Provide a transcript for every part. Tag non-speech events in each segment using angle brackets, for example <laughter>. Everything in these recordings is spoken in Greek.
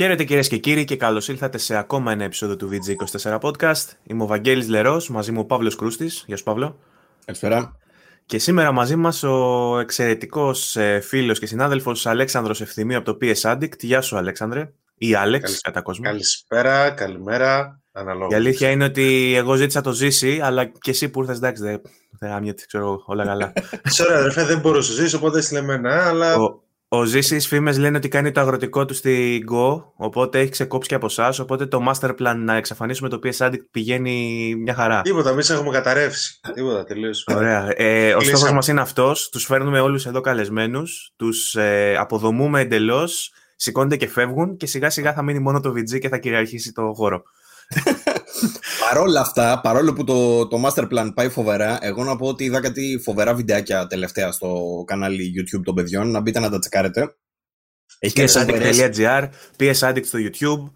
Χαίρετε κυρίες και κύριοι και καλώς ήλθατε σε ακόμα ένα επεισόδιο του VG24 Podcast. Είμαι ο Βαγγέλης Λερός, μαζί μου ο Παύλος Κρούστης. Γεια σου, Παύλο. Καλησπέρα. Και σήμερα μαζί μας ο εξαιρετικός ε, φίλος και συνάδελφος Αλέξανδρος Ευθυμίου από το PS Addict. Γεια σου, Αλέξανδρε. Ή Άλεξ, Καλησ... κατά κόσμο. Καλησπέρα, καλημέρα. Αναλόγως. Η αλήθεια είναι ότι εγώ ζήτησα το ζήσει, αλλά και εσύ που ήρθες, εντάξει, δεν δε, ξέρω όλα καλά. Sorry, αδερφέ, δεν μπορούσα να ζήσει, οπότε έστειλε εμένα, αλλά. Ο, ο Ζήσης φήμες λένε ότι κάνει το αγροτικό του στη Go, οπότε έχει ξεκόψει και από εσάς. Οπότε το master plan να εξαφανίσουμε το PS Addict πηγαίνει μια χαρά. Τίποτα, εμείς έχουμε καταρρεύσει. Τίποτα, τελείως. Ωραία. Ε, ο στόχος μας είναι αυτός. Τους φέρνουμε όλους εδώ καλεσμένους, τους ε, αποδομούμε εντελώς, σηκώνονται και φεύγουν και σιγά σιγά θα μείνει μόνο το VG και θα κυριαρχήσει το χώρο. <laughs> Παρόλα αυτά, παρόλο που το, το master plan πάει φοβερά, εγώ να πω ότι είδα κάτι φοβερά βιντεάκια τελευταία στο κανάλι YouTube των παιδιών. Να μπείτε να τα τσεκάρετε. Έχει PSAddict.gr, PSAddict στο YouTube.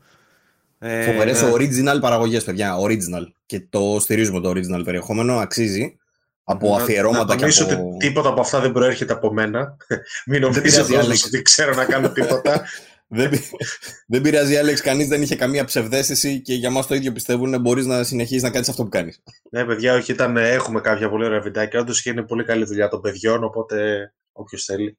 Ε, Φοβερές ε, original παραγωγές, παιδιά. Original. Και το στηρίζουμε το original περιεχόμενο. Αξίζει. Από αφιερώματα και από... ότι τίποτα από αυτά δεν προέρχεται από μένα. <laughs> Μην νομίζετε ότι ξέρω να κάνω τίποτα <laughs> δεν, <laughs> δεν πειράζει, Άλεξ. Κανείς δεν είχε καμία ψευδέστηση και για μας το ίδιο πιστεύουν. Μπορείς να συνεχίσεις να κάνεις αυτό που κάνεις. Ναι, παιδιά, όχι, ήταν, έχουμε κάποια πολύ ωραία βιντεάκια. Όντως και είναι πολύ καλή δουλειά των παιδιών, οπότε όποιος θέλει.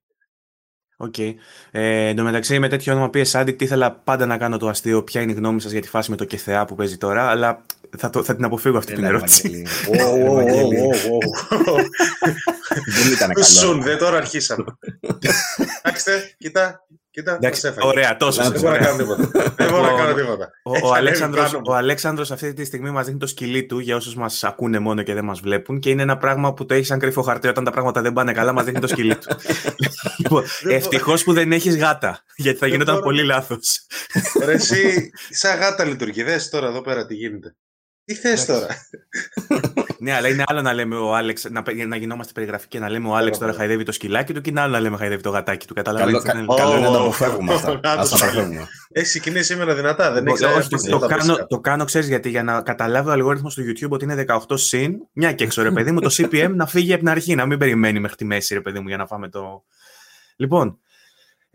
OK. Okay. Ε, εν τω μεταξύ, με τέτοιο όνομα PS Addict ήθελα πάντα να κάνω το αστείο. Ποια είναι η γνώμη σας για τη φάση με το ΚΕΘΕΑ που παίζει τώρα, αλλά θα, το, θα την αποφύγω αυτή την ερώτηση. Δεν ήταν καλό. Δεν τώρα αρχίσαμε. Κοιτάξτε, κοιτά, Κοίτα, Εντάξει, ωραία, τόσος. Δεν μπορώ να κάνω τίποτα. Δεν μπορώ να κάνω τίποτα. Ο, Αλέξανδρος, ο Αλέξανδρος αυτή τη στιγμή μας δείχνει το σκυλί του για όσους μας ακούνε μόνο και δεν μας βλέπουν και είναι ένα πράγμα που το έχεις σαν κρυφό χαρτί όταν τα πράγματα δεν πάνε καλά, μας δείχνει το σκυλί του. <laughs> λοιπόν, ευτυχώς που δεν έχεις γάτα, γιατί θα γινόταν πολύ λάθος. Ρε εσύ, σαν γάτα λειτουργεί. Δες τώρα εδώ πέρα τι γίνεται. Τι θες τώρα; <laughs> ναι, αλλά είναι άλλο να λέμε ο Άλεξ, να, να γινόμαστε περιγραφικοί και να λέμε ο Άλεξ τώρα χαϊδεύει το σκυλάκι του και είναι άλλο να λέμε χαϊδεύει το γατάκι του. Καταλαβαίνετε. Καλό, κα, καλό είναι να τα αποφεύγουμε αυτά. <laughs> Ας τα αποφεύγουμε. Έχει ξεκινήσει σήμερα δυνατά, δεν έχει το, το, κάνω, το κάνω, ξέρεις γιατί, για να καταλάβει ο αλγόριθμος του YouTube ότι είναι 18 συν, μια και έξω ρε παιδί μου, το <laughs> CPM να φύγει από την αρχή, να μην περιμένει μέχρι τη μέση ρε παιδί μου για να φάμε το. Λοιπόν,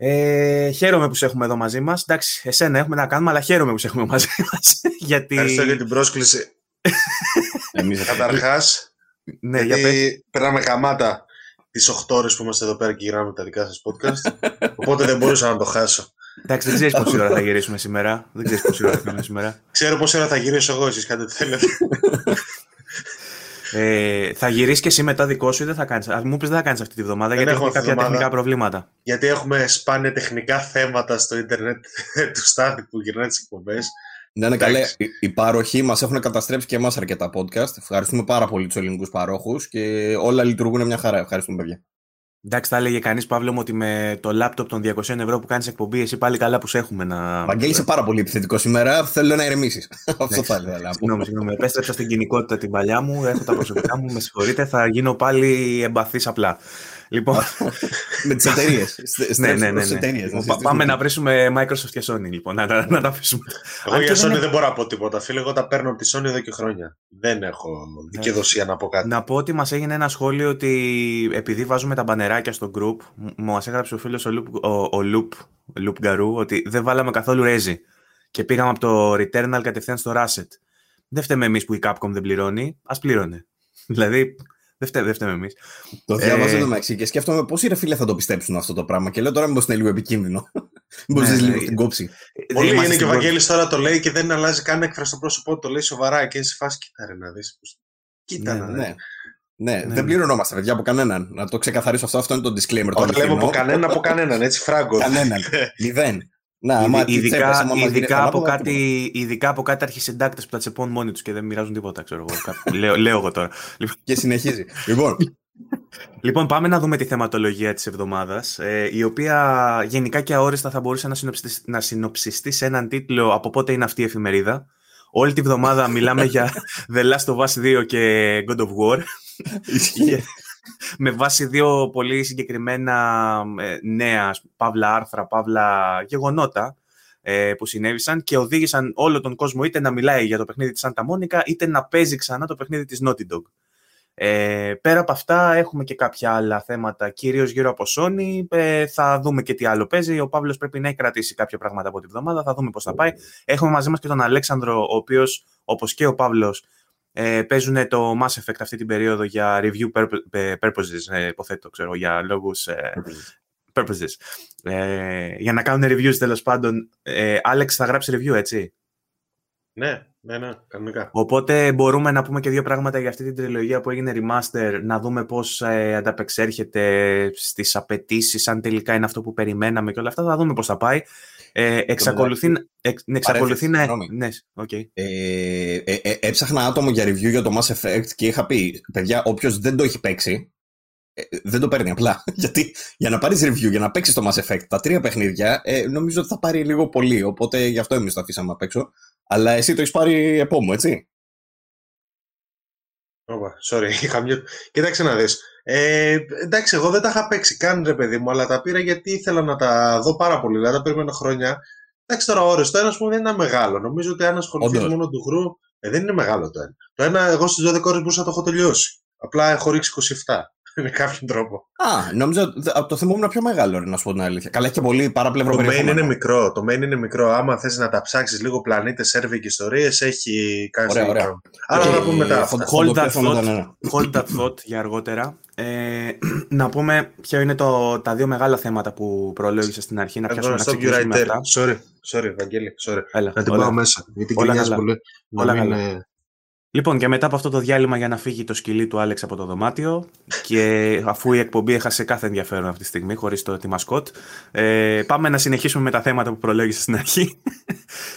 ε, χαίρομαι που σε έχουμε εδώ μαζί μας. Εντάξει, εσένα έχουμε να κάνουμε, αλλά χαίρομαι που σε έχουμε μαζί μας. <laughs> γιατί... Ευχαριστώ για την πρόσκληση. <laughs> Εμείς καταρχάς. ναι, γιατί περνάμε καμάτα τις 8 ώρες που είμαστε εδώ πέρα και γυρνάμε τα δικά σας podcast. <laughs> οπότε δεν μπορούσα να το χάσω. Εντάξει, δεν ξέρεις πόση ώρα θα γυρίσουμε σήμερα. Δεν ξέρεις πόση ώρα θα κάνουμε σήμερα. Ξέρω πόση ώρα θα γυρίσω εγώ, εσείς κάτι θέλετε. Ε, θα γυρίσεις και εσύ μετά δικό σου ή δεν θα κάνεις; Μου πεις δεν θα κάνεις αυτή τη βδομάδα γιατί έχουμε κάποια τεχνικά προβλήματα. Γιατί έχουμε σπάνια τεχνικά θέματα στο Ιντερνετ <laughs> του Στάθη που γυρνάει τις εκπομπές. Ναι, ναι, καλέ. Οι πάροχοι μας έχουν καταστρέψει και εμάς αρκετά podcast. Ευχαριστούμε πάρα πολύ τους ελληνικούς παρόχους και όλα λειτουργούν μια χαρά. Ευχαριστούμε, παιδιά. Εντάξει, θα έλεγε κανείς, Παύλο, ότι με το λάπτοπ των 200 ευρώ που κάνεις εκπομπή, εσύ πάλι καλά που σε έχουμε να. Βαγγέλη, είσαι πάρα πολύ επιθετικός σήμερα. Θέλω να ηρεμήσεις. Αυτό θα ήθελα. Συγγνώμη, συγγνώμη. Επέστρεψα στην κοινικότητα την παλιά μου. Έχω τα προσωπικά μου. Με συγχωρείτε, θα γίνω πάλι εμπαθής απλά. Λοιπόν... <laughs> με τις εταιρείες. ναι, ναι, ναι. ναι. Πάμε να βρίσκουμε Microsoft και Sony, λοιπόν. Να, να, να τα αφήσουμε. Εγώ για Sony δεν μπορώ να πω τίποτα. Φίλε, εγώ τα παίρνω από τη Sony εδώ και χρόνια. Δεν έχω δικαιοδοσία να πω κάτι. Να πω ότι μας έγινε ένα σχόλιο ότι επειδή βάζουμε τα μπανεράκια στο group, μας έγραψε ο φίλος ο, Loop, ο, ο Loop, Loop Garou ότι δεν βάλαμε καθόλου ρέζι. Και πήγαμε από το Returnal κατευθείαν στο Rasset. Δεν φταίμε εμείς που η Capcom δεν πληρώνει, ας πλήρωνε. Δηλαδή, δεν φταίμε, δεν φταίμε εμείς. Το διάβαζα ε... το και σκέφτομαι πόσοι ρε φίλε θα το πιστέψουν αυτό το πράγμα. Και λέω τώρα μήπως είναι λίγο επικίνδυνο. <laughs> Μήπως ναι, λίγο την κόψη. Πολύ είναι και ο Βαγγέλης τώρα το λέει και δεν αλλάζει καν έκφραση στο πρόσωπό το λέει σοβαρά και σε φάση κοίτα ρε να δεις. Κοίτα ναι, ναι. ναι. Ναι, ναι, δεν πληρωνόμαστε παιδιά από κανέναν. Να το ξεκαθαρίσω αυτό. Αυτό είναι το disclaimer. Όχι, λέμε από κανέναν, από κανέναν. Έτσι, φράγκο. Κανέναν. <laughs> Μηδέν. Να, ειδικά, ειδικά, ειδικά, από κάτι, ειδικά από κάτι αρχισυντάκτες που τα τσεπώνουν μόνοι τους και δεν μοιράζουν τίποτα, ξέρω εγώ. <laughs> λέω, λέω εγώ τώρα. Και συνεχίζει. λοιπόν, <laughs> Λοιπόν, πάμε να δούμε τη θεματολογία της εβδομάδας, ε, η οποία γενικά και αόριστα θα μπορούσε να συνοψιστεί, να συνοψιστεί σε έναν τίτλο «Από πότε είναι αυτή η εφημερίδα». Όλη τη βδομάδα μιλάμε <laughs> για The Last of Us 2 και God of War. Με βάση δύο πολύ συγκεκριμένα ε, νέα, παύλα άρθρα, παύλα γεγονότα ε, που συνέβησαν και οδήγησαν όλο τον κόσμο είτε να μιλάει για το παιχνίδι της Santa Monica είτε να παίζει ξανά το παιχνίδι της Naughty Dog. Ε, πέρα από αυτά έχουμε και κάποια άλλα θέματα κυρίως γύρω από Sony. Ε, θα δούμε και τι άλλο παίζει. Ο Παύλος πρέπει να έχει κρατήσει κάποια πράγματα από τη βδομάδα. Θα δούμε πώς θα πάει. Έχουμε μαζί μας και τον Αλέξανδρο, ο οποίος όπως και ο Παύλος ε, παίζουν το Mass Effect αυτή την περίοδο για review purposes, ε, υποθέτω, ξέρω, για λόγους ε, purposes. Ε, για να κάνουν reviews τέλος πάντων. Ε, Άλεξ θα γράψει review, έτσι; Ναι, ναι, ναι, κανονικά. Οπότε μπορούμε να πούμε και δύο πράγματα για αυτή την τριλογία που έγινε remaster, να δούμε πώς ε, ανταπεξέρχεται στις απαιτήσεις, αν τελικά είναι αυτό που περιμέναμε και όλα αυτά. Θα δούμε πώς θα πάει. Ε, εξακολουθεί, εξ, εξακολουθεί να... Ναι, okay. ε, ε, ε, έψαχνα άτομο για review για το Mass Effect και είχα πει, παιδιά, όποιος δεν το έχει παίξει, ε, δεν το παίρνει απλά. <laughs> Γιατί για να πάρεις review, για να παίξεις το Mass Effect, τα τρία παιχνίδια, ε, νομίζω ότι θα πάρει λίγο πολύ. Οπότε γι' αυτό εμείς το αφήσαμε απ' έξω. Αλλά εσύ το έχεις πάρει επόμου, έτσι; Όπα, sorry, <laughs> είχα μια... Κοίταξε να δεις. Ε, εντάξει, εγώ δεν τα είχα παίξει καν, ρε παιδί μου, αλλά τα πήρα γιατί ήθελα να τα δω πάρα πολύ. Δηλαδή, τα περίμενα χρόνια. Εντάξει, τώρα ώρες, το ένα μου δεν είναι μεγάλο. Νομίζω ότι αν ασχοληθείς μόνο του χρού, ε, δεν είναι μεγάλο το ένα. Το ένα, εγώ στις 12 ώρες μπορούσα να το έχω τελειώσει. Απλά έχω ρίξει 27. <laughs> με κάποιον τρόπο. Α, νόμιζα από το θυμόμουν πιο μεγάλο, να σου πω την αλήθεια. Καλά, έχει και πολύ παράπλευρο Το main είναι μικρό. Το main είναι μικρό. Άμα θες να τα ψάξεις λίγο πλανήτες, σερβι και ιστορίες, έχει κάνει. Ωραία, ωραία. Άρα να πούμε μετά. Hold that thought, hold that thought για αργότερα. Ε, <clears throat> να πούμε ποια είναι το, τα δύο μεγάλα θέματα που προλόγησες στην αρχή. Να πιάσουμε να ξεκινήσουμε αυτά. Sorry, sorry, Βαγγέλη, sorry. Έλα, να την πάω μέσα. Γιατί όλα πολύ. Όλα καλά. Λοιπόν, και μετά από αυτό το διάλειμμα για να φύγει το σκυλί του Άλεξ από το δωμάτιο και αφού η εκπομπή έχασε κάθε ενδιαφέρον αυτή τη στιγμή, χωρίς το τη μασκότ, ε, πάμε να συνεχίσουμε με τα θέματα που προλόγησες στην αρχή.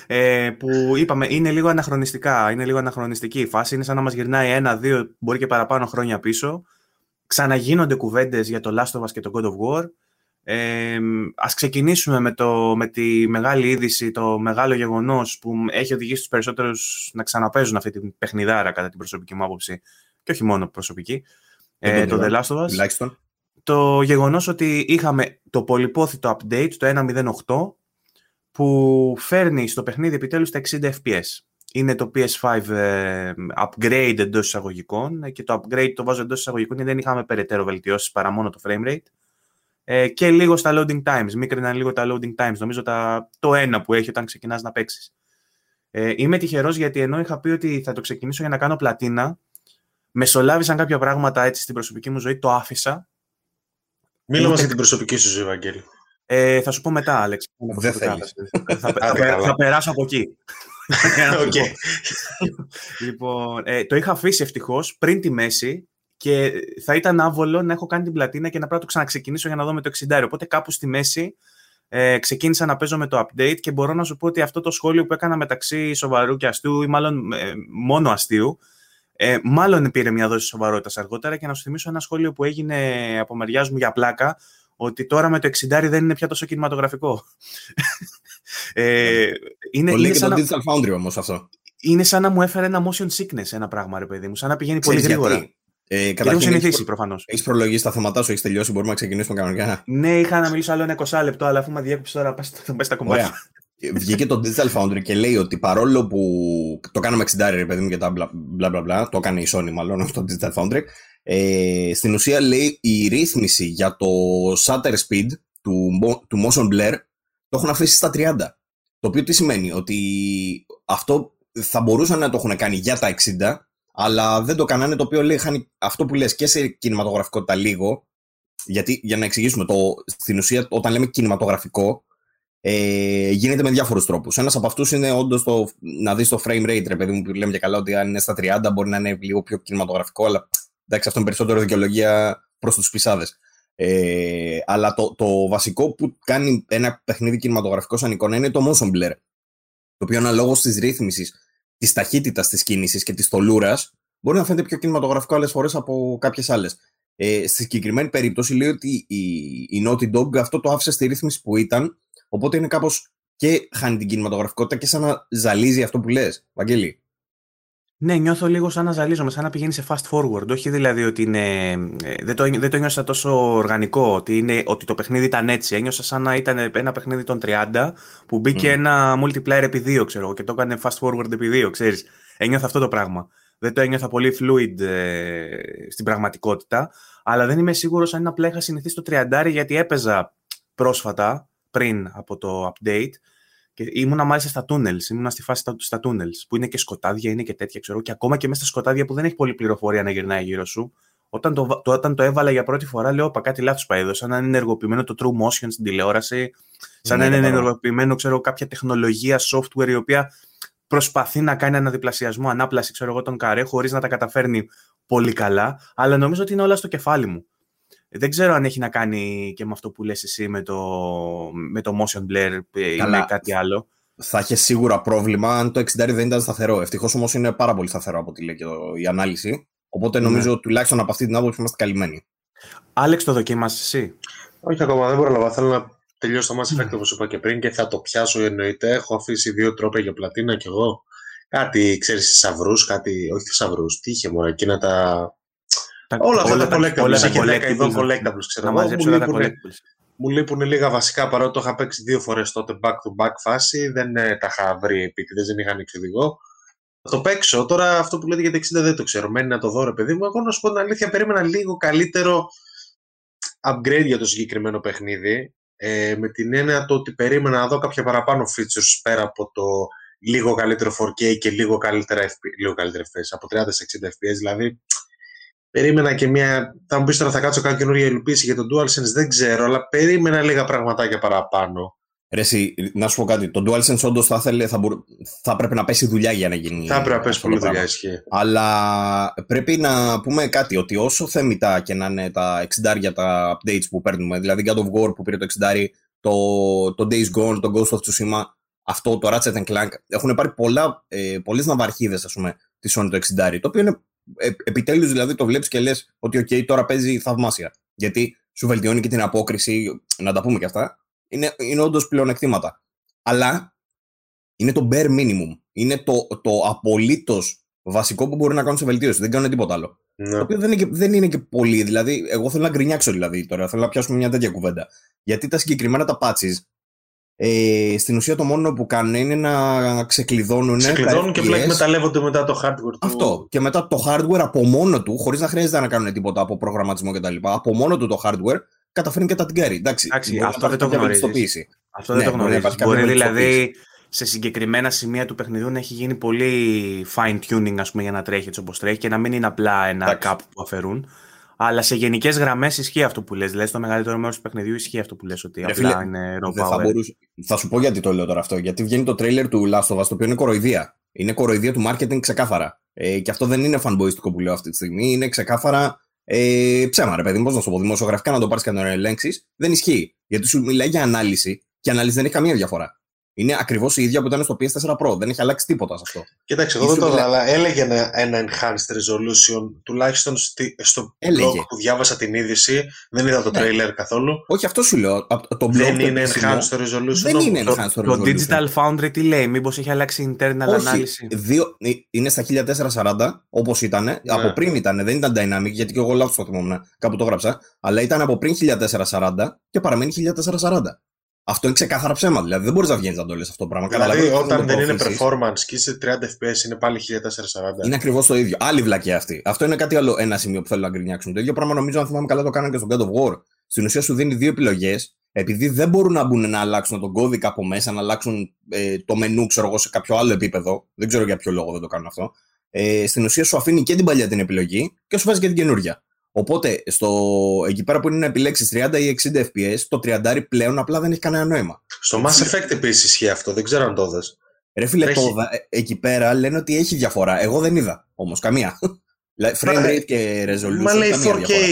Ε, που είπαμε είναι λίγο αναχρονιστικά, είναι λίγο αναχρονιστική η φάση. Είναι σαν να μας γυρνάει ένα, δύο, μπορεί και παραπάνω χρόνια πίσω. Ξαναγίνονται κουβέντες για το Last of Us και το God of War. Ε, ας ξεκινήσουμε με, το, με τη μεγάλη είδηση, το μεγάλο γεγονός που έχει οδηγήσει τους περισσότερους να ξαναπέζουν αυτή την παιχνιδάρα κατά την προσωπική μου άποψη και όχι μόνο προσωπική, ε, το The Last of Us. Το γεγονός ότι είχαμε το πολυπόθητο update, το 1.08, που φέρνει στο παιχνίδι επιτέλους τα 60 FPS. Είναι το PS5 ε, upgrade εντός εισαγωγικών και το upgrade το βάζω εντός εισαγωγικών γιατί δεν είχαμε περαιτέρω βελτιώσεις παρά μόνο το frame rate ε, και λίγο στα loading times. Μίκριναν λίγο τα loading times. Νομίζω τα, το ένα που έχει όταν ξεκινάς να παίξεις. Ε, είμαι τυχερός γιατί ενώ είχα πει ότι θα το ξεκινήσω για να κάνω πλατίνα, μεσολάβησαν κάποια πράγματα έτσι στην προσωπική μου ζωή, το άφησα. Μίλα μας για την προσωπική σου ζωή, Βαγγέλη. Ε, θα σου πω μετά, Άλεξ. Δεν θέλεις. θα, θα, θα, περάσω από εκεί. <laughs> okay. λοιπόν, ε, το είχα αφήσει ευτυχώς πριν τη μέση και θα ήταν άβολο να έχω κάνει την πλατίνα και να πρέπει να το ξαναξεκινήσω για να δω με το 60. Οπότε κάπου στη μέση ε, ξεκίνησα να παίζω με το update και μπορώ να σου πω ότι αυτό το σχόλιο που έκανα μεταξύ σοβαρού και αστείου ή μάλλον ε, μόνο αστείου ε, μάλλον πήρε μια δόση σοβαρότητας αργότερα και να σου θυμίσω ένα σχόλιο που έγινε από μεριάς μου για πλάκα ότι τώρα με το 60 δεν είναι πια τόσο κινηματογραφικό. ε, είναι, το λέει και το Digital Foundry όμως αυτό. Είναι σαν να μου έφερε ένα motion sickness ένα πράγμα, ρε παιδί μου. Σαν να πηγαίνει πολύ γρήγορα. Ε, Έχω συνηθίσει προφανώς. Έχεις προλογίσει τα θέματα σου, έχεις τελειώσει, μπορούμε να ξεκινήσουμε κανονικά. Ναι, είχα να μιλήσω άλλο ένα 20 λεπτό, αλλά αφού με διέκοψε τώρα, πα στα κομμάτια. Βγήκε το Digital Foundry και λέει ότι παρόλο που το κάναμε 60 ρε παιδί μου και τα μπλα μπλα μπλα, το έκανε η Sony μάλλον το Digital Foundry, ε, στην ουσία λέει η ρύθμιση για το shutter speed του, του motion blur το έχουν αφήσει στα 30. Το οποίο τι σημαίνει, ότι αυτό θα μπορούσαν να το έχουν κάνει για τα 60, αλλά δεν το κάνανε, το οποίο λέει χάνει αυτό που λες και σε κινηματογραφικότητα λίγο, γιατί για να εξηγήσουμε, το, στην ουσία όταν λέμε κινηματογραφικό, ε, γίνεται με διάφορους τρόπους. Ένας από αυτούς είναι όντως να δεις το frame rate, ρε παιδί μου, που λέμε και καλά ότι αν είναι στα 30 μπορεί να είναι λίγο πιο κινηματογραφικό, αλλά εντάξει, αυτό είναι περισσότερο δικαιολογία προς τους πισάδε. Ε, αλλά το, το βασικό που κάνει ένα παιχνίδι κινηματογραφικό σαν εικόνα είναι το motion blur. Το οποίο αναλόγως της ρύθμισης της ταχύτητας της κίνησης και της τολούρας μπορεί να φαίνεται πιο κινηματογραφικό άλλες φορές από κάποιες άλλες. Ε, στη συγκεκριμένη περίπτωση λέει ότι η, η Naughty Dog αυτό το άφησε στη ρύθμιση που ήταν, οπότε είναι κάπως και χάνει την κινηματογραφικότητα και σαν να ζαλίζει αυτό που λες, Βαγγέλη. Ναι, νιώθω λίγο σαν να ζαλίζομαι, σαν να πηγαίνει σε fast forward. Όχι δηλαδή ότι είναι. ε, Δεν το, δεν το νιώσα τόσο οργανικό, ότι, είναι, ότι το παιχνίδι ήταν έτσι. Ένιωσα σαν να ήταν ένα παιχνίδι των 30 που μπήκε Μμ. ένα multiplayer επί δύο, ξέρω εγώ, και το έκανε fast forward επί δύο, ξέρεις. Ένιωθα αυτό το πράγμα. Δεν το ένιωθα πολύ fluid ε, στην πραγματικότητα, αλλά δεν είμαι σίγουρος αν απλά είχα συνηθίσει το 30 γιατί έπαιζα πρόσφατα, πριν από το update, και ήμουνα μάλιστα στα tunnels, ήμουνα στη φάση στα, στα tunnels, που είναι και σκοτάδια, είναι και τέτοια, ξέρω, και ακόμα και μέσα στα σκοτάδια που δεν έχει πολλή πληροφορία να γυρνάει γύρω σου. Όταν το, το, όταν το έβαλα για πρώτη φορά, λέω: Πα κάτι λάθος πάει εδώ. Σαν να είναι ενεργοποιημένο το True Motion στην τηλεόραση, σαν Ναι, να είναι κατάλαβα. ενεργοποιημένο, ξέρω, κάποια τεχνολογία, software η οποία προσπαθεί να κάνει αναδιπλασιασμό, ανάπλαση, ξέρω εγώ, τον καρέ, χωρίς να τα καταφέρνει πολύ καλά. Αλλά νομίζω ότι είναι όλα στο κεφάλι μου. Δεν ξέρω αν έχει να κάνει και με αυτό που λες εσύ με το, με το motion blur ε, ή Καλά. με κάτι άλλο. Θα είχε σίγουρα πρόβλημα αν το 60 δεν ήταν σταθερό. Ευτυχώς όμως είναι πάρα πολύ σταθερό από ό,τι λέει και το- η ανάλυση. Οπότε Ναι. νομίζω τουλάχιστον από αυτή την άποψη είμαστε καλυμμένοι. Άλεξ, το δοκίμασες εσύ; Όχι ακόμα, δεν πρόλαβα. Θέλω να τελειώσω το Mass Effect όπως είπα και πριν και θα το πιάσω εννοείται. Έχω αφήσει δύο τρόπια για πλατίνα κι εγώ. Κάτι, ξέρεις, θησαυρούς, κάτι, όχι θησαυρούς, τι είχε μόνο, εκείνα τα... Τα- Όλα αυτά τα collectibles, όλα τα είχε 10 ειδών collectibles, collectibles, ξέρω Να εγώ, μαζέψει μου όλα τα λείπουνε. collectibles. Μου λείπουν λίγα βασικά παρότι το είχα παίξει δύο φορές τότε back to back φάση. Δεν ε, τα είχα βρει επίτηδες, δεν είχα ανοίξει οδηγό. Θα το παίξω. Τώρα αυτό που λέτε για τα 60 δεν το ξέρω. Μένει να το δω, ρε παιδί μου. Εγώ να σου πω την αλήθεια, περίμενα λίγο καλύτερο upgrade για το συγκεκριμένο παιχνίδι. Ε, με την έννοια το ότι περίμενα να δω κάποια παραπάνω features πέρα από το λίγο καλύτερο 4K και λίγο καλύτερα, FP, λίγο καλύτερα FPS, από 30 σε 60 FPS. Δηλαδή, περίμενα και μια. Θα μου πεις τώρα θα κάτσω κάνει καινούργια υλοποίηση για το DualSense, δεν ξέρω, αλλά περίμενα λίγα πραγματάκια παραπάνω. Ρε, εσύ, να σου πω κάτι. Το DualSense όντως θα, θέλει- θα, μπορ- θα πρέπει να πέσει δουλειά για να γίνει. θα έπρεπε να πέσει αυτό πολύ το δουλειά, πράγμα. ισχύει. Αλλά πρέπει να πούμε κάτι, ότι όσο θέμητα και να είναι τα 60 τα updates που παίρνουμε, δηλαδή God of War που πήρε το 60, το, το Days Gone, το Ghost of Tsushima, αυτό το Ratchet Clank, έχουν πάρει πολλά, ε, πολλές ναυαρχίδες, ας πούμε, της Sony το 60, το οποίο είναι ε, επιτέλους δηλαδή το βλέπεις και λες ότι ok, τώρα παίζει θαυμάσια. Γιατί σου βελτιώνει και την απόκριση, να τα πούμε και αυτά, είναι, είναι όντως πλεονεκτήματα. Αλλά είναι το bare minimum. Είναι το, το απολύτως βασικό που μπορεί να κάνουν σε βελτίωση. Δεν κάνουν τίποτα άλλο. Ναι. Το οποίο δεν είναι, και, δεν είναι και πολύ. Δηλαδή, εγώ θέλω να γκρινιάξω δηλαδή τώρα. Θέλω να πιάσουμε μια τέτοια κουβέντα. Γιατί τα συγκεκριμένα τα patches ε, στην ουσία το μόνο που κάνουν είναι να ξεκλειδώνουν. Σε τα κλειδώνουν και απλά FPS. εκμεταλλεύονται μετά το hardware του. Αυτό. Και μετά το hardware από μόνο του, χωρίς να χρειάζεται να κάνουν τίποτα από προγραμματισμό κτλ. Από μόνο του το hardware καταφέρνει και τα τγκάρει. Εντάξει, Εντάξει, μπορεί να αυτό δεν υπάρχει το κάποια γνωρίζεις. βελτιστοποίηση. Αυτό Ναι, δεν το μπορεί να γνωρίζεις. υπάρχει Μπορεί κάποια δηλαδή σε συγκεκριμένα σημεία του παιχνιδιού να έχει γίνει πολύ fine tuning ας πούμε, για να τρέχει έτσι όπως τρέχει και να μην είναι απλά ένα Εντάξει. cap που αφαιρούν. Αλλά σε γενικές γραμμές ισχύει αυτό που λες. Δηλαδή στο μεγαλύτερο μέρος του παιχνιδιού ισχύει αυτό που λες, ότι Ρε απλά φίλε, είναι raw Δεν θα, power. μπορούσε... θα σου πω γιατί το λέω τώρα αυτό. Γιατί βγαίνει το τρέιλερ του Last of Us, το οποίο είναι κοροϊδία. Είναι κοροϊδία του marketing ξεκάθαρα. Ε, και αυτό δεν είναι fanboyιστικό που λέω αυτή τη στιγμή. Είναι ξεκάθαρα ε, ψέμα, ρε παιδί μου. Πώς να σου το πω, δημοσιογραφικά να το πάρεις και να το ελέγξεις. Δεν ισχύει. Γιατί σου μιλάει για ανάλυση και η ανάλυση δεν έχει καμία διαφορά. Είναι ακριβώς η ίδια που ήταν στο PS4 Pro. Δεν έχει αλλάξει τίποτα σε αυτό. Κοίταξε, εγώ δεν Ίσως το μιλά- αλλά έλεγε ένα, ένα enhanced resolution, τουλάχιστον στη, στο Έλεγε. blog που διάβασα την είδηση. Δεν είδα το Ναι. trailer καθόλου. Όχι, αυτό σου λέω. απ' Το blog δεν το είναι επίσημο enhanced resolution. Δεν όμως. είναι Το, enhanced το resolution. Digital Foundry τι λέει, μήπως έχει αλλάξει internal Όχι, ανάλυση; δύο, ε, είναι στα 1440 όπως ήταν. Από πριν ήταν, δεν ήταν dynamic, γιατί και εγώ λάθος το θυμόμουν, κάπου το γράψα. Αλλά ήταν από πριν 1440 και παραμένει 1440. Αυτό είναι ξεκάθαρα ψέμα. Δηλαδή δεν μπορείς να βγαίνεις να το λες αυτό το πράγμα. Δηλαδή, Καταλαβαίνω ότι όταν το δεν είναι προωθήσεις. performance και είσαι 30 FPS, είναι πάλι 1440. Είναι ακριβώς το ίδιο. Άλλη βλακία αυτή. Αυτό είναι κάτι άλλο, ένα σημείο που θέλω να γκρινιάξουν. Το ίδιο πράγμα νομίζω, αν θυμάμαι καλά, το κάνανε και στο God of War. Στην ουσία σου δίνει δύο επιλογές. Επειδή δεν μπορούν να μπουν να αλλάξουν τον κώδικα από μέσα, να αλλάξουν ε, το μενού, ξέρω εγώ, σε κάποιο άλλο επίπεδο. Δεν ξέρω για ποιο λόγο δεν το κάνουν αυτό. Ε, στην ουσία σου αφήνει και την παλιά την επιλογή και σου βάζει και την καινούρια. Οπότε στο, εκεί πέρα που είναι να επιλέξεις 30 ή 60 FPS, το 30 πλέον απλά δεν έχει κανένα νόημα. Στο Mass Effect επίσης ισχύει αυτό, δεν ξέρω αν το δες. Ρε φίλε, Έχει. το, δα- ε, εκεί πέρα λένε ότι έχει διαφορά. Εγώ δεν είδα όμως καμία. <laughs> Δηλαδή, Frame Μα, rate και resolution. Μα λέει καμία 4K διαφορά.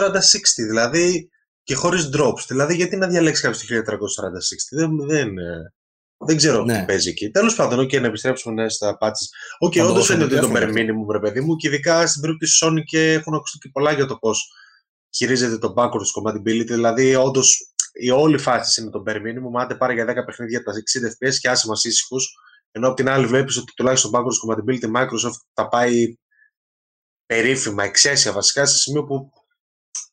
60, 1440, 60, δηλαδή και χωρίς drops. Δηλαδή γιατί να διαλέξεις κάποιος το 1440, 60, δεν, δεν, ε, Δεν ξέρω ναι. τι παίζει εκεί. Τέλος πάντων, OK, να επιστρέψουμε ναι, στα patches. OK, okay, όντως είναι το bare minimum, ρε παιδί μου, και ειδικά στην περίπτωση Sony και έχουν ακουστεί και πολλά για το πώς χειρίζεται το backwards compatibility. Δηλαδή, όντως η όλη φάση είναι το bare minimum. Άντε πάρε για 10 παιχνίδια τα 60 FPS και άσε μας ήσυχους. Ενώ από την άλλη βλέπεις ότι τουλάχιστον το backwards compatibility Microsoft τα πάει περίφημα, εξαίσια βασικά, σε σημείο που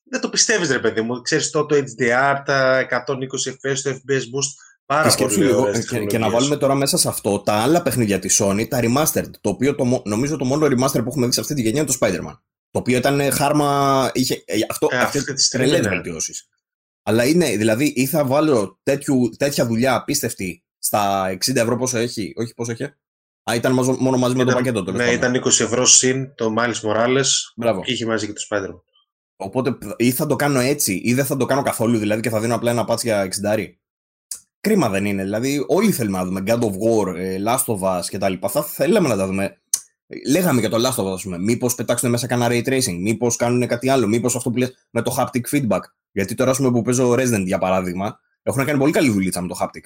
δεν το πιστεύεις ρε παιδί μου. Ξέρεις το, το HDR, τα 120 FPS, το FPS boost, πάρα και πολύ λίγο, και, και, να βάλουμε τώρα μέσα σε αυτό τα άλλα παιχνίδια της Sony, τα remastered, το οποίο το, νομίζω το μόνο remaster που έχουμε δει σε αυτή τη γενιά είναι το Spider-Man. Το οποίο ήταν χάρμα, είχε, ε, αυτό, ε, αυτές τις τρελές βελτιώσεις. Αλλά είναι, δηλαδή, ή θα βάλω τέτοιου, τέτοια δουλειά απίστευτη στα 60 ευρώ πόσο έχει, όχι πόσο έχει, Α, ήταν μόνο μαζί με το πακέτο τώρα. Ναι, ήταν 20 ευρώ συν το Miles Morales. Μπράβο. Και είχε μαζί και το Spider-Man. Οπότε ή θα το κάνω έτσι ή δεν θα το κάνω καθόλου δηλαδή και θα δίνω απλά ένα patch για 60. Κρίμα δεν είναι. Δηλαδή, όλοι θέλουμε να δούμε God of War, ε, Last of Us κτλ. Θα θέλαμε να τα δούμε. Λέγαμε για το Last of Us, ας πούμε. Μήπως πετάξουν μέσα κανένα ray tracing, μήπως κάνουν κάτι άλλο, μήπως αυτό που λες με το haptic feedback. Γιατί τώρα, ας πούμε, που παίζω Resident για παράδειγμα, έχουν κάνει πολύ καλή δουλίτσα με το haptic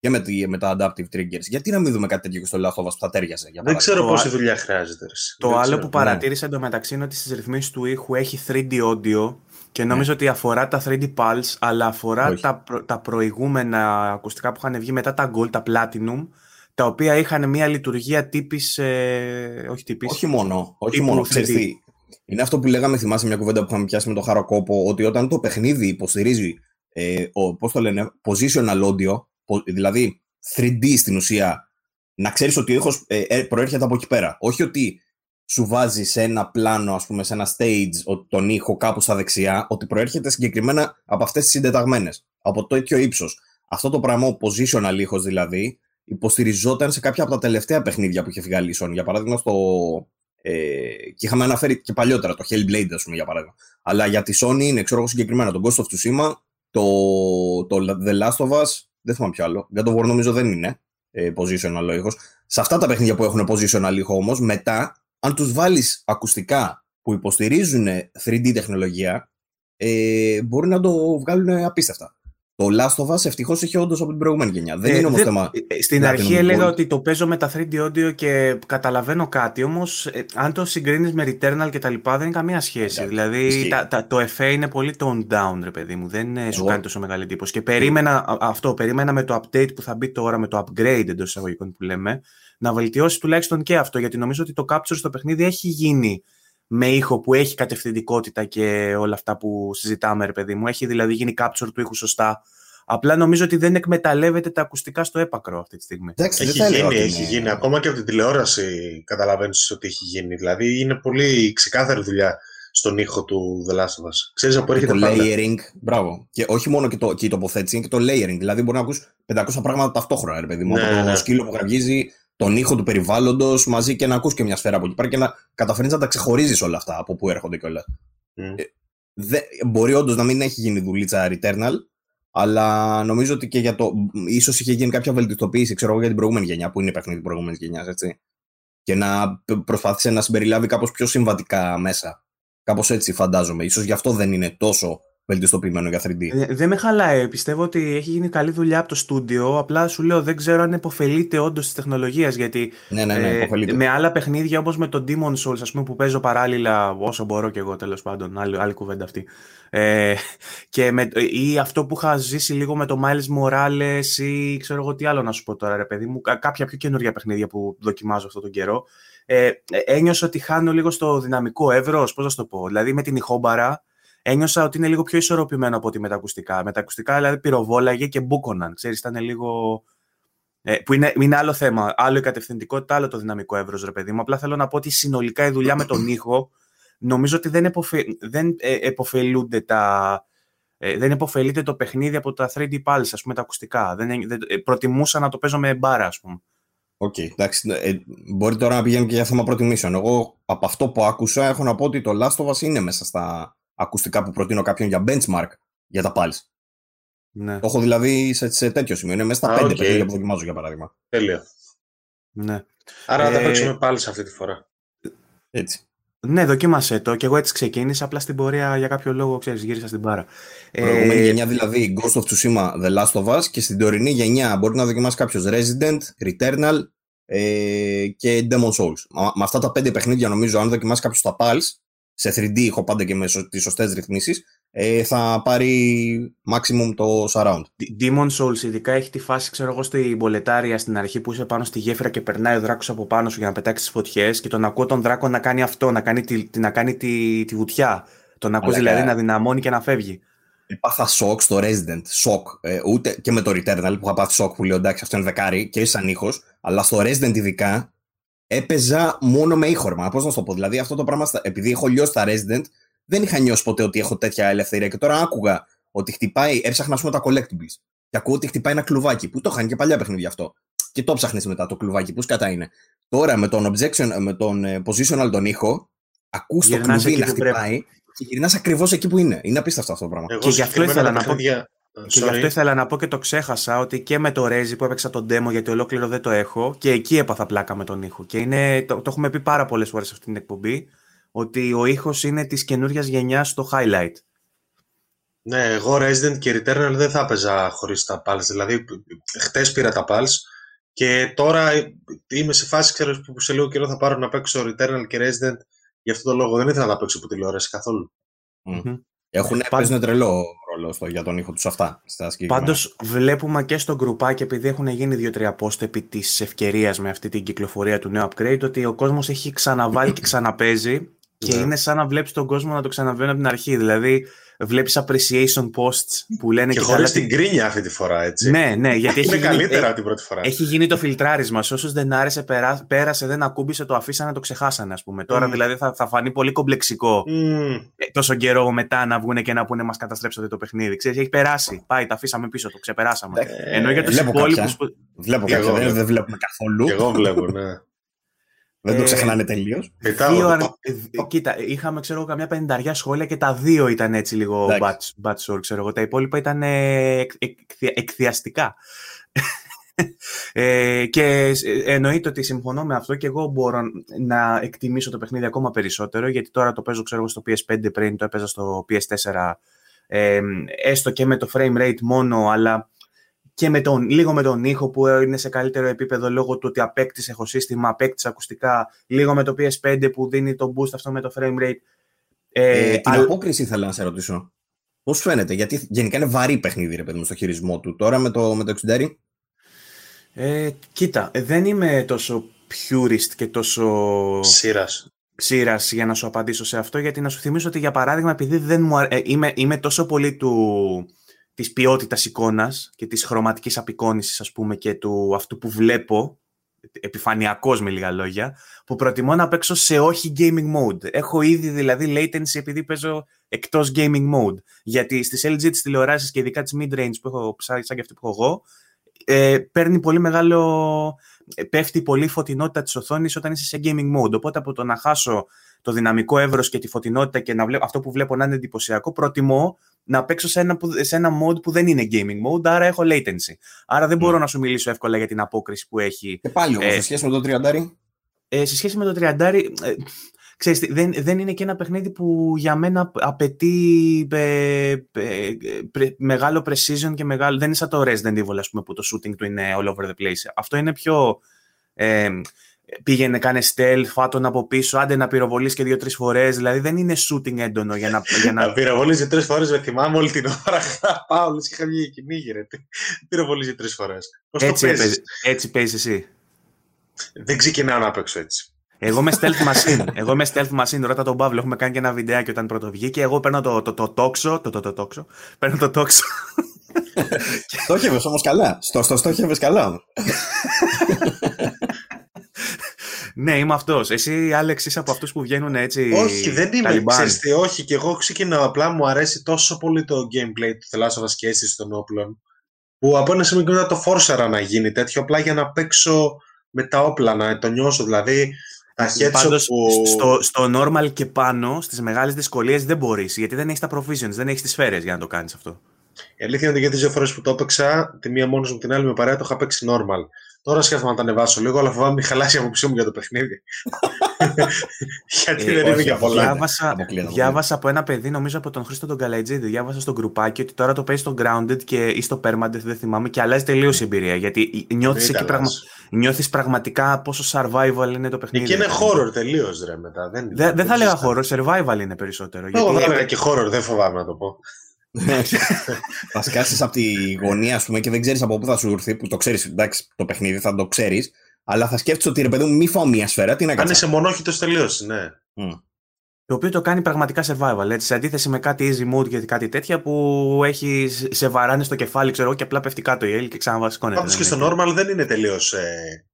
και με, τη, με τα adaptive triggers. Γιατί να μην δούμε κάτι τέτοιο και στο Last of Us που θα τέριαζε. Για δεν ξέρω πόση δουλειά χρειάζεται. Το δεν άλλο ξέρω. που παρατήρησα ναι. εντωμεταξύ είναι ότι στις ρυθμίσεις του ήχου έχει 3D audio και νομίζω ναι. ότι αφορά τα 3D Pulse, αλλά αφορά τα, τα προηγούμενα ακουστικά που είχαν βγει μετά τα Gold, τα Platinum, τα οποία είχαν μια λειτουργία τύπης. Ε, όχι τύπης. Όχι μόνο. Όχι μόνο. είναι αυτό που λέγαμε, θυμάσαι μια κουβέντα που είχαμε πιάσει με το Χαροκόπο, ότι όταν το παιχνίδι υποστηρίζει ε, ο, πώς το λένε, positional audio, δηλαδή 3D στην ουσία, να ξέρεις ότι ο ήχος ε, ε, προέρχεται από εκεί πέρα. Όχι ότι σου βάζεις σε ένα πλάνο, ας πούμε, σε ένα stage, τον ήχο κάπου στα δεξιά, ότι προέρχεται συγκεκριμένα από αυτές τις συντεταγμένες, από το τέτοιο ύψος. Αυτό το πράγμα, ο positional ήχος δηλαδή, υποστηριζόταν σε κάποια από τα τελευταία παιχνίδια που είχε βγάλει η Sony. Για παράδειγμα, στο, ε, και είχαμε αναφέρει και παλιότερα το Hellblade, ας πούμε, για παράδειγμα. Αλλά για τη Sony είναι, ξέρω εγώ συγκεκριμένα, το Ghost of Tsushima, το, το The Last of Us, δεν θυμάμαι ποιο άλλο. God of War νομίζω δεν είναι ε, positional ήχος. Σε αυτά τα παιχνίδια που έχουν positional ήχο όμως, μετά, αν τους βάλεις ακουστικά που υποστηρίζουν 3D τεχνολογία, ε, μπορεί να το βγάλουν απίστευτα. Το Last of Us ευτυχώς έχει όντως από την προηγούμενη γενιά. Δεν ε, είναι όμως θέμα. Ε, στην αρχή έλεγα ότι το παίζω με τα 3D audio και καταλαβαίνω κάτι, όμως ε, αν το συγκρίνεις με Returnal και τα λοιπά δεν είναι καμία σχέση. δηλαδή τα, τα, το FA είναι πολύ toned down, ρε παιδί μου. Δεν Εγώ... σου κάνει τόσο μεγάλη εντύπωση. Και περίμενα αυτό, περίμενα με το update που θα μπει τώρα, με το upgrade εντός εισαγωγικών που λέμε, να βελτιώσει τουλάχιστον και αυτό. Γιατί νομίζω ότι το capture στο παιχνίδι έχει γίνει με ήχο που έχει κατευθυντικότητα και όλα αυτά που συζητάμε, ρε παιδί μου. Έχει δηλαδή γίνει capture του ήχου σωστά. Απλά νομίζω ότι δεν εκμεταλλεύεται τα ακουστικά στο έπακρο αυτή τη στιγμή. Εντάξει, έχει γίνει, έχει γίνει. Ακόμα και από την τηλεόραση καταλαβαίνεις ότι έχει γίνει. Δηλαδή είναι πολύ ξεκάθαρη δουλειά στον ήχο του The Last of Us. Ξέρεις από έρχεται το πάντα. layering, μπράβο. Και όχι μόνο και, το, και η τοποθέτηση, είναι και το layering. Δηλαδή μπορεί να ακούς 500 πράγματα ταυτόχρονα, ρε παιδί μου. Ναι, το ναι. σκύλο που γραυγίζει, τον ήχο του περιβάλλοντος μαζί και να ακούς και μια σφαίρα από εκεί πέρα και να καταφέρει να τα ξεχωρίζεις όλα αυτά από πού έρχονται κιόλα. Mm. Ε, δε, μπορεί όντως να μην έχει γίνει δουλίτσα Returnal, αλλά νομίζω ότι και για το. ίσως είχε γίνει κάποια βελτιστοποίηση, ξέρω εγώ, για την προηγούμενη γενιά, που είναι η παιχνίδι προηγούμενης γενιάς, έτσι. Και να προσπάθησε να συμπεριλάβει κάπως πιο συμβατικά μέσα. Κάπως έτσι φαντάζομαι. σω γι' αυτό δεν είναι τόσο βελτιστοποιημένο για 3D. Ε, δεν με χαλάει. Πιστεύω ότι έχει γίνει καλή δουλειά από το στούντιο. Απλά σου λέω δεν ξέρω αν υποφελείται όντως της τεχνολογίας. Γιατί ναι, ναι, ναι, ε, με άλλα παιχνίδια όπως με το Demon Souls, ας πούμε, που παίζω παράλληλα όσο μπορώ και εγώ τέλος πάντων. Άλλη, άλλη κουβέντα αυτή. Ε, και με, ή αυτό που είχα ζήσει λίγο με το Miles Morales ή ξέρω εγώ τι άλλο να σου πω τώρα, ρε παιδί μου. Κάποια πιο καινούργια παιχνίδια που δοκιμάζω αυτόν τον καιρό. Ε, ένιωσα ότι χάνω λίγο στο δυναμικό εύρος, πώς να το πω. Δηλαδή με την ηχόμπαρα ένιωσα ότι είναι λίγο πιο ισορροπημένο από ότι με τα ακουστικά. Με τα ακουστικά δηλαδή πυροβόλαγε και μπούκοναν. Ξέρεις, ήταν λίγο... Ε, που είναι, είναι άλλο θέμα. Άλλο η κατευθυντικότητα, άλλο το δυναμικό εύρος, ρε παιδί μου. Απλά θέλω να πω ότι συνολικά η δουλειά με τον ήχο νομίζω ότι δεν, επωφε, δεν ε, επωφελούνται τα. Ε, δεν επωφελείται το παιχνίδι από τα 3D pulse, ας πούμε, τα ακουστικά. Δεν, δεν, ε, προτιμούσα να το παίζω με μπάρα, ας πούμε. OK, okay, εντάξει. Ε, μπορεί τώρα να πηγαίνει και για θέμα προτιμήσεων. Εγώ από αυτό που άκουσα έχω να πω ότι το Last of Us είναι μέσα στα, ακουστικά που προτείνω κάποιον για benchmark για τα pulse. Ναι. Το έχω δηλαδή σε, σε τέτοιο σημείο. Είναι μέσα στα πέντε okay. παιχνίδια που δοκιμάζω για παράδειγμα. Τέλεια. Ναι. Άρα ε... θα παίξουμε πάλι σε αυτή τη φορά. Έτσι. Ναι, δοκίμασέ το και εγώ έτσι ξεκίνησα. Απλά στην πορεία για κάποιο λόγο, ξέρεις, γύρισα στην πάρα. Προηγούμενη ε... γενιά δηλαδή Ghost of Tsushima The Last of Us και στην τωρινή γενιά μπορεί να δοκιμάσει κάποιος Resident, Returnal ε, και Demon Souls. Με αυτά τα πέντε παιχνίδια νομίζω αν δοκιμάσει κάποιος τα Pulse σε 3D έχω πάντα και με τις σωστές ρυθμίσεις, ε, θα πάρει maximum το surround. Demon Souls ειδικά έχει τη φάση, ξέρω εγώ, στην πολετάρια στην αρχή που είσαι πάνω στη γέφυρα και περνάει ο δράκος από πάνω σου για να πετάξεις τις φωτιές και τον ακούω τον δράκο να κάνει αυτό, να κάνει τη, να κάνει τη, τη βουτιά. Τον ακούς δηλαδή να δυναμώνει και να φεύγει. Πάθα σοκ στο Resident, σοκ. Ε, ούτε και με το Returnal που είχα πάθει σοκ που λέω εντάξει αυτό είναι δεκάρι και σαν ήχο, αλλά στο Resident ειδικά έπαιζα μόνο με ήχορμα. Πώς να σου το πω, δηλαδή αυτό το πράγμα, επειδή έχω λιώσει τα Resident, δεν είχα νιώσει ποτέ ότι έχω τέτοια ελευθερία. Και τώρα άκουγα ότι χτυπάει, έψαχνα πούμε τα collectibles. Και ακούω ότι χτυπάει ένα κλουβάκι, που το είχαν και παλιά παιχνίδια αυτό. Και το ψάχνεις μετά το κλουβάκι, που κατά είναι. Τώρα με τον objection, με τον ε, positional τον ήχο, ακούς το κλουβί να χτυπάει και γυρνάς ακριβώς εκεί που είναι. Είναι απίστευτο αυτό το πράγμα. Εγώ και γι' αυτό ήθελα να πω. Και γι' αυτό ήθελα να πω και το ξέχασα ότι και με το Rezi που έπαιξα τον demo γιατί ολόκληρο δεν το έχω και εκεί έπαθα πλάκα με τον ήχο. Και είναι, το, το έχουμε πει πάρα πολλές φορές σε αυτή την εκπομπή ότι ο ήχος είναι της καινούργια γενιάς στο highlight. Ναι, εγώ Resident και Returnal δεν θα έπαιζα χωρίς τα pulse. Δηλαδή, χτες πήρα τα pulse και τώρα είμαι σε φάση ξέρω, που σε λίγο καιρό θα πάρω να παίξω Returnal και Resident. Γι' αυτό το λόγο δεν ήθελα να παίξω από τηλεόραση καθόλου. Mm. Έχουν παίζουν τρελό ρόλο στο, για τον ήχο του αυτά. Πάντως βλέπουμε και στο γκρουπάκι, επειδή έχουν γίνει δύο-τρία post επί της ευκαιρίας με αυτή την κυκλοφορία του νέου upgrade, ότι ο κόσμος έχει ξαναβάλει και ξαναπέζει και ναι. είναι σαν να βλέπεις τον κόσμο να το ξαναβαίνει από την αρχή. Δηλαδή, βλέπεις appreciation posts που λένε και, και χωρίς την κρίνια αυτή τη φορά, έτσι. Ναι, ναι, γιατί έχει είναι γίνει, καλύτερα έχει, την πρώτη φορά. Έχει γίνει το φιλτράρισμα. Σε όσους δεν άρεσε, περά, πέρασε, δεν ακούμπησε, το αφήσανε, το ξεχάσανε, ας πούμε. Τώρα δηλαδή θα, θα φανεί πολύ κομπλεξικό mm. τόσο καιρό μετά να βγουν και να πούνε μας καταστρέψατε το παιχνίδι. Ξέρεις, έχει περάσει. Πάει, τα αφήσαμε πίσω, το ξεπεράσαμε. Ε, Ενώ για τους υπόλοιπους. Βλέπω κάποια, δεν βλέπουμε καθόλου. εγώ βλέπω, ναι. <laughs> Δεν το ε, ξεχνάνε τελείως. Κοίτα, είχαμε ξέρω καμιά πενταριά σχόλια και τα δύο ήταν έτσι λίγο bad short, ξέρω εγώ. Τα υπόλοιπα ήταν ε, εκθιαστικά. <laughs> ε, και εννοείται ότι συμφωνώ με αυτό και εγώ μπορώ να εκτιμήσω το παιχνίδι ακόμα περισσότερο γιατί τώρα το παίζω ξέρω στο PS5 πριν το έπαιζα στο PS4 ες, έστω και με το frame rate μόνο αλλά και με τον, λίγο με τον ήχο που είναι σε καλύτερο επίπεδο λόγω του ότι απέκτησε ηχοσύστημα, απέκτησε ακουστικά, λίγο με το PS5 που δίνει το boost αυτό με το frame rate. Ε, ε, την απόκριση ήθελα να σε ρωτήσω. Πώς φαίνεται, γιατί γενικά είναι βαρύ παιχνίδι ρε παιδί μου στο χειρισμό του. Τώρα με το, με το 60 ε, Κοίτα, δεν είμαι τόσο purist και τόσο. Σύρας. Ξήρα για να σου απαντήσω σε αυτό, γιατί να σου θυμίσω ότι για παράδειγμα, επειδή δεν μου ε, είμαι, είμαι τόσο πολύ του, της ποιότητας εικόνας και της χρωματικής απεικόνησης, ας πούμε, και του αυτού που βλέπω, επιφανειακός με λίγα λόγια, που προτιμώ να παίξω σε όχι gaming mode. Έχω ήδη δηλαδή latency επειδή παίζω εκτός gaming mode. Γιατί στις LG τις τηλεοράσεις και ειδικά τις mid-range που έχω ψάξει σαν και αυτή που έχω εγώ, ε, παίρνει πολύ μεγάλο... πέφτει πολύ η φωτεινότητα της οθόνης όταν είσαι σε gaming mode. Οπότε από το να χάσω το δυναμικό εύρος και τη φωτεινότητα και να βλέπω, αυτό που βλέπω να είναι εντυπωσιακό, προτιμώ να παίξω σε ένα, σε ένα mode που δεν είναι gaming mode, άρα έχω latency. Άρα δεν μπορώ ναι. να σου μιλήσω εύκολα για την απόκριση που έχει. Και πάλι όμως, ε, σε σχέση με το 30 ε, σε σχέση με το 30 ε, ξέρεις, δεν, δεν είναι και ένα παιχνίδι που για μένα απαιτεί ε, ε, μεγάλο precision και μεγάλο... Δεν είναι σαν το Resident Evil, ας πούμε, που το shooting του είναι all over the place. Αυτό είναι πιο... Ε, πήγαινε, κάνε stealth, φάτον από πίσω, άντε να πυροβολείς και δύο-τρεις φορές. Δηλαδή δεν είναι shooting έντονο για να. <laughs> Για να... πυροβολείς τρεις φορές, με θυμάμαι όλη την ώρα. <laughs> Πάω, λες και είχα βγει κυνήγι, ρε. Πυροβολείς τρεις φορές. Έτσι, παίζεις, έτσι παίζεις εσύ; Δεν ξεκινάω να παίξω έτσι. Εγώ είμαι stealth <laughs> machine. Εγώ είμαι stealth machine. Ρώτα τον Παύλο. Έχουμε κάνει και ένα βιντεάκι όταν πρώτο βγήκε. Εγώ παίρνω το, το, το, τόξο. Το, το, το, τόξο. Παίρνω το τόξο. Στόχευες όμως καλά. Στο, στο στόχευες καλά. Ναι, είμαι αυτός. Εσύ, Άλεξ, είσαι από αυτούς που βγαίνουν έτσι. Όχι, δεν είμαι. Ξέρετε, όχι, και εγώ ξεκινάω. Απλά μου αρέσει τόσο πολύ το gameplay του Θελάσσοβα και αίσθηση των όπλων. Που από ένα σημείο και το φόρσαρα να γίνει τέτοιο, απλά για να παίξω με τα όπλα, να το νιώσω. Δηλαδή, τα Πάντως, που... στο, στο normal και πάνω, στις μεγάλες δυσκολίες δεν μπορείς. Γιατί δεν έχεις τα provisions, δεν έχεις τις σφαίρες για να το κάνεις αυτό. Η αλήθεια είναι ότι για τις δύο φορές που το έπαιξα, τη μία μόνος μου την άλλη με παρέα, το είχα παίξει normal. Τώρα σκέφτομαι να τα ανεβάσω λίγο, αλλά φοβάμαι μην χαλάσει η αποψή μου για το παιχνίδι. <laughs> Γιατί Ε, δεν όχι, είναι για πολλά. Διάβασα, Αποκλείεται, διάβασα από ένα παιδί, νομίζω από τον Χρήστο τον Καλατζίδη, διάβασα στο γκρουπάκι ότι τώρα το παίζει στο Grounded και, ή στο Permanent, δεν θυμάμαι, και αλλάζει τελείως η εμπειρία. Γιατί νιώθεις, Μην εκεί τα πραγμα... αλλάζει. νιώθεις πραγματικά πόσο survival είναι το παιχνίδι. Εκεί είναι ρε. horror τελείως ρε μετά. Δεν, Δεν, δεν θα έλεγα συζητάμε. horror, survival είναι περισσότερο. Εγώ γιατί- θα έλεγα και horror, δεν φοβάμαι να το πω. Θα σκάσεις από τη γωνία, ας πούμε, και δεν ξέρεις από πού θα σου έρθει. Που το ξέρεις, εντάξει, το παιχνίδι θα το ξέρεις. Αλλά θα σκέφτεσαι ότι ρε παιδί μου, μη φάω μία σφαίρα. Τι να Αν κάνω; είσαι μονόχυτο τελείω, ναι. Το οποίο το κάνει πραγματικά survival. Έτσι, σε αντίθεση με κάτι easy mode και κάτι τέτοια που έχει σε βαράνε στο κεφάλι, ξέρω εγώ, και απλά πέφτει κάτω η Έλλη και ξαναβασικώνεται. Πάντως και Δεν στο είναι- normal δεν είναι τελείως.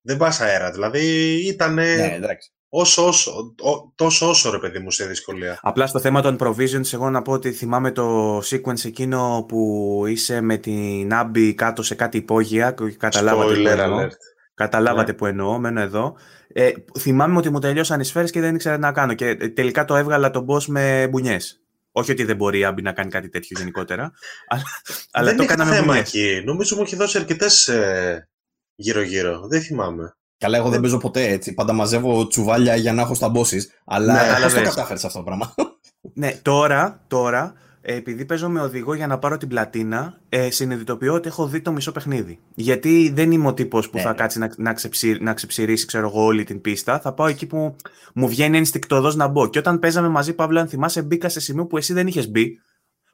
δεν πας αέρα. Δηλαδή ήταν Ναι, εντάξει. Όσο, όσο, ο- τόσο όσο ρε παιδί μου σε δυσκολία. Απλά στο θέμα των provisions, εγώ να πω ότι θυμάμαι το sequence εκείνο που είσαι με την Abby κάτω σε κάτι υπόγεια. και Καταλάβατε που Spoiler εννοώ. alert. Καταλάβατε Ναι. που εννοώ, μένω εδώ. Ε, θυμάμαι ότι μου τελειώσαν οι σφαίρες και δεν ήξερα τι να κάνω. Και ε, τελικά το έβγαλα τον boss με μπουνιές. Όχι ότι δεν μπορεί η Abby να κάνει κάτι τέτοιο γενικότερα. <laughs> αλλά αλλά δεν το είχα έκανα με θέμα μπουνιές. εκεί. Νομίζω μου έχει δώσει αρκετές γύρω-γύρω. Δεν θυμάμαι. Καλά, εγώ δεν παίζω ποτέ έτσι. Πάντα μαζεύω τσουβάλια για να έχω στα bosses. Αλλά Ναι, ναι, αλλά πώς το δες. κατάφερες αυτό το πράγμα; Ναι, τώρα, τώρα ε, επειδή παίζω με οδηγό για να πάρω την πλατίνα, ε, συνειδητοποιώ ότι έχω δει το μισό παιχνίδι. Γιατί δεν είμαι ο τύπος που Ναι, θα ναι. κάτσει να, να, ξεψη, να ξεψηρίσει, ξέρω εγώ, όλη την πίστα. Θα πάω εκεί που μου βγαίνει ενστικτοδό να μπω. Και όταν παίζαμε μαζί, Παύλο, αν θυμάσαι, μπήκα σε σημείο που εσύ δεν είχες μπει.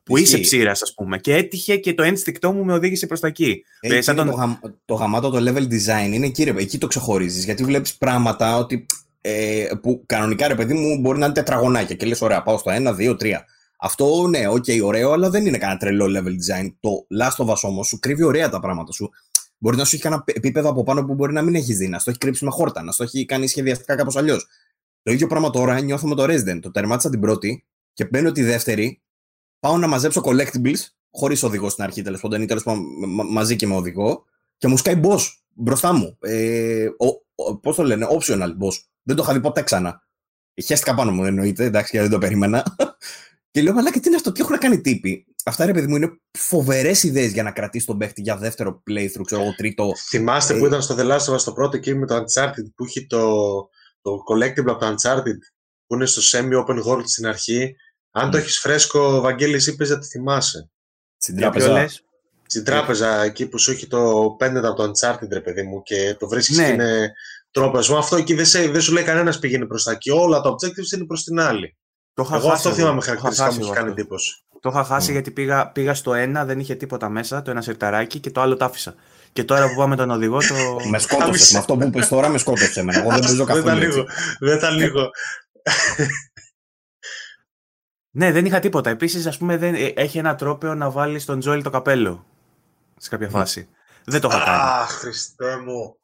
Που Ισχύει. είσαι ψείρας, ας πούμε. Και έτυχε και το ένστικτό μου με οδήγησε προς τα εκεί. Ε, Ε, σαν είναι τον- το, γαμ- το γαμάτο το level design είναι εκεί, ρε, εκεί το ξεχωρίζεις. Γιατί βλέπεις πράγματα ότι, ε, που κανονικά ρε παιδί μου μπορεί να είναι τετραγωνάκια και λες: Ωραία, πάω στο 1, 2, 3. Αυτό ναι, οκ, ωραίο, αλλά δεν είναι κανένα τρελό level design. Το Last of Us όμως σου κρύβει ωραία τα πράγματα σου. Μπορεί να σου έχει κανένα επίπεδο από πάνω που μπορεί να μην έχεις δει, να στο έχει κρύψει με χόρτα, να στο έχει κάνει σχεδιαστικά κάπως αλλιώς. Το ίδιο πράγμα τώρα νιώθω με το Resident. Το τερμάτισα την πρώτη και μπαίνω τη δεύτερη. Πάω να μαζέψω collectibles, χωρίς οδηγό στην αρχή τέλος πάντων, ή τέλος πάντων μα- μαζί και με οδηγό, και μου σκάει boss μπροστά μου. Ε, Πώς το λένε, optional boss. Δεν το είχα δει ποτέ ξανά. Χαίστηκα πάνω μου, εννοείται, εντάξει, γιατί δεν το περίμενα. <laughs> και λέω, αλλά και τι είναι αυτό, τι έχουν κάνει τύποι; Αυτά ρε παιδί μου είναι φοβερές ιδέες για να κρατήσει τον παίχτη για δεύτερο playthrough, ξέρω εγώ, τρίτο. Θυμάστε Ε, που ήταν στο The Last of Us το πρώτο εκεί με το Uncharted που έχει το, το collectible από το Uncharted που είναι στο semi-open world στην αρχή. Αν το Mm. έχεις φρέσκο, Βαγγέλης, είπες να τη θυμάσαι. Στην Για ποιο τράπεζα. λες; Στην τράπεζα εκεί που σου έχει το pendant από το Uncharted, ρε παιδί μου, και το βρίσκεις Ναι. και είναι τρόπο. Ας πούμε, Αυτό εκεί δεν, σε, δεν σου λέει κανένας πηγαίνει προς τα εκεί. Όλα τα objectives είναι προς την άλλη. Το είχα Εγώ χάσει αυτό εγώ. θυμάμαι Το είχα χαρακτηριστικά χάσει μου έχει εγώ κάνει αυτό. εντύπωση. Το είχα χάσει Mm. γιατί πήγα, πήγα στο ένα, δεν είχε τίποτα μέσα, το ένα σερταράκι και το άλλο το άφησα. Και τώρα που πάμε τον οδηγό, το. <laughs> Με σκότωσες. Κάμισε. με αυτό που είπες τώρα με σκότωσες εμένα. Εγώ δεν <laughs> παίζω Δεν καθόλου. ήταν έτσι. λίγο. Δεν ήταν λίγο. <laughs> ναι, δεν είχα τίποτα. Επίσης, ας πούμε, δεν, ε, έχει ένα τρόπαιο να βάλει στον Τζόελ το καπέλο. Σε κάποια φάση. δεν το είχα κάνει. Αχ, Χριστέ μου.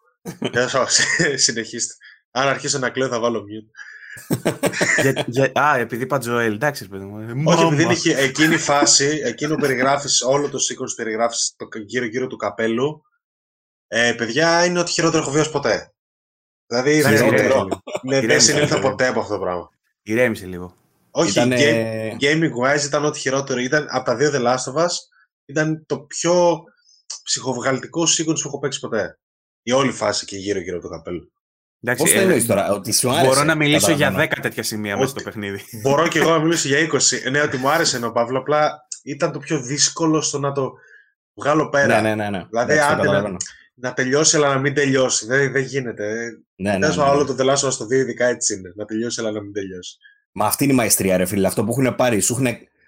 Γεια σας, συνεχίστε. Αν αρχίσω να κλαίω θα βάλω mute. για, για, α, επειδή είπα Τζοέλ, εντάξει, παιδί μου. ε, Όχι, επειδή μάμα. είναι εκεί- εκείνη η φάση, εκείνο που περιγράφεις, όλο το sequence περιγράφεις το γύρω-γύρω του καπέλου, ε, παιδιά, είναι ότι χειρότερο έχω βιώσει ποτέ. Δηλαδή, Εντάξει, χειρότερο. ηρέμησε λίγο. Ναι, δεν Ηρέμησε συνήλθα λίγο. ποτέ από αυτό το πράγμα. Ηρέμησε λίγο. Όχι, Ήτανε- game- gaming wise ήταν ό,τι χειρότερο. Ήταν από τα δύο The Last of Us, ήταν το πιο ψυχοβγαλτικό sequence που έχω παίξει ποτέ. Η όλη φάση και γύρω-γύρω από το καπέλο. Εντάξει, Πώς το ε, εννοείς τώρα, ότι σου άρεσε; Μπορώ να μιλήσω για καταλαβαίνω. 10 τέτοια σημεία μέσα στο Ότι- παιχνίδι. <laughs> Μπορώ και εγώ να μιλήσω για 20. Ναι, ότι μου άρεσε ενώ Παύλο, απλά ήταν το πιο δύσκολο στο να το βγάλω πέρα. Ναι, ναι, ναι. ναι. Δηλαδή, Εντάξει, το άντε να- καταλαβαίνω. Να τελειώσει, αλλά να μην τελειώσει. Δεν, δεν γίνεται. Ναι, ναι, Τέλος ναι, πάντων, ναι. όλο το The Last of Us το 2 ειδικά έτσι είναι. Να τελειώσει, αλλά να μην τελειώσει. Μα αυτή είναι η μαεστρία, ρε φίλε. Αυτό που έχουν πάρει, σου έχουν,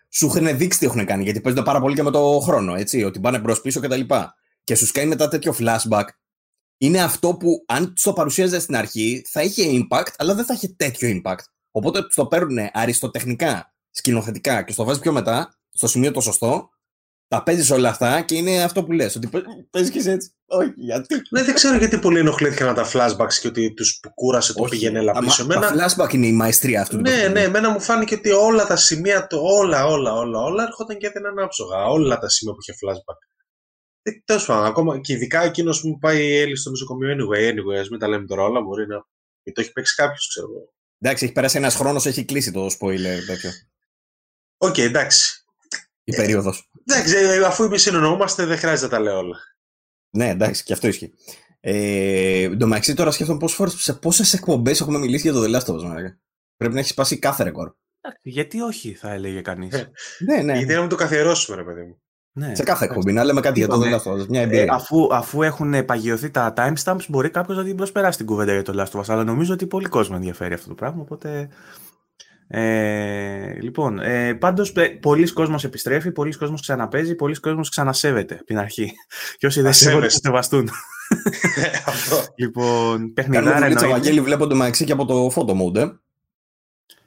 σου έχουν δείξει τι έχουν κάνει. Γιατί παίζονται πάρα πολύ και με το χρόνο, έτσι. Ότι πάνε μπρος πίσω κτλ. Και, και σου κάνει μετά τέτοιο flashback. Είναι αυτό που, αν το παρουσίαζε στην αρχή, θα είχε impact, αλλά δεν θα είχε τέτοιο impact. Οπότε το παίρνουν αριστοτεχνικά, σκηνοθετικά και στο βάζει πιο μετά, στο σημείο το σωστό, τα παίζεις όλα αυτά και είναι αυτό που λες. Ότι παίζεις και εσύ έτσι. Όχι, γιατί; Ναι, δεν ξέρω γιατί πολλοί ενοχλήθηκαν τα flashbacks και ότι τους κούρασε το Όχι. πήγαινε έλα Τα- πίσω. Τα Εμένα, flashback είναι η μαεστρία αυτού του ναι, παιχνιδιού. ναι, εμένα μου φάνηκε ότι όλα τα σημεία, το, όλα, όλα, όλα, όλα έρχονταν και έδιναν άψογα. Όλα τα σημεία που είχε flashback. Ε, Τέλος πάντων, ακόμα και ειδικά εκείνος που πάει η Έλλη στο νοσοκομείο anyway, anyway, ας μην τα λέμε τώρα όλα, μπορεί να. Γιατί το έχει παίξει κάποιος, ξέρω εγώ. Εντάξει, έχει περάσει ένας χρόνος, έχει κλείσει το spoiler τέτοιο. Οκ, εντάξει. Η περίοδος. Εντάξει, ε, αφού εμείς συνεννοούμαστε, δεν χρειάζεται να τα λέω όλα. Ναι, εντάξει, και αυτό ισχύει. Ε, εν τω μεταξύ τώρα σκέφτομαι πόσες φορές σε πόσες εκπομπές έχουμε μιλήσει για το The Last of Us. Πρέπει να έχεις σπάσει κάθε ρεκόρ. Γιατί όχι, θα έλεγε κανείς. ναι, ναι. Γιατί να μην το καθιερώσουμε, ρε παιδί μου. Ναι. Σε κάθε εκπομπή να λέμε κάτι για το The Last of Us. Μια ε, εμπειρία. Ε, αφού, αφού έχουν παγιωθεί τα timestamps, μπορεί κάποιος να την προσπεράσει την κουβέντα για το Last of Us. Αλλά νομίζω ότι πολύ κόσμο ενδιαφέρει αυτό το πράγμα. Οπότε. Ε, λοιπόν, ε, πάντως ε, πολλοί κόσμος επιστρέφει, πολλοί κόσμος ξαναπέζει, πολλοί κόσμος ξανασέβεται από την αρχή. <laughs> Και όσοι δεν σέβονται θα σεβαστούν. <laughs> λοιπόν, παιχνιδάρα εννοείται. Βαγγέλη βλέπω το μεταξύ και από το photo mode, ε.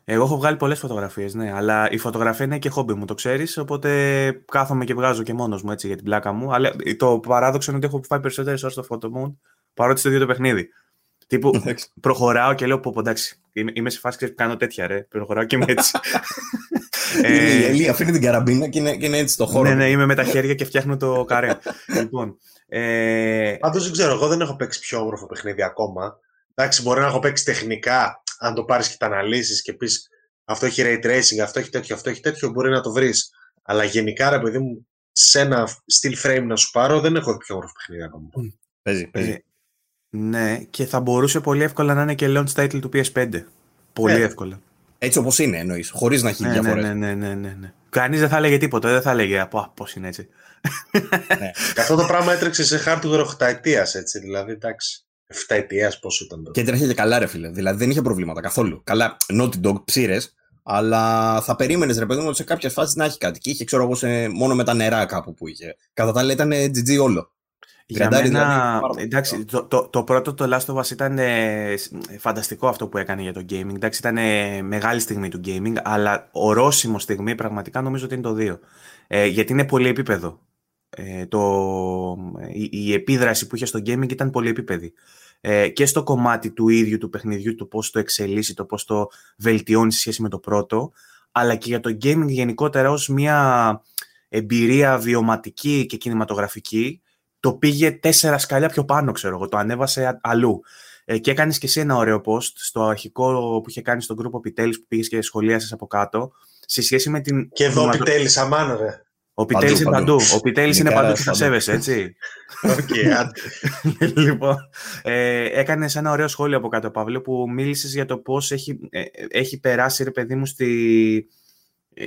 Εγώ έχω βγάλει πολλές φωτογραφίες, ναι, αλλά η φωτογραφία είναι και χόμπι μου, το ξέρεις, οπότε κάθομαι και βγάζω και μόνος μου έτσι για την πλάκα μου. Αλλά το παράδοξο είναι ότι έχω φάει περισσότερες ώρες στο photo mode παρότι στο ίδιο το παιχνίδι. Τύπου προχωράω και λέω πω εντάξει, είμαι, είμαι σε φάση που κάνω τέτοια ρε, προχωράω και είμαι έτσι. <laughs> ε, η Ελία αφήνει την καραμπίνα και είναι, και είναι έτσι στο χώρο. Ναι, ναι, είμαι με τα χέρια και φτιάχνω το καρέ. <laughs> λοιπόν, ε... Πάντως δεν ξέρω, εγώ δεν έχω παίξει πιο όμορφο παιχνίδι ακόμα. Εντάξει, μπορεί να έχω παίξει τεχνικά, αν το πάρεις και τα αναλύσεις και πεις αυτό έχει ray tracing, αυτό έχει τέτοιο, αυτό έχει τέτοιο, μπορεί να το βρεις. Αλλά γενικά, ρε παιδί μου, σε ένα still frame να σου πάρω, δεν έχω πιο όμορφο παιχνίδι ακόμα. Παίζει, παίζει. Ε, ναι, και θα μπορούσε πολύ εύκολα να είναι και launch title του PS5. Πολύ ε, εύκολα. Έτσι όπως είναι, εννοείς. Χωρίς να έχει ναι, διαφορές. Ναι, ναι, ναι, ναι, ναι. Κανείς δεν θα έλεγε τίποτα. Δεν θα έλεγε πώς είναι έτσι. ναι. <laughs> Αυτό το πράγμα έτρεξε σε hardware 8 ετία, έτσι. Δηλαδή, εντάξει. 7 ετία πόσο ήταν το. Και τρέχει και καλά, ρε φίλε. Δηλαδή δεν είχε προβλήματα καθόλου. Καλά, Naughty Dog ψήρες, αλλά θα περίμενες ρε παιδί μου ότι σε κάποιε φάσει να έχει κάτι. Και είχε, ξέρω εγώ, σε, μόνο με τα νερά κάπου που είχε. Κατά τα άλλα ήταν GG όλο. Για μένα, δηλαδή, εντάξει, το, το, το, πρώτο το Last of Us ήταν ε, φανταστικό αυτό που έκανε για το gaming. Εντάξει, ήταν ε, μεγάλη στιγμή του gaming, αλλά ορόσημο στιγμή πραγματικά νομίζω ότι είναι το 2. Ε, γιατί είναι πολύ επίπεδο. Ε, το, η, η, επίδραση που είχε στο gaming ήταν πολύ επίπεδη. Ε, και στο κομμάτι του ίδιου του παιχνιδιού, το πώς το εξελίσσει, το πώς το βελτιώνει σε σχέση με το πρώτο, αλλά και για το gaming γενικότερα ως μια εμπειρία βιωματική και κινηματογραφική, το πήγε τέσσερα σκαλιά πιο πάνω, ξέρω εγώ, το ανέβασε αλλού. Ε, και έκανες και εσύ ένα ωραίο post στο αρχικό που είχε κάνει στον γκρουπ Πιτέλη που πήγες και σχολίασες από κάτω. Σε σχέση με την. Και εδώ ο Πιτέλη, αμάνα, ρε. Ο Πιτέλη είναι παντού. Ο Πιτέλη είναι παντού και θα σέβεσαι, έτσι. <laughs> okay, <laughs> λοιπόν, ε, έκανες ένα ωραίο σχόλιο από κάτω, Παύλο, που μίλησες για το πώς έχει, ε, έχει περάσει, ρε παιδί μου, στη, ε,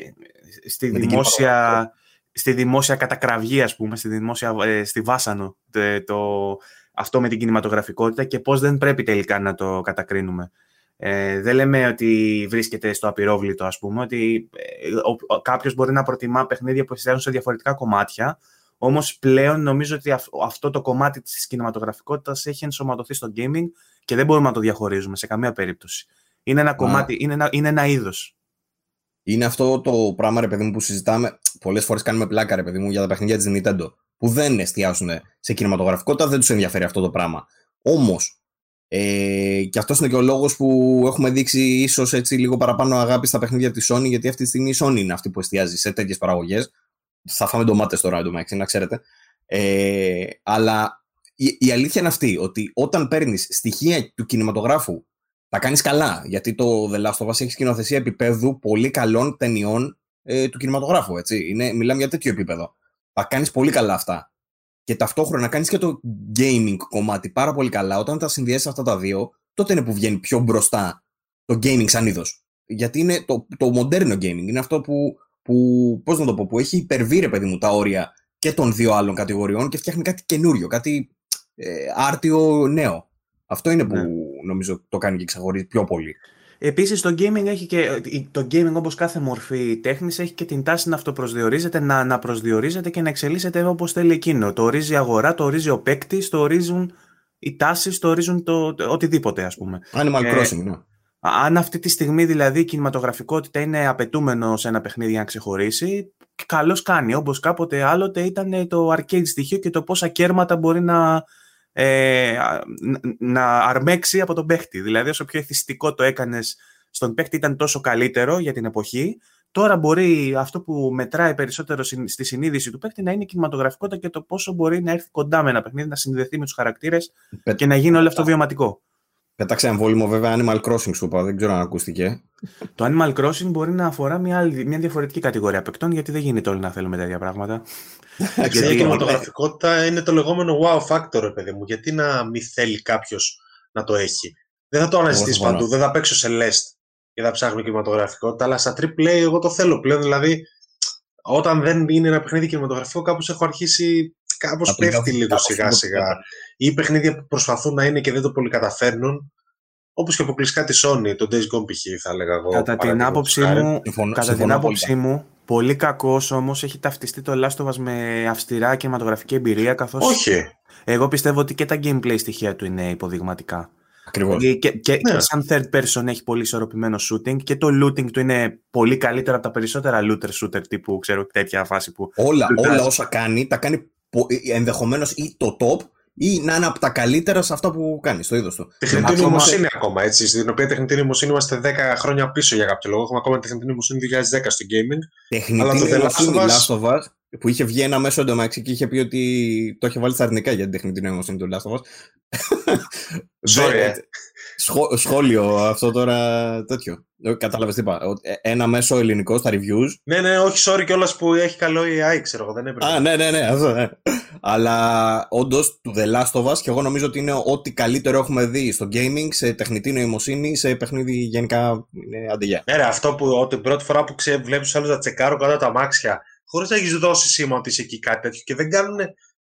στη δημόσια στη δημόσια κατακραυγή, ας πούμε, στη, δημόσια, ε, στη βάσανο το, αυτό με την κινηματογραφικότητα και πώς δεν πρέπει τελικά να το κατακρίνουμε. Ε, δεν λέμε ότι βρίσκεται στο απειρόβλητο, ας πούμε, ότι ε, ο, κάποιος μπορεί να προτιμά παιχνίδια που εστιάζουν σε διαφορετικά κομμάτια, όμως πλέον νομίζω ότι αυτό το κομμάτι της κινηματογραφικότητας έχει ενσωματωθεί στο gaming και δεν μπορούμε να το διαχωρίζουμε σε καμία περίπτωση. Είναι ένα κομμάτι, είναι ένα, είναι ένα είδος είναι αυτό το πράγμα, ρε παιδί μου, που συζητάμε. Πολλές φορές κάνουμε πλάκα, ρε παιδί μου, για τα παιχνίδια της Nintendo. Που δεν εστιάζουν σε κινηματογραφικότητα, δεν τους ενδιαφέρει αυτό το πράγμα. Όμως, ε, και αυτός είναι και ο λόγος που έχουμε δείξει ίσως έτσι λίγο παραπάνω αγάπη στα παιχνίδια της Sony, γιατί αυτή τη στιγμή η Sony είναι αυτή που εστιάζει σε τέτοιες παραγωγές. Θα φάμε ντομάτες τώρα, εντωμεταξύ, να ξέρετε. Ε, αλλά η, η αλήθεια είναι αυτή, ότι όταν παίρνεις στοιχεία του κινηματογράφου τα κάνεις καλά. Γιατί το The Last of Us έχει σκηνοθεσία επίπεδου πολύ καλών ταινιών ε, του κινηματογράφου. Έτσι. Είναι, μιλάμε για τέτοιο επίπεδο. Τα κάνεις πολύ καλά αυτά. Και ταυτόχρονα κάνεις και το gaming κομμάτι πάρα πολύ καλά. Όταν τα συνδυάσει αυτά τα δύο, τότε είναι που βγαίνει πιο μπροστά το gaming σαν είδος. Γιατί είναι το, το μοντέρνο gaming. Είναι αυτό που, που, πώς να το πω, που έχει υπερβεί ρε παιδί μου τα όρια και των δύο άλλων κατηγοριών και φτιάχνει κάτι καινούριο, κάτι ε, άρτιο νέο. Αυτό είναι που ναι. νομίζω το κάνει και ξεχωρίζει πιο πολύ. Επίσης, το gaming έχει και. Το gaming, όπως κάθε μορφή τέχνης, έχει και την τάση να αυτοπροσδιορίζεται, να, να προσδιορίζεται και να εξελίσσεται όπως θέλει εκείνο. Το ορίζει η αγορά, το ορίζει ο παίκτη, το ορίζουν οι τάσεις, το ορίζουν το, οτιδήποτε, ας πούμε. Animal ε, Crossing, ναι. Αν αυτή τη στιγμή δηλαδή η κινηματογραφικότητα είναι απαιτούμενο σε ένα παιχνίδι για να ξεχωρίσει, καλώς κάνει. Όπως κάποτε άλλοτε ήταν το arcade στοιχείο και το πόσα κέρματα μπορεί να, ε, να αρμέξει από τον παίχτη. Δηλαδή, όσο πιο εθιστικό το έκανες στον παίχτη, ήταν τόσο καλύτερο για την εποχή. Τώρα μπορεί αυτό που μετράει περισσότερο στη συνείδηση του παίχτη να είναι η κινηματογραφικότητα και το πόσο μπορεί να έρθει κοντά με ένα παιχνίδι, να συνδεθεί με τους χαρακτήρες και να γίνει όλο αυτό βιωματικό. Πέταξε εμβόλυμο βέβαια Animal Crossing σου είπα, δεν ξέρω αν ακούστηκε. Το Animal Crossing μπορεί να αφορά μια, άλλη, μια διαφορετική κατηγορία παικτών, γιατί δεν γίνεται όλοι να θέλουμε τέτοια πράγματα. <laughs> γιατί η κινηματογραφικότητα είναι το λεγόμενο wow factor, παιδί μου. Γιατί να μην θέλει κάποιος να το έχει; Δεν θα το αναζητήσει παντού, δεν θα παίξω σε Lest και θα ψάχνω κινηματογραφικότητα, αλλά στα AAA εγώ το θέλω πλέον. Δηλαδή, όταν δεν είναι ένα παιχνίδι κινηματογραφικό, κάπως έχω αρχίσει. Κάπως πέφτει λίγο σιγά σιγά. Ή παιχνίδια που προσπαθούν να είναι και δεν το πολύ καταφέρνουν. Όπως και αποκλειστικά τη Sony, το Days Gone π.χ. θα έλεγα εγώ. Κατά την άποψή μου, κατά την άποψή μου πολύ κακός όμως έχει ταυτιστεί το Last of Us με αυστηρά κινηματογραφική εμπειρία. Καθώς Όχι. Εγώ πιστεύω ότι και τα gameplay στοιχεία του είναι υποδειγματικά. Ακριβώς. Και, και, και Ναι. σαν third person έχει πολύ ισορροπημένο shooting και το looting του είναι πολύ καλύτερο από τα περισσότερα looter shooter τύπου, ξέρω, τέτοια φάση που... Όλα, Λουτράζει. όλα όσα κάνει, τα κάνει ενδεχομένως ή το top ή να είναι από τα καλύτερα σε αυτά που κάνεις, στο είδος του. Τεχνητή Ακόμα- νοημοσύνη ακόμα, έτσι. Στην οποία τεχνητή νοημοσύνη είμαστε 10 χρόνια πίσω για κάποιο λόγο. Έχουμε ακόμα τεχνητή νοημοσύνη 2010 στο gaming. Αλλά Τεχνητή το The Last νοημοσύνη of Us- Last of Us, που είχε βγει ένα μέσο εντωμεταξύ και είχε πει ότι το είχε βάλει στα αρνητικά για την τεχνητή νοημοσύνη του Last of Us. Sorry, Δεν- ε. Σχό- σχόλιο αυτό τώρα τέτοιο. Κατάλαβες τι είπα. Ο- ε, Ένα μέσο ελληνικό στα reviews. Ναι, ναι, όχι, sorry κιόλας που έχει καλό AI, ξέρω εγώ. Δεν έπρεπε. Α, ναι, ναι, ναι, αυτό. Ναι. Αλλά όντως του The Last of Us και εγώ νομίζω ότι είναι ό,τι καλύτερο έχουμε δει στο gaming, σε τεχνητή νοημοσύνη, σε παιχνίδι γενικά. Είναι αντιγεια. Ναι, ρε, αυτό που ότι την πρώτη φορά που βλέπεις τους άλλους να τσεκάρουν κάτω τα μάξια, χωρίς να έχεις δώσει σήμα ότι είσαι εκεί κάτι τέτοιο και δεν κάνουν.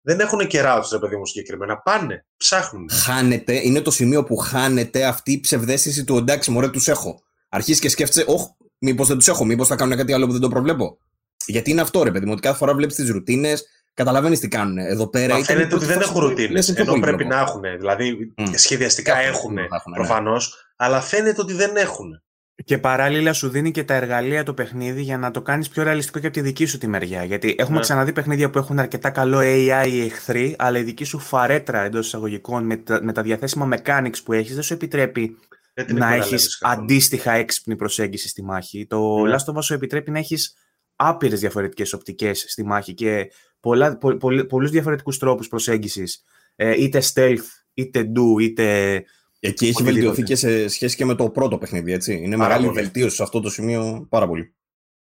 Δεν έχουν κερά του, ρε παιδί μου, συγκεκριμένα. Πάνε, ψάχνουν. Χάνεται, είναι το σημείο που χάνεται αυτή η ψευδέστηση του εντάξει, μωρέ, τους έχω. Αρχίζεις και σκέφτεσαι, Όχι, μήπως δεν τους έχω, μήπως θα κάνουν κάτι άλλο που δεν το προβλέπω. Γιατί είναι αυτό, ρε παιδί μου, ότι κάθε φορά βλέπεις τις ρουτίνες, καταλαβαίνεις τι κάνουν. Εδώ πέρα Μα ήταν η φαίνεται πρώτη ότι δεν φάση έχουν που ρουτίνες. λες, είναι πιο Ενώ πρέπει πολύπλοκο. να έχουν. Δηλαδή, Μμ. σχεδιαστικά Αυτό έχουν θα έχουν, ναι. προφανώς, αλλά φαίνεται ότι δεν έχουν. Και παράλληλα σου δίνει και τα εργαλεία το παιχνίδι για να το κάνεις πιο ρεαλιστικό και από τη δική σου τη μεριά. Γιατί έχουμε Ναι. ξαναδεί παιχνίδια που έχουν αρκετά καλό AI οι εχθροί, αλλά η δική σου φαρέτρα εντός εισαγωγικών με τα, με τα διαθέσιμα mechanics που έχεις δεν σου επιτρέπει Δεν την να εκμεταλλεύεσαι έχεις καθόλου. αντίστοιχα έξυπνη προσέγγιση στη μάχη. Το Ναι. Last of Us σου επιτρέπει να έχεις άπειρες διαφορετικές οπτικές στη μάχη και πολλά, πο, πο, πολλούς διαφορετικούς τρόπους προσέγγισης. Ε, είτε stealth, είτε do, είτε... Εκεί έχει Οτιδήποτε. βελτιωθεί και σε σχέση και με το πρώτο παιχνίδι, έτσι. Είναι Πάρα μεγάλη πολύ. βελτίωση σε αυτό το σημείο πάρα πολύ.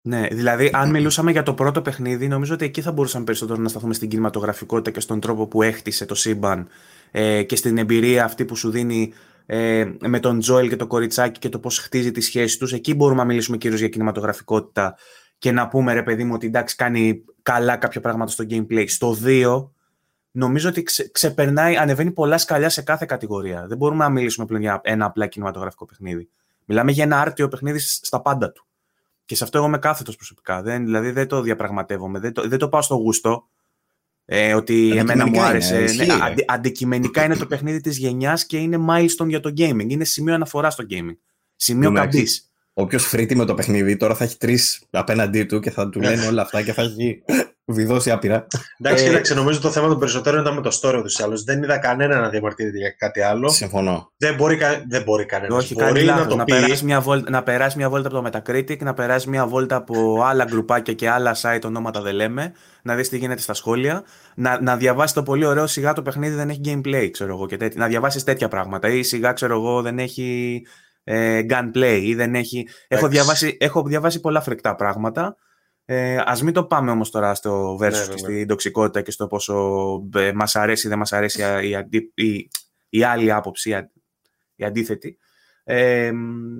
Ναι, δηλαδή αν μιλούσαμε για το πρώτο παιχνίδι, νομίζω ότι εκεί θα μπορούσαμε περισσότερο να σταθούμε στην κινηματογραφικότητα και στον τρόπο που έχτισε το σύμπαν ε, και στην εμπειρία αυτή που σου δίνει ε, με τον Τζόελ και το κοριτσάκι και το πώς χτίζει τις σχέσεις τους. Εκεί μπορούμε να μιλήσουμε κυρίως για κινηματογραφικότητα και να πούμε ρε παιδί μου ότι εντάξει κάνει καλά κάποια πράγματα στο gameplay. Στο 2 νομίζω ότι ξε, ξεπερνάει, ανεβαίνει πολλά σκαλιά σε κάθε κατηγορία. Δεν μπορούμε να μιλήσουμε πλέον για ένα απλά κινηματογραφικό παιχνίδι. Μιλάμε για ένα άρτιο παιχνίδι στα πάντα του. Και σε αυτό εγώ είμαι κάθετος προσωπικά. Δεν, δηλαδή δεν το διαπραγματεύομαι. Δεν το, δεν το πάω στο γούστο. Ε, ότι εμένα μου Αντικειμενικά άρεσε. είναι, ναι, ισχύει, ρε. αντι- αντικειμενικά είναι το παιχνίδι της γενιάς και είναι milestone για το gaming. Είναι σημείο αναφοράς στο gaming. Σημείο Εντάξει. καμπής. Όποιος φρύτει με το παιχνίδι τώρα θα έχει τρεις απέναντί του και θα του λένε όλα αυτά και θα έχει βιδώσει άπειρα. Εντάξει, Ε, κοίταξε, νομίζω το θέμα των περισσότερων ήταν με το story τους ή άλλω. Δεν είδα κανένα να διαμαρτύρεται για κάτι άλλο. Συμφωνώ. Δεν μπορεί, κα... δεν μπορεί κανένας. Όχι, μπορεί κάνει να λάθος. το Να, πει. περάσει μια βόλτα, να περάσει μια βόλτα από το Metacritic, να περάσει μια βόλτα από άλλα γκρουπάκια και άλλα site, ονόματα δεν λέμε, να δεις τι γίνεται στα σχόλια, να, να διαβάσεις το πολύ ωραίο σιγά το παιχνίδι δεν έχει gameplay, ξέρω εγώ, και τέτοια. να διαβάσεις τέτοια πράγματα. Ή σιγά, ξέρω εγώ, δεν έχει ε, gunplay ή δεν έχει. Έχω Εντάξει. διαβάσει, έχω διαβάσει πολλά φρικτά πράγματα. Ε, Α μην το πάμε όμως τώρα στο versus Ναι, ναι, και ναι. στην τοξικότητα και στο πόσο ε, μας αρέσει ή δεν μας αρέσει η, αντι- η, η άλλη άποψη, η αν- η αντίθετη. Ε,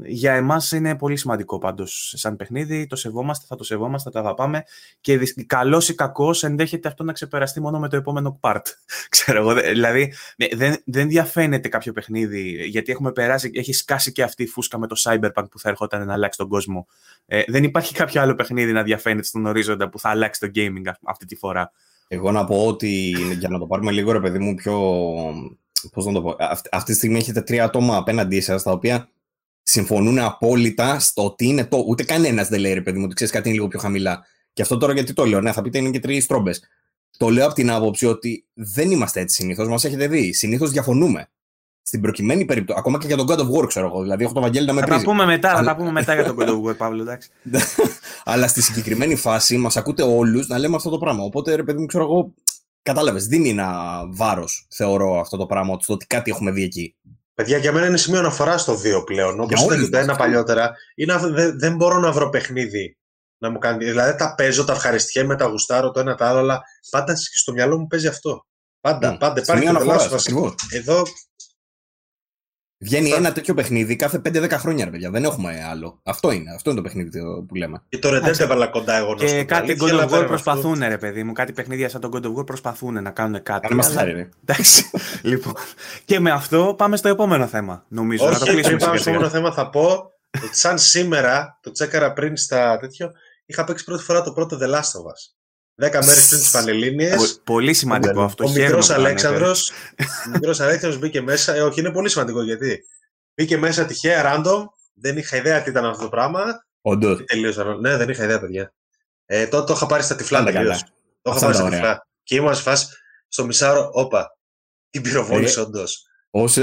για εμάς είναι πολύ σημαντικό πάντως σαν παιχνίδι, το σεβόμαστε, θα το σεβόμαστε, θα το αγαπάμε και δυσ- καλός ή κακός ενδέχεται αυτό να ξεπεραστεί μόνο με το επόμενο part. <laughs> Ξέρω εγώ, δε- δηλαδή ναι, δεν, δεν διαφαίνεται κάποιο παιχνίδι γιατί έχουμε περάσει, έχει σκάσει και αυτή η φούσκα με το Cyberpunk που θα ερχόταν να αλλάξει τον κόσμο. Ε, δεν υπάρχει κάποιο άλλο παιχνίδι να διαφαίνεται στον ορίζοντα που θα αλλάξει το gaming α- αυτή τη φορά. Εγώ να πω ότι για να το πάρουμε λίγο ρε παιδί μου πιο. Πώς να το πω. Αυτή, αυτή τη στιγμή έχετε τρία άτομα απέναντί σας τα οποία συμφωνούν απόλυτα στο ότι είναι το. Ούτε κανένας δεν λέει ρε παιδί μου ότι ξέρεις κάτι είναι λίγο πιο χαμηλά. Και αυτό τώρα γιατί το λέω. Ναι, θα πείτε είναι και τρεις τρόμπε. Το λέω από την άποψη ότι δεν είμαστε έτσι συνήθως. Μας έχετε δει. Συνήθως διαφωνούμε. Στην προκειμένη περίπτωση. Ακόμα και για τον God of War, ξέρω εγώ. Δηλαδή, έχω το Βαγγέλη να με Θα τα πρίζει. πούμε μετά, θα Αλλά- τα πούμε μετά για τον God of War, Παύλο, εντάξει. <laughs> Αλλά στη συγκεκριμένη φάση μας ακούτε όλους να λέμε αυτό το πράγμα. Οπότε, ρε παιδί μου, ξέρω εγώ, κατάλαβες. Δίνει ένα βάρος, θεωρώ αυτό το πράγμα, στο ότι κάτι έχουμε δει εκεί. Παιδιά, για μένα είναι σημείο αναφορά στο 2 πλέον. Όπως ήταν και το ένα παλιότερα. Είναι, δεν, δεν μπορώ να βρω παιχνίδι να μου κάνει. Δηλαδή τα παίζω, τα ευχαριστιέμαι, τα γουστάρω το ένα το άλλο, αλλά πάντα στο μυαλό μου παίζει αυτό. Πάντα, mm. πάντα. Υπάρχει αναφοράς. Εδώ Βγαίνει ένα τέτοιο παιχνίδι κάθε 5-10 χρόνια, ρε παιδιά. Δεν έχουμε άλλο. Αυτό είναι, αυτό είναι το παιχνίδι που λέμε. Και το Red Dead έβαλα κοντά εγώ να Και κάτι God of War προσπαθούν, ρε παιδί μου. Κάτι παιχνίδια σαν τον God of War προσπαθούν να κάνουν κάτι. Κάνε χάρη, ρε. Εντάξει. <laughs> λοιπόν. Και με αυτό πάμε στο επόμενο θέμα. Νομίζω. Όχι, να το πριν πάμε στο επόμενο θέμα θα πω ότι σαν σήμερα, το τσέκαρα πριν στα τέτοιο, είχα παίξει πρώτη φορά το πρώτο The Last of Us. Δέκα μέρες πριν τις Πανελλήνιες. Πολύ σημαντικό αυτό. Ο μικρός Αλέξανδρο <laughs> μικρός Αλέξανδρος μπήκε μέσα. Ε, όχι, είναι πολύ σημαντικό γιατί. Μπήκε μέσα τυχαία, random. Δεν είχα ιδέα τι ήταν αυτό το πράγμα. Όντως. Ναι, δεν είχα ιδέα, παιδιά. Ε, τότε το είχα πάρει στα τυφλά τελείω. Το είχα πάρει στα τυφλά. Και ήμουν σε φάση στο μισάρο, όπα. Την πυροβόλησε, όντως. Όσο...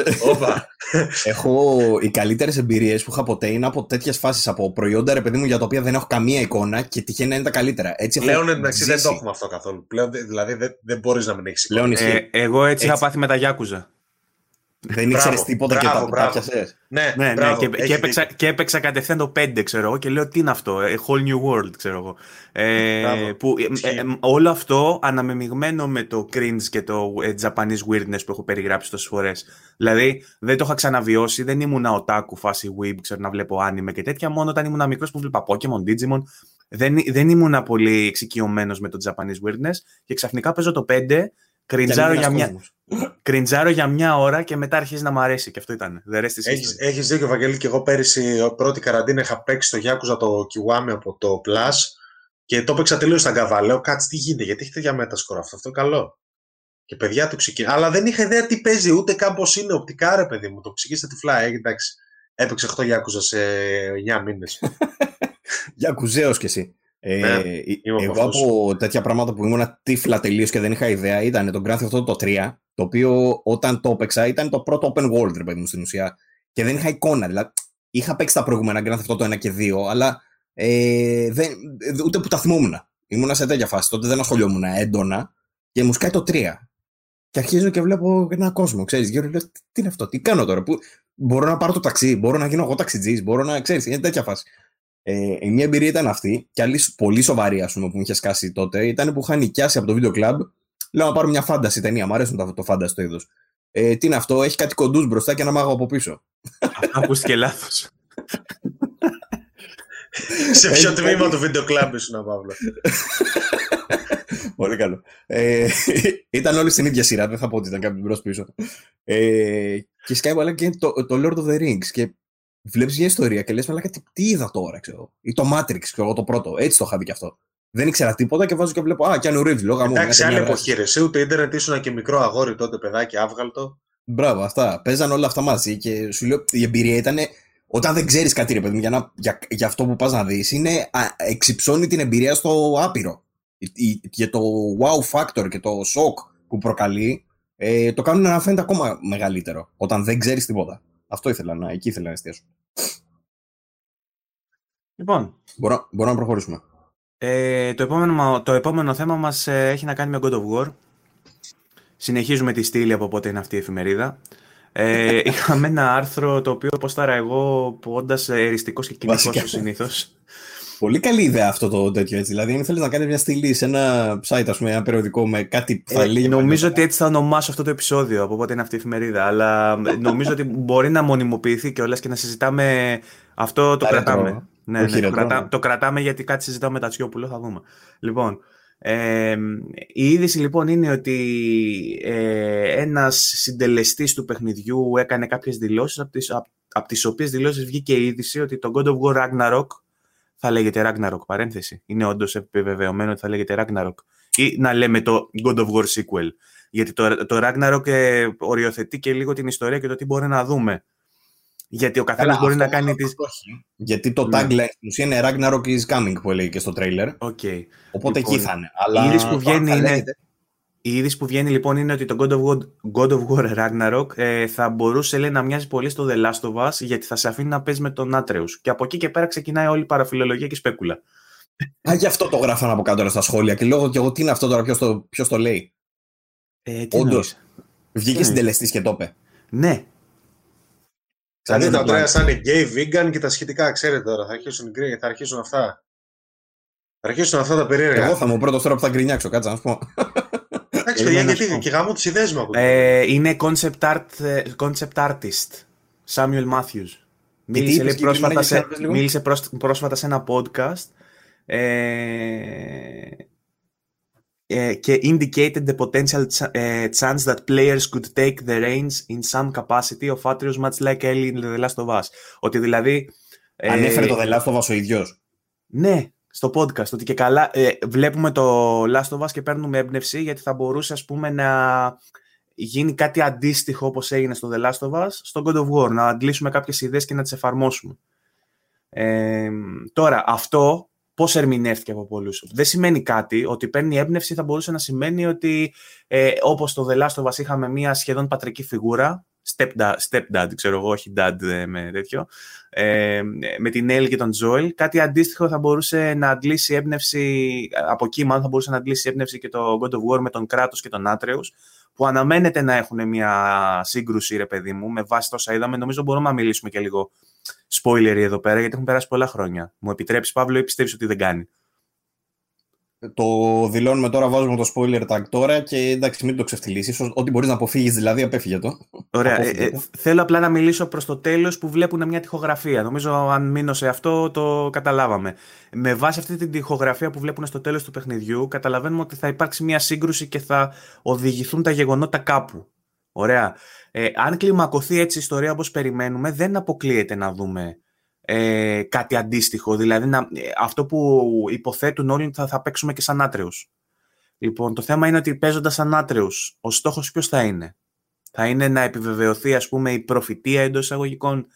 <laughs> έχω οι καλύτερες εμπειρίες που είχα ποτέ είναι από τέτοιες φάσεις. Από προϊόντα, ρε παιδί μου, για τα οποία δεν έχω καμία εικόνα και τυχαίνει να είναι τα καλύτερα. Έτσι Πλέον εντάξει, δεν το έχουμε αυτό καθόλου. Πλέον, δηλαδή δεν, δεν μπορείς να μην έχεις εικόνα. Ε, εγώ έτσι, έτσι είχα πάθει με τα Γιάκουζα. Δεν ήξερες τίποτα μπράβο, και τα πιασέ. Ναι, ναι, ναι και, και, έπαιξα, και έπαιξα κατευθείαν το 5, ξέρω εγώ, και λέω τι είναι αυτό, A whole new world, ξέρω εγώ. Ε, που, ε, ε, όλο αυτό αναμεμειγμένο με το cringe και το ε, Japanese weirdness που έχω περιγράψει τόσες φορές. Δηλαδή, δεν το είχα ξαναβιώσει, δεν ήμουν οτάκου φάση weeb, ξέρω να βλέπω άνιμε και τέτοια, μόνο όταν ήμουν μικρός που βλέπα Pokemon, Digimon. Δεν, δεν ήμουν πολύ εξοικειωμένος με το Japanese weirdness και ξαφνικά παίζω το 5 Κριντζάρω για, μια... <clears throat> Κριντζάρω για μια ώρα και μετά αρχίζει να μου αρέσει. Και αυτό ήταν. Έχεις, έχεις δίκιο, Βαγγέλη, και εγώ πέρυσι πρώτη καραντίνα είχα παίξει το Γιάκουζα το Kiwami από το Plus και το έπαιξα τελείως στα γκαβά. Λέω κάτσε τι γίνεται, γιατί έχει τέτοια μετασκορά αυτό. Αυτό καλό. Και παιδιά το ξεκίνησα. Αλλά δεν είχα ιδέα τι παίζει, ούτε καν πώς είναι οπτικά, ρε παιδί μου. Το ψυχήστε τυφλά, ε, εντάξει. Έπαιξε 8 Γιάκουζα σε 9 μήνες. <laughs> Γιάκουζέος κι εσύ. Ε, ναι, εγώ από τέτοια πράγματα που ήμουν τύφλα τελείως και δεν είχα ιδέα ήταν το Grand Theft Auto το 3, το οποίο όταν το έπαιξα ήταν το πρώτο open world, ρε παιδί μου, στην ουσία. Και δεν είχα εικόνα. Δηλαδή, είχα παίξει τα προηγούμενα Grand Theft Auto 1 και 2, αλλά ε, δεν, ούτε που τα θυμόμουν. Ήμουν σε τέτοια φάση. Τότε δεν ασχολιόμουν έντονα και μου σκάει το 3. Και αρχίζω και βλέπω ένα κόσμο, ξέρεις. Γύρω λέω, τι είναι αυτό, τι κάνω τώρα. Που μπορώ να πάρω το ταξί, μπορώ να γίνω εγώ ταξιτζής, μπορώ να ξέρεις. Είναι τέτοια φάση. Ε, μια εμπειρία ήταν αυτή, και άλλη πολύ σοβαρή, ας πούμε, που μου είχε σκάσει τότε, ήταν που είχα νοικιάσει από το βίντεο club. Λέω να πάρω μια φάνταση ταινία. Μου αρέσουν το, το φάνταση το είδος. Ε, τι είναι αυτό, έχει κάτι κοντούς μπροστά και ένα μάγο από πίσω. Ακούστηκε λάθος. <laughs> Σε ποιο τμήμα του βίντεο κλαμπ ήσουν, Παύλο; <laughs> Πολύ καλό. Ε, <laughs> ήταν όλοι στην ίδια σειρά, δεν θα πω ότι ήταν κάποιο μπρος πίσω. Ε, και σκάει αλλά και το, το Lord of the Rings. Και βλέπεις μια ιστορία και λες, Μαλάκα, τι, τι είδα τώρα, ξέρω. Ή το Matrix, ξέρω το πρώτο. Έτσι το είχα δει κι αυτό. Δεν ήξερα τίποτα και βάζω και βλέπω. Α, Κιάνου Ρίβ, λόγω μου. Εντάξει, άλλη εποχή, ρε. Ούτε ίντερνετ ήσουν και μικρό αγόρι τότε, παιδάκι, άβγαλτο. Μπράβο, αυτά. Παίζαν όλα αυτά μαζί και σου λέω η εμπειρία ήταν. Όταν δεν ξέρεις κάτι, ρε παιδί μου, για, να, για, για αυτό που πας να δεις, είναι α, εξυψώνει την εμπειρία στο άπειρο. Και το wow factor και το shock που προκαλεί ε, το κάνουν να φαίνεται ακόμα μεγαλύτερο όταν δεν ξέρεις τίποτα. Αυτό ήθελα να, εκεί ήθελα να εστιάσω. Λοιπόν. Μπορώ, μπορώ να προχωρήσουμε. Ε, το, επόμενο, το επόμενο θέμα μας ε, έχει να κάνει με God of War. Συνεχίζουμε τη στήλη από πότε είναι αυτή η εφημερίδα. Ε, <laughs> είχαμε ένα άρθρο το οποίο ποστάρα εγώ όντα εριστικός και κοινικό ω συνήθως. Πολύ καλή ιδέα αυτό το τέτοιο έτσι. Δηλαδή, αν θέλεις να κάνεις μια στήλη σε ένα site, ας πούμε, ένα περιοδικό με κάτι που θα ε, λέει. Νομίζω ότι έτσι θα ονομάσω αυτό το επεισόδιο από πότε είναι αυτή η εφημερίδα. Αλλά νομίζω ότι μπορεί να μονιμοποιηθεί κιόλα και να συζητάμε. Αυτό το κρατάμε. Ναι, ναι, το, κρατά, το κρατάμε γιατί κάτι συζητάω με τα Τσιόπουλο, θα δούμε. Λοιπόν, ε, η είδηση λοιπόν είναι ότι ε, ένας συντελεστής του παιχνιδιού έκανε κάποιες δηλώσεις από τις, από, από τις οποίες δηλώσεις βγήκε η είδηση ότι το God of War Ragnarok θα λέγεται Ragnarok, παρένθεση. Είναι όντως επιβεβαιωμένο ότι θα λέγεται Ragnarok. Ή να λέμε το God of War sequel. Γιατί το, το Ragnarok ε, οριοθετεί και λίγο την ιστορία και το τι μπορεί να δούμε. Γιατί ο καθένας μπορεί να κάνει τις... Γιατί το ναι. tagline στην ουσία είναι Ragnarok is coming που έλεγε και στο trailer. Okay. Οπότε λοιπόν, εκεί θα είναι. Αλλά η είδηση που βγαίνει είναι... Η είδηση που βγαίνει λοιπόν είναι ότι το God of War, God of War Ragnarok ε, θα μπορούσε λέει, να μοιάζει πολύ στο The Last of Us γιατί θα σε αφήνει να παίζεις με τον Atreus. Και από εκεί και πέρα ξεκινάει όλη η παραφιλολογία και σπέκουλα. Α, γι' αυτό το γράφαν από κάτω στα σχόλια. Και λόγω και εγώ τι είναι αυτό τώρα, ποιος το, ποιος το λέει. Ε, Όντως. Βγήκε συντελεστή και το είπε. Ναι. Δηλαδή τα τρία θα είναι gay, vegan και τα σχετικά, ξέρετε τώρα. Θα αρχίσουν, θα αρχίσουν αυτά. Θα αρχίσουν αυτά τα περίεργα. Εγώ θα μου πρώτος τώρα που θα γκρινιάξω, κάτσε να σου πω. Εντάξει, παιδιά, γιατί και γάμω τι ιδέε μου ε, Είναι concept, art, ε, concept artist. Samuel Matthews. Μίλησε, λέει, πρόσφατα, σε, μίλησε πρόσφατα σε ένα podcast ε, ε, και indicated the potential uh, chance that players could take the reins in some capacity of Atreus much like Ellie in The Last of Us. Ότι δηλαδή... Ανέφερε το The Last of Us ο ίδιος. Ναι, στο podcast. Ότι και καλά ε, βλέπουμε το Last of Us και παίρνουμε έμπνευση γιατί θα μπορούσε ας πούμε να γίνει κάτι αντίστοιχο όπως έγινε στο The Last of Us στο God of War. Να αντλήσουμε κάποιες ιδέες και να τις εφαρμόσουμε. Ε, τώρα, αυτό πώς ερμηνεύτηκε από πολλούς; Δεν σημαίνει κάτι. Ότι παίρνει έμπνευση θα μπορούσε να σημαίνει ότι ε, όπως στο The Last of Us είχαμε μια σχεδόν πατρική φιγούρα stepdad, stepdad ξέρω εγώ, όχι dad ε, με τέτοιο, ε, με την Έλλη και τον Τζόελ. Κάτι αντίστοιχο θα μπορούσε να αντλήσει έμπνευση, από εκεί μάλλον θα μπορούσε να αντλήσει έμπνευση και το God of War με τον Κράτος και τον Άτρεους, που αναμένεται να έχουν μια σύγκρουση, ρε παιδί μου, με βάση τόσα είδαμε. Νομίζω μπορούμε να μιλήσουμε και λίγο spoiler εδώ πέρα, γιατί έχουν περάσει πολλά χρόνια. Μου επιτρέπει, Παύλο, ή πιστεύεις ότι δεν κάνει; Το δηλώνουμε τώρα, βάζουμε το spoiler tag τώρα και εντάξει, μην το ξεφτυλίσεις. Ό,τι μπορείς να αποφύγεις, δηλαδή, απέφυγε το. Ωραία. Ε, ε, θέλω απλά να μιλήσω προς το τέλος που βλέπουν μια τυχογραφία. Νομίζω, αν μείνω σε αυτό, το καταλάβαμε. Με βάση αυτή την τυχογραφία που βλέπουν στο τέλος του παιχνιδιού, καταλαβαίνουμε ότι θα υπάρξει μια σύγκρουση και θα οδηγηθούν τα γεγονότα κάπου. Ωραία. Ε, αν κλιμακωθεί έτσι η ιστορία όπως περιμένουμε, δεν αποκλείεται να δούμε ε, κάτι αντίστοιχο. Δηλαδή να, ε, αυτό που υποθέτουν όλοι θα, θα παίξουμε και σαν άτρεους. Λοιπόν, το θέμα είναι ότι παίζοντας σαν άτρεους, ο στόχος ποιος θα είναι; Θα είναι να επιβεβαιωθεί ας πούμε η προφητεία εντός εισαγωγικών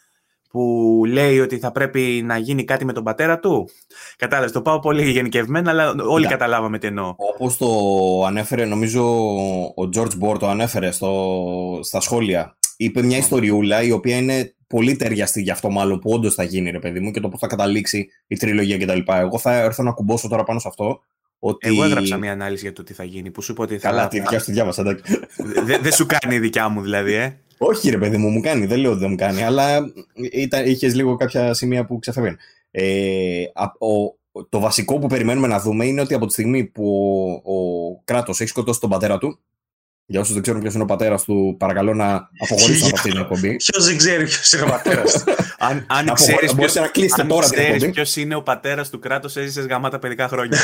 που λέει ότι θα πρέπει να γίνει κάτι με τον πατέρα του; Κατάλαβες, το πάω πολύ γενικευμένα, αλλά όλοι καταλάβαμε τι εννοώ. Όπω το ανέφερε, νομίζω ο George Bohr το ανέφερε στο, στα σχόλια. Είπε μια ιστοριούλα η οποία είναι πολύ ταιριαστή για αυτό μάλλον που όντως θα γίνει, ρε παιδί μου, και το πώς θα καταλήξει η τριλογία κτλ. Εγώ θα έρθω να κουμπώσω τώρα πάνω σε αυτό. Ότι... Εγώ έγραψα μια ανάλυση για το τι θα γίνει. Που σου είπα ότι θα... Καλά, τη δικιά σου τη διάβασα, εντάξει. Δεν σου κάνει η δικιά μου, δηλαδή, ε. Όχι, ρε παιδί μου, μου κάνει. Δεν λέω ότι δεν μου κάνει, αλλά είχες λίγο κάποια σημεία που ξεφεύγουν. Ε, το βασικό που περιμένουμε να δούμε είναι ότι από τη στιγμή που ο, ο κράτος έχει σκοτώσει τον πατέρα του, για όσους δεν ξέρουν ποιος είναι ο πατέρας του, παρακαλώ να αποχωρήσουν από αυτή την εκπομπή. Ποιο δεν ξέρει ποιος είναι ο πατέρας του. <laughs> αν αν ξέρεις ποιο είναι ο πατέρας του κράτους, έζησες γαμάτα παιδικά χρόνια.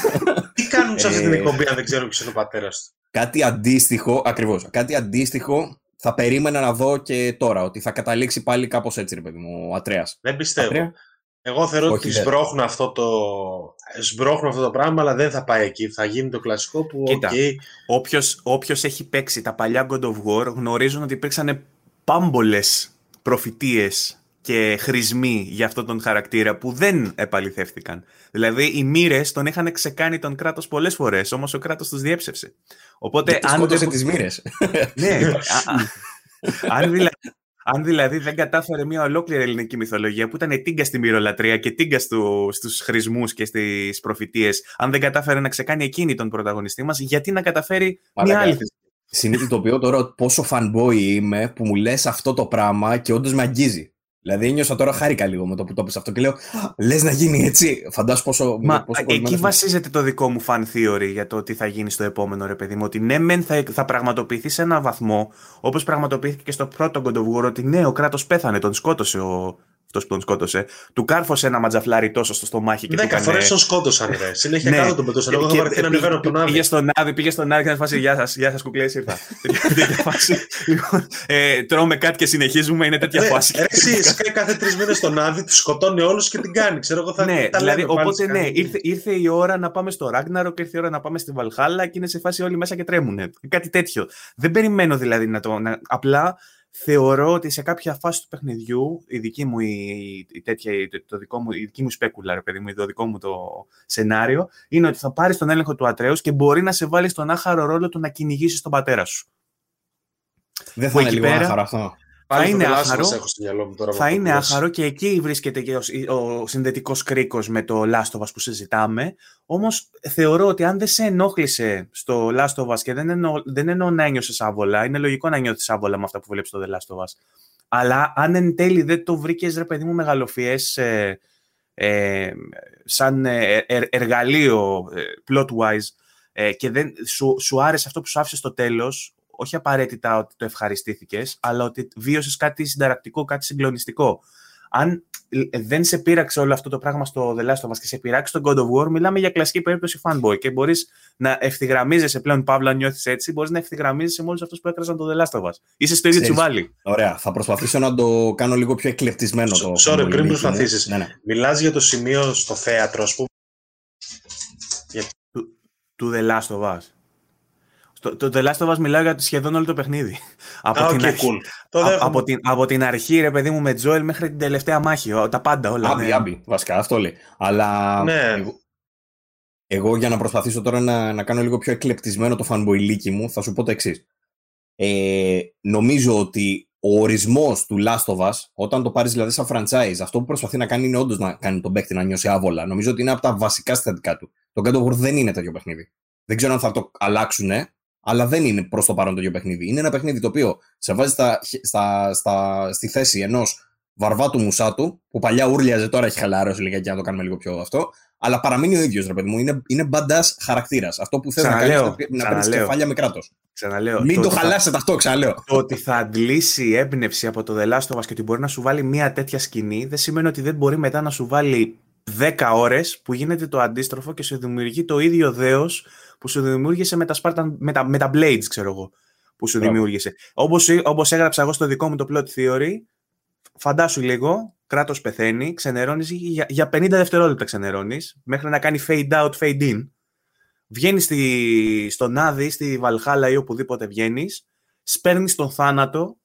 <laughs> Τι κάνουν σε αυτή την ε, εκπομπή αν δεν ξέρουν ποιος είναι ο πατέρας του; Κάτι αντίστοιχο, ακριβώς. Κάτι αντίστοιχο θα περίμενα να δω και τώρα. Ότι θα καταλήξει πάλι κάπως έτσι, ρε παιδί μου, ο Ατρέας. Δεν πιστεύω. Εγώ θεωρώ ότι σμπρώχνουν αυτό, το... σμπρώχνουν αυτό το πράγμα, αλλά δεν θα πάει εκεί. Θα γίνει το κλασικό που. Κοίτα, okay. όποιος, όποιος έχει παίξει τα παλιά God of War γνωρίζουν ότι υπήρξαν πάμπολες προφητείες και χρησμοί για αυτόν τον χαρακτήρα που δεν επαληθεύτηκαν. Δηλαδή, οι μοίρες τον είχαν ξεκάνει τον κράτος πολλές φορές, όμως ο κράτος τους διέψευσε. Οπότε, αν δεν. τις μοίρες. ναι. <laughs> αν δηλαδή αν δηλαδή δεν κατάφερε μια ολόκληρη ελληνική μυθολογία που ήταν τίγκα στη μυρολατρεία και τίγκα στου, στους χρησμούς και στις προφητείες, αν δεν κατάφερε να ξεκάνει εκείνη τον πρωταγωνιστή μας, γιατί να καταφέρει μια άλλη; θέση. Συνειδητοποιώ τώρα πόσο fanboy είμαι που μου λες αυτό το πράγμα και όντως με αγγίζει. Δηλαδή ένιωσα τώρα χάρηκα λίγο με το που το πες αυτό και λέω λες να γίνει έτσι. Φαντάσου πόσο. Μα πόσο εκεί βασίζεται το δικό μου fan theory για το τι θα γίνει στο επόμενο ρε παιδί μου. Ότι ναι, μεν θα, θα πραγματοποιηθεί σε ένα βαθμό όπως πραγματοποιήθηκε και στο πρώτο God of War. Ότι ναι, ο κράτος πέθανε, τον σκότωσε ο, αυτός που τον σκότωσε, του κάρφωσε ένα ματζαφλάρι τόσο στο στομάχι. Και Δέκα φορές τον σκότωσαν. Ρε. Συνέχεια κάτω τον πετούσαν. Εγώ είχα βαρεθεί να ανεβαίνω από τον Άδη. Πήγε στον Άδη, πήγε στον Άδη και να φάσει Γεια σας, γεια σας, κουκλές, ήρθα. <laughs> λοιπόν, ε, τρώμε κάτι και συνεχίζουμε, είναι τέτοια φάση. Εσύ, σκάει κάθε τρεις μήνες στον Άδη, του σκοτώνει όλους και την κάνει. Ξέρω εγώ θα ναι, δηλαδή, οπότε ναι, ήρθε, ήρθε η ώρα να πάμε στο Ράγκναρο και ήρθε η ώρα να πάμε στη Βαλχάλα και είναι σε φάση όλοι μέσα και τρέμουν. Κάτι τέτοιο. Δεν περιμένω δηλαδή να το. Απλά θεωρώ ότι σε κάποια φάση του παιχνιδιού, η δική μου, η, η τέτοια, το δικό μου, η δική μου σπέκουλα, ρε παιδί μου, το δικό μου το σενάριο, είναι ότι θα πάρεις τον έλεγχο του Ατρέους και μπορεί να σε βάλει στον άχαρο ρόλο του να κυνηγήσεις τον πατέρα σου. Δεν θα είναι λίγο πέρα, άχαρο αυτό θα είναι άχαρο, θα είναι άχαρο και εκεί βρίσκεται και ο, ο συνδετικός κρίκος με το Last που συζητάμε. Όμως θεωρώ ότι αν δεν σε ενόχλησε στο Last of Us και δεν εννοώ, δεν εννοώ να ένιωσες άβολα, είναι λογικό να νιώθεις άβολα με αυτά που βλέπεις στο The Last of Us. Αλλά αν εν τέλει δεν το βρήκες, ρε παιδί μου, μεγαλοφιές ε, ε, σαν ε, εργαλείο plot-wise και δεν, σου, σου άρεσε αυτό που σου άφησε στο τέλος, όχι απαραίτητα ότι το ευχαριστήθηκες, αλλά ότι βίωσες κάτι συνταρακτικό, κάτι συγκλονιστικό αν ε, δεν σε πείραξε όλο αυτό το πράγμα στο The Last of Us και σε πειράξει τον God of War, μιλάμε για κλασική περίπτωση fanboy και μπορείς να ευθυγραμμίζεσαι πλέον, Παύλα, νιώθεις έτσι, μπορείς να ευθυγραμμίζεσαι με όλους αυτούς που έκραζαν το The Last of Us. Είσαι στο ίδιο τσουβάλι. Ωραία. Θα προσπαθήσω να το κάνω λίγο πιο εκλεπτισμένο το. Sorry, πριν προσπαθήσεις. Ναι, ναι. Μιλάς για το σημείο στο θέατρο, ας πούμε. Του The Last of Us. Το, το The Last of Us μιλάω για σχεδόν όλο το παιχνίδι. <laughs> από, την αρχή, από, την, από την αρχή, ρε παιδί μου, με Τζόελ μέχρι την τελευταία μάχη. Τα πάντα όλα. Άμπι, ναι. άμπι, βασικά, αυτό λέει. Αλλά ναι. εγώ, για να προσπαθήσω τώρα να, να κάνω λίγο πιο εκλεπτισμένο το fanboy μου, θα σου πω το εξής. Ε, νομίζω ότι ο ορισμός του Last of Us, όταν το πάρεις δηλαδή σαν franchise, αυτό που προσπαθεί να κάνει είναι όντως να κάνει τον παίκτη να νιώσει άβολα. Νομίζω ότι είναι από τα βασικά συστατικά του. Το God of War δεν είναι τέτοιο παιχνίδι. Δεν ξέρω αν θα το αλλάξουν, αλλά δεν είναι προς το παρόν το ίδιο παιχνίδι. Είναι ένα παιχνίδι το οποίο σε βάζει στα, στα, στα, στη θέση ενός βαρβάτου μουσάτου, που παλιά ούρλιαζε, τώρα έχει χαλαρώσει λίγα και να το κάνουμε λίγο πιο αυτό. Αλλά παραμείνει ο ίδιος, ρε παιδί μου. Είναι, είναι μπαντά χαρακτήρας. Αυτό που θες να κάνεις να παίρνεις κεφάλια με κράτος. Ξαναλέω. Μην το, το χαλάσετε αυτό, ξαναλέω. Το ότι θα αντλήσει έμπνευση από το The Last of Us και ότι μπορεί να σου βάλει μια τέτοια σκηνή, δεν σημαίνει ότι δεν μπορεί μετά να σου βάλει 10 ώρες που γίνεται το αντίστροφο και σου δημιουργεί το ίδιο δέος που σου δημιούργησε με τα, Spartan, με τα, με τα Blades, ξέρω εγώ, που σου δημιούργησε. Όπως, όπως έγραψα εγώ στο δικό μου το plot theory, φαντάσου λίγο, κράτος πεθαίνει, ξενερώνεις για, για 50 δευτερόλεπτα ξενερώνεις, μέχρι να κάνει fade out, fade in. Βγαίνεις στη, στον Άδη, στη Βαλχάλα ή οπουδήποτε βγαίνεις, σπέρνεις τον θάνατο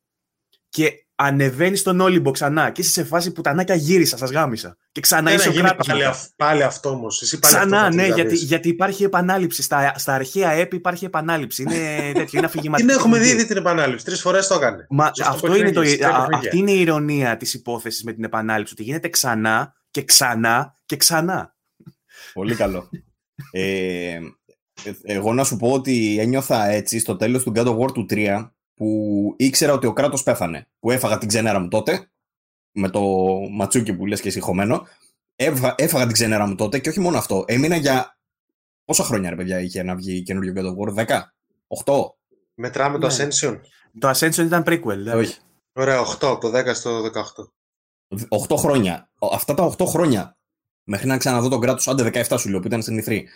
και ανεβαίνεις στον Όλυμπο ξανά και είσαι σε φάση που τανάκια γύρισα, σας γάμισα. Και ξανά είσαι ο κράτος. Πάλι, πάλι αυτό όμως. Ξανά, ναι, γιατί, γιατί υπάρχει επανάληψη. Στα, στα αρχαία έπι υπάρχει επανάληψη. Είναι <laughs> τέτοιο, είναι αφηγηματικό. Την έχουμε δει ήδη την επανάληψη. Τρεις φορές το έκανε. Μα, αυτό είναι το, α, αυτή είναι η ηρωνία της υπόθεσης με την επανάληψη. Ότι γίνεται ξανά και ξανά και ξανά. Πολύ καλό. ε, εγώ να σου πω ότι ένιωθα έτσι στο τέλος του God of War του 3 που ήξερα ότι ο κράτος πέθανε. Που έφαγα την ξενέρα μου τότε, με το ματσούκι που λες και εσύ χωμένο. Έφαγα, έφαγα την ξενέρα μου τότε και όχι μόνο αυτό. Έμεινα για. Πόσα χρόνια ρε παιδιά είχε να βγει καινούριο God of War, 10, 8. Μετράμε το ναι. Ascension. Το Ascension ήταν prequel, δηλαδή. Όχι. Ωραία, 8, από το 10 στο 18. 8 χρόνια. Αυτά τα 8 χρόνια μέχρι να ξαναδώ τον κράτος, άντε 17 σου λέω που ήταν στην Ιθρή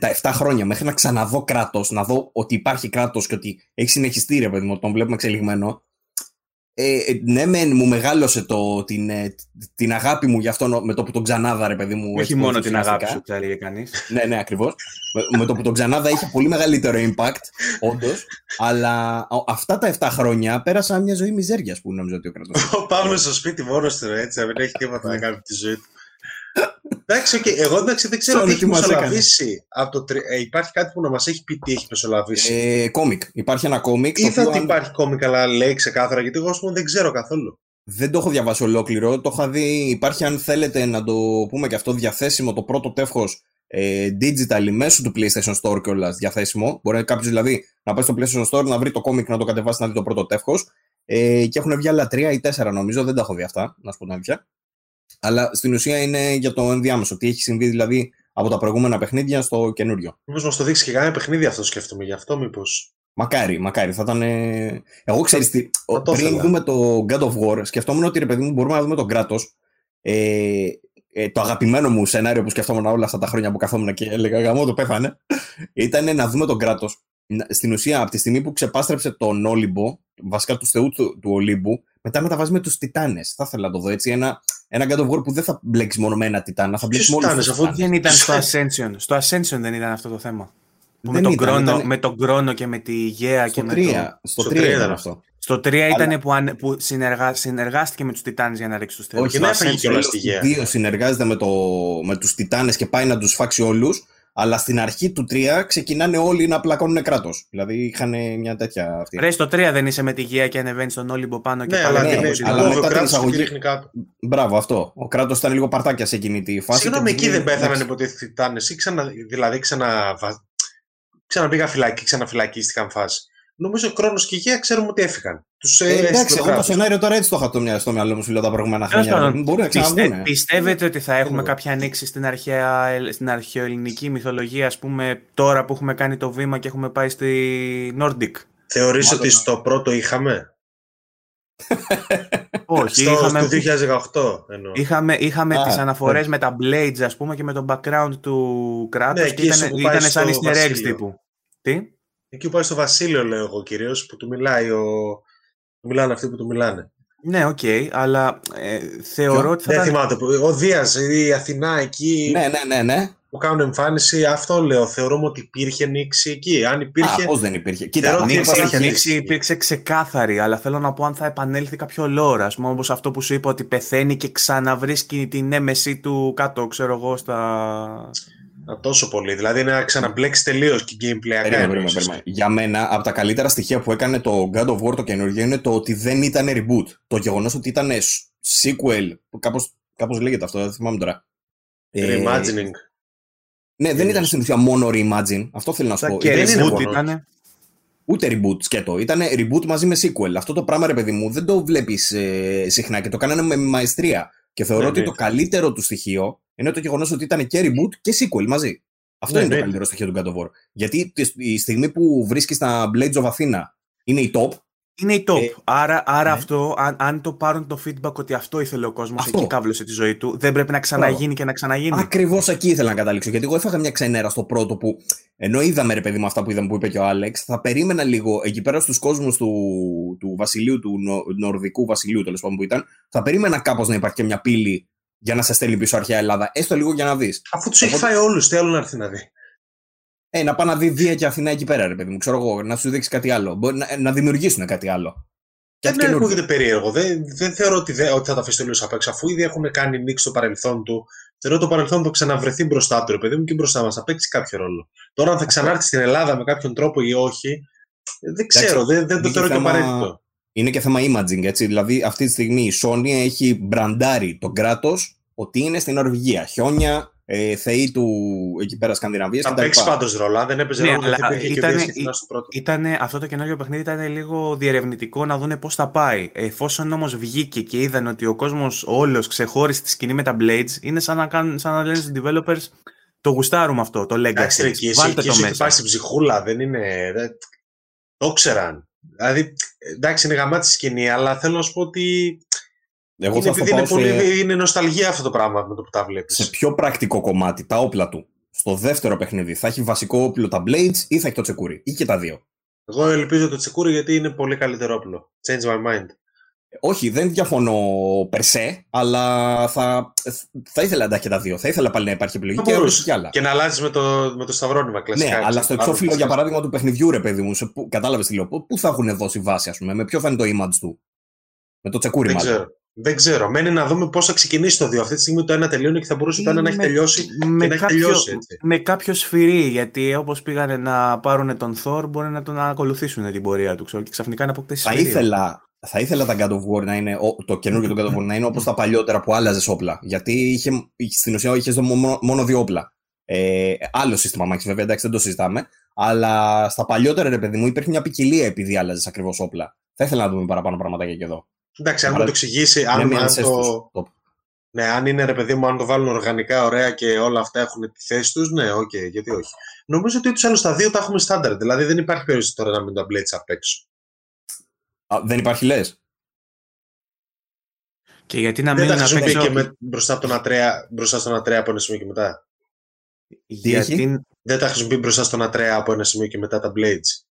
τα 7 χρόνια μέχρι να ξαναδώ κράτος, να δω ότι υπάρχει κράτος και ότι έχει συνεχιστεί ρε παιδί μου, τον βλέπουμε εξελιγμένο. Ε, ε, ναι, μεν μου μεγάλωσε το, την, ε, την αγάπη μου γι' αυτό με το που τον ξανάδα, ρε παιδί μου. Όχι μόνο την αγάπη σου, θα έλεγε κανείς. ναι, ναι, ακριβώς. με, με, το που τον ξανάδα είχε πολύ μεγαλύτερο impact, όντως. αλλά αυτά τα 7 χρόνια πέρασα μια ζωή μιζέριας που νομίζω ότι ο κρατό. Ο Παύλο στο σπίτι μόνος του, έτσι, δεν έχει τίποτα να κάνει τη ζωή του. Εντάξει, okay. εγώ εντάξει, δεν ξέρω τι έχει μεσολαβήσει. Από το... ε, υπάρχει κάτι που να μας έχει πει τι έχει μεσολαβήσει. Ε, κόμικ. Υπάρχει ένα κόμικ. Είδα ότι αν... υπάρχει κόμικ, αλλά λέει ξεκάθαρα, γιατί εγώ πούμε, δεν ξέρω καθόλου. Δεν το έχω διαβάσει ολόκληρο. Το είχα δει. Υπάρχει, αν θέλετε να το πούμε και αυτό, διαθέσιμο το πρώτο τεύχος ε, digital μέσω του PlayStation Store κιόλας διαθέσιμο. Μπορεί κάποιος δηλαδή να πάει στο PlayStation Store να βρει το κόμικ να το κατεβάσει να δει το πρώτο τεύχος. Ε, και έχουν βγει άλλα τρία ή τέσσερα νομίζω. Δεν τα έχω δει αυτά, να σου πω την αλήθεια. Αλλά στην ουσία είναι για το ενδιάμεσο. Τι έχει συμβεί δηλαδή από τα προηγούμενα παιχνίδια στο καινούριο. Μήπως μας το δείξει και κανένα παιχνίδι αυτό σκέφτομαι γι' αυτό, μήπως. Μακάρι, μακάρι. Θα ήταν. Εγώ ξέρω τι. Πριν δούμε το God of War, σκεφτόμουν ότι ρε παιδί μου μπορούμε να δούμε τον κράτος. Ε, ε, το αγαπημένο μου σενάριο που σκεφτόμουν όλα αυτά τα χρόνια που καθόμουν και έλεγα Γαμό το πέθανε. ήταν να δούμε τον κράτος. Στην ουσία, από τη στιγμή που ξεπάστρεψε τον Όλυμπο, βασικά του θεού του, του Ολύμπου, μετά μεταβάζει με τους Τιτάνες. Θα ήθελα να το δω έτσι. Ένα, ένα God of War που δεν θα μπλέξει μόνο με ένα Τιτάνα, θα μπλέξει μόνο με αφού δεν ήταν στο Ascension. Στο Ascension δεν ήταν αυτό το θέμα. με, τον ήταν, κρόνο, ήταν... με τον Κρόνο και με τη Γέα στο και 3, με το... Στο 3 ήταν αυτό. Στο 3 ήταν που, αν, που συνεργά, συνεργάστηκε με τους Τιτάνες για να ρίξει τους θεούς. Όχι, δεν έφαγε κιόλα στη Γέα. Δύο συνεργάζεται με, το, με τους Τιτάνες και πάει να τους φάξει όλους. Αλλά στην αρχή του 3 ξεκινάνε όλοι να πλακώνουν κράτος. Δηλαδή είχαν μια τέτοια αυτή. Ρε, στο 3 δεν είσαι με τη γεία και ανεβαίνεις στον Όλυμπο πάνω και ναι, αλλά, ναι, αλλά μετά την εισαγωγή. Μπράβο, αυτό. Ο κράτος ήταν λίγο παρτάκια σε εκείνη τη φάση. Συγγνώμη, εκεί δεν πέθαναν υποτίθεται οι Τιτάνε. Ξανα, δηλαδή ξανα, ξαναπήγα φυλακή, ξαναφυλακίστηκαν φάση. Νομίζω ο Κρόνος και η Γεία ξέρουμε ότι έφυγαν. Τους Ε, εντάξει, εγώ το σενάριο τώρα έτσι το είχα το μυαλό- στο μυαλό μου, σου λέω τα προηγούμενα Τέλος χρόνια. πάντων, Μπορεί να Πιστε- ξαναβγούνε. πιστεύετε ότι θα έχουμε Σίγουρα. κάποια ανοίξη στην, αρχαία, στην αρχαιοελληνική μυθολογία, ας πούμε, τώρα που έχουμε κάνει το βήμα και έχουμε πάει στη Nordic; Θεωρείς Μάλλον ότι να- στο πρώτο είχαμε; <laughs> Όχι, Στο, είχαμε, στο 2018 εννοώ. είχαμε, είχαμε Α, τις αναφορές ναι. με τα blades, ας πούμε, και με το background του κράτους Ναι, και εκεί ήταν, σου που πάει ήταν σαν στο easter eggs βασίλειο. τύπου. Τι; Εκεί που πάει στο Βασίλειο, λέω εγώ κυρίως, που του μιλάει ο. Του μιλάνε αυτοί που του μιλάνε. Ναι, οκ, αλλά ε, θεωρώ Ποιο; ότι θα Δεν ήταν... θυμάται. που- Ο Δίας, η Αθηνά εκεί Ναι, ναι, ναι, ναι. που κάνουν εμφάνιση, αυτό λέω. Θεωρούμε ότι υπήρχε νήξη εκεί. Αν υπήρχε. Α, πώς δεν υπήρχε; Κοίτα, Θεωρώ ότι ανοίξει Ανοίξη, υπάρχει αρχή. ανοίξη υπήρξε ξεκάθαρη, αλλά θέλω να πω αν θα επανέλθει κάποιο λόρα. Α πούμε, όπως αυτό που σου είπα ότι πεθαίνει και ξαναβρίσκει την έμεση του κάτω, ξέρω εγώ, στα. Α, τόσο πολύ. Δηλαδή να ξαναμπλέξει τελείως και gameplay. Περίμενε, περίμενε, περίμενε. Για μένα, από τα καλύτερα στοιχεία που έκανε το God of War το καινούργιο είναι το ότι δεν ήταν reboot. Το γεγονός ότι ήταν sequel, κάπως, κάπως λέγεται αυτό, δεν θυμάμαι τώρα. Ε, Reimagining. Ναι, δεν Είναι. ήταν στην ουσία μόνο reimagine. Αυτό θέλω να σου πω. και δεν είναι reboot μόνο. ήταν. Ούτε reboot σκέτο. Ήταν reboot μαζί με sequel. Αυτό το πράγμα, ρε παιδί μου, δεν το βλέπεις συχνά και το κάνανε με μαεστρία. Και θεωρώ Ναι, ότι ναι. το καλύτερο του στοιχείο είναι το γεγονός ότι ήταν και reboot και sequel μαζί. Αυτό Ναι, είναι το ναι. καλύτερο στοιχείο του God of War. Γιατί τη- η στιγμή που βρίσκεις τα Blades of Athena είναι η top, Είναι η top. Ε, άρα άρα ναι. αυτό, αν, αν το πάρουν το feedback ότι αυτό ήθελε ο κόσμος, Αυτό. εκεί κάβλωσε τη ζωή του, δεν πρέπει να ξαναγίνει και να ξαναγίνει. Ακριβώς εκεί ήθελα να καταλήξω. Γιατί εγώ έφαγα μια ξενέρα στο πρώτο που. Ενώ είδαμε, ρε παιδί μου, αυτά που είδαμε που είπε και ο Άλεξ, θα περίμενα λίγο εκεί πέρα στους κόσμους του, του βασιλείου, του νο, νορδικού βασιλείου τέλος πάντων που ήταν, θα περίμενα κάπως να υπάρχει και μια πύλη για να σε στέλνει πίσω αρχαία Ελλάδα. Έστω λίγο για να δεις. Αφού τους έχει Οπότε- φάει όλους, τι άλλο να έρθει να δει; Ε, να πάει να δει Δία και Αθηνά εκεί πέρα, ρε παιδί μου. Ξέρω εγώ, να σου δείξει κάτι άλλο. Μπορεί να, να δημιουργήσουν κάτι άλλο. Και Δεν αυτό καινούργιο. ακούγεται περίεργο. Δεν, δεν θεωρώ ότι, δεν, ότι θα το αφήσει τελείως απ' έξω. Αφού ήδη έχουν κάνει νίξη στο παρελθόν του, θεωρώ το παρελθόν του ξαναβρεθεί μπροστά του, ρε παιδί μου, και μπροστά μας. Θα παίξει κάποιο ρόλο. Τώρα, αν θα ξανάρθει στην Ελλάδα με κάποιον τρόπο ή όχι, δεν ξέρω. Δεν, δεν το είναι θεωρώ και θέμα- απαραίτητο. Είναι και θέμα imaging, έτσι. Δηλαδή, αυτή τη στιγμή η Sony έχει μπραντάρει τον κράτος ότι είναι στην Νορβηγία. Χιόνια, ε, θεοί του εκεί πέρα Σκανδιναβίας Θα κτλ. παίξεις πάντως ρόλο. Αν δεν έπαιζε Ναι, ρόλο, γιατί αλλά υπήρχε και ήτανε- ο Δίας και στο πρώτο. Ήτανε, αυτό το καινούριο παιχνίδι ήταν λίγο διερευνητικό να δούνε πώς θα πάει. Εφόσον όμως βγήκε και είδαν ότι ο κόσμος όλος ξεχώρισε τη σκηνή με τα Blades, είναι σαν να, κάνουν, σαν να λένε στους developers το γουστάρουμε αυτό, το Εντάξει, ρε, Legacy. εκεί, εσύ, Βάλτε εκεί το σου μέσα. χτυπάει στην ψυχούλα, δεν είναι. Δεν... Το ξέραν. Δηλαδή, εντάξει, είναι γαμάτη σκηνή, αλλά θέλω να σου πω ότι Εγώ είναι θα στο επειδή είναι, πάω σε, πολύ, είναι νοσταλγία αυτό το πράγμα με το που τα βλέπεις. σε πιο πρακτικό κομμάτι, τα όπλα του. Στο δεύτερο παιχνίδι θα έχει βασικό όπλο τα Blades ή θα έχει το τσεκούρι. Ή και τα δύο. Εγώ ελπίζω το τσεκούρι γιατί είναι πολύ καλύτερο όπλο. Change my mind. Όχι, δεν διαφωνώ περσέ, αλλά θα, θα ήθελα να τα έχει και τα δύο. Θα ήθελα πάλι να υπάρχει επιλογή Θα και, μπορούσες. και άλλα. Και να αλλάζεις με το, με το σταυρόνιμα κλασικά. Ναι, αλλά ξέρεις, στο πάνω εξώφυλλο, από για τις- παράδειγμα, του παιχνιδιού, ρε παιδί μου, κατάλαβες τι λέω. Πού πού θα έχουν δώσει βάση, ας πούμε, με ποιο θα είναι το image του; Με το τσεκούρι, Δεν μάλλον. ξέρω. Δεν ξέρω. Μένει να δούμε πώς θα ξεκινήσει το 2. Αυτή τη στιγμή το ένα τελειώνει και θα μπορούσε το ένα να έχει Με- τελειώσει με και να έχει κάποιο, τελειώσει έτσι. με κάποιο σφυρί, γιατί όπως πήγανε να πάρουν τον Thor, μπορεί να τον ακολουθήσουν την πορεία του, ξέρω, και ξαφνικά να αποκτήσει Θα σφυρί. ήθελα, θα ήθελα τα God of War να είναι, ο- το καινούργιο του God of War να είναι όπως τα παλιότερα που άλλαζες όπλα. Γιατί είχε, στην ουσία είχες μόνο, μόνο δύο όπλα. Ε, άλλο σύστημα μάχης, βέβαια, εντάξει, δεν το συζητάμε. Αλλά στα παλιότερα, ρε παιδί μου, υπήρχε μια ποικιλία επειδή άλλαζες ακριβώς όπλα. Θα ήθελα να δούμε παραπάνω πραγματάκια και εδώ. Εντάξει, αν μου Άρα, το εξηγήσει, Είναι αν, μια αν ancestors το, top. Ναι, αν είναι ρε παιδί μου, αν το βάλουν οργανικά ωραία και όλα αυτά έχουν τη θέση τους, ναι, οκ, γιατί όχι. Νομίζω ότι του άλλου τα δύο τα έχουμε στάνταρ. Δηλαδή δεν υπάρχει περίπτωση τώρα να μην τα μπλέτσει απ' έξω. Α, δεν υπάρχει λες; Και γιατί να Δεν μην τα να χρησιμοποιεί παίξω... και με, μπροστά, από τον Ατρέα, μπροστά στον Ατρέα από ένα σημείο και μετά. Γιατί, Δεν τα χρησιμοποιεί μπροστά στον Ατρέα από ένα σημείο και μετά τα blades.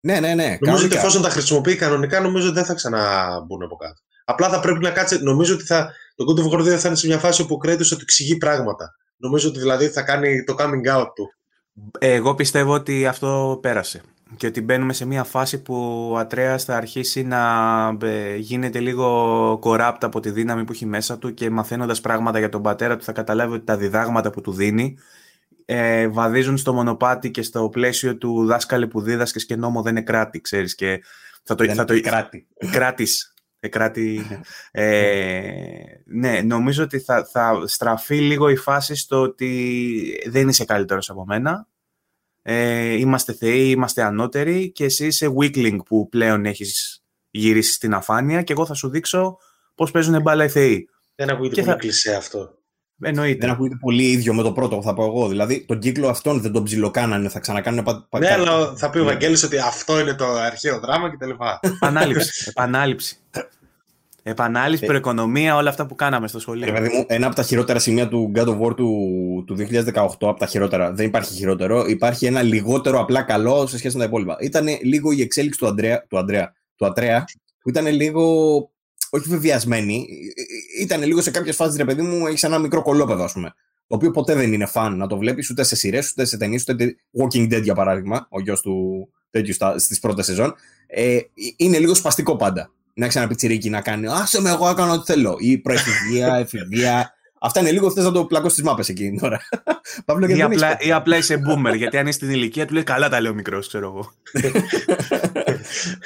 Ναι, ναι, ναι. Νομίζω ότι κανονικά. εφόσον τα χρησιμοποιεί κανονικά, νομίζω ότι δεν θα ξαναμπούν από κάτω. Απλά θα πρέπει να κάτσει. Νομίζω ότι θα, το God of War 2 θα είναι σε μια φάση όπου ο Kratos θα του εξηγεί πράγματα. Νομίζω ότι δηλαδή θα κάνει το coming out του. Εγώ πιστεύω ότι αυτό πέρασε. Και ότι μπαίνουμε σε μια φάση που ο Ατρέας θα αρχίσει να ε, γίνεται λίγο corrupt από τη δύναμη που έχει μέσα του και μαθαίνοντας πράγματα για τον πατέρα του θα καταλάβει ότι τα διδάγματα που του δίνει ε, βαδίζουν στο μονοπάτι και στο πλαίσιο του δάσκαλε που δίδασκες και νόμο δεν είναι κράτη, ξέρεις. Και θα το, Δεν θα το, είναι κράτη. κράτης. Ε, κράτη, ε, ναι, νομίζω ότι θα, θα στραφεί λίγο η φάση στο ότι δεν είσαι καλύτερος από μένα. Ε, είμαστε θεοί, είμαστε ανώτεροι και εσύ είσαι weakling που πλέον έχεις γυρίσει στην αφάνεια και εγώ θα σου δείξω πώς παίζουν μπάλα οι θεοί. Δεν ακούγεται Και πολύ θα- κλεισέ αυτό. Εννοείται. Δεν ακούγεται πολύ ίδιο με το πρώτο που θα πω εγώ. Δηλαδή, τον κύκλο αυτόν δεν τον ψιλοκάνανε, θα ξανακάνουν πα, πα, Ναι, κα- αλλά θα πει ο Ναι. Βαγγέλης ότι αυτό είναι το αρχαίο δράμα κτλ. Επανάληψη. επανάληψη. Επανάληψη, Ε, προοικονομία, όλα αυτά που κάναμε στο Ρε σχολείο. παιδί μου, ένα από τα χειρότερα σημεία του God of War του, του 2018, από τα χειρότερα, δεν υπάρχει χειρότερο, υπάρχει ένα λιγότερο απλά καλό σε σχέση με τα υπόλοιπα. Ήταν λίγο η εξέλιξη του Αντρέα, του, Αντρέα, του Ατρέα, που ήταν λίγο, όχι βεβαιασμένη, ήταν λίγο σε κάποιες φάσεις, ρε παιδί μου, έχεις ένα μικρό κολόπεδο, ας πούμε. Το οποίο ποτέ δεν είναι φαν να το βλέπεις ούτε σε σειρές, ούτε σε ταινίες, ούτε Walking Dead για παράδειγμα, ο γιος του τέτοιου στις πρώτες σεζόν. Ε, είναι λίγο σπαστικό πάντα. Να έχει ένα πιτσιρίκι να κάνει Άσε με, εγώ έκανα ό,τι θέλω. Ή προεφηβεία, <laughs> εφηβεία. Αυτά είναι λίγο θες να το πλακώ στι μάπες εκείνη τώρα. <laughs> Παύλο, γιατί Ή δεν έχεις απλά, κάτι. ή απλά είσαι boomer, γιατί αν είσαι στην ηλικία του λέει καλά τα λέει ο μικρός, ξέρω εγώ. <laughs>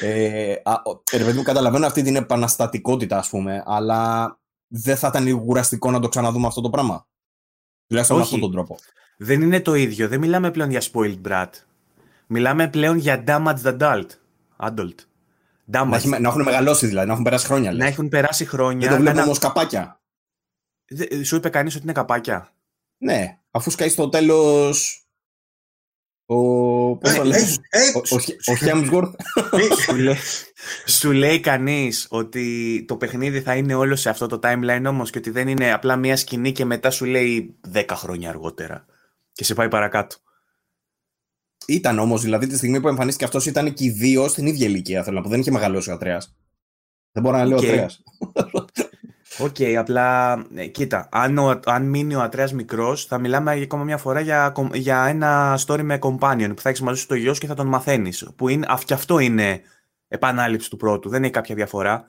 ε, α, ο- ρε παιδί μου, καταλαβαίνω αυτή την επαναστατικότητα, ας πούμε, αλλά δεν θα ήταν λίγο κουραστικό να το ξαναδούμε αυτό το πράγμα. Τουλάχιστον με Όχι. αυτόν τον τρόπο. Δεν είναι το ίδιο. Δεν μιλάμε πλέον για spoiled brat. Μιλάμε πλέον για damaged adult. Adult. Να, Damaged. έχει- να έχουν μεγαλώσει δηλαδή, να έχουν περάσει χρόνια. Να λες. έχουν περάσει χρόνια. Δεν το να- βλέπουμε να- όμως καπάκια. Δε- Σου είπε κανείς ότι είναι καπάκια. Ναι, αφού σκάει στο τέλος. Ο. Πώς το Ε, λένε. ε, ε, Ο, ο, ο Hemsworth. <laughs> σου, λέει, σου λέει κανείς ότι το παιχνίδι θα είναι όλο σε αυτό το timeline όμως και ότι δεν είναι απλά μία σκηνή και μετά σου λέει 10 χρόνια αργότερα. Και σε πάει παρακάτω. Ήταν όμως, δηλαδή τη στιγμή που εμφανίστηκε αυτός ήταν και οι δύο στην ίδια ηλικία. Θέλω να πω, δεν είχε μεγαλώσει ο Ατρέα. Δεν μπορώ να λέω Οκ. ο Ατρέα. Οκ, απλά ε, κοίτα, αν, ο, αν μείνει ο Ατρέας μικρός, θα μιλάμε για ακόμα μια φορά για, κομ- για ένα story με companion που θα έχεις μαζί σου το γιος σου και θα τον μαθαίνεις. Που είναι, αυ- και αυτό είναι επανάληψη του πρώτου, δεν έχει κάποια διαφορά.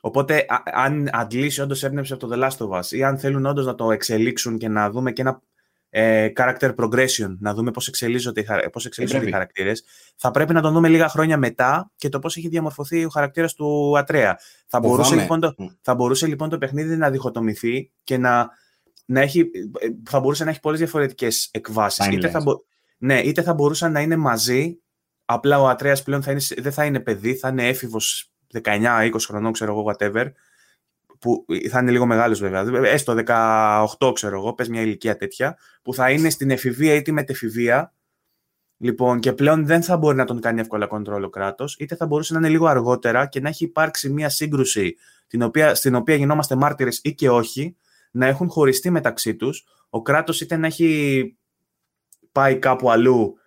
Οπότε, α- αν αντλήσει όντως έμπνευση από το The Last of Us ή αν θέλουν όντως να το εξελίξουν και να δούμε και ένα ε, character progression, να δούμε πώς εξελίσσονται, οι χαρα- πώς εξελίσσονται οι πρέπει. χαρακτήρες, θα πρέπει να τον δούμε λίγα χρόνια μετά και το πώς έχει διαμορφωθεί ο χαρακτήρας του Ατρέα. Θα μπορούσε, Φοβάμαι. λοιπόν, το, Μμ. θα μπορούσε λοιπόν το παιχνίδι να διχοτομηθεί και να, να έχει, ε, θα μπορούσε να έχει πολλές διαφορετικές εκβάσεις. Είτε θα, Timelines. μπο- ναι, είτε θα μπορούσαν να είναι μαζί, απλά ο Ατρέας πλέον θα είναι, σε- δεν θα είναι παιδί, θα είναι έφηβος 19-20 χρονών, ξέρω εγώ, whatever, που θα είναι λίγο μεγάλος βέβαια, έστω 18 ξέρω εγώ, πες μια ηλικία τέτοια, που θα είναι στην εφηβεία ή τη μετεφηβεία, Λοιπόν, και πλέον δεν θα μπορεί να τον κάνει εύκολα κοντρόλ ο κράτος, είτε θα μπορούσε να είναι λίγο αργότερα και να έχει υπάρξει μια σύγκρουση την οποία, στην οποία γινόμαστε μάρτυρες ή και όχι, να έχουν χωριστεί μεταξύ τους. Ο κράτος είτε να έχει πάει κάπου αλλού,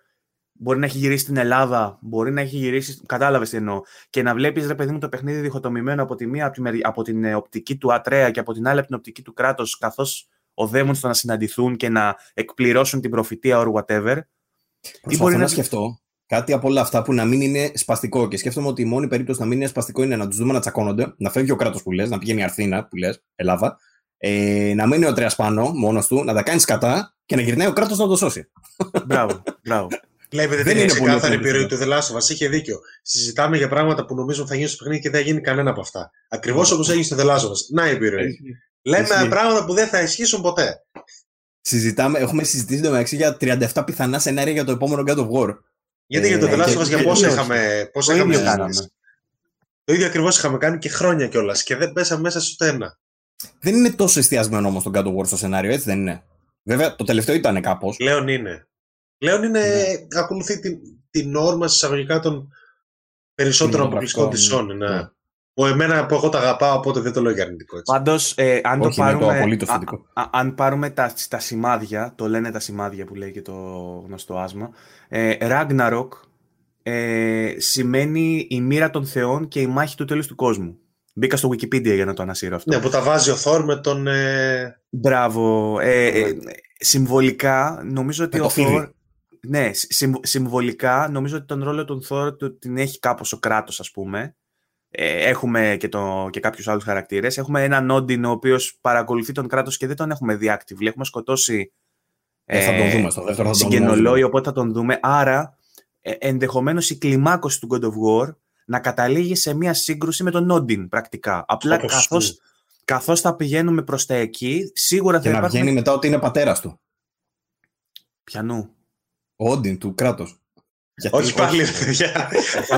μπορεί να έχει γυρίσει στην Ελλάδα, μπορεί να έχει γυρίσει. Κατάλαβες τι εννοώ. Και να βλέπεις, ρε παιδί μου, το παιχνίδι διχοτομημένο από τη μία από, τη, μερι- από την ε, οπτική του Ατρέα και από την άλλη από την οπτική του κράτος, καθώς οδεύουν στο να συναντηθούν και να εκπληρώσουν την προφητεία or whatever. Προσπαθώ μπορεί να να- σκεφτώ κάτι από όλα αυτά που να μην είναι σπαστικό. Και σκέφτομαι ότι η μόνη περίπτωση να μην είναι σπαστικό είναι να τους δούμε να τσακώνονται, να φεύγει ο κράτος που λες, να πηγαίνει η Αρθίνα που λες, Ελλάδα, ε, να μένει ο Τρέας πάνω μόνος του, να τα κάνεις κατά και να γυρνάει ο κράτος να το σώσει. μπράβο, μπράβο. Λέει, επειδή Δεν δεν είναι είναι πολύ ξεκάθαρη απλό, επιρροή βέβαια. του The Last of Us. Είχε δίκιο. Συζητάμε για πράγματα που νομίζουν θα γίνουν στο παιχνίδι και δεν θα γίνει κανένα από αυτά. Ακριβώς όπως έγινε στο The Last of Us. Να η επιρροή. Λέμε Ισχύει. πράγματα που δεν θα ισχύσουν ποτέ. Συζητάμε, έχουμε συζητήσει το μεταξύ για 37 πιθανά σενάρια για το επόμενο God of War. Γιατί Ε, για το ναι, The Last και- of Us για και- πόσα και- είχαμε, πόσα Το είχαμε ίδιο συζητήσει. κάναμε. Το ίδιο ακριβώς είχαμε κάνει και χρόνια κιόλας και δεν πέσαμε μέσα στο ένα. Δεν είναι τόσο εστιασμένο όμως το God of War στο σενάριο, έτσι δεν είναι. Βέβαια, το τελευταίο ήταν κάπως. Πλέον είναι. Πλέον είναι, Ναι. ακολουθεί την, την όρμα συσσαγωγικά των περισσότερων αποκλειστικών της Κινηματογραφικών, Sony. Ναι. ναι. Που εμένα που εγώ τα αγαπάω, οπότε δεν το λέω για αρνητικό. Έτσι. Πάντως, ε, αν, το Όχι, είναι το πάρουμε, απολύτως α- θετικό. α- αν πάρουμε τα, τα σημάδια, το λένε τα σημάδια που λέει και το γνωστό άσμα, ε, Ragnarok ε, σημαίνει η μοίρα των θεών και η μάχη του τέλους του κόσμου. Μπήκα στο Wikipedia για να το ανασύρω αυτό. Ναι, που τα βάζει ο Θόρ με τον. Ε... Μπράβο. Ε, ε, συμβολικά, νομίζω ότι Με ο το φίδι. Thor... Ναι, συμ- συμβολικά νομίζω ότι τον ρόλο του Thor του την έχει κάπως ο κράτος, ας πούμε. Ε, έχουμε και, το, και κάποιους άλλους χαρακτήρες. Έχουμε έναν Όντιν ο οποίος παρακολουθεί τον κράτος και δεν τον έχουμε δει actively. Έχουμε σκοτώσει Ε, θα τον δούμε στο δεύτερο, θα τον δούμε. συγγενολόι, οπότε θα τον δούμε. Άρα, ε, ενδεχομένως η κλιμάκωση του God of War να καταλήγει σε μια σύγκρουση με τον Όντιν πρακτικά. Απλά Όπως καθώς, του. καθώς θα πηγαίνουμε προς τα εκεί, σίγουρα Και θα να υπάρχουν... βγαίνει μετά ότι είναι πατέρας του. Πιανού. Ο Όντιν του κράτο. Γιατί όχι πάλι, παιδιά. Θα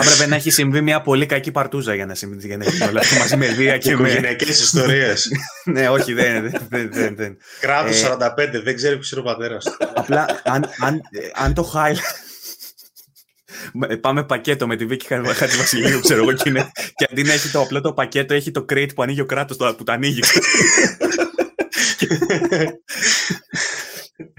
έπρεπε να έχει συμβεί μια πολύ κακή παρτούζα για να συμβεί για να έχει όλα αυτά μαζί με Δία και με. Γυναικέ ιστορίες. <laughs> ναι, όχι, δεν. δεν, δεν, Κράτος 45, δεν ξέρει ποιος είναι ο πατέρας του. Απλά αν, αν, αν το highlight. Πάμε πακέτο με τη Βίκη Βασιλείου, ξέρω εγώ, και, είναι, και αντί να έχει το απλό το πακέτο, έχει το crate που ανοίγει ο κράτος που το ανοίγει. <laughs>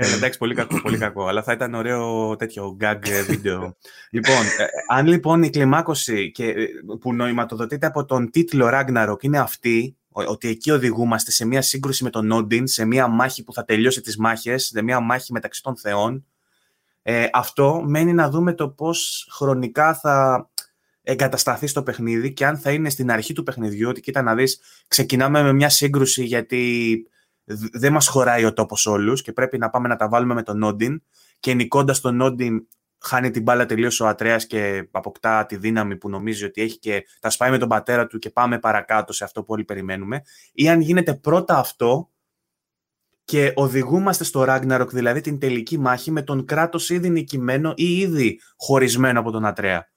Ε, εντάξει, πολύ κακό, πολύ κακό. Αλλά θα ήταν ωραίο τέτοιο gag βίντεο. λοιπόν, ε, αν λοιπόν η κλιμάκωση και, ε, που νοηματοδοτείται από τον τίτλο Ragnarok είναι αυτή, ότι εκεί οδηγούμαστε σε μια σύγκρουση με τον Όντιν, σε μια μάχη που θα τελειώσει τις μάχες, σε μια μάχη μεταξύ των θεών, ε, αυτό μένει να δούμε το πώς χρονικά θα εγκατασταθεί στο παιχνίδι και αν θα είναι στην αρχή του παιχνιδιού, ότι κοίτα να δεις, ξεκινάμε με μια σύγκρουση γιατί δεν μας χωράει ο τόπος όλους και πρέπει να πάμε να τα βάλουμε με τον Νόντιν και νικώντας τον Νόντιν χάνει την μπάλα τελείως ο Ατρέας και αποκτά τη δύναμη που νομίζει ότι έχει και τα σπάει με τον πατέρα του και πάμε παρακάτω σε αυτό που όλοι περιμένουμε ή αν γίνεται πρώτα αυτό και οδηγούμαστε στο Ragnarok, δηλαδή την τελική μάχη με τον κράτος ήδη νικημένο ή ήδη χωρισμένο από τον Ατρέα.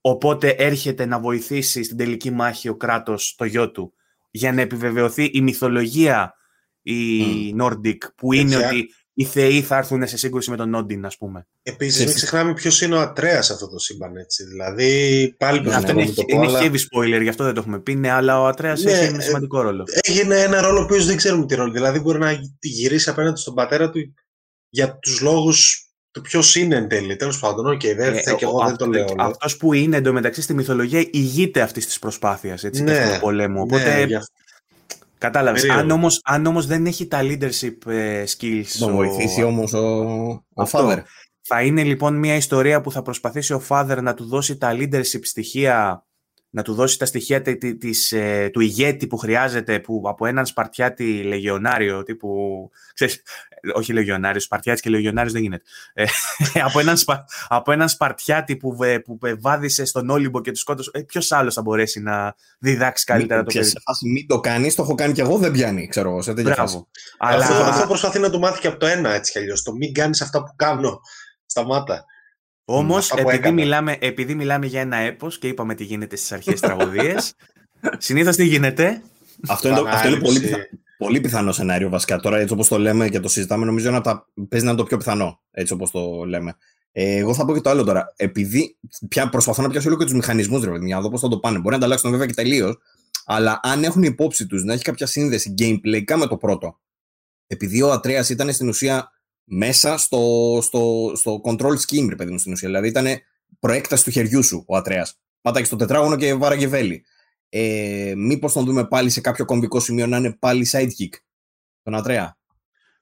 Οπότε έρχεται να βοηθήσει στην τελική μάχη ο κράτος το γιο του για να επιβεβαιωθεί η μυθολογία η mm. Nordic, που είναι ότι οι θεοί θα έρθουν σε σύγκρουση με τον Νόντιν, ας πούμε. Επίσης, μην ξεχνάμε ποιος είναι ο Ατρέας αυτό το σύμπαν, έτσι. Δηλαδή, πάλι ναι, αυτό είναι, το είναι αλλά... heavy spoiler, γι' αυτό δεν το έχουμε πει. Ναι, αλλά ο Ατρέας ναι, έχει ένα σημαντικό ρόλο. Έγινε ένα ρόλο που δεν ξέρουμε τι ρόλο. Δηλαδή, μπορεί να γυρίσει απέναντι στον πατέρα του για τους λόγους του ποιος είναι εν τέλει. Τέλος πάντων, OK, okay, δεν ε, και εγώ δεν το λέω. Αυτός που είναι εντωμεταξύ στη μυθολογία ηγείται αυτής της προσπάθειας ναι, του πολέμου. Ναι, Οπότε ναι, Κατάλαβες. Αν όμως αν όμως δεν έχει τα leadership ε, skills. Να βοηθήσει όμως ο, ο Father. Θα είναι λοιπόν μια ιστορία που θα προσπαθήσει ο Father να του δώσει τα leadership στοιχεία να του δώσει τα στοιχεία της, ε, του ηγέτη που χρειάζεται που, από έναν Σπαρτιάτη λεγιονάριο τύπου, ξέρεις, όχι λεγιονάριος, Σπαρτιάτης και λεγιονάριος δεν γίνεται. Ε, <laughs> από, έναν, από έναν Σπαρτιάτη που, που βάδισε στον Όλυμπο και τους σκότωσε, ε, ποιος άλλος θα μπορέσει να διδάξει καλύτερα το παιδί; Σε φάση μην το κάνεις, το έχω κάνει και εγώ, δεν πιάνει, ξέρω εγώ, σε τέτοια φάση. Αλλά... Αυτό, αυτό προσπαθεί να το μάθει και από το ένα έτσι κι αλλιώς, το μην κάνεις αυτά που κάνω, σταμάτα. Όμως, επειδή, μιλάμε, επειδή μιλάμε για ένα έπος και είπαμε τι γίνεται στις αρχές τραγωδίες, <laughs> συνήθως τι γίνεται; Αυτό είναι, αυτό είναι πολύ, πιθα... πολύ πιθανό σενάριο βασικά. Τώρα, έτσι όπως το λέμε και το συζητάμε, νομίζω να τα... παίζει να είναι το πιο πιθανό. Έτσι όπως το λέμε. Ε, εγώ θα πω και το άλλο τώρα. Επειδή πια προσπαθώ να πιάσω όλο και τους μηχανισμούς, ρε να δω πώς θα το πάνε. Μπορεί να ανταλλάξουν βέβαια και τελείως. Αλλά αν έχουν υπόψη τους να έχει κάποια σύνδεση gameplay με το πρώτο. Επειδή ο Ατρέας ήταν στην ουσία μέσα στο, στο, στο control scheme, ρε παιδί μου, στην ουσία. Δηλαδή ήταν προέκταση του χεριού σου ο Ατρέας. Πάταγε στο τετράγωνο και βάραγε βέλη. Ε, Μήπως τον δούμε πάλι σε κάποιο κομβικό σημείο να είναι πάλι sidekick τον Ατρέα;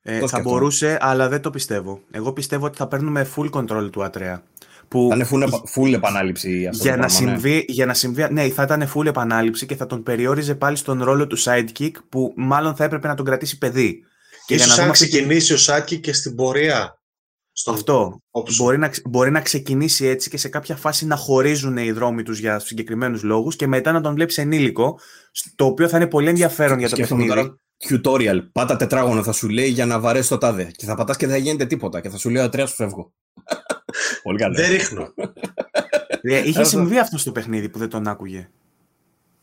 Ε, θα μπορούσε, αλλά δεν το πιστεύω. Εγώ πιστεύω ότι θα παίρνουμε full control του Ατρέα. Που... Θα είναι full, full επανάληψη αυτό για, το να πράγμα, συμβεί, ναι. για να συμβεί, ναι, θα ήταν full επανάληψη και θα τον περιόριζε πάλι στον ρόλο του sidekick που μάλλον θα έπρεπε να τον κρατήσει παιδί. Και ίσως για να αν ξεκινήσει ο Σάκη και στην πορεία. Στο Αυτό. Μπορεί να, μπορεί να ξεκινήσει έτσι και σε κάποια φάση να χωρίζουν οι δρόμοι τους για συγκεκριμένους λόγους και μετά να τον βλέπεις ενήλικο, το οποίο θα είναι πολύ ενδιαφέρον για το παιχνίδι. Τώρα, tutorial. Πάτα τετράγωνο θα σου λέει για να βαρέσει το τάδε. Και θα πατάς και δεν θα γίνεται τίποτα. Και θα σου λέει ο σου φεύγω. πολύ καλό. Δεν ρίχνω. Ε, είχε συμβεί αυτό στο παιχνίδι που δεν τον άκουγε.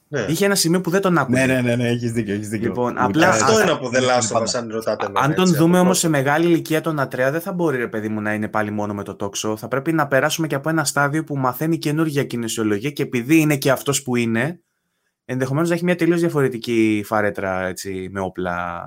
Ναι. Είχε ένα σημείο που δεν τον άκουγε. Ναι, ναι, ναι, ναι έχεις δίκιο. Έχεις δίκιο. Λοιπόν, απλά, αυτό είναι που δεν λάστο αν ρωτάτε. Αν τον δούμε όμως σε μεγάλη ηλικία τον Ατρέα, δεν θα μπορεί ρε παιδί μου να είναι πάλι μόνο με το τόξο. Θα πρέπει να περάσουμε και από ένα στάδιο που μαθαίνει καινούργια κινησιολογία και επειδή είναι και αυτός που είναι, ενδεχομένως να έχει μια τελείως διαφορετική φαρέτρα έτσι, με όπλα.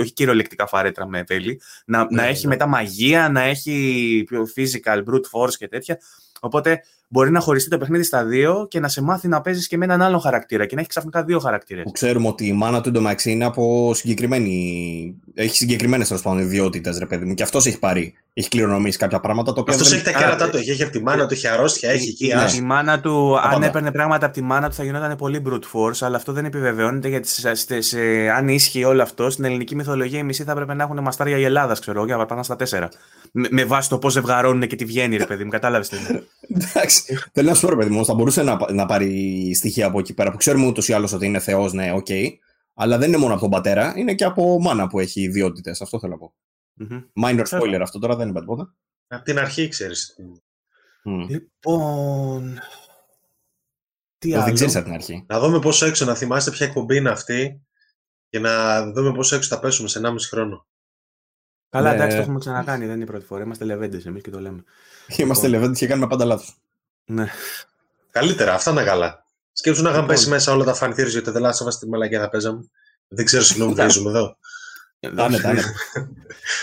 Όχι κυριολεκτικά φαρέτρα με τέλη. Να, να ναι, έχει ναι. μετά μαγεία, να έχει physical, brute force και τέτοια. Οπότε μπορεί να χωριστεί το παιχνίδι στα δύο και να σε μάθει να παίζεις και με έναν άλλο χαρακτήρα και να έχει ξαφνικά δύο χαρακτήρες. Ξέρουμε ότι η μάνα του εντωμεταξύ είναι από συγκεκριμένη. Έχει συγκεκριμένες τέλος πάντων ιδιότητες, ρε παιδί μου, και αυτός έχει πάρει. Έχει κληρονομήσει κάποια πράγματα. Αυτός δεν... έχει τα κέρατα του. Έχει από τη μάνα του, έχει αρρώστια, έχει εκεί. Ναι. Η μάνα του, αν έπαιρνε πράγματα από τη μάνα του, θα γινόταν πολύ brute force, αλλά αυτό δεν επιβεβαιώνεται γιατί σε, σε, σε, αν ίσχυε όλο αυτό, στην ελληνική μυθολογία οι μισοί θα έπρεπε να έχουν μαστάρια η Ελλάδα, ξέρω, για να πάνε στα τέσσερα. Με, με βάση το πώς ζευγαρώνουν και τη βγαίνει, ρε παιδί μου, κατάλαβες Εντάξει. Θέλω να σου πω, παιδί μου, θα μπορούσε να, να πάρει στοιχεία από εκεί πέρα που ξέρουμε ούτως ή άλλως ότι είναι Θεός, ναι, OK. Okay, αλλά δεν είναι μόνο από τον πατέρα, είναι και από μάνα που έχει ιδιότητες. Αυτό θέλω να πω. Mm-hmm. Minor spoiler αυτό τώρα, δεν είπα τίποτα. Από την αρχή ξέρεις. Λοιπόν... Τι άλλο. Δεν ξέρεις από την αρχή. Να δούμε πόσο έξω, να θυμάστε ποια εκπομπή είναι αυτή και να δούμε πόσο έξω θα πέσουμε σε 1,5 χρόνο. Καλά, ναι. εντάξει, το έχουμε ξανακάνει. Δεν είναι η πρώτη φορά. Είμαστε λεβέντες εμείς και το λέμε. Είμαστε λοιπόν. λεβέντες και κάνουμε πάντα λάθος. Ναι. Καλύτερα, αυτά είναι καλά. Σκέψου να είχαν λοιπόν. πέσει μέσα όλα τα φανθύρια γιατί δεν λάσσαβα στη μαλακιά θα παίζαμε. Δεν ξέρω, συγγνώμη, παίζουμε εδώ. Τάνε, τάνε.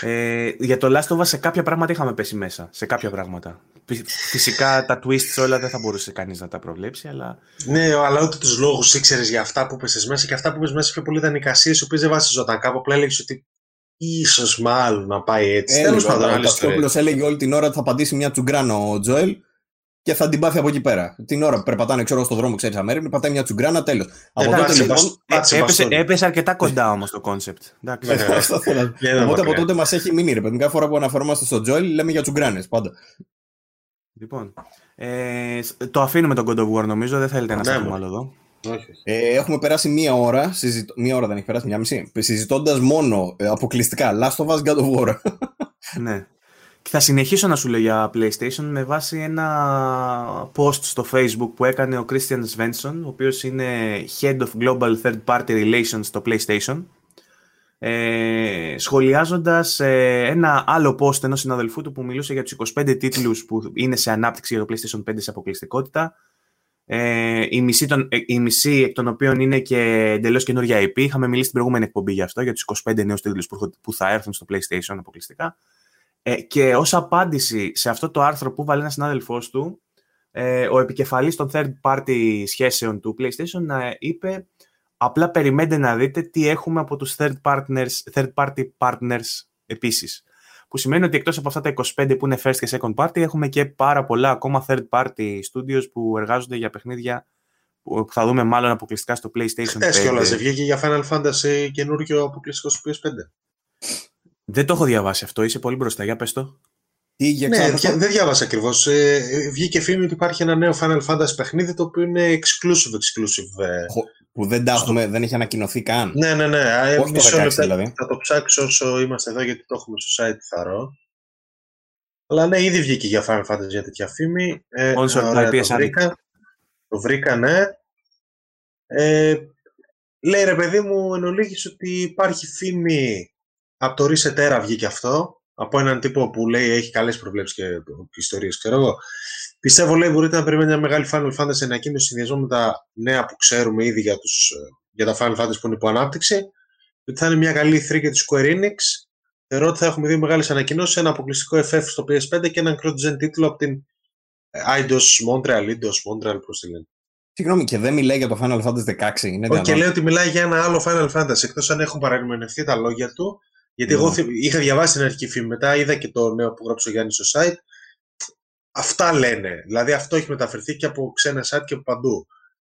<laughs> ε, για το Last of Us σε κάποια πράγματα είχαμε πέσει μέσα. Σε κάποια πράγματα. Φυσικά τα twists όλα δεν θα μπορούσε κανείς να τα προβλέψει, αλλά. Ναι, αλλά ούτε τους λόγους ήξερες για αυτά που πέσει μέσα και αυτά που πέσει μέσα πιο πολύ ήταν εικασίες, οι οποίες δεν βασιζόταν κάπου. Απλά έλεγες ότι ίσως μάλλον να πάει έτσι. Ε, Τέλος λοιπόν, πάντων, ο έλεγε όλη την ώρα ότι θα πατήσει μια τσουγκράνα ο Joel και θα την πάθει από εκεί πέρα. Την ώρα που περπατάνε, ξέρω, στον δρόμο, ξέρεις αμέριμνοι, πατάει μια τσουγκράνα, τέλος. Από τότε λοιπόν. Έπεσε, έπεσε αρκετά κοντά όμως το concept. <laughs> Οπότε από τότε μας έχει μείνει ρε παιδί. Κάθε φορά που αναφερόμαστε στο Joel λέμε για τσουγκράνες πάντα. Λοιπόν. Ε, το αφήνουμε τον God of War νομίζω, δεν θέλετε να ναι, πούμε άλλο εδώ. Ε, έχουμε περάσει μία ώρα, συζητ... μία ώρα δεν έχει περάσει, μία μισή, συζητώντας μόνο ε, αποκλειστικά Last of Us God of War. <laughs> ναι. Και θα συνεχίσω να σου λέω για PlayStation με βάση ένα post στο Facebook που έκανε ο Christian Svensson, ο οποίος είναι Head of Global Third Party Relations στο PlayStation, ε, σχολιάζοντας ε, ένα άλλο post ενός συναδελφού του που μιλούσε για τους 25 τίτλους που είναι σε ανάπτυξη για το PlayStation 5 σε αποκλειστικότητα, ε, η, μισή των, ε, η μισή εκ των οποίων είναι και εντελώς καινούργια IP. Είχαμε μιλήσει στην προηγούμενη εκπομπή για αυτό, για τους 25 νέους τίτλους που, που θα έρθουν στο PlayStation αποκλειστικά. Ε, και ως απάντηση σε αυτό το άρθρο που βάλει ένας συνάδελφός του, ε, ο επικεφαλής των third party σχέσεων του PlayStation ε, είπε απλά περιμένετε να δείτε τι έχουμε από τους third, partners, third party partners επίσης. Που σημαίνει ότι εκτός από αυτά τα 25 που είναι first και second party έχουμε και πάρα πολλά ακόμα third party studios που εργάζονται για παιχνίδια που θα δούμε μάλλον αποκλειστικά στο PlayStation 5. Ε, και όλα, βγήκε για Final Fantasy καινούργιο αποκλειστικό στο PS5. Δεν το έχω διαβάσει αυτό, είσαι πολύ μπροστά, για πες το. Τι, για ναι, δεν διάβασα ακριβώς. Ε, βγήκε φήμη ότι υπάρχει ένα νέο Final Fantasy παιχνίδι το οποίο είναι exclusive, exclusive. Ε, που δεν, τα έχουμε, δεν έχει ανακοινωθεί καν. Ναι, ναι, ναι. Ε, Πώς το 16, δηλαδή. Θα το ψάξω όσο είμαστε εδώ γιατί το έχουμε στο site θαρώ. Αλλά ναι, ήδη βγήκε για Final Fantasy για τέτοια φήμη. Ε, ωραία, το, βρήκα. το βρήκα, ναι. Ε, λέει ρε παιδί μου εν ότι υπάρχει φήμη από το Reset Era βγήκε αυτό. Από έναν τύπο που λέει έχει καλές προβλέψεις και ιστορίες, ξέρω εγώ. Πιστεύω λέει μπορείτε να περιμένετε μια μεγάλη Final Fantasy ανακοίνωση συνδυασμό με τα νέα που ξέρουμε ήδη για, τους, για τα Final Fantasy που είναι υπό ανάπτυξη. Ότι θα είναι μια καλή 3 για τη Square Enix. Θεωρώ ότι θα έχουμε δύο μεγάλες ανακοινώσεις, ένα αποκλειστικό FF στο PS5 και έναν cross-gen τίτλο από την Eidos Montreal, Eidos Montreal, πώς τη λένε. Συγγνώμη, και δεν μιλάει για το Final Fantasy 16. Είναι Όχι, και λέει ότι μιλάει για ένα άλλο Final Fantasy. Εκτός αν έχουν παρερμηνευτεί τα λόγια του γιατί εγώ ναι. είχα διαβάσει την αρχική φήμη, μετά είδα και το νέο που γράψε ο Γιάννης στο site. Αυτά λένε. Δηλαδή αυτό έχει μεταφερθεί και από ξένα site και από παντού.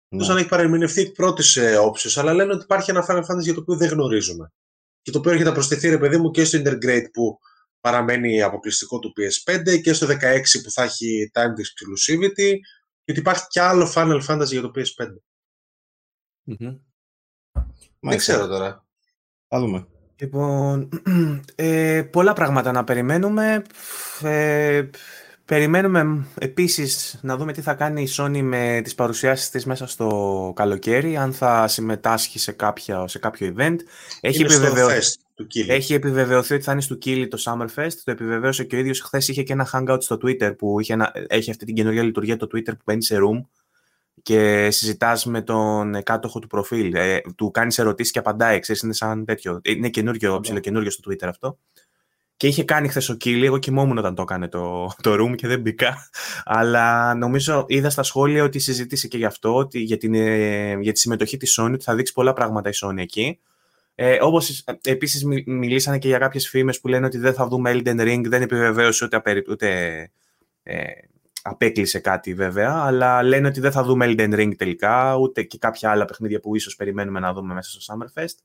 Ναι. αν έχει παρεμηνευτεί εκ πρώτης ε, όψης, αλλά λένε ότι υπάρχει ένα Final Fantasy για το οποίο δεν γνωρίζουμε. Και το οποίο έρχεται να προσθεθεί, ρε παιδί μου, και στο Intergrade που παραμένει αποκλειστικό του PS5 και στο 16 που θα έχει Time Exclusivity. Και ότι υπάρχει και άλλο Final Fantasy για το PS5. Mm-hmm. Δεν ξέρω τώρα. Θα δούμε. Λοιπόν, <clears throat> ε, πολλά πράγματα να περιμένουμε. Ε, περιμένουμε επίσης να δούμε τι θα κάνει η Sony με τις παρουσιάσεις της μέσα στο καλοκαίρι, αν θα συμμετάσχει σε, κάποια, σε κάποιο event. Έχει, επιβεβαιω... Έχει επιβεβαιωθεί ότι θα είναι στο Κίλι το Summerfest. Το επιβεβαίωσε και ο ίδιος χθες είχε και ένα hangout στο Twitter που είχε ένα... έχει αυτή την καινούργια λειτουργία το Twitter που μπαίνει σε room και συζητάς με τον κάτοχο του προφίλ, ε, του κάνεις ερωτήσεις και απαντάει, ξέρεις, είναι σαν τέτοιο. Είναι καινούργιο, yeah. Ναι. καινούργιο στο Twitter αυτό. Και είχε κάνει χθες ο Κίλι, εγώ κοιμόμουν όταν το έκανε το, το room και δεν μπήκα. Αλλά νομίζω είδα στα σχόλια ότι συζήτησε και γι' αυτό, ότι για, την, ε, για τη συμμετοχή της Sony, ότι θα δείξει πολλά πράγματα η Sony εκεί. Ε, όπως ε, επίσης μιλήσανε και για κάποιες φήμες που λένε ότι δεν θα δούμε Elden Ring, δεν επιβεβαίωσε ούτε, ούτε ε, απέκλεισε κάτι βέβαια, αλλά λένε ότι δεν θα δούμε Elden Ring τελικά, ούτε και κάποια άλλα παιχνίδια που ίσως περιμένουμε να δούμε μέσα στο Summerfest.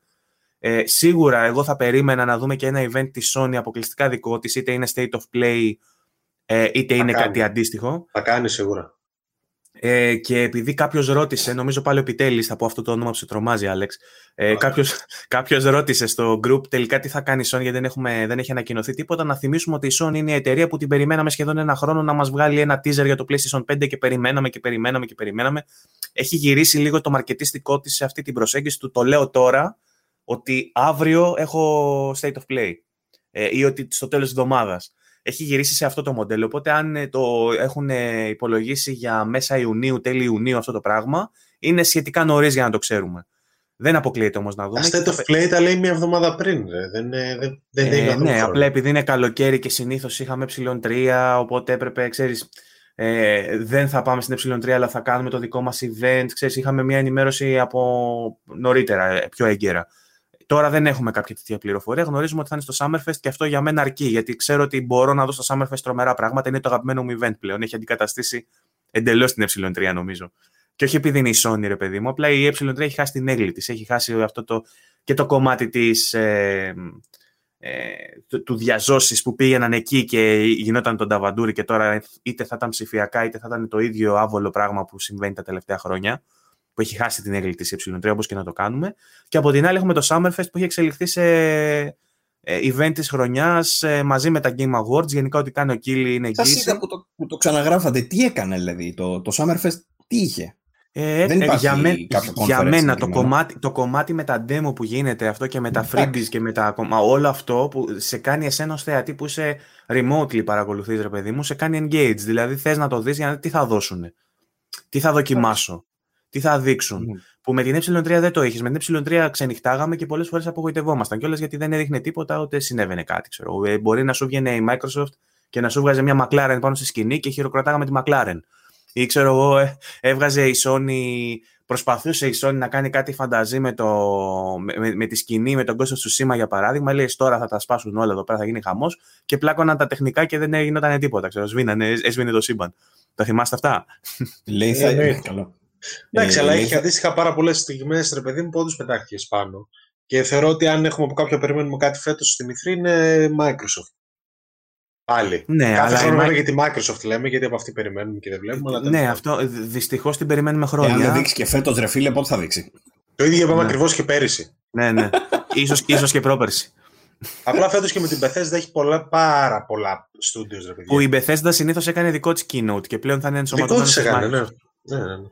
Ε, σίγουρα εγώ θα περίμενα να δούμε και ένα event της Sony αποκλειστικά δικό της, είτε είναι State of Play, ε, είτε είναι κάτι αντίστοιχο. Θα κάνεις σίγουρα. Ε, και επειδή κάποιος ρώτησε, νομίζω πάλι ο Επιτέλη, θα πω αυτό το όνομα που σε τρομάζει, Άλεξ. Ε, κάποιος ρώτησε στο group τελικά τι θα κάνει η Sony, γιατί δεν, έχουμε, δεν έχει ανακοινωθεί τίποτα. Να θυμίσουμε ότι η Sony είναι η εταιρεία που την περιμέναμε σχεδόν ένα χρόνο να μας βγάλει ένα teaser για το PlayStation 5 και περιμέναμε και περιμέναμε και περιμέναμε. Έχει γυρίσει λίγο το μαρκετιστικό της σε αυτή την προσέγγιση του. Το λέω τώρα ότι αύριο έχω state of play. Ε, ή ότι στο τέλος της εβδομάδας έχει γυρίσει σε αυτό το μοντέλο. Οπότε, αν ε, το έχουν ε, υπολογίσει για μέσα Ιουνίου, τέλη Ιουνίου αυτό το πράγμα, είναι σχετικά νωρίς για να το ξέρουμε. Δεν αποκλείεται όμως να δούμε. State of Play τα λέει μία εβδομάδα πριν. Δεν, δεν, δεν ε, είναι Ναι, απλά επειδή είναι καλοκαίρι και συνήθως είχαμε ε3, οπότε έπρεπε, ξέρεις, ε, δεν θα πάμε στην ε3, αλλά θα κάνουμε το δικό μας event. Ξέρεις, είχαμε μια ενημέρωση από νωρίτερα, πιο έγκαιρα. Τώρα δεν έχουμε κάποια τέτοια πληροφορία. Γνωρίζουμε ότι θα είναι στο Summerfest και αυτό για μένα αρκεί. Γιατί ξέρω ότι μπορώ να δω στο Summerfest τρομερά πράγματα. Είναι το αγαπημένο μου event πλέον. Έχει αντικαταστήσει εντελώς την ε3, νομίζω. Και όχι επειδή είναι η Sony, ρε παιδί μου. Απλά η ε3 έχει χάσει την έγκλη της. Έχει χάσει αυτό το, και το κομμάτι της. Ε, ε, του, του διαζώσει που πήγαιναν εκεί και γινόταν τον Ταβαντούρη και τώρα είτε θα ήταν ψηφιακά είτε θα ήταν το ίδιο άβολο πράγμα που συμβαίνει τα τελευταία χρόνια που έχει χάσει την έγκλη της Y3, όπως και να το κάνουμε. Και από την άλλη έχουμε το Summerfest που έχει εξελιχθεί σε ε, event της χρονιάς ε, μαζί με τα Game Awards. Γενικά ό,τι κάνει ο Κίλι είναι εγγύηση. Σας είδα που το, που το ξαναγράφατε. Τι έκανε δηλαδή το, το Summerfest, τι είχε; Ε, Δεν υπάρχει για, με, για μένα το κομμάτι, το κομμάτι με τα demo που γίνεται αυτό και με τα freebies και με τα όλο αυτό που σε κάνει εσένα ως θεατή που είσαι remotely παρακολουθείς ρε παιδί μου σε κάνει engage δηλαδή θες να το δεις για να τι θα δώσουν τι θα δοκιμάσω τι θα δείξουν. Mm. Που με την ε3 δεν το έχει. Με την ε3 ξενυχτάγαμε και πολλές φορές απογοητευόμασταν κιόλας γιατί δεν έδειχνε τίποτα ούτε συνέβαινε κάτι. Ξέρω. Ε, μπορεί να σου βγαίνει η Microsoft και να σου βγάζει μια McLaren πάνω στη σκηνή και χειροκροτάγαμε τη McLaren. Ή ξέρω εγώ, ε, έβγαζε η Sony, προσπαθούσε η Sony να κάνει κάτι φανταζή με, το, με, με τη σκηνή, με τον κόσμο του σήμα για παράδειγμα. Λέει τώρα θα τα σπάσουν όλα εδώ πέρα, θα γίνει χαμός. Και πλάκωναν τα τεχνικά και δεν γινόταν τίποτα. Ξέρω, σβήνανε, έσβηνε το σύμπαν. Τα θυμάστε αυτά; Λέει θα είναι καλό. Εντάξει, ε, αλλά έχει αντίστοιχα πάρα πολλές στιγμές, ρε παιδί μου, που όντως πετάχτηκες πάνω. Και θεωρώ ότι αν έχουμε από κάποιο περιμένουμε κάτι φέτος στη Μηθρή είναι Microsoft. Πάλι. Ναι, Κάθε χρόνο η... για τη Microsoft λέμε, γιατί από αυτή περιμένουμε και δεν βλέπουμε. Αλλά ναι, αυτό δυστυχώς την περιμένουμε χρόνια. Αν δεν δείξει και φέτος, ρε φίλε, πότε θα δείξει; Το ίδιο είπαμε ναι. ακριβώς και πέρυσι. Ναι, ναι. ίσως, ίσως και πρόπερσι. Απλά φέτος και με την Bethesda έχει πολλά, πάρα πολλά studios, ρε παιδιά. Που η Bethesda συνήθως έκανε δικό της keynote και πλέον θα είναι ενσωματωμένος. Δικό της έκανε, ναι. ναι, ναι.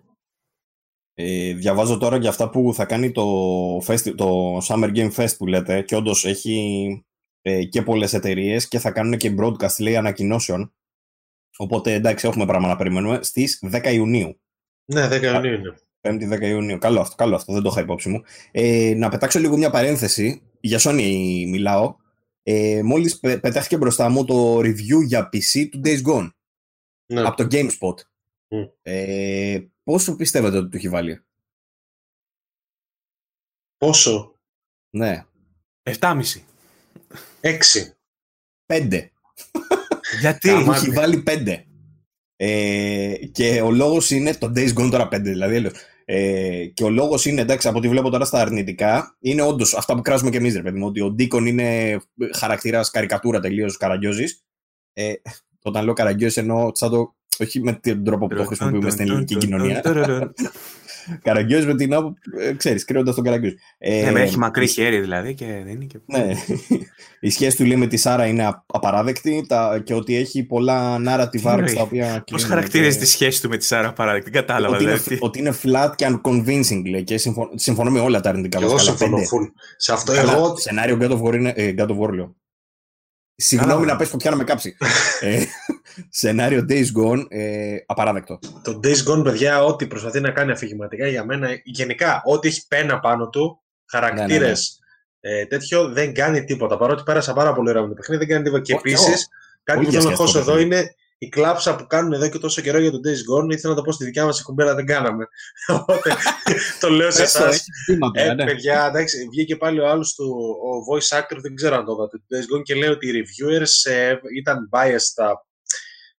Ναι. Ε, διαβάζω τώρα για αυτά που θα κάνει το, fest, το Summer Game Fest που λέτε και όντως έχει ε, και πολλές εταιρείες και θα κάνουν και broadcast λέει ανακοινώσεων. Οπότε εντάξει, έχουμε πράγμα να περιμένουμε στις 10 Ιουνίου. Ναι, 10 Ιουνίου είναι. 5η 10 Ιουνίου. Καλό αυτό, καλό αυτό, δεν το είχα υπόψη μου. Ε, να πετάξω λίγο μια παρένθεση. Για Sony μιλάω. Ε, Μόλις πετάχτηκε μπροστά μου το review για PC του Days Gone. Ναι. Από το GameSpot. Mm. Ε, Πόσο πιστεύετε ότι του έχει βάλει; Πόσο; Ναι. 7,5. 6. 5. Γιατί; Του έχει βάλει 5. Ε, και ο λόγος είναι το Days Gone τώρα 5 δηλαδή. Ε, και ο λόγος είναι, εντάξει, από ό,τι βλέπω τώρα στα αρνητικά, είναι όντως αυτά που κράζουμε και εμείς, ρε παιδί μου. Ότι ο Ντίκον είναι χαρακτήρας καρικατούρα τελείως καραγκιόζης. Ε, όταν λέω καραγκιόζης εννοώ σαν το όχι με τον τρόπο που το χρησιμοποιούμε στην ελληνική κοινωνία. <laughs> Καραγκιόζη με την άποψη, ε, ξέρεις, κρύοντας τον Καραγκιόζη. Ναι, έχει μακρύ χέρι δηλαδή και δεν είναι και... Ναι, <laughs> η σχέση του λέει με της Σάρα είναι απαράδεκτη και ότι έχει πολλά narrative arcs τα οποία... Πώς χαρακτηρίζεις τη σχέση του με τη Σάρα απαράδεκτη, κατάλαβα ότι, δηλαδή. είναι, ότι είναι flat και unconvincing λέει και συμφωνώ με όλα τα αρνητικά. Εγώ συμφωνώ Σε αυτό εγώ... Σενάριο God of War είναι... Ε, God of War λέω. Συγγνώμη να πες φωτιά να με κάψει. <laughs> ε, σενάριο Days Gone, ε, απαράδεκτο. Το Days Gone, παιδιά, ό,τι προσπαθεί να κάνει αφηγηματικά για μένα, γενικά, ό,τι έχει πένα πάνω του, χαρακτήρες, ναι, ναι, ναι. ε, τέτοιο, δεν κάνει τίποτα. Παρότι πέρασα πάρα πολύ ωραία με το παιχνίδι, δεν κάνει τίποτα. Και επίσης, κάτι που θέλω να χώσω εδώ είναι η κλάψα που κάνουν εδώ και τόσο καιρό για τον Days Gone, ήθελα να το πω στη δικιά μας εκπομπή, αλλά δεν κάναμε. <laughs> Οπότε το λέω σε εσάς. Ε, ναι. παιδιά, εντάξει, βγήκε πάλι ο άλλος του, ο voice actor, δεν ξέρω αν το είδατε, του Days Gone και λέει ότι οι reviewers ε, ήταν biased.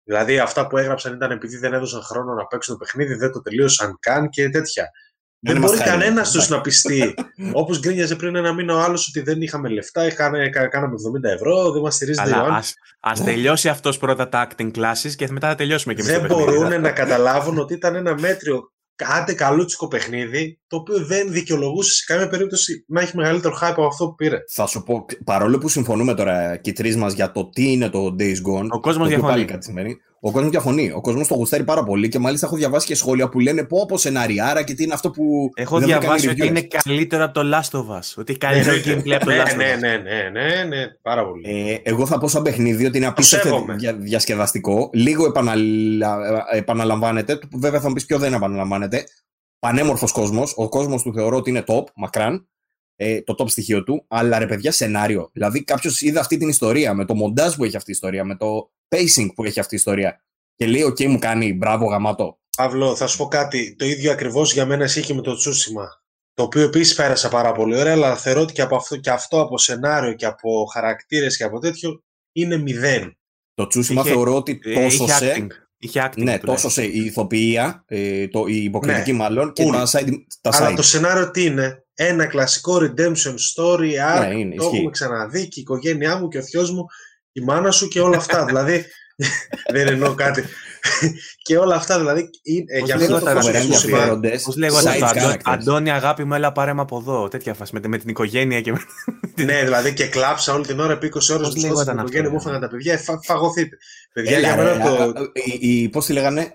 Δηλαδή αυτά που έγραψαν ήταν επειδή δεν έδωσαν χρόνο να παίξουν το παιχνίδι, δεν το τελείωσαν καν και τέτοια. Δεν, μπορεί κανένας τους να πιστεί. Όπως γκρίνιαζε πριν ένα μήνα ο άλλος ότι δεν είχαμε λεφτά, είχαμε, κάναμε 70 ευρώ, δεν μας στηρίζει Αλλά α τελειώσει αυτός πρώτα τα acting classes και μετά θα τελειώσουμε και εμείς. Δεν μπορούν να καταλάβουν ότι ήταν ένα μέτριο άντε καλούτσικο παιχνίδι, το οποίο δεν δικαιολογούσε σε καμία περίπτωση να έχει μεγαλύτερο hype από αυτό που πήρε. Θα σου πω, παρόλο που συμφωνούμε τώρα και οι τρεις μας για το τι είναι το Days Gone. Ο κόσμος διαφωνεί. Ο κόσμος διαφωνεί. Ο κόσμος το γουστάρει πάρα πολύ και μάλιστα έχω διαβάσει και σχόλια που λένε πω από σεναριάρα και τι είναι αυτό που. Έχω διαβάσει ότι είναι καλύτερο από το Last of Us. Ότι έχει καλύτερο ναι, gameplay από το ναι, Last of ναι, Us. Ναι, ναι, ναι, ναι, πάρα πολύ. Ε, εγώ θα πω σαν παιχνίδι ότι είναι απίστευτο διασκεδαστικό. Λίγο επαναλα... επαναλαμβάνεται. Βέβαια θα μου πεις ποιο δεν επαναλαμβάνεται. Πανέμορφος κόσμος. Ο κόσμος του θεωρώ ότι είναι top, μακράν. Ε, το top στοιχείο του. Αλλά ρε παιδιά, σενάριο. Δηλαδή κάποιος είδε αυτή την ιστορία με το μοντάζ που έχει αυτή η ιστορία, με το pacing που έχει αυτή η ιστορία. Και λέει, OK, μου κάνει μπράβο γαμάτο. Παύλο, θα σου πω κάτι. Το ίδιο ακριβώς για μένα ισχύει με το Τσούσιμα. Το οποίο επίσης πέρασα πάρα πολύ ωραία, αλλά θεωρώ ότι και, από αυτό, και αυτό από σενάριο και από χαρακτήρες και από τέτοιο είναι μηδέν. Το Τσούσιμα θεωρώ ότι ε, τόσο σε. Acting. Είχε acting ναι, τόσο σε η ηθοποιία, ε, το, η υποκριτική ναι. μάλλον, και τα side, τα Αλλά το σενάριο τι είναι, ένα κλασικό redemption story, arc, ναι, είναι, το έχουμε ξαναδεί και η οικογένειά μου και ο θειός μου η μάνα σου και όλα αυτά. δηλαδή, <laughs> δεν εννοώ κάτι. και όλα αυτά δηλαδή. Ε, για αυτό το Πώς λέγονται αυτό, Αντώνη, αγάπη μου, έλα πάρε από εδώ. Τέτοια φάση με, την οικογένεια και. ναι, δηλαδή και κλάψα όλη την ώρα επί 20 ώρες στην οικογένεια μου έφαγαν τα παιδιά. Φαγωθείτε. Παιδιά, για μένα το. Πώς τη λέγανε,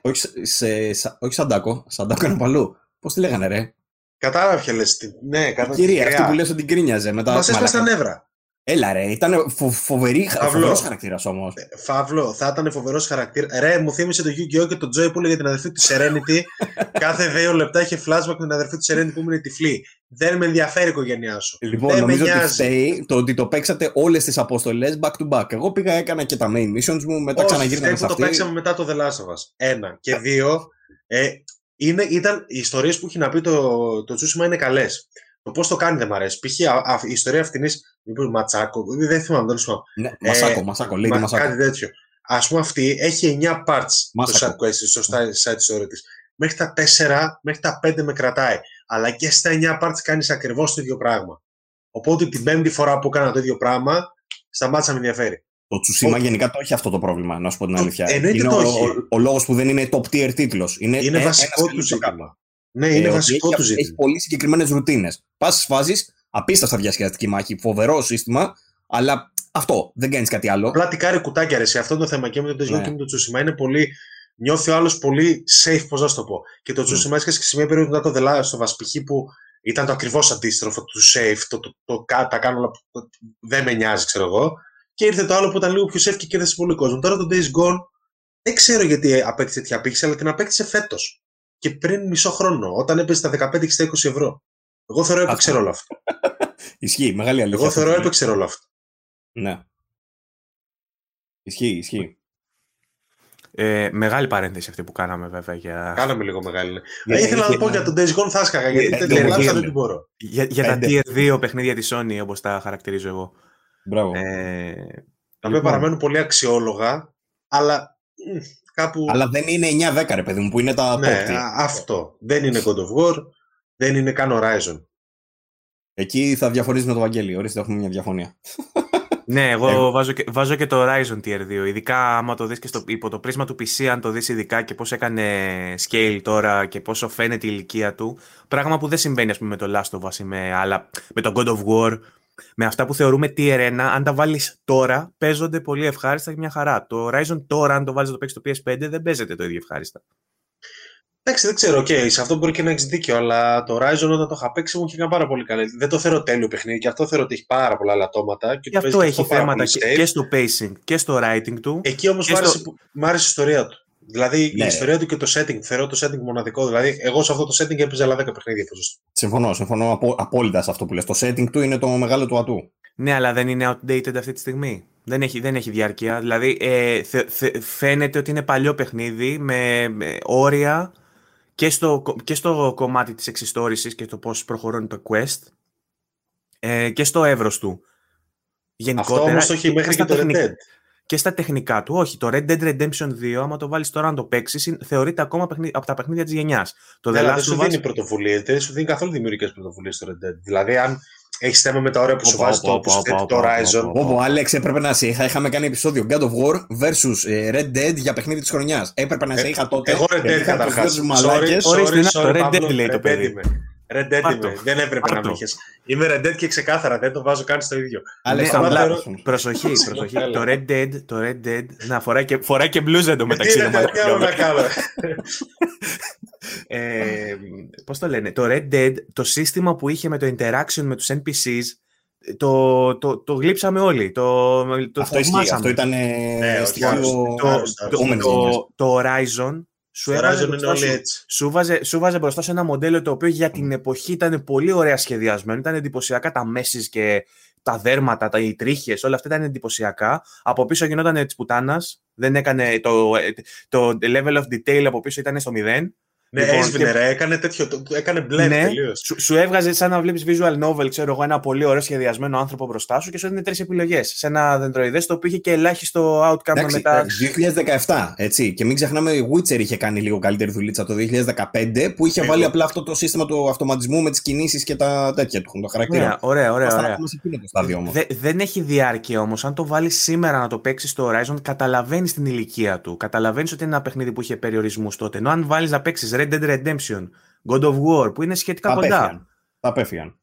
όχι Σαντάκο, Σαντάκο είναι παλού. Πώς τη λέγανε, ρε; Κατάλαβε ποια λε. Ναι, Κυρία, αυτή που λες ότι κρίνιαζε μετά. Μας έσπασε τα νεύρα. Έλα ρε, ήταν φο, φοβερή, φοβερός χαρακτήρας όμως. Ε, Φαύλο, θα ήταν φοβερός χαρακτήρας. Ρε, μου θύμισε το Yu-Gi-Oh! και τον Joy που έλεγε την αδερφή του Serenity. <laughs> Κάθε δύο λεπτά είχε flashback με την αδερφή του Serenity που ήμουν τυφλή. Δεν με ενδιαφέρει η οικογένειά σου. Λοιπόν, Δεν νομίζω ότι φταίει το ότι το παίξατε όλες τις αποστολές back to back. Εγώ πήγα, έκανα και τα main missions μου, μετά ξαναγύρνα σε αυτή. το παίξαμε μετά το The Last of Us. Ένα. Και δύο, ε, είναι, ήταν, οι ιστορίες που έχει να πει το, το Τσούσιμα είναι καλές. Το πώς το κάνει δεν μου αρέσει. Π.χ. η ιστορία αυτήν μήπω Ματσάκο, δεν θυμάμαι, δεν θυμάμαι. Ναι, μασάκο, ε, μασάκο, λέει μα, μασάκο. Κάτι τέτοιο. Α πούμε αυτή έχει 9 parts μασάκο. το side quest στο site τη ώρα της. Μέχρι τα 4, μέχρι τα 5 με κρατάει. Αλλά και στα 9 parts κάνεις ακριβώς το ίδιο πράγμα. Οπότε την πέμπτη φορά που έκανα το ίδιο πράγμα, σταμάτησα να με ενδιαφέρει. Το Τσουσίμα γενικά το έχει αυτό το πρόβλημα, να σου πω την αλήθεια. Εννοείται είναι το ο, έχει. Ο, ο, λόγος που δεν είναι top tier τίτλος. Είναι, είναι βασικό του ζήτημα. Ναι, είναι ε, βασικό του ζήτημα. Έχει πολύ συγκεκριμένες ρουτίνες. Πας στι φάσει, απίστευτα διασκεδαστική μάχη, φοβερό σύστημα, αλλά αυτό δεν κάνεις κάτι άλλο. Απλά τι κάνει κουτάκια ρε, σε αυτό το θέμα και με τον Τεσγιό ναι. και με τον Τσούσιμα είναι πολύ. Νιώθει ο άλλος πολύ safe, πώς να το πω. Και το Τσούσιμα mm. έσκασε και σε μια περίοδο μετά το Δελά στο Βασπιχή που ήταν το ακριβώς αντίστροφο του safe, το, το, το, το, τα κάνω όλα δεν με νοιάζει, ξέρω εγώ. Και ήρθε το άλλο που ήταν λίγο πιο safe και κέρδισε πολύ κόσμο. Τώρα το Days Gone δεν ξέρω γιατί απέκτησε τέτοια πήξη, αλλά την απέκτησε φέτος και πριν μισό χρόνο, όταν έπαιζε τα 15 και στα 20 ευρώ. Εγώ θεωρώ έπαιξε όλο αυτό. <laughs> Ισχύει, μεγάλη αλήθεια. Εγώ θεωρώ έπαιξε όλο αυτό. Ναι. Ισχύει, ισχύει. Ε, μεγάλη παρένθεση αυτή που κάναμε βέβαια. Για... Κάναμε λίγο μεγάλη. Ναι. Ε, ήθελα να πω για τον Days Gone θα έσκαγα, γιατί δεν τελειώσα, δεν την μπορώ. Για, για τα Tier 2 παιχνίδια της Sony, όπως τα χαρακτηρίζω εγώ. Μπράβο. Ε, τα οποία παραμένουν πολύ αξιόλογα, αλλά κάπου... Αλλά δεν είναι 9-10 ρε παιδί μου που είναι τα ναι, αυτό. Δεν είναι God of War, δεν είναι καν Horizon. Εκεί θα διαφωνήσει με το Βαγγέλη. Ορίστε, έχουμε μια διαφωνία. ναι, εγώ βάζω, και, βάζω και το Horizon Tier 2. Ειδικά άμα το δεις και στο, υπό το πρίσμα του PC, αν το δεις ειδικά και πώς έκανε scale τώρα και πόσο φαίνεται η ηλικία του. Πράγμα που δεν συμβαίνει ας πούμε, με το Last of Us ή με, άλλα, με το God of War με αυτά που θεωρούμε tier 1, αν τα βάλεις τώρα, παίζονται πολύ ευχάριστα και μια χαρά. Το Horizon τώρα, αν το βάλεις να το παίξεις στο PS5, δεν παίζεται το ίδιο ευχάριστα. Εντάξει, δεν ξέρω, okay, σε αυτό μπορεί και να έχεις δίκιο, αλλά το Horizon όταν το είχα παίξει μου είχε κάνει πάρα πολύ καλή. Δεν το θεωρώ τέλειο παιχνίδι και αυτό θεωρώ ότι έχει πάρα πολλά λατώματα. Και, και αυτό έχει θέματα και, και, στο pacing και στο writing του. Εκεί όμως μου, στο... μου άρεσε η ιστορία του. Δηλαδή ναι. η ιστορία του και το setting. Θεωρώ το setting μοναδικό. Δηλαδή, εγώ σε αυτό το setting έπαιζα άλλα 10 παιχνίδια. Συμφωνώ, συμφωνώ απο, απόλυτα σε αυτό που λες. Το setting του είναι το μεγάλο του ατού. Ναι, αλλά δεν είναι outdated αυτή τη στιγμή. Δεν έχει, δεν έχει διάρκεια. Δηλαδή, ε, θε, θε, φαίνεται ότι είναι παλιό παιχνίδι με, με όρια και στο, και στο κομμάτι της εξιστόρησης και το πώς προχωρώνει το quest ε, και στο εύρος του. Γενικότερα, Αυτό όμως το έχει μέχρι και το Red Dead. Και στα τεχνικά του. Όχι, το Red Dead Redemption 2, άμα το βάλεις τώρα να το παίξεις, θεωρείται ακόμα από τα παιχνίδια της γενιάς. Το ναι, δεν σου δίνει πρωτοβουλίες, δεν σου δίνει καθόλου δημιουργικές πρωτοβουλίες στο Red Dead. Δηλαδή, αν έχεις θέμα με τα ωραία που σου βάζει το, το Horizon. Όπω, Άλεξ, έπρεπε να σε είχα. Είχαμε κάνει επεισόδιο God of War versus ε, Red Dead για παιχνίδι της χρονιάς. Έπρεπε να σε είχα τότε. Εγώ Red Dead καταρχάς. Το Red Dead λέει το παιδί. Red Dead είμαι. Δεν έπρεπε να με είχες. Είμαι Red Dead και ξεκάθαρα δεν το βάζω καν στο ίδιο. Αλλά ναι, απλά, προσοχή, προσοχή. <laughs> το Red Dead, το Red Dead, να φοράει και, φοράει και blues εντωμεταξύ. Τι άλλο να κάνω. ε, πώς το λένε, το Red Dead, το σύστημα που είχε με το interaction με τους NPCs, το, το, το γλύψαμε όλοι. Το, το αυτό, ισχύει, αυτό ήταν ναι, στοιχείο το, το, το, Horizon σου, έβαζε μπροστά, σου, σου, βάζε, σου βάζε μπροστά σε ένα μοντέλο το οποίο για την εποχή ήταν πολύ ωραία σχεδιασμένο. Ήταν εντυπωσιακά τα μέσεις και τα δέρματα, τα, οι τρίχες, όλα αυτά ήταν εντυπωσιακά. Από πίσω γινόταν τη πουτάνας. Δεν έκανε το, το level of detail από πίσω ήταν στο μηδέν. Ναι, λοιπόν, έσβηνε, και... ρε, έκανε τέτοιο, έκανε μπλε ναι, τελείως. Σου, σου έβγαζε σαν να βλέπεις visual novel, ξέρω εγώ, ένα πολύ ωραίο σχεδιασμένο άνθρωπο μπροστά σου και σου έδινε τρεις επιλογές. Σε ένα δεντροειδές το οποίο είχε και ελάχιστο outcome εντάξει, μετά. 2017, έτσι. Και μην ξεχνάμε, η Witcher είχε κάνει λίγο καλύτερη δουλίτσα το 2015 που είχε βάλει απλά αυτό το σύστημα του αυτοματισμού με τις κινήσεις και τα τέτοια του, το χαρακτήρα. Ναι, ωραία, ωραία. ωραία. Δε, δεν έχει διάρκεια όμως. Αν το βάλεις σήμερα να το παίξεις στο Horizon, καταλαβαίνεις την ηλικία του. Καταλαβαίνεις ότι είναι ένα παιχνίδι που είχε περιορισμούς τότε. Ενώ αν βάλεις να παίξεις Red Dead Redemption, God of War, που είναι σχετικά κοντά. Τα απέφυγαν.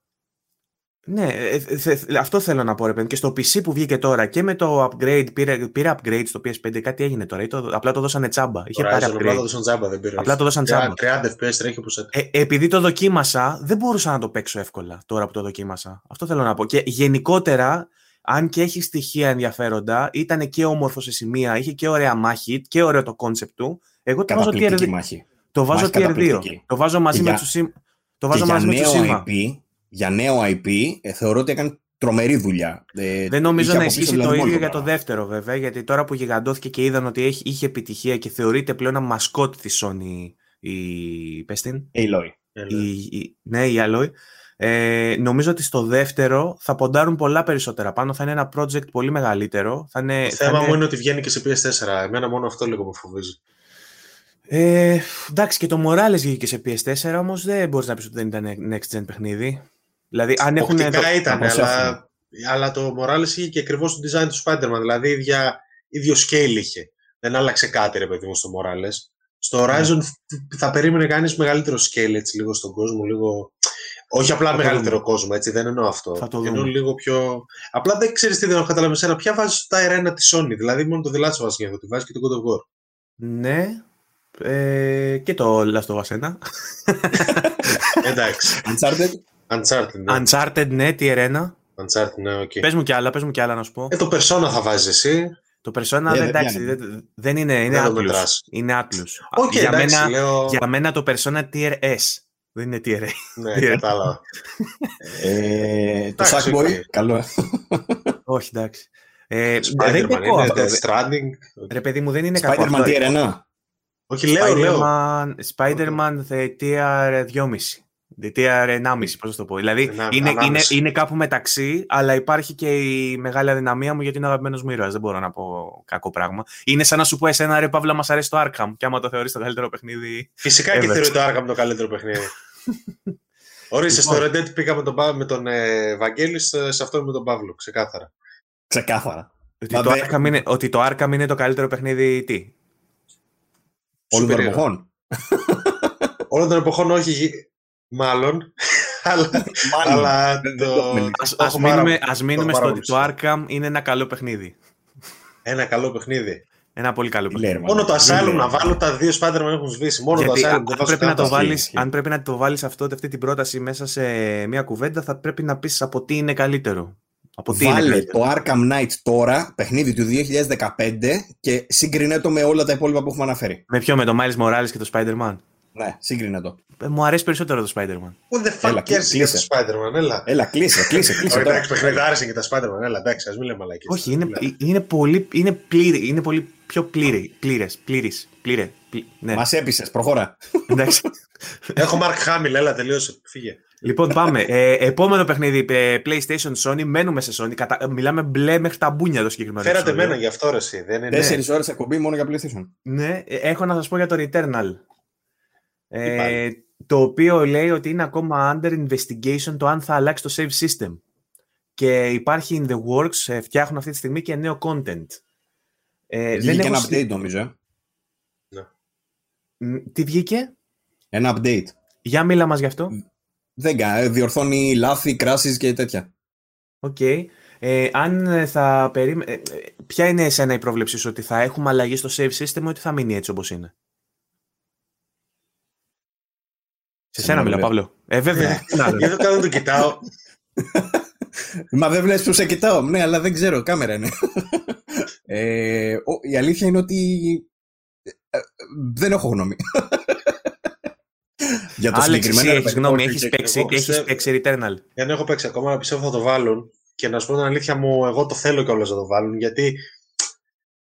Ναι, ε, ε, αυτό θέλω να πω, ρε Και στο PC που βγήκε τώρα και με το upgrade, πήρε, πήρε upgrade στο PS5, κάτι έγινε τώρα. το, απλά το δώσανε τσάμπα. Είχε πάρει upgrade. Απλά το δώσανε τσάμπα, δεν πήρε. Απλά το δώσανε τσάμπα. 30 FPS τρέχει όπως ε, Επειδή το δοκίμασα, δεν μπορούσα να το παίξω εύκολα τώρα που το δοκίμασα. Αυτό θέλω να πω. Και γενικότερα, αν και έχει στοιχεία ενδιαφέροντα, ήταν και όμορφο σε σημεία, είχε και ωραία μάχη και ωραίο το concept του. Εγώ το βάζω tier μάχη. Το βάζω tier 2. Το βάζω μαζί με τους Το βάζω μαζί με IP, Για νέο IP, ε, θεωρώ ότι έκανε τρομερή δουλειά. Ε, δεν νομίζω να ισχύσει το ίδιο για το δεύτερο βέβαια, γιατί τώρα που γιγαντώθηκε και είδαν ότι έχει, είχε επιτυχία και θεωρείται πλέον ένα μασκότ της Sony η, πες την, η Aloy. Η, ναι, η Aloy. Ε, νομίζω ότι στο δεύτερο θα ποντάρουν πολλά περισσότερα πάνω. Θα είναι ένα project πολύ μεγαλύτερο. Θα είναι, το θέμα είναι... μου είναι ότι βγαίνει και σε PS4. Εμένα μόνο αυτό λίγο με φοβίζει. Ε, εντάξει, και το Morales βγήκε σε PS4, όμως δεν μπορείς να πεις ότι δεν ήταν next gen παιχνίδι. Δηλαδή, αν έχουν. Το... ήταν, αλλά, αλλά το Morales είχε και ακριβώς το design του Spider-Man. Δηλαδή, ίδια, ίδιο scale είχε. Δεν άλλαξε κάτι, ρε παιδί μου, στο Morales. Στο ναι. Horizon θα περίμενε κανείς μεγαλύτερο scale έτσι λίγο στον κόσμο, λίγο. Όχι απλά θα μεγαλύτερο κόσμο, έτσι, δεν εννοώ αυτό. Θα το εννοώ λίγο πιο. Απλά δεν ξέρεις τι δεν έχω καταλάβει εσένα. Ποια βάζεις τα Tier 1 της Sony, δηλαδή μόνο το The Last of Us τη βάζεις και το God of War. Ναι, ε, και το Last of Us 1. <laughs> Εντάξει. Uncharted. Uncharted, ναι. Uncharted, ναι, τι 1. Uncharted, ναι, okay. Πες μου κι άλλα, πες μου κι άλλα να σου πω. Ε, το Persona θα βάζεις εσύ. Το Persona, yeah, εντάξει, δεν, δεν είναι, είναι άτλους. Είναι άτλους. Okay, για, εντάξει, μένα, λέω... για μένα το Persona Tier S. Δεν είναι Tier A. Ναι, κατάλαβα. ε, το Sackboy, καλό. Όχι, εντάξει. Ε, δεν είναι Death Stranding. Ρε παιδί μου, δεν είναι κακό. Spider-Man Tier 1. Όχι, λέω, λέω. Spider-Man TR 2,5. TR 1,5, πώς θα το πω. Δηλαδή είναι, είναι, είναι κάπου μεταξύ, αλλά υπάρχει και η μεγάλη αδυναμία μου γιατί είναι αγαπημένος μου ήρωα. Δεν μπορώ να πω κακό πράγμα. Είναι σαν να σου πω εσένα, ρε Παύλα, μας αρέσει το Arkham. Και άμα το θεωρείς το καλύτερο παιχνίδι. Φυσικά και θεωρεί το Arkham το καλύτερο παιχνίδι. <laughs> Ορίστε, στο λοιπόν. Red Dead πήγαμε τον, με τον ε, Βαγγέλης, σε αυτό με τον Παύλο. Ξεκάθαρα. Ξεκάθαρα. Ότι, το Arkham είναι, ότι το Arkham είναι το καλύτερο παιχνίδι τι; Όλων των εποχών. Όλων των εποχών όχι, μάλλον. αλλά, αλλά το... Ας, μείνουμε, ας μείνουμε στο ότι το Arkham είναι ένα καλό παιχνίδι. Ένα καλό παιχνίδι. Ένα πολύ καλό παιχνίδι. Μόνο το Asylum να βάλω τα δύο Spider-Man έχουν σβήσει. Μόνο Γιατί το Asylum. Αν, αν, πρέπει να το βάλεις, αν πρέπει να το βάλεις αυτό, αυτή την πρόταση μέσα σε μια κουβέντα, θα πρέπει να πεις από τι είναι καλύτερο. Από τι Βάλε το Arkham Knight τώρα, παιχνίδι του 2015 και σύγκρινε το με όλα τα υπόλοιπα που έχουμε αναφέρει. Με ποιο, με το Miles Morales και το Spider-Man; Ναι, σύγκρινε το. Ε, μου αρέσει περισσότερο το Spider-Man. What the fuck για το Spider-Man, έλα. Έλα, κλείσε, κλείσε. <laughs> κλείσε εντάξει, παιχνιδάρισε και τα Spider-Man, έλα, εντάξει, ας μην λέμε μαλακίες. Όχι, είναι, είναι, πολύ, είναι, πλήρη, είναι πολύ πιο πλήρη, πλήρες, πλήρης, πλήρες. Ναι. Μας έπεισες, προχώρα. Εντάξει. <laughs> Έχω Mark Hamill, έλα, τελείωσε, φύγε. Λοιπόν, πάμε. Ε, επόμενο παιχνίδι, ε, PlayStation Sony. Μένουμε σε Sony. Κατα... Μιλάμε μπλε μέχρι τα μπούνια το συγκεκριμένο. Φέρατε μένα γι' αυτό, ρε, εσύ. Δεν είναι... Τέσσερις ώρες εκπομπή μόνο για PlayStation. Ναι, ε, έχω να σας πω για το Returnal. Ε, το οποίο λέει ότι είναι ακόμα under investigation το αν θα αλλάξει το save system. Και υπάρχει in the works, ε, φτιάχνουν αυτή τη στιγμή και νέο content. Ε, δεν και ένα update νομίζω. Ναι. Τι βγήκε; Ένα update. Για μίλα μας γι' αυτό. Δεν κάνει. Διορθώνει λάθη, crashes και τέτοια. OK. Okay. Ε, αν θα περίμενε... Ε, ποια είναι εσένα η πρόβλεψη σου, ότι θα έχουμε αλλαγή στο save system ή ότι θα μείνει έτσι όπως είναι; Σε σένα μιλά, Παύλο. Ε, βέβαια. Γιατί κάνω το κοιτάω. <laughs> Μα δεν βλέπεις που σε κοιτάω. Ναι, αλλά δεν ξέρω. Κάμερα είναι. <laughs> ε, η αλήθεια είναι ότι ε, δεν έχω γνώμη. <laughs> Για το Άλεξ, συγκεκριμένο έχεις γνώμη, έχεις παίξει, έχεις παίξει Returnal. Δεν έχω παίξει ακόμα, αλλά πιστεύω θα το βάλουν. Και να σου πω την αλήθεια μου, εγώ το θέλω κιόλας να το βάλουν, γιατί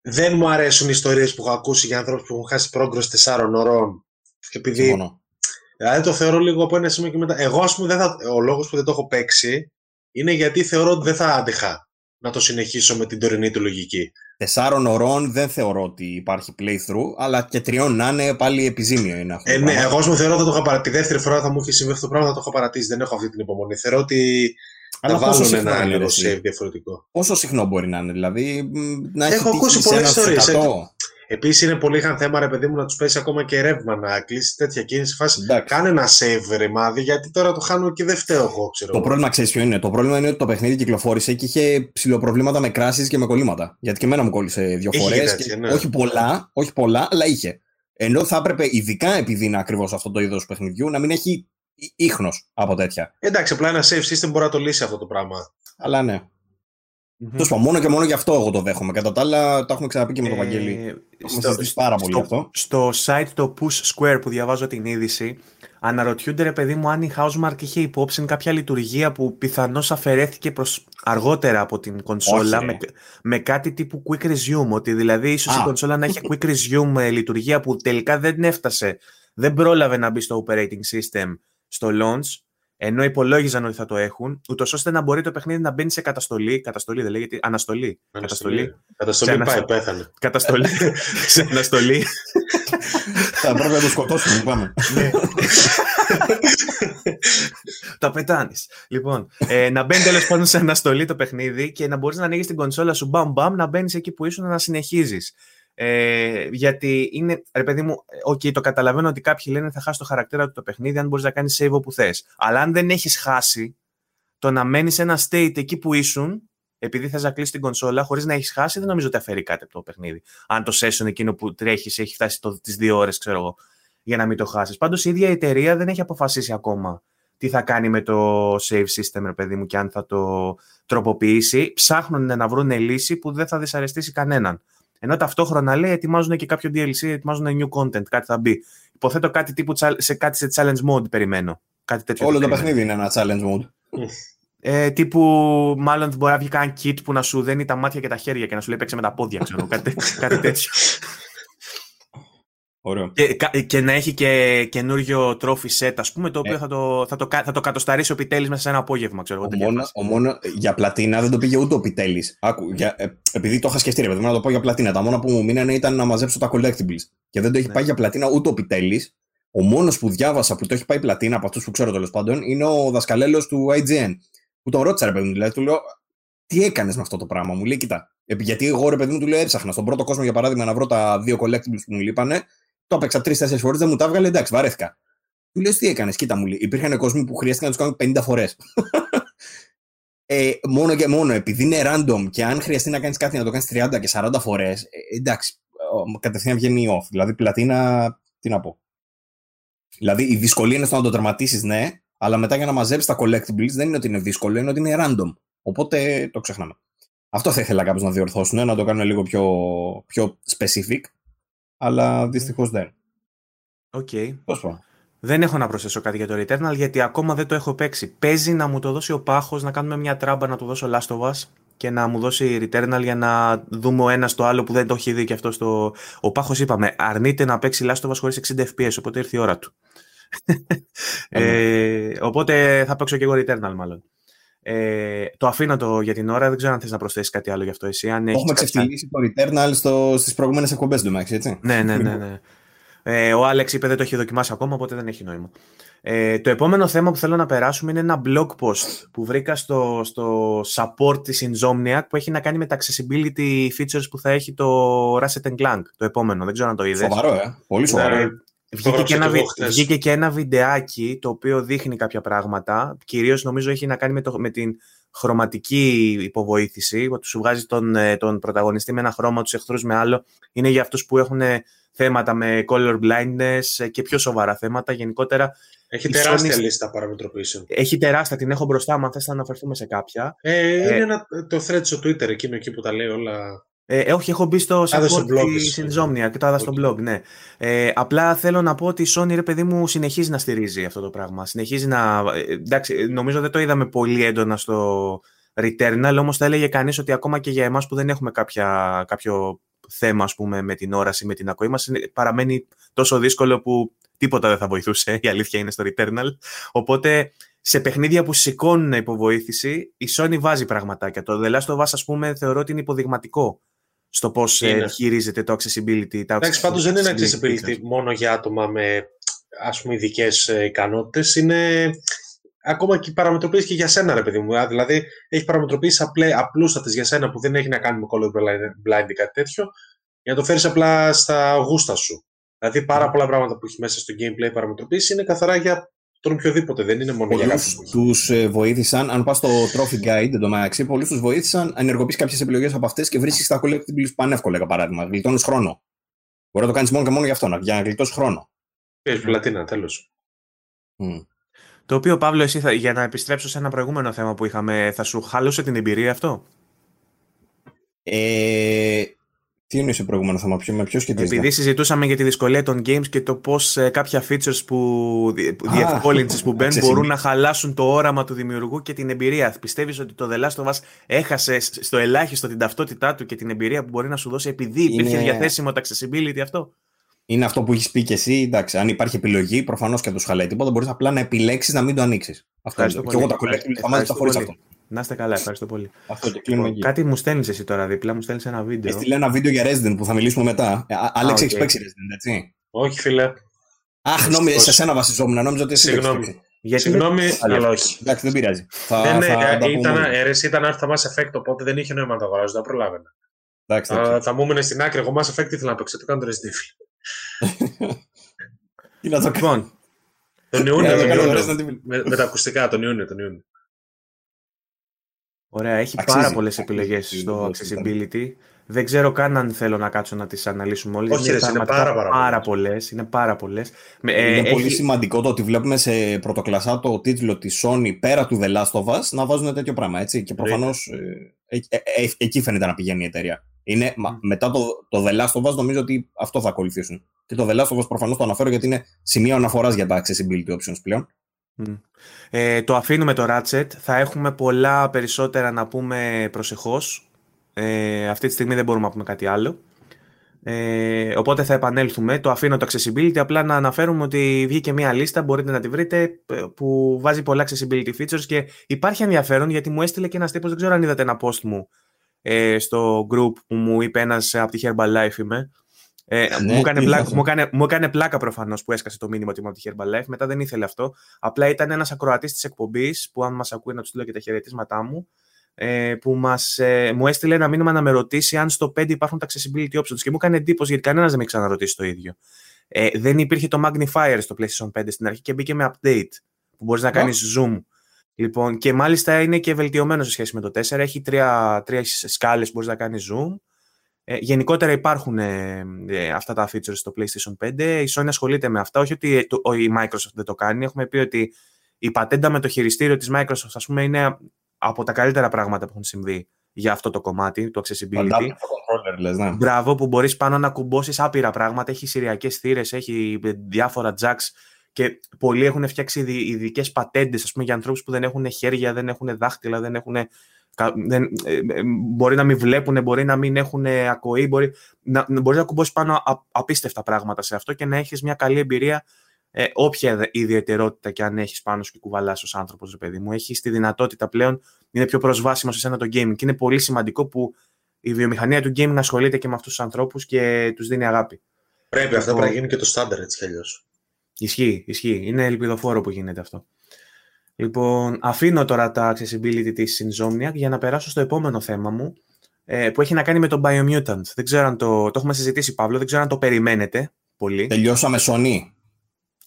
δεν μου αρέσουν οι ιστορίες που έχω ακούσει για ανθρώπους που έχουν χάσει πρόγκρος 4 ωρών. Επειδή Συμφωνώ. Δηλαδή το θεωρώ λίγο από ένα σημείο και μετά. Εγώ, ας πούμε, δεν θα, ο λόγος που δεν το έχω παίξει είναι γιατί θεωρώ ότι δεν θα άντεχα να το συνεχίσω με την τωρινή του λογική. Τεσσάρων ωρών δεν θεωρώ ότι υπάρχει playthrough, αλλά και τριών να είναι πάλι επιζήμιο είναι αυτό. Ε, ναι, εγώ μου θεωρώ ότι θα το είχα παρατήσει. Τη δεύτερη φορά θα μου είχε συμβεί αυτό το πράγμα, θα το είχα παρατήσει. Δεν έχω αυτή την υπομονή. Θεωρώ ότι αλλά θα βάλουν ένα άλλο save διαφορετικό. Πόσο συχνό μπορεί να είναι, δηλαδή. Να έχω ακούσει πολλές ιστορίες. Επίσης είναι πολύ είχαν θέμα ρε παιδί μου να τους πέσει ακόμα και ρεύμα να κλείσει τέτοια κίνηση φάση. Κάνε ένα save ρημάδι, γιατί τώρα το χάνω και δεν φταίω εγώ, ξέρω. Το πρόβλημα ξέρεις ποιο είναι. Το πρόβλημα είναι ότι το παιχνίδι κυκλοφόρησε και είχε ψηλοπροβλήματα με κράσεις και με κολλήματα. Γιατί και εμένα μου κόλλησε δύο φορές. Ναι. Όχι πολλά, όχι πολλά, αλλά είχε. Ενώ θα έπρεπε, ειδικά επειδή είναι ακριβώς αυτό το είδος παιχνιδιού, να μην έχει ίχνος από τέτοια. Εντάξει, απλά ένα save system μπορεί να το λύσει αυτό το πράγμα. Αλλά ναι. Mm-hmm. μόνο και μόνο γι' αυτό εγώ το δέχομαι. Κατά τα άλλα, τα έχουμε ξαναπεί και με τον Βαγγέλη. Ε, έχουμε συζητήσει πάρα πολύ στο, αυτό. Στο site το Push Square που διαβάζω την είδηση, αναρωτιούνται ρε παιδί μου αν η Housemark είχε υπόψη κάποια λειτουργία που πιθανώς αφαιρέθηκε προς αργότερα από την κονσόλα με, με, κάτι τύπου Quick Resume. Ότι δηλαδή ίσως η κονσόλα να έχει Quick Resume ε, λειτουργία που τελικά δεν έφτασε, δεν πρόλαβε να μπει στο operating system στο launch ενώ υπολόγιζαν ότι θα το έχουν, ούτως ώστε να μπορεί το παιχνίδι να μπαίνει σε καταστολή. Καταστολή δεν λέγεται. Αναστολή. Καταστολή. Καταστολή πάει, πέθανε. Καταστολή. <laughs> σε αναστολή. Θα πρέπει να το σκοτώσουμε, πάμε. Ναι. Τα πετάνεις. Λοιπόν, ε, να μπαίνει τέλος πάντων σε αναστολή το παιχνίδι και να μπορείς να ανοίγεις την κονσόλα σου μπαμ μπαμ, να μπαίνεις εκεί που ήσουν να συνεχίζεις. Ε, γιατί είναι, ρε παιδί μου, okay, το καταλαβαίνω ότι κάποιοι λένε θα χάσει το χαρακτήρα του το παιχνίδι αν μπορείς να κάνεις save όπου θες. Αλλά αν δεν έχεις χάσει, το να μένεις σε ένα state εκεί που ήσουν, επειδή θες να κλείσεις την κονσόλα χωρίς να έχεις χάσει, δεν νομίζω ότι αφαιρεί κάτι από το παιχνίδι. Αν το session εκείνο που τρέχεις έχει φτάσει τις δύο ώρες, ξέρω εγώ, για να μην το χάσεις. Πάντως η ίδια η εταιρεία δεν έχει αποφασίσει ακόμα τι θα κάνει με το save system, ρε παιδί μου, και αν θα το τροποποιήσει. Ψάχνουν να βρουν λύση που δεν θα δυσαρεστήσει κανέναν. Ενώ ταυτόχρονα λέει ετοιμάζουν και κάποιο DLC, ετοιμάζουν new content, κάτι θα μπει. Υποθέτω κάτι τύπου σε, κάτι σε challenge mode περιμένω. Κάτι τέτοιο Όλο το παιχνίδι είναι ένα challenge mode. Ε, τύπου, μάλλον μπορεί να βγει κανένα kit που να σου δένει τα μάτια και τα χέρια και να σου λέει παίξε με τα πόδια, ξέρω, κάτι, <laughs> κάτι τέτοιο. Ωραίο. Και, και, να έχει και καινούριο trophy set, ας πούμε, το οποίο ε. θα, το, θα, το, θα το κατοσταρίσει ο Πιτέλης μέσα σε ένα απόγευμα. Ξέρω, ο, μόνο, ο μόνο, για πλατίνα δεν το πήγε ούτε ο Πιτέλης. Ε, επειδή το είχα σκεφτεί, ρε παιδί να το πω για πλατίνα. Τα μόνα που μου μείνανε ήταν να μαζέψω τα collectibles. Και δεν το έχει ναι. πάει για πλατίνα ούτε ο Πιτέλης. Ο μόνος που διάβασα που το έχει πάει πλατίνα από αυτούς που ξέρω τέλος πάντων είναι ο δασκαλέλος του IGN. Που τον ρώτησα, ρε παιδί μου, δηλαδή του λέω, τι έκανες με αυτό το πράγμα. Μου λέει, κοιτά. Γιατί εγώ, ρε παιδί μου, του λέω, έψαχνα στον πρώτο κόσμο για παράδειγμα να βρω τα δύο collectibles που μου λείπανε το έπαιξα τρει-τέσσερι φορές, δεν μου τα έβγαλε, εντάξει, βαρέθηκα. Του λέω τι έκανες, κοίτα μου λέει. Υπήρχαν κόσμοι που χρειάστηκαν να τους κάνουν 50 φορές. <laughs> ε, μόνο και μόνο επειδή είναι random και αν χρειαστεί να κάνεις κάτι να το κάνεις 30 και 40 φορές, ε, εντάξει, κατευθείαν βγαίνει off. Δηλαδή, πλατίνα, τι να πω. Δηλαδή, η δυσκολία είναι στο να το τερματίσεις, ναι, αλλά μετά για να μαζέψεις τα collectibles δεν είναι ότι είναι δύσκολο, είναι ότι είναι random. Οπότε το ξεχνάμε. Αυτό θα ήθελα κάποιο να διορθώσουν, να το κάνουν λίγο πιο, πιο specific αλλά δυστυχώς δεν. OK. Okay. Δεν έχω να προσθέσω κάτι για το Returnal γιατί ακόμα δεν το έχω παίξει. Παίζει να μου το δώσει ο Πάχος, να κάνουμε μια τράμπα να του δώσω Last of Us και να μου δώσει Returnal για να δούμε ο ένας το άλλο που δεν το έχει δει και αυτό στο. Ο Πάχος είπαμε, αρνείται να παίξει Last of Us χωρίς 60 FPS, οπότε ήρθε η ώρα του. ε, οπότε θα παίξω και εγώ Returnal μάλλον. Ε, το αφήνω το για την ώρα, δεν ξέρω αν θες να προσθέσεις κάτι άλλο γι' αυτό εσύ. Αν Έχουμε ξεφτυλίσει το Returnal στο, στις προηγούμενες εκπομπές του Max, έτσι. Ναι, ναι, ναι. ναι. Ε, ο Άλεξ είπε δεν το έχει δοκιμάσει ακόμα, οπότε δεν έχει νόημα. Ε, το επόμενο θέμα που θέλω να περάσουμε είναι ένα blog post που βρήκα στο, στο support της Insomniac που έχει να κάνει με τα accessibility features που θα έχει το Ratchet Clank, το επόμενο. Δεν ξέρω αν το είδες. Σοβαρό, ε. Πολύ σοβαρό. Ε, βγήκε, και ένα, βγήκε και ένα βιντεάκι το οποίο δείχνει κάποια πράγματα. Κυρίως νομίζω έχει να κάνει με, το, με την χρωματική υποβοήθηση, ότι σου βγάζει τον, ε, τον πρωταγωνιστή με ένα χρώμα, τους εχθρούς με άλλο. Είναι για αυτούς που έχουν θέματα με color blindness και πιο σοβαρά θέματα. Γενικότερα έχει τεράστια Sony... λίστα παραμετροποιήσεων. Έχει τεράστια, την έχω μπροστά μου, αν θες να αναφερθούμε σε κάποια. Ε, είναι ε, ένα, το thread στο Twitter, εκείνο εκεί που τα λέει όλα... Ε, ε όχι, έχω μπει στο support της Insomnia και το άδα στο blog, ναι. Ε, απλά θέλω να πω ότι η Sony, ρε παιδί μου, συνεχίζει να στηρίζει αυτό το πράγμα. Συνεχίζει να... Ε, εντάξει, νομίζω δεν το είδαμε πολύ έντονα στο Returnal, όμως θα έλεγε κανείς ότι ακόμα και για εμάς που δεν έχουμε κάποια, κάποιο θέμα, ας πούμε, με την όραση, με την ακοή μας, παραμένει τόσο δύσκολο που τίποτα δεν θα βοηθούσε, <laughs> η αλήθεια είναι στο Returnal. Οπότε σε παιχνίδια που σηκώνουν υποβοήθηση, η Sony βάζει πραγματάκια. Το The Last of Us, ας πούμε, θεωρώ ότι είναι υποδειγματικό στο πώς ε, χειρίζεται το accessibility. Εντάξει, πάντως δεν είναι accessibility μόνο για άτομα με ας πούμε ειδικές ε, ικανότητες. Είναι ακόμα και παραμετροποιήσει και για σένα, ρε παιδί μου. Δηλαδή, έχεις παραμετροποιήσει απλούστατες για σένα που δεν έχει να κάνει με color blind ή κάτι τέτοιο, για να το φέρεις απλά στα γούστα σου. Δηλαδή πάρα πολλά πράγματα που έχεις μέσα στο gameplay παραμετροποίηση είναι καθαρά για τον οποιοδήποτε, δεν είναι μόνο για κάποιους. Τους ε, βοήθησαν, αν πας στο Trophy Guide εντωμεταξύ, πολλοί τους βοήθησαν να ενεργοποιήσει κάποιες επιλογές από αυτές και βρίσκεις τα collectibles πανεύκολα για παράδειγμα. Γλιτώνεις χρόνο. Μπορεί να το κάνεις μόνο και μόνο για αυτό, για να γλιτώσεις χρόνο. Έχει πλατίνα, τέλος. Mm. Το οποίο, Παύλο, εσύ θα, για να επιστρέψω σε ένα προηγούμενο θέμα που είχαμε, θα σου χάλωσε την εμπειρία αυτό; Ε, τι είναι σε προηγούμενο θέμα, με ποιο σχετίζεται; Επειδή συζητούσαμε για τη δυσκολία των games και το πώς ε, κάποια features που διευκόλυνση που μπαίνουν μπορούν να χαλάσουν το όραμα του δημιουργού και την εμπειρία. Πιστεύεις ότι το The Last of Us έχασε στο ελάχιστο την ταυτότητά του και την εμπειρία που μπορεί να σου δώσει επειδή υπήρχε είναι... διαθέσιμο το accessibility αυτό; Είναι αυτό που έχεις πει και εσύ. Εντάξει, αν υπάρχει επιλογή, προφανώς και τους χαλάει τίποτα. Μπορείς απλά να επιλέξεις να μην το ανοίξεις. Αυτό είναι. Και εγώ τα collectibles θα μάθω χωρίς αυτό. Να είστε καλά, ευχαριστώ πολύ. Αυτό και κλείνουμε εκεί. Κάτι μου στέλνεις εσύ τώρα δίπλα, μου στέλνεις ένα βίντεο. Έστειλε ένα βίντεο για Resident που θα μιλήσουμε μετά. Ε, Άλεξ, έχεις παίξει Resident, έτσι; Όχι, φίλε. Αχ, νόμι, σε σένα βασιζόμουν, νόμιζα ότι εσύ Συγγνώμη. Γιατί Συγγνώμη, αλλά όχι. Εντάξει, δεν πειράζει. Θα, δεν, θα, θα ήταν, αίρεση, ήταν Art Mass Effect, οπότε δεν είχε νόημα να το αγοράζω, δεν προλάβαινα. Εντάξει, θα, θα μου έμεινε στην άκρη. Εγώ Mass Effect ήθελα να παίξω, το κάνω το Resident Evil. <laughs> Τι να το κάνω. Τον Ιούνιο, με τα ακουστικά, τον Ιούνιο, τον Ιούνιο. Ωραία, έχει Αξίζει. πάρα πολλές επιλογές στο accessibility. Δεν ξέρω καν αν θέλω να κάτσω να τις αναλύσουμε όλες. Όχι, είναι, είναι πάρα, πάρα, πάρα πολλές. Είναι πάρα πολλές. Είναι ε, πολύ σημαντικό το ότι βλέπουμε σε πρωτοκλασσά το τίτλο της Sony πέρα του The Last of Us να βάζουν τέτοιο πράγμα. Έτσι. Και προφανώς ε, ε, ε, εκεί φαίνεται να πηγαίνει η εταιρεία. Είναι, mm. Μετά το, το The Last of Us νομίζω ότι αυτό θα ακολουθήσουν. Και το The Last of Us προφανώς το αναφέρω γιατί είναι σημείο αναφοράς για τα accessibility options πλέον. Ε, το αφήνουμε το Ratchet. Θα έχουμε πολλά περισσότερα να πούμε προσεχώς. Ε, αυτή τη στιγμή δεν μπορούμε να πούμε κάτι άλλο. Ε, οπότε θα επανέλθουμε. Το αφήνω το accessibility. Απλά να αναφέρουμε ότι βγήκε μια λίστα, μπορείτε να τη βρείτε, που βάζει πολλά accessibility features και υπάρχει ενδιαφέρον γιατί μου έστειλε και ένας τύπος, δεν ξέρω αν είδατε ένα post μου ε, στο group που μου είπε ένας από τη Herbalife είμαι, ε, ναι, μου, έκανε πλάκα, μου, έκανε, μου έκανε πλάκα προφανώς που έσκασε το μήνυμα ότι είμαι από τη Herbalife. Μετά δεν ήθελε αυτό. Απλά ήταν ένας ακροατής της εκπομπής που, αν μας ακούει, να τους στείλω και τα χαιρετίσματά μου. Ε, που μας, ε, μου έστειλε ένα μήνυμα να με ρωτήσει αν στο 5 υπάρχουν τα accessibility options. Και μου έκανε εντύπωση γιατί κανένας δεν με ξαναρωτήσει το ίδιο. Ε, δεν υπήρχε το magnifier στο PlayStation 5 στην αρχή και μπήκε με update που μπορείς να κάνεις zoom. Λοιπόν, και μάλιστα είναι και βελτιωμένο σε σχέση με το 4. Έχει τρία, τρία σκάλες που μπορείς να κάνεις zoom. Ε, γενικότερα υπάρχουν ε, ε, αυτά τα features στο PlayStation 5. Η Sony ασχολείται με αυτά. Όχι ότι το, η Microsoft δεν το κάνει. Έχουμε πει ότι η πατέντα με το χειριστήριο της Microsoft ας πούμε, είναι από τα καλύτερα πράγματα που έχουν συμβεί για αυτό το κομμάτι, το accessibility. Controller, λες, ναι. Μπράβο, που μπορείς πάνω να κουμπώσεις άπειρα πράγματα. Έχει σειριακές θύρες, έχει διάφορα jacks και πολλοί έχουν φτιάξει ειδικές πατέντες ας πούμε, για ανθρώπους που δεν έχουν χέρια, δεν έχουν δάχτυλα, δεν έχουν δεν, ε, ε, μπορεί να μην βλέπουν, μπορεί να μην έχουν ακοή, μπορεί να, μπορείς να κουμπώσεις πάνω απίστευτα πράγματα σε αυτό και να έχεις μια καλή εμπειρία ε, όποια ιδιαιτερότητα και αν έχεις πάνω σου και κουβαλάς ως άνθρωπος, ρε παιδί μου, έχεις τη δυνατότητα πλέον, είναι πιο προσβάσιμο σε σένα το gaming. Και είναι πολύ σημαντικό που η βιομηχανία του gaming ασχολείται και με αυτούς τους ανθρώπους και τους δίνει αγάπη. Πρέπει, αυτό πρέπει να γίνει και το στάνταρ έτσι κι αλλιώς. Ισχύει, ισχύει. Είναι ελπιδοφόρο που γίνεται αυτό. Λοιπόν, αφήνω τώρα τα accessibility της Insomniac για να περάσω στο επόμενο θέμα μου, ε, που έχει να κάνει με το Biomutant. Δεν ξέρω αν το, το έχουμε συζητήσει, Παύλο, δεν ξέρω αν το περιμένετε πολύ. Τελειώσαμε Sony.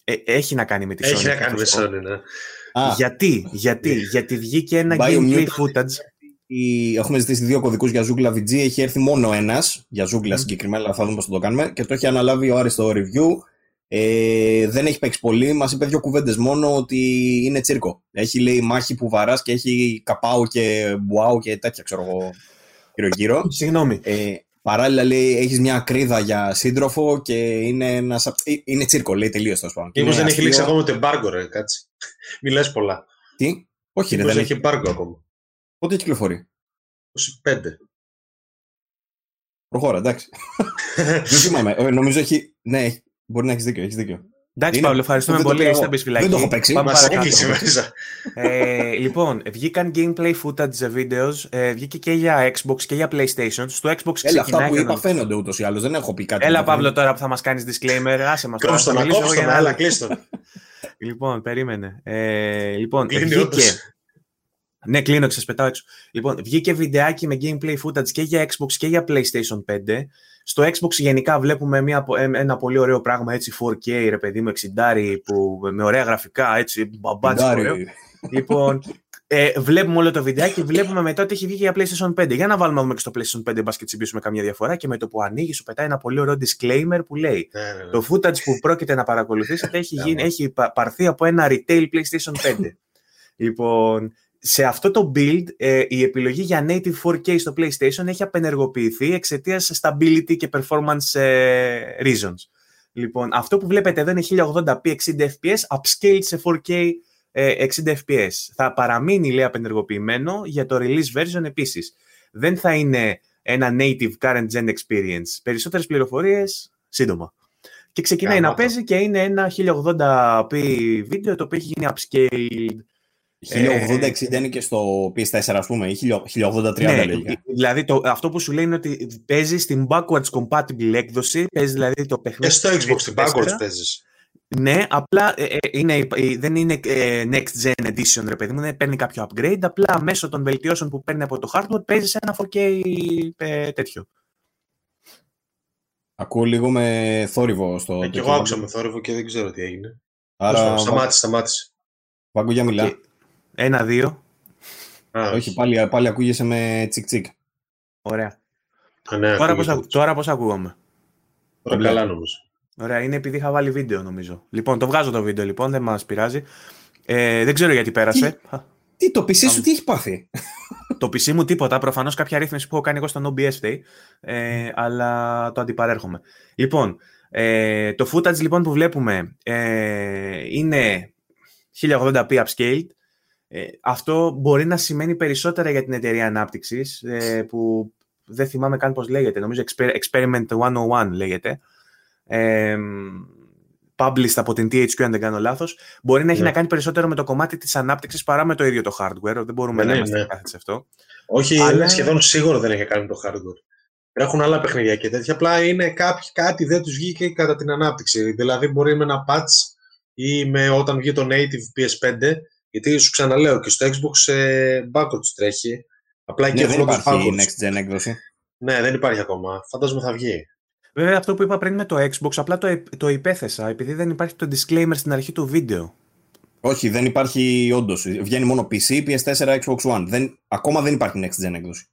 Ε, έχει να κάνει με τη Sony. Έχει να κάνει με Sony, ναι. Α. Γιατί, γιατί, γιατί βγήκε ένα gameplay footage. Η... Έχουμε ζητήσει δύο κωδικούς για Zoogla VG. Έχει έρθει μόνο ένας για Zoogla mm. συγκεκριμένα, αλλά θα δούμε πώς θα το κάνουμε. Και το έχει αναλάβει ο Άρης στο review. Ε, δεν έχει παίξει πολύ. Μα είπε δύο κουβέντες μόνο ότι είναι τσίρκο. Έχει λέει μάχη που βαράς και έχει καπάου και μπουάου και τέτοια, ξέρω εγώ, γύρω-γύρω. Συγγνώμη. Ε, παράλληλα λέει έχεις μια κρίδα για σύντροφο και είναι ένας. Ε, είναι τσίρκο, λέει τελείως το σπάνω. Μήπως δεν έχει λήξει ακόμα το εμπάργκο, ρε, κάτσε. <laughs> Μιλάς πολλά. Τι, όχι, ρε, δεν έχει εμπάργκο ακόμα. Πότε κυκλοφορεί; 25. Προχώρα, εντάξει. <laughs> δεν θυμάμαι. Ε, νομίζω έχει. Ναι, μπορεί να έχεις δίκιο. Έχεις δίκιο. Εντάξει, Παύλο, ευχαριστούμε πολύ. Είστε φυλακή. Δεν το έχω παίξει. Πάμε μέσα. ε, λοιπόν, βγήκαν gameplay footage videos, ε, βγήκε και για Xbox και για PlayStation. Στο Xbox Έλα, αυτά που είπα φαίνονται ούτως ή άλλως. Δεν έχω πει κάτι. Έλα, Παύλο, τώρα που θα μας κάνεις disclaimer. Άσε μας τώρα. Κόψτε να κόψτε να άλλα, κλείστο. <laughs> Λοιπόν, περίμενε. Ε, λοιπόν, βγήκε. Ναι, κλείνω και σα πετάω έξω. Λοιπόν, βγήκε βιντεάκι με gameplay footage και για Xbox και για PlayStation 5. Στο Xbox γενικά βλέπουμε μια, ένα πολύ ωραίο πράγμα, έτσι 4K, ρε παιδί μου, 60 που, με ωραία γραφικά, έτσι, μπαμπάτσι ωραίο. λοιπόν, ε, βλέπουμε όλο το βιντεάκι και βλέπουμε μετά ότι έχει βγει και για PlayStation 5. Για να βάλουμε δούμε και στο PlayStation 5 μπας και τσιμπήσουμε καμία διαφορά και με το που ανοίγει σου πετάει ένα πολύ ωραίο disclaimer που λέει Ναι, ναι, ναι. το footage που πρόκειται να παρακολουθήσετε έχει, γίνει, έχει πα- πάρθει από ένα retail PlayStation 5. λοιπόν, σε αυτό το build ε, η επιλογή για native 4K στο PlayStation έχει απενεργοποιηθεί εξαιτίας stability και performance ε, reasons. Λοιπόν, αυτό που βλέπετε εδώ είναι 1080p 60 fps, upscaled σε 4K ε, 60 fps. Θα παραμείνει, λέει, απενεργοποιημένο για το release version επίσης. Δεν θα είναι ένα native current gen experience. Περισσότερες πληροφορίες σύντομα. Και ξεκινάει Καλά. να παίζει και είναι ένα 1080p βίντεο το οποίο έχει γίνει upscaled 1080-60 είναι και στο PS4, ας πούμε, ή 1080-30 ναι, λέγεται. δηλαδή το, αυτό που σου λέει είναι ότι παίζει στην backwards compatible έκδοση, παίζει δηλαδή το Και παιχνίδι. στο Xbox την PS4. backwards παίζεις. Ναι, απλά ε, ε, είναι, ε, δεν είναι ε, next gen edition, ρε παιδί μου, δεν παίρνει κάποιο upgrade, απλά μέσω των βελτιώσεων που παίρνει από το hardware παίζεις σε ένα 4K ε, τέτοιο. Ακούω λίγο με θόρυβο στο. Και τέτοιο. εγώ άκουσα με θόρυβο και δεν ξέρω τι έγινε. Άρα, Σταμάτησε, σταμάτησε. Βάγκο για μιλά. Και- Ένα-δύο. Α, Όχι, πάλι, πάλι ακούγεσαι με τσικ τσικ. Ωραία. Α, ναι, Τώρα πώς, ακούγεται. ακου- τώρα πώς ακούγαμε. Τώρα καλά νομίζω. Ωραία, είναι επειδή είχα βάλει βίντεο νομίζω. Λοιπόν, το βγάζω το βίντεο λοιπόν, δεν μας πειράζει. Ε, δεν ξέρω γιατί πέρασε. Τι, το PC σου τι έχει πάθει; Το PC μου τίποτα, προφανώς κάποια ρύθμιση που έχω κάνει εγώ στο OBS φταίει, ε, αλλά το αντιπαρέρχομαι. Λοιπόν, ε, το footage λοιπόν που βλέπουμε ε, είναι 1080p upscaled. Ε, αυτό μπορεί να σημαίνει περισσότερα για την εταιρεία ανάπτυξης, ε, που δεν θυμάμαι καν πώς λέγεται, νομίζω Exper- Experiment 101 λέγεται. Ε, published από την THQ αν δεν κάνω λάθος, μπορεί να έχει Ναι. να κάνει περισσότερο με το κομμάτι της ανάπτυξης παρά με το ίδιο το hardware. Δεν μπορούμε Ναι, να ναι, είμαστε ναι. κάθετοι σε αυτό. Όχι, Αλλά- είναι σχεδόν σίγουρο δεν έχει κάνει με το hardware. Έχουν άλλα παιχνίδια και τέτοια. Απλά είναι κάποιοι, κάτι δεν τους βγήκε κατά την ανάπτυξη. Δηλαδή, μπορεί με ένα patch ή με όταν βγει το native PS5. Γιατί σου ξαναλέω και στο Xbox ε, backwards τρέχει. Απλά εκεί Ναι, δεν έχουν τους υπάρχει backwards. next gen έκδοση. Ναι, δεν υπάρχει ακόμα. Φαντάζομαι θα βγει. Βέβαια, αυτό που είπα πριν με το Xbox, απλά το, επ- το υπέθεσα, επειδή δεν υπάρχει το disclaimer στην αρχή του βίντεο. Όχι, δεν υπάρχει όντως. Βγαίνει μόνο PC, PS4, Xbox One. Δεν, ακόμα δεν υπάρχει next gen έκδοση.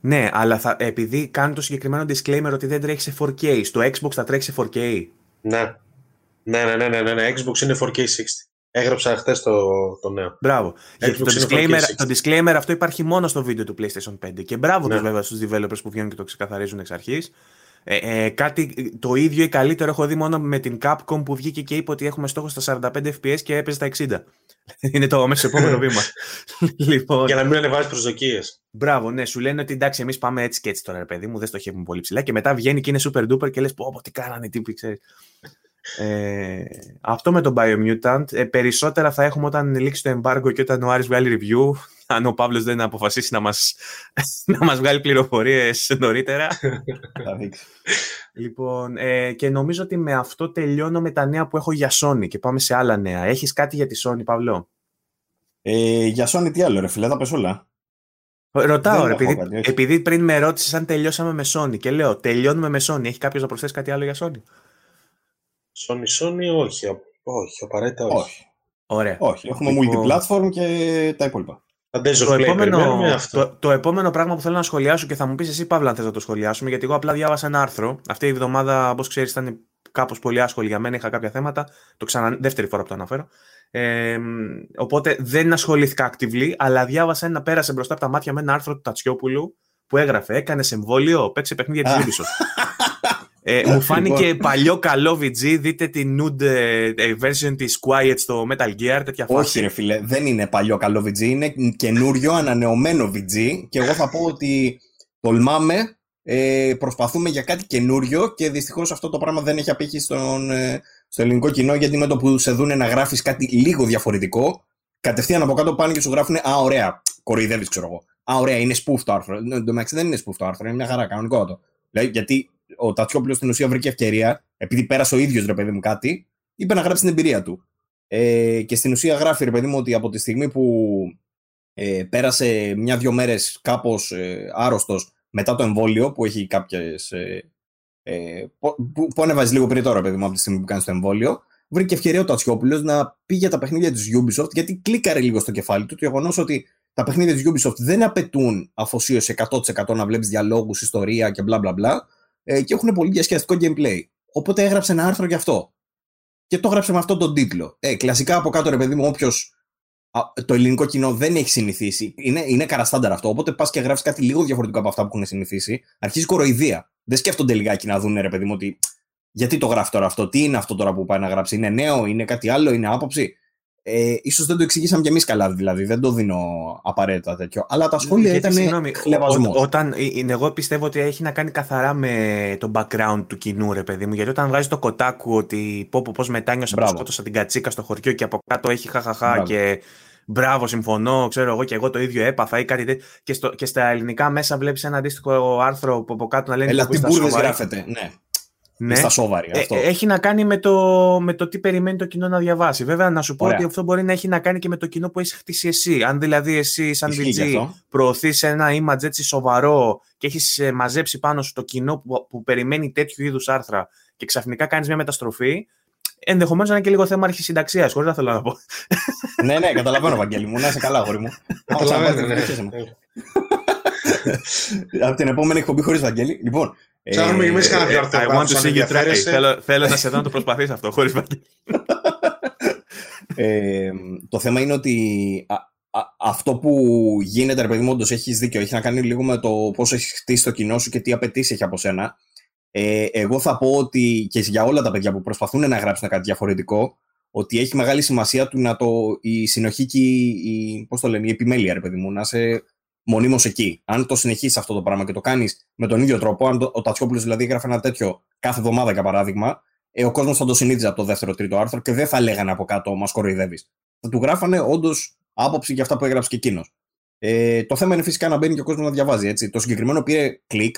Ναι, αλλά θα, επειδή κάνει το συγκεκριμένο disclaimer ότι δεν τρέχει σε 4K, στο Xbox θα τρέχει σε 4K. Ναι. Ναι, ναι, ναι, ναι, ναι, ναι. Xbox είναι 4K60. Έγραψα χθες το, το νέο. Μπράβο. Γιατί το Xbox είναι disclaimer, 4K60. το disclaimer αυτό υπάρχει μόνο στο βίντεο του PlayStation 5. Και μπράβο Ναι. τους βέβαια στους developers που βγαίνουν και το ξεκαθαρίζουν εξ αρχής. Ε, ε, κάτι το ίδιο ή καλύτερο έχω δει μόνο με την Capcom που βγήκε και είπε ότι έχουμε στόχο στα 45 FPS και έπαιζε στα 60. <laughs> Είναι το αμέσως επόμενο βήμα. <laughs> λοιπόν, Για να μην ανεβάζει προσδοκίες. Μπράβο, ναι, σου λένε ότι εντάξει, εμείς πάμε έτσι και έτσι τώρα, ρε παιδί μου, δεν στοχεύουμε πολύ ψηλά. Και μετά βγαίνει και είναι super duper και λες: Πω, πω, τι κάνανε οι τύποι, ξέρεις. Ε, αυτό με τον Biomutant. Ε, περισσότερα θα έχουμε όταν λήξει το embargo και όταν ο Άρης βγάλει review. Αν ο Παύλος δεν αποφασίσει να μας, <laughs> να μας βγάλει πληροφορίες νωρίτερα. λοιπόν, ε, και νομίζω ότι με αυτό τελειώνω με τα νέα που έχω για Sony και πάμε σε άλλα νέα. Έχεις κάτι για τη Sony, Παύλο; Ε, για Sony τι άλλο ρε φίλε, τα πες όλα. Ρωτάω, ρε, επειδή, επειδή, πριν με ρώτησες αν τελειώσαμε με Sony και λέω τελειώνουμε με Sony. Έχει κάποιος να προσθέσει κάτι άλλο για Sony; Sony, Sony, όχι. Όχι, απαραίτητα όχι. όχι. Ωραία. Όχι, έχουμε λοιπόν... multiplatform και τα υπόλοιπα. Το επόμενο, αυτό. Το, το, επόμενο πράγμα που θέλω να σχολιάσω και θα μου πεις εσύ, Παύλα, αν θες να το σχολιάσουμε, γιατί εγώ απλά διάβασα ένα άρθρο. Αυτή η εβδομάδα, όπως ξέρεις, ήταν κάπως πολύ άσχολη για μένα. Είχα κάποια θέματα. Το ξανα... Δεύτερη φορά που το αναφέρω. Ε, οπότε δεν ασχολήθηκα actively, αλλά διάβασα ένα, πέρασε μπροστά από τα μάτια με ένα άρθρο του Τατσιόπουλου που έγραφε Έκανες εμβόλιο, παίξε παιχνίδια της Ubisoft. <laughs> Ε, μου φάνηκε λοιπόν. παλιό καλό VG. Δείτε την nude ε, ε, version της Quiet στο Metal Gear. Τέτοια φάση. Όχι, ρε φίλε, δεν είναι παλιό καλό VG. Είναι καινούριο, ανανεωμένο VG. Και εγώ θα πω ότι τολμάμε. Ε, προσπαθούμε για κάτι καινούριο και δυστυχώς αυτό το πράγμα δεν έχει απήχει στον, ε, στο ελληνικό κοινό γιατί με το που σε δούνε να γράφεις κάτι λίγο διαφορετικό, κατευθείαν από κάτω πάνε και σου γράφουν Α, ωραία, κοροϊδεύεις, ξέρω εγώ. Α, ωραία, είναι spoof το άρθρο. Εντάξει, δεν είναι spoof το άρθρο, είναι μια χαρά, κανονικό το. Δηλαδή, γιατί ο Τατσιόπουλος στην ουσία βρήκε ευκαιρία, επειδή πέρασε ο ίδιος ρε παιδί μου κάτι, είπε να γράψει την εμπειρία του. Ε, και στην ουσία γράφει ρε παιδί μου ότι από τη στιγμή που ε, πέρασε μια-δυο μέρες κάπως ε, άρρωστος μετά το εμβόλιο, που έχει κάποιες. Ε, ε, που, που ανεβάζει λίγο πριν τώρα, παιδί μου, από τη στιγμή που κάνει το εμβόλιο, βρήκε ευκαιρία ο Τατσιόπουλος να πει για τα παιχνίδια της Ubisoft, γιατί κλίκαρε λίγο στο κεφάλι του το γεγονός ότι τα παιχνίδια της Ubisoft δεν απαιτούν αφοσίωση 100% να βλέπεις διαλόγους, ιστορία και μπλα μπλα μπλα ε, και έχουν πολύ διασκεδαστικό gameplay. Οπότε έγραψε ένα άρθρο γι' αυτό. Και το έγραψε με αυτόν τον τίτλο. Ε, κλασικά από κάτω, ρε παιδί μου, όποιος το ελληνικό κοινό δεν έχει συνηθίσει. Είναι, είναι καραστάνταρ αυτό. Οπότε πας και γράφει κάτι λίγο διαφορετικό από αυτά που έχουν συνηθίσει. Αρχίζει κοροϊδία. Δεν σκέφτονται λιγάκι να δουν, ρε παιδί μου, ότι γιατί το γράφει τώρα αυτό, τι είναι αυτό τώρα που πάει να γράψει. Είναι νέο, είναι κάτι άλλο, είναι άποψη. Ε, ίσως δεν το εξηγήσαμε κι εμείς καλά, δηλαδή. Δεν το δίνω απαραίτητα τέτοιο. Αλλά τα σχόλια ήταν χλεβασμός. Όταν, ε, ε, εγώ πιστεύω ότι έχει να κάνει καθαρά με το background του κοινού, ρε παιδί μου. Γιατί όταν βγάζει το κοτάκου ότι πω πω πώς μετάνιωσα που σκότωσα την κατσίκα στο χωριό και από κάτω έχει χαχαχά και μπράβο, συμφωνώ, ξέρω εγώ και εγώ το ίδιο έπαθα ή κάτι τέτοιο. Και, στο, και στα ελληνικά μέσα βλέπεις ένα αντίστοιχο άρθρο που από κάτω να λένε. Ελά, τι γράφεται, ναι ναι. στα σοβαρή. Ε, αυτό. έχει να κάνει με το, με το τι περιμένει το κοινό να διαβάσει. Βέβαια, να σου πω ότι αυτό μπορεί να έχει να κάνει και με το κοινό που έχει χτίσει εσύ. Αν δηλαδή εσύ, σαν VG, προωθείς ένα image έτσι σοβαρό και έχεις ε, μαζέψει πάνω σου το κοινό που, που περιμένει τέτοιου είδους άρθρα και ξαφνικά κάνεις μια μεταστροφή, ενδεχομένως να είναι και λίγο θέμα αρχισυνταξίας, χωρίς να θέλω να πω. ναι, ναι, καταλαβαίνω, Βαγγέλη μου. Να είσαι καλά, αγόρι μου. Καταλαβαίνω. Ναι. <laughs> Από την επόμενη εκπομπή χωρίς Βαγγέλη. Λοιπόν, Ψάχνουμε και εμείς κανένα διορθωτικό. I want to see you try. Θέλω, θέλω να σε δω να το προσπαθείς αυτό, χωρίς <laughs> ε, Το θέμα είναι ότι α, α, αυτό που γίνεται, ρε παιδί μου, όντως έχεις δίκιο. Έχει να κάνει λίγο με το πώς έχεις χτίσει το κοινό σου και τι απαιτήσεις έχει από σένα. Ε, εγώ θα πω ότι και για όλα τα παιδιά που προσπαθούν να γράψουν κάτι διαφορετικό, ότι έχει μεγάλη σημασία του να το, η συνοχή και η, η, πώς το λένε, η επιμέλεια, ρε παιδί μου, να είσαι μονίμως εκεί. Αν το συνεχίσεις αυτό το πράγμα και το κάνεις με τον ίδιο τρόπο, αν το, ο Τατσιόπουλος δηλαδή έγραφε ένα τέτοιο κάθε εβδομάδα για παράδειγμα, ε, ο κόσμος θα το συνήθιζε από το δεύτερο-τρίτο άρθρο και δεν θα λέγανε από κάτω Μας κοροϊδεύεις. Θα του γράφανε όντως άποψη για αυτά που έγραψε και εκείνος. Ε, το θέμα είναι φυσικά να μπαίνει και ο κόσμος να διαβάζει. Έτσι. Το συγκεκριμένο πήρε κλικ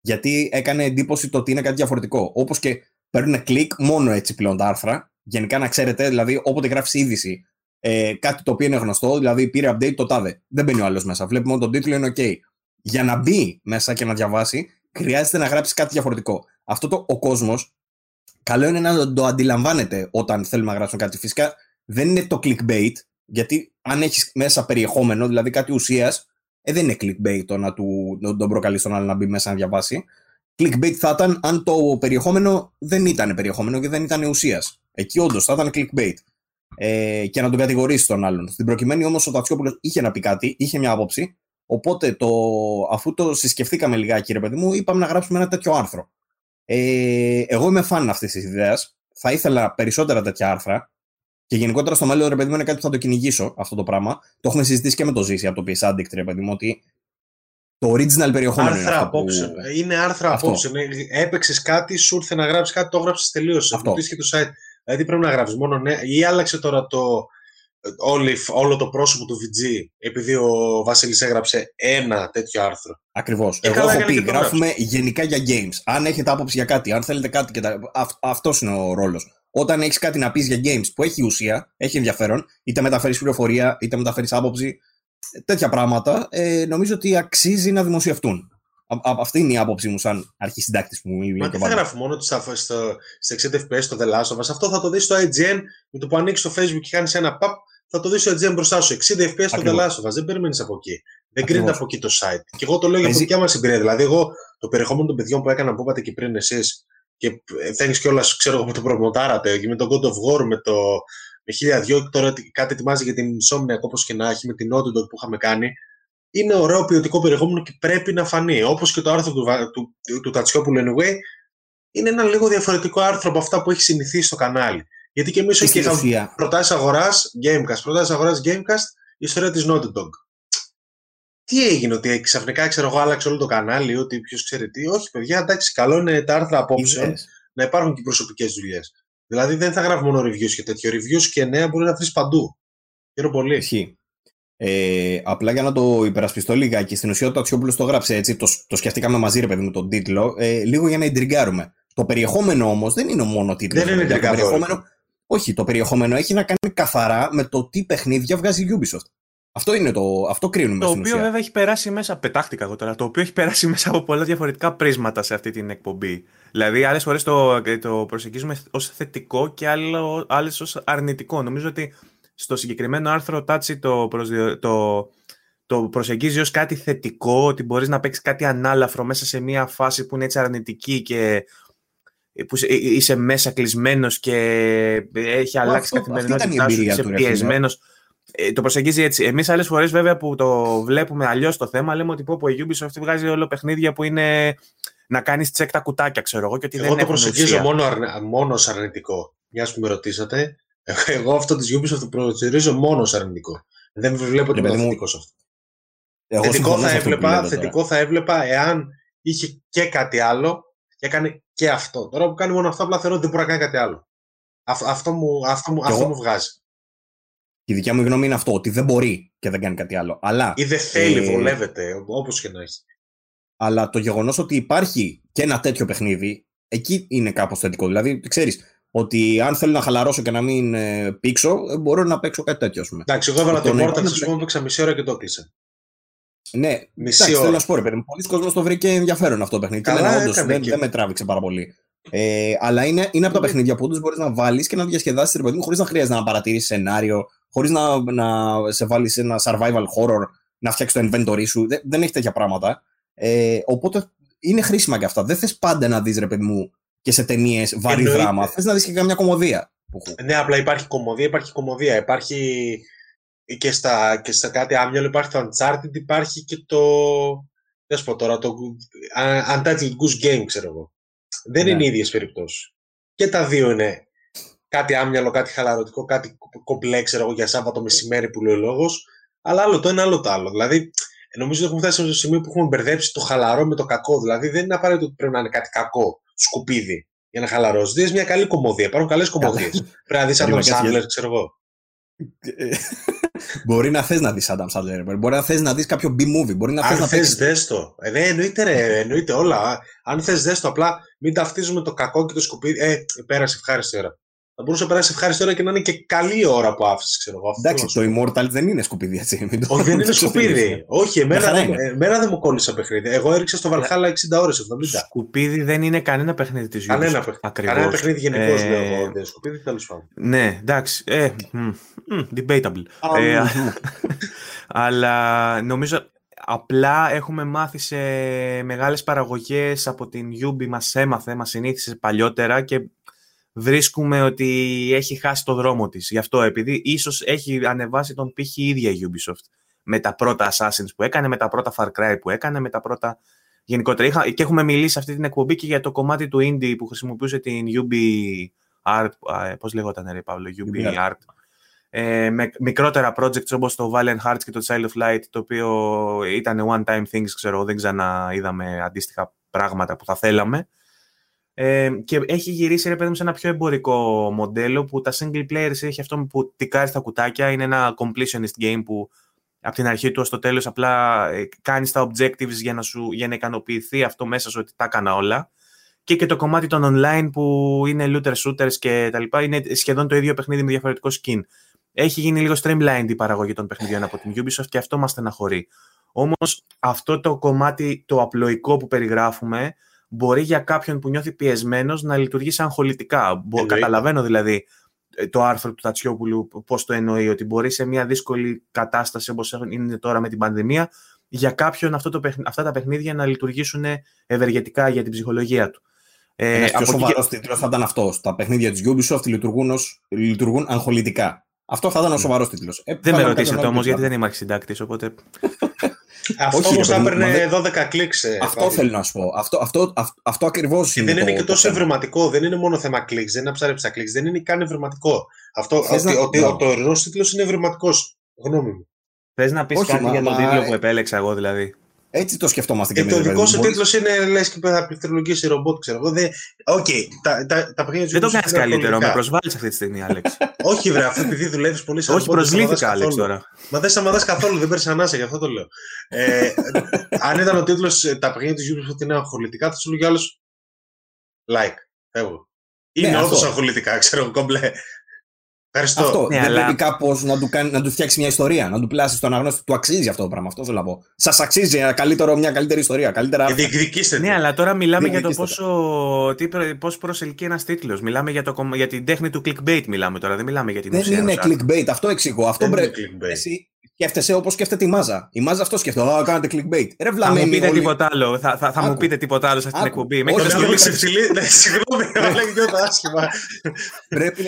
γιατί έκανε εντύπωση το ότι είναι κάτι διαφορετικό. Όπως και παίρνουν κλικ μόνο έτσι πλέον τα άρθρα. Γενικά να ξέρετε, δηλαδή όποτε γράφεις είδηση ε, κάτι το οποίο είναι γνωστό, δηλαδή πήρε update το τάδε. Δεν μπαίνει ο άλλος μέσα. Βλέπει μόνο τον τίτλο, είναι OK. Για να μπει μέσα και να διαβάσει, χρειάζεται να γράψει κάτι διαφορετικό. Αυτό το ο κόσμος, καλό είναι να το αντιλαμβάνεται όταν θέλουμε να γράψουμε κάτι. Φυσικά δεν είναι το clickbait, γιατί αν έχεις μέσα περιεχόμενο, δηλαδή κάτι ουσίας, ε, δεν είναι clickbait το να του, τον προκαλείς τον άλλο να μπει μέσα να διαβάσει. Clickbait θα ήταν αν το περιεχόμενο δεν ήταν περιεχόμενο και δεν ήταν ουσίας. Εκεί όντως θα ήταν clickbait ε, και να τον κατηγορήσει τον άλλον. Στην προκειμένη όμως ο Τατσιόπουλος είχε να πει κάτι, είχε μια άποψη. Οπότε το, αφού το συσκεφθήκαμε λιγάκι, ρε παιδί μου, είπαμε να γράψουμε ένα τέτοιο άρθρο. Ε, εγώ είμαι φαν αυτής της ιδέας. Θα ήθελα περισσότερα τέτοια άρθρα. Και γενικότερα στο μέλλον, ρε παιδί μου, είναι κάτι που θα το κυνηγήσω αυτό το πράγμα. Το έχουμε συζητήσει και με το Ζήση από το PS Addict, ρε παιδί μου, ότι το original περιεχόμενο. Άρθρα είναι απόψε. Που... Είναι άρθρα απόψε. Έπαιξες κάτι, σου ήρθε να γράψεις κάτι, το έγραψες τελείωσε. Αυτό. και το site. Δηλαδή πρέπει να γράψεις μόνο ναι. Ή άλλαξε τώρα το, όλη, όλο το πρόσωπο του VG επειδή ο Βασίλης έγραψε ένα τέτοιο άρθρο. Ακριβώς. Εγώ έχω πει, γράφουμε γενικά για games. Αν έχετε άποψη για κάτι, αν θέλετε κάτι. Και τα... Αυτός είναι ο ρόλος. Όταν έχεις κάτι να πεις για games που έχει ουσία, έχει ενδιαφέρον, είτε μεταφέρεις πληροφορία, είτε μεταφέρεις άποψη, τέτοια πράγματα, ε, νομίζω ότι αξίζει να δημοσιευτούν. Α, αυτή είναι η άποψή μου σαν αρχισυντάκτης που μου είπε. Μα τι θα γράφει μόνο τους στο, στο 60 FPS στο The Last of Us. Αυτό θα το δεις στο IGN με το που ανοίξεις το Facebook και κάνεις ένα pop, θα το δεις στο IGN μπροστά σου. 60 FPS στο The Last of Us. Δεν περιμένεις από εκεί. Δεν κρίνεται από εκεί το site. Και εγώ το λέω για τη δικιά μας εμπειρία. Δηλαδή, εγώ το περιεχόμενο των παιδιών που έκανα που είπατε και πριν εσείς και thanks κιόλας, ξέρω εγώ που το προμοτάρατε και με το God of War, με το με χίλια δυο, τώρα κάτι ετοιμάζει για την Insomniac όπως και να έχει, με την Naughty που είχαμε κάνει. Είναι ωραίο ποιοτικό περιεχόμενο και πρέπει να φανεί. Όπως και το άρθρο του, του, του, του Τατσιόπουλου Anyway, είναι ένα λίγο διαφορετικό άρθρο από αυτά που έχει συνηθίσει στο κανάλι. Γιατί και εμείς εκεί είχαμε προτάσεις αγοράς Gamecast, προτάσεις αγοράς Gamecast, η ιστορία της Naughty Dog. Τι έγινε, ότι ξαφνικά ξέρω εγώ άλλαξε όλο το κανάλι, ότι ποιος ξέρει τι. Όχι, παιδιά, εντάξει, καλό είναι τα άρθρα απόψε να υπάρχουν και προσωπικές δουλειές. Δηλαδή δεν θα γράφω μόνο reviews και τέτοιο. Reviews και νέα μπορεί να βρεις παντού. Χαίρομαι πολύ. Ισχύει. Ε, απλά για να το υπερασπιστώ λιγάκι, στην ουσία το Αξιόπουλο το γράψε έτσι, το, το σκεφτήκαμε μαζί, ρε παιδί μου, τον τίτλο, ε, λίγο για να εντριγκάρουμε. Το περιεχόμενο όμως δεν είναι μόνο τίτλος. Δεν είναι περιεχόμενο. Όχι, το περιεχόμενο έχει να κάνει καθαρά με το τι παιχνίδια βγάζει η Ubisoft. Αυτό είναι το. Αυτό κρίνουμε. Το οποίο βέβαια έχει περάσει μέσα. Πετάχτηκα εγώ τώρα. Το οποίο έχει περάσει <laughs> μέσα από πολλά διαφορετικά πρίσματα σε αυτή την εκπομπή. Δηλαδή, άλλες φορές το, το προσεγγίζουμε ως θετικό και άλλες ως αρνητικό. Νομίζω ότι στο συγκεκριμένο άρθρο ο Τάτσι το, το, το προσεγγίζει ως κάτι θετικό, ότι μπορείς να παίξεις κάτι ανάλαφρο μέσα σε μια φάση που είναι έτσι αρνητική και που είσαι μέσα κλεισμένος και έχει αλλάξει καθημερινότητά σου, είσαι πιεσμένος. Ε, το προσεγγίζει έτσι. Εμείς άλλες φορές, βέβαια, που το βλέπουμε αλλιώς το θέμα, λέμε ότι πω, πω η Ubisoft βγάζει όλο παιχνίδια που είναι να κάνεις τσεκ τα κουτάκια, ξέρω εγώ. Και ότι εγώ δεν το προσεγγίζω μόνο, αρνη, μόνος αρνητικό. Μιας που με ρωτήσατε, εγώ αυτό της Ubisoft το προσεγγίζω μόνος αρνητικό. Δεν βλέπω τίποτα θετικό σε αυτό. Εγώ θετικό, θα έβλεπα, θετικό θα έβλεπα εάν είχε και κάτι άλλο και έκανε και αυτό. Τώρα που κάνει μόνο αυτό, απλά θεωρώ ότι δεν μπορεί να κάνει κάτι άλλο. αυτό μου, αυτό μου, αυτό μου βγάζει. Η δικιά μου γνώμη είναι αυτό, ότι δεν μπορεί και δεν κάνει κάτι άλλο. Αλλά, ή δεν θέλει, ε, βολεύεται, όπως και να έχει. Αλλά το γεγονός ότι υπάρχει και ένα τέτοιο παιχνίδι, εκεί είναι κάπως θετικό. Δηλαδή, ξέρεις, ότι αν θέλω να χαλαρώσω και να μην ε, πήξω, ε, μπορώ να παίξω κάτι τέτοιο. Πούμε. Εντάξει, εγώ έβαλα το Mortal, ας πούμε, παίξα μισή ώρα και το έκλεισα. Ναι, μισή εντάξει, ώρα. θέλω να σου πω, ρε παιδί Πολλοί κόσμοι το βρήκε ενδιαφέρον αυτό το παιχνίδι. Καλά, όντως, δεν, δεν με τράβηξε πάρα πολύ. Ε, αλλά είναι, είναι από τα παιχνίδια που όντως μπορείς να βάλεις και να διασκεδάσεις ρε παιδί μου χωρίς να χρειάζεται να παρατηρήσεις σενάριο, χωρίς να, να σε βάλεις ένα survival horror, να φτιάξεις το inventory σου. Δεν, δεν έχει τέτοια πράγματα. Ε, οπότε είναι χρήσιμα και αυτά. Δεν θες πάντα να δεις, ρε παιδί μου, και σε ταινίες βαρύ δράμα. Θες να δεις και καμιά κομμωδία. Ναι, απλά υπάρχει κομμωδία, υπάρχει κομμωδία. Υπάρχει και στα, και στα κάτι άμυαλο υπάρχει το Uncharted, υπάρχει και το. Δεν πω τώρα, το Untitled Goose Game, ξέρω εγώ. Δεν ναι. είναι οι ίδιες περιπτώσεις. Και τα δύο είναι κάτι άμυαλο, κάτι χαλαρωτικό, κάτι κομπλέ, ξέρω εγώ, για Σάββατο μεσημέρι που λέει ο λόγος. Αλλά άλλο το ένα, άλλο το άλλο. Δηλαδή, νομίζω ότι έχουμε φτάσει σε ένα σημείο που έχουμε μπερδέψει το χαλαρό με το κακό. Δηλαδή, δεν είναι απαραίτητο ότι πρέπει να είναι κάτι κακό, σκουπίδι, για να χαλαρώσεις. Δει μια καλή κομμωδία. Υπάρχουν καλές κομμωδίες. <laughs> πρέπει να δεις Adam Sandler, ξέρω εγώ. <laughs> μπορεί να θες να δεις Adam Sandler, μπορεί να θες να δεις κάποιο B-movie. Μπορεί να Αν θες να δες το. Ε, ναι, εννοείται, ρε, εννοείται όλα. Αν θες δες το, απλά μην ταυτίζουμε το κακό και το σκουπίδι. Ε, πέρασε ευχάριστη ώρα θα μπορούσε να περάσει ευχάριστη ώρα και να είναι και καλή ώρα που άφησες, ξέρω εγώ. Εντάξει, το Immortal δεν είναι σκουπίδι, έτσι. Όχι, δεν είναι <laughs> σκουπίδι. Όχι, εμένα, εμένα δεν μου κόλλησε παιχνίδι. Εγώ έριξα στο Valhalla 60 ώρες, 70. Σκουπίδι δεν είναι κανένα παιχνίδι της ζωή. Κανένα, κανένα παιχνίδι γενικώς ε... λέω εγώ. Σκουπίδι τέλος πάντων. Ναι, εντάξει. Ε, debatable. ε, αλλά νομίζω απλά έχουμε μάθει σε μεγάλες παραγωγές από την Yubi μας έμαθε, μας συνήθισε παλιότερα και βρίσκουμε ότι έχει χάσει το δρόμο της. Γι' αυτό, επειδή ίσως έχει ανεβάσει τον πύχη η ίδια η Ubisoft με τα πρώτα Assassins που έκανε, με τα πρώτα Far Cry που έκανε, με τα πρώτα γενικότερα. Είχα, και έχουμε μιλήσει σε αυτή την εκπομπή και για το κομμάτι του Indie που χρησιμοποιούσε την UB Art, πώς λεγόταν ρε Παύλο, UB Art. ε, με μικρότερα projects όπως το Valiant Hearts και το Child of Light, το οποίο ήταν one-time things, ξέρω, δεν ξαναείδαμε αντίστοιχα πράγματα που θα θέλαμε. Ε, και έχει γυρίσει ρε παιδί σε ένα πιο εμπορικό μοντέλο που τα single players έχει αυτό που τικάρει στα κουτάκια. Είναι ένα completionist game που από την αρχή του ως το τέλος απλά ε, κάνεις τα objectives για να, σου, για να ικανοποιηθεί αυτό μέσα σου ότι τα έκανα όλα. Και και το κομμάτι των online που είναι looter shooters και τα λοιπά είναι σχεδόν το ίδιο παιχνίδι με διαφορετικό skin. Έχει γίνει λίγο streamlined η παραγωγή των παιχνιδιών από την Ubisoft και αυτό μας στεναχωρεί. Όμως αυτό το κομμάτι το απλοϊκό που περιγράφουμε μπορεί για κάποιον που νιώθει πιεσμένος να λειτουργεί σαν χολητικά. Καταλαβαίνω δηλαδή ε, το άρθρο του Τατσιόπουλου πώς το εννοεί, ότι μπορεί σε μια δύσκολη κατάσταση όπως είναι τώρα με την πανδημία, για κάποιον αυτό το, αυτά τα παιχνίδια να λειτουργήσουν ευεργετικά για την ψυχολογία του. Ε, Ένας πιο σοβαρό και... τίτλο θα ήταν αυτό. Τα παιχνίδια της Ubisoft λειτουργούν, ως, λειτουργούν αγχολυτικά. Αυτό θα ήταν ο ναι. σοβαρός τίτλος. Ε, δεν με ρωτήσετε όμως, γιατί δεν είμαι αρχισυντάκτης, οπότε. <laughs> Αυτό όμως θα έπαιρνε 12 κλικ. Ε, αυτό θέλω να σου πω. Αυτό, αυτό, αυτό, αυτό ακριβώς Και δεν είναι και τόσο ευρηματικό. Δεν είναι μόνο θέμα κλικ. Δεν είναι να ψάρεψα τα κλικ. Δεν είναι καν ευρηματικό. Αυτό, ότι, να... ότι ο τωρινός τίτλος είναι ευρηματικό. Γνώμη μου. Θες να πεις κάτι για τον τίτλο που επέλεξα εγώ δηλαδή. Έτσι το σκεφτόμαστε και, και το δικό σου τίτλος είναι λες και θα πληκτρολογήσει ρομπότ, ξέρω εγώ. Οκ, τα, τα, τα παιχνίδια Δεν το κάνεις καλύτερο, με προσβάλλεις αυτή τη στιγμή, Άλεξ. <laughs> Όχι, βρε, αυτό επειδή δουλεύεις πολύ σε Όχι, προσβλήθηκα, Άλεξ τώρα. Μα δεν σταματά καθόλου, δεν παίρνεις ανάσα, γι' αυτό το λέω. Ε, αν ήταν ο τίτλος Τα παιχνίδια της Ubisoft είναι αγχολυτικά, θα σου λέει ο άλλος. Like, φεύγω. Είναι ναι, όντω αγχολητικά, ξέρω κομπλέ. Ευχαριστώ. Αυτό. Ναι, δεν αλλά... πρέπει κάπως να, του να του φτιάξει μια ιστορία, να του πλάσει τον αναγνώστη. Του αξίζει αυτό το πράγμα. Αυτό θέλω να πω. Σας αξίζει ένα καλύτερο, μια καλύτερη ιστορία. Καλύτερα... Και διεκδικήστε. Ναι, αλλά τώρα μιλάμε για το πόσο τι, πώς προσελκύει ένας τίτλος. Μιλάμε για, το, για την τέχνη του clickbait. Μιλάμε τώρα. Δεν μιλάμε για την δεν ουσία. Δεν είναι clickbait. Αυτό εξηγώ. Αυτό πρέπει. Εσύ σκέφτεσαι όπως σκέφτεται η μάζα. Η μάζα αυτό σκέφτεται. Α, κάνετε clickbait. Ρε, θα μου πείτε όλοι... τίποτα άλλο. Θα, θα, θα μου πείτε τίποτα άλλο σε αυτήν την εκπομπή. Όχι, δεν ξεφτυλί. Ναι, συγγνώμη, <laughs> αλλά νιώθω άσχημα.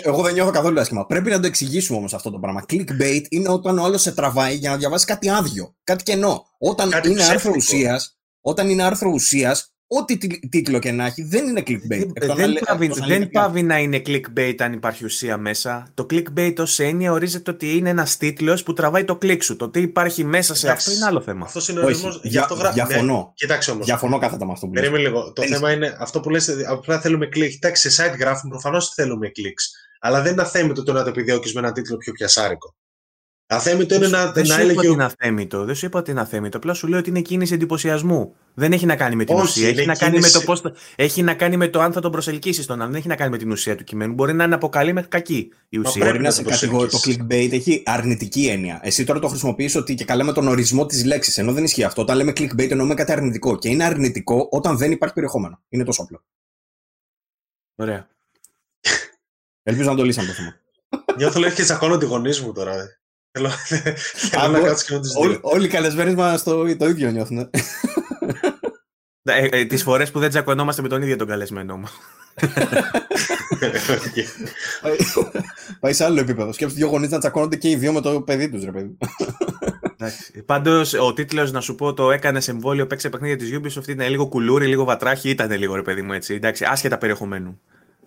Εγώ δεν νιώθω καθόλου άσχημα. Πρέπει να το εξηγήσουμε όμως αυτό το πράγμα. Clickbait είναι όταν ο άλλος σε τραβάει για να διαβάσει κάτι άδειο, κάτι κενό. Όταν είναι άρθρο ουσίας, όταν είναι άρθρο ουσίας, ό,τι τίτλο και να έχει, δεν είναι clickbait. Δεν, δεν, πάβει, δεν πάβει να είναι clickbait αν υπάρχει ουσία μέσα. Το clickbait ως έννοια ορίζεται ότι είναι ένας τίτλος που τραβάει το κλικ σου. Το τι υπάρχει μέσα σε αυτό είναι άλλο θέμα. Αυτός είναι ο ορισμός, για, αυτό γράφει. Διαφωνώ. Ναι, κοιτάξτε όμως. Διαφωνώ κάθετα με αυτό που Περίμενε λίγο. Το θέμα είναι αυτό που λες, απλά θέλουμε κλικ. Κοιτάξτε, σε site γράφουμε προφανώς θέλουμε κλικς. Αλλά δεν είναι αθέμητο το να το επιδιώκεις με ένα τίτλο πιο πιασάρικο. Αθέμητο είναι να, δεν να έλεγε. Δεν σου είπα ότι είναι αθέμητο. Δεν σου είπα ότι είναι αθέμητο. Απλά σου λέω ότι είναι κίνηση εντυπωσιασμού. Δεν έχει να κάνει με την Όχι, ουσία. Έχει να, κάνει με το πώς, έχει να κάνει με το αν θα τον προσελκύσεις τον άλλον. Δεν έχει να κάνει με την ουσία του κειμένου. Μπορεί να είναι από καλή μέχρι κακή η ουσία. Μπορεί να σε κατηγορεί. Το clickbait έχει αρνητική έννοια. Εσύ τώρα το χρησιμοποιείς ότι και καλά με τον ορισμό της λέξης. Ενώ δεν ισχύει αυτό. Όταν λέμε clickbait εννοούμε κάτι αρνητικό. Και είναι αρνητικό όταν δεν υπάρχει περιεχόμενο. Είναι τόσο απλό. Ωραία. Ελπίζω να το λύσαμε το θέμα. Νιώθω λέει και τσακώνω τη γονείς μου τώρα. Θέλω, να κάτσω και με τους δύο. Όλοι οι καλεσμένοι μας το, το ίδιο νιώθουν. Ε, ε, ε τις φορές που δεν τσακωνόμαστε με τον ίδιο τον καλεσμένο μου. <laughs> Πάει σε άλλο επίπεδο. Σκέψτε δύο γονείς να τσακώνονται και οι δύο με το παιδί τους, ρε παιδί. Πάντως, ο τίτλος, να σου πω, το έκανες εμβόλιο, παίξε παιχνίδια της Ubisoft, ήταν λίγο κουλούρι, λίγο βατράχι, ήταν λίγο ρε παιδί μου έτσι. Εντάξει, άσχετα περιεχομένου.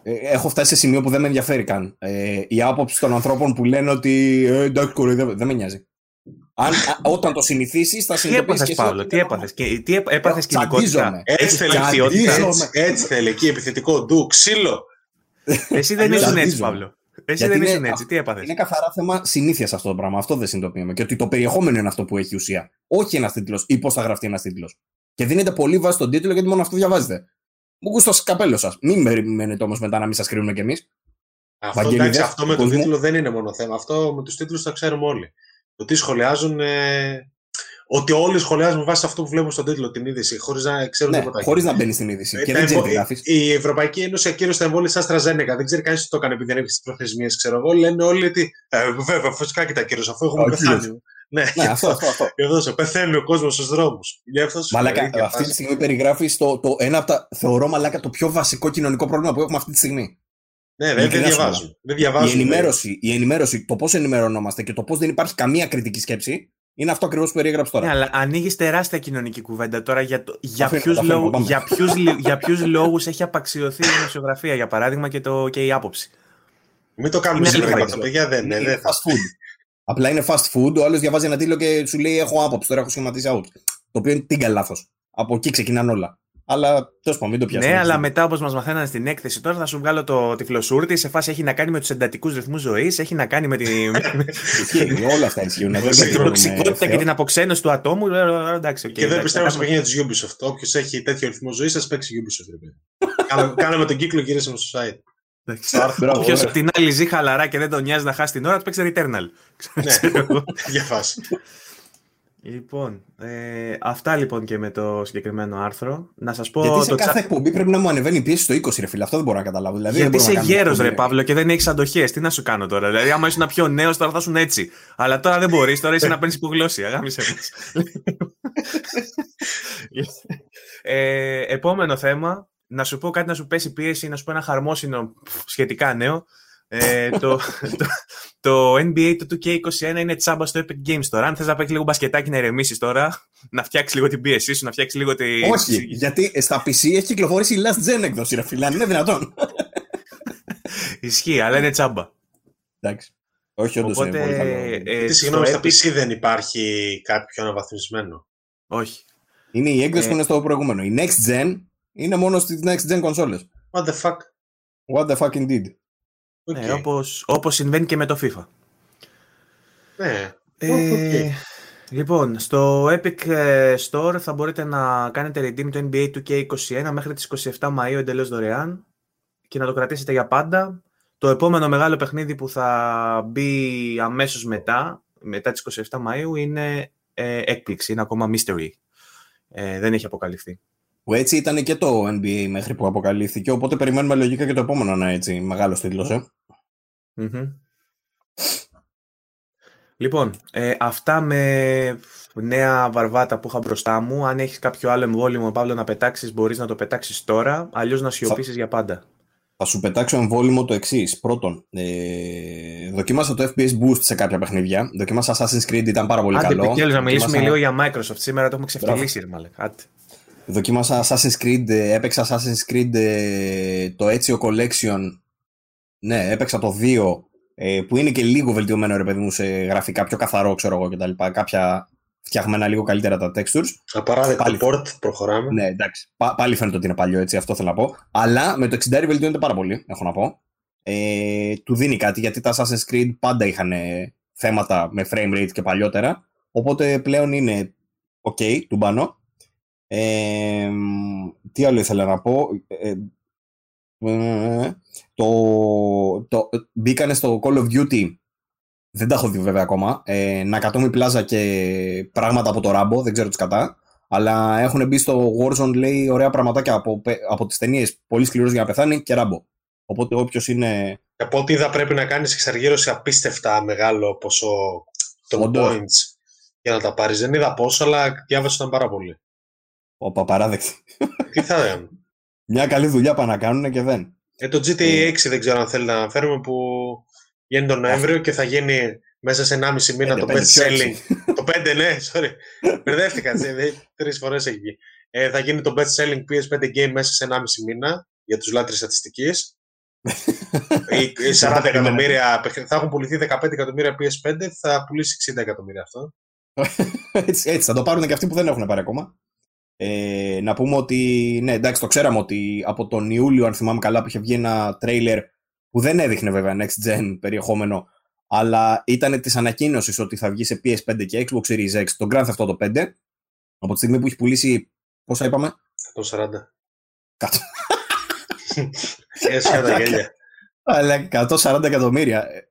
Ε, έχω φτάσει σε σημείο που δεν με ενδιαφέρει καν. Ε, η άποψη των ανθρώπων που λένε ότι ε, εντάξει, κοροϊδεύω, δεν με νοιάζει. Αν, όταν το συνηθίσεις, θα συνειδητοποιήσεις. Τι έπαθε, Παύλο, τι έπαθες. Τι έπαθες κοινικότητα; Έτσι θέλει Έτσι, έτσι θέλει εκεί, επιθετικό ντου, ξύλο. Εσύ δεν ήσουν έτσι, Παύλο. Εσύ δεν ήσουν έτσι. Τι έπαθες; Είναι καθαρά θέμα συνήθειας αυτό το πράγμα. Αυτό δεν συνειδητοποιούμε. Και ότι το περιεχόμενο είναι αυτό που έχει ουσία. Όχι ένας τίτλος ή πώς θα γραφτεί ένας τίτλος. Και δίνεται πολύ βάση στον τίτλο γιατί μόνο αυτό διαβάζετε. Μου γούστο καπέλος σας. Μην περιμένετε όμως μετά να μην σας κρίνουμε κι εμείς. Αυτό, εντάξει, αυτό με τον τίτλο δεν είναι μόνο θέμα. Αυτό με τους τίτλους τα ξέρουμε όλοι. Το τι σχολιάζουν. Ε... Ότι όλοι σχολιάζουν με βάση αυτό που βλέπουν στον τίτλο την είδηση, χωρίς να ξέρουν ναι, τίποτα. Χωρίς να μπαίνει στην είδηση. Ε, και δεν ξέρει τι Η Ευρωπαϊκή Ένωση ακύρωσε τα εμβόλια σαν Αστραζένεκα. Δεν ξέρει κανείς τι το έκανε επειδή δεν έχει τις προθεσμίες. Ξέρω εγώ. Λένε όλοι ότι. Ε, βέβαια, φυσικά και τα ακύρωσε αφού έχουμε πεθάνει. Ναι, ναι αυτό, αυτό, αυτό. Εδώ σε πεθαίνει ο κόσμος στους δρόμους. Μαλάκα, αυτή τη στιγμή περιγράφεις το, το ένα από τα θεωρώ μαλάκα το πιο βασικό κοινωνικό πρόβλημα που έχουμε αυτή τη στιγμή. Ναι, δεν, δεν διαβάζουν. Δεν διαβάζουν. Η ενημέρωση, η ενημέρωση, το πώς ενημερωνόμαστε και το πώς δεν υπάρχει καμία κριτική σκέψη είναι αυτό ακριβώς που περιέγραψες τώρα. Ναι, αλλά ανοίγεις τεράστια κοινωνική κουβέντα τώρα για, το, για ποιους λόγου για ποιους, λόγους έχει απαξιωθεί η δημοσιογραφία, για παράδειγμα, και, το, και η άποψη. Μην το κάνουμε Είναι σήμερα αλήθεια. αυτό, παιδιά. Δεν είναι. Είναι δεν θα- fast food. Απλά είναι fast food. Ο άλλος διαβάζει ένα τίτλο και σου λέει: Έχω άποψη, τώρα έχω σχηματίσει άποψη. Το οποίο είναι τίγκα λάθος. Από εκεί ξεκινάνε όλα. Αλλά τέλος πάντων, μην το πιάσουμε. Ναι, αλλά μετά όπως μας μαθαίνανε στην έκθεση τώρα θα σου βγάλω το τυφλοσούρτη σε φάση έχει να κάνει με τους εντατικούς ρυθμούς ζωής, έχει να κάνει με τη, <laughs> με Ισχύει, όλα αυτά ισχύουν. Δεν την την κατηγορούμε τοξικότητα και Θεό. την αποξένωση του ατόμου. Ε, ε, Εντάξει, οκ, Και δεν εντάξει, πιστεύω θα στα κάνουμε- παιχνίδια τη Ubisoft. Όποιος έχει τέτοιο ρυθμό ζωής, ας παίξει Ubisoft. ρε παιδί. <laughs> Κάναμε- Κάναμε τον κύκλο, γυρίσαμε στο site. Εντάξει. Μπράβο, Όποιος ωραία. απ' την άλλη ζει χαλαρά και δεν τον νοιάζει να χάσει την ώρα, του παίξει Returnal. Ναι, <laughs> για φάση. Λοιπόν, ε, αυτά λοιπόν και με το συγκεκριμένο άρθρο. Να σας πω. Γιατί σε το κάθε chat- εκπομπή πρέπει να μου ανεβαίνει η πίεση στο 20, ρε φίλε. Αυτό δεν μπορώ να καταλάβω. Δηλαδή, Γιατί δεν είσαι μπορούμε να κάνουμε γέρος, ρε εκπομπή, Παύλο, και δεν έχεις αντοχές. Τι να σου κάνω τώρα. Δηλαδή, άμα ήσουν πιο νέος, τώρα θα ήσουν έτσι. Αλλά τώρα δεν μπορείς, τώρα είσαι να παίρνει υπογλώσσια. Αγάμισε μας. ε, επόμενο θέμα. Να σου πω κάτι να σου πέσει πίεση, να σου πω ένα χαρμόσυνο πφ, σχετικά νέο. Ε, το, <laughs> το, το NBA του 2K21 είναι τσάμπα στο Epic Games τώρα. Αν θες να παίξεις λίγο μπασκετάκι να ηρεμήσεις τώρα, να φτιάξεις λίγο την πίεσή σου, να φτιάξεις λίγο τη. Όχι, γιατί στα PC έχει κυκλοφορήσει η last gen έκδοση, ρε φίλε. Αν είναι δυνατόν. <laughs> Ισχύει, αλλά είναι τσάμπα. Εντάξει. Όχι, όντως Οπότε, είναι πολύ καλό. ε, Τι στο συγγνώμη, στα Epic- PC δεν υπάρχει κάποιο αναβαθμισμένο; Όχι. Είναι η έκδοση ε, που είναι στο προηγούμενο. Η next gen είναι μόνο στις next gen consoles. What the fuck; What the fuck indeed. OK. Ναι, όπως, όπως συμβαίνει και με το FIFA. Ναι. Ε, Οκ. Λοιπόν, στο Epic ε, Store θα μπορείτε να κάνετε redeem το NBA 2K21 μέχρι τις 27 Μαΐου εντελώς δωρεάν και να το κρατήσετε για πάντα. Το επόμενο μεγάλο παιχνίδι που θα μπει αμέσως μετά, μετά τις 27 Μαΐου, είναι ε, έκπληξη, είναι ακόμα mystery. Ε, δεν έχει αποκαλυφθεί. Που έτσι ήταν και το NBA μέχρι που αποκαλύφθηκε. Οπότε περιμένουμε λογικά και το επόμενο να είναι έτσι μεγάλος τίτλος. Ε. Μμμ. Λοιπόν, ε, αυτά με νέα βαρβάτα που είχα μπροστά μου. Αν έχεις κάποιο άλλο εμβόλυμο, Παύλο, να πετάξεις, μπορείς να το πετάξεις τώρα, αλλιώς να σιωπήσεις για πάντα. Θα σου πετάξω εμβόλυμο το εξής. Πρώτον, ε, δοκίμασα το FPS Boost σε κάποια παιχνίδια. Δοκίμασα Assassin's Creed, ήταν πάρα πολύ Άντε, καλό. Πικέλος, να μιλήσουμε Δοκίμασα- λίγο για Microsoft. Σήμερα το έχουμε ξεφτυλίσει, ρε μαλακ. Άντε. Δοκίμασα Assassin's Creed, ε, έπαιξα Assassin's Creed ε, το Ezio Collection. Ναι, έπαιξα το 2, ε, που είναι και λίγο βελτιωμένο ρε παιδί μου σε γραφικά, πιο καθαρό ξέρω εγώ κτλ. Κάποια φτιαγμένα λίγο καλύτερα τα textures. Απαράδεκτο Πάλι. port, προχωράμε. Ναι, εντάξει. Πα- πάλι φαίνεται ότι είναι παλιό έτσι, αυτό θέλω να πω. Αλλά με το 60 βελτιώνεται πάρα πολύ, έχω να πω. Ε, του δίνει κάτι γιατί τα Assassin's Creed πάντα είχαν ε, θέματα με frame rate και παλιότερα. Οπότε πλέον είναι ok, του μπάνω. Ε, τι άλλο ήθελα να πω. Ε, ε, το, το, μπήκανε στο Call of Duty δεν τα έχω δει βέβαια ακόμα. Ε, Nakatomi Plaza και πράγματα από το Rambo, δεν ξέρω τι κατά. Αλλά έχουν μπει στο Warzone, λέει, ωραία πραγματάκια από, πε- από τις ταινίες. Πολύ σκληρός για να πεθάνει και Rambo. Οπότε όποιος είναι. Από ό,τι είδα πρέπει να κάνεις εξαργύρωση απίστευτα μεγάλο ποσό των Όντως. points για να τα πάρεις. Δεν είδα πόσο, αλλά διάβασα ήταν πάρα πολύ. Ο παπαράδεκτη. Τι θα έκαναν. Μια καλή δουλειά πάνε να κάνουν και δεν. Ε, το GTA Ε. 6 δεν ξέρω αν θέλει να αναφέρουμε που γίνει τον Νοέμβριο και θα γίνει μέσα σε 1,5 μήνα Πέντε, το πέντε, best πιο selling. έξι. το 5, ναι, sorry. Μπερδεύτηκα. Τρεις φορές έχει βγει. Ε, θα γίνει το best selling PS5 game μέσα σε 1,5 μήνα για τους λάτρε στατιστικής. <laughs> 40 εκατομμύρια, παιχνίδια- θα έχουν πουληθεί 15 εκατομμύρια PS5, θα πουλήσει 60 εκατομμύρια αυτό. <laughs> έτσι, έτσι, θα το πάρουν και αυτοί που δεν έχουν πάρει ακόμα. Ε, να πούμε ότι, ναι, εντάξει, το ξέραμε ότι από τον Ιούλιο, αν θυμάμαι καλά, που είχε βγει ένα τρέιλερ που δεν έδειχνε βέβαια next gen περιεχόμενο, αλλά ήταν της ανακοίνωσης ότι θα βγει σε PS5 και Xbox Series X το Grand Theft Auto 5, από τη στιγμή που έχει πουλήσει, πόσα είπαμε, 140. Κάτω. Έσια τα γέλια. αλλά 140 εκατομμύρια. Ε,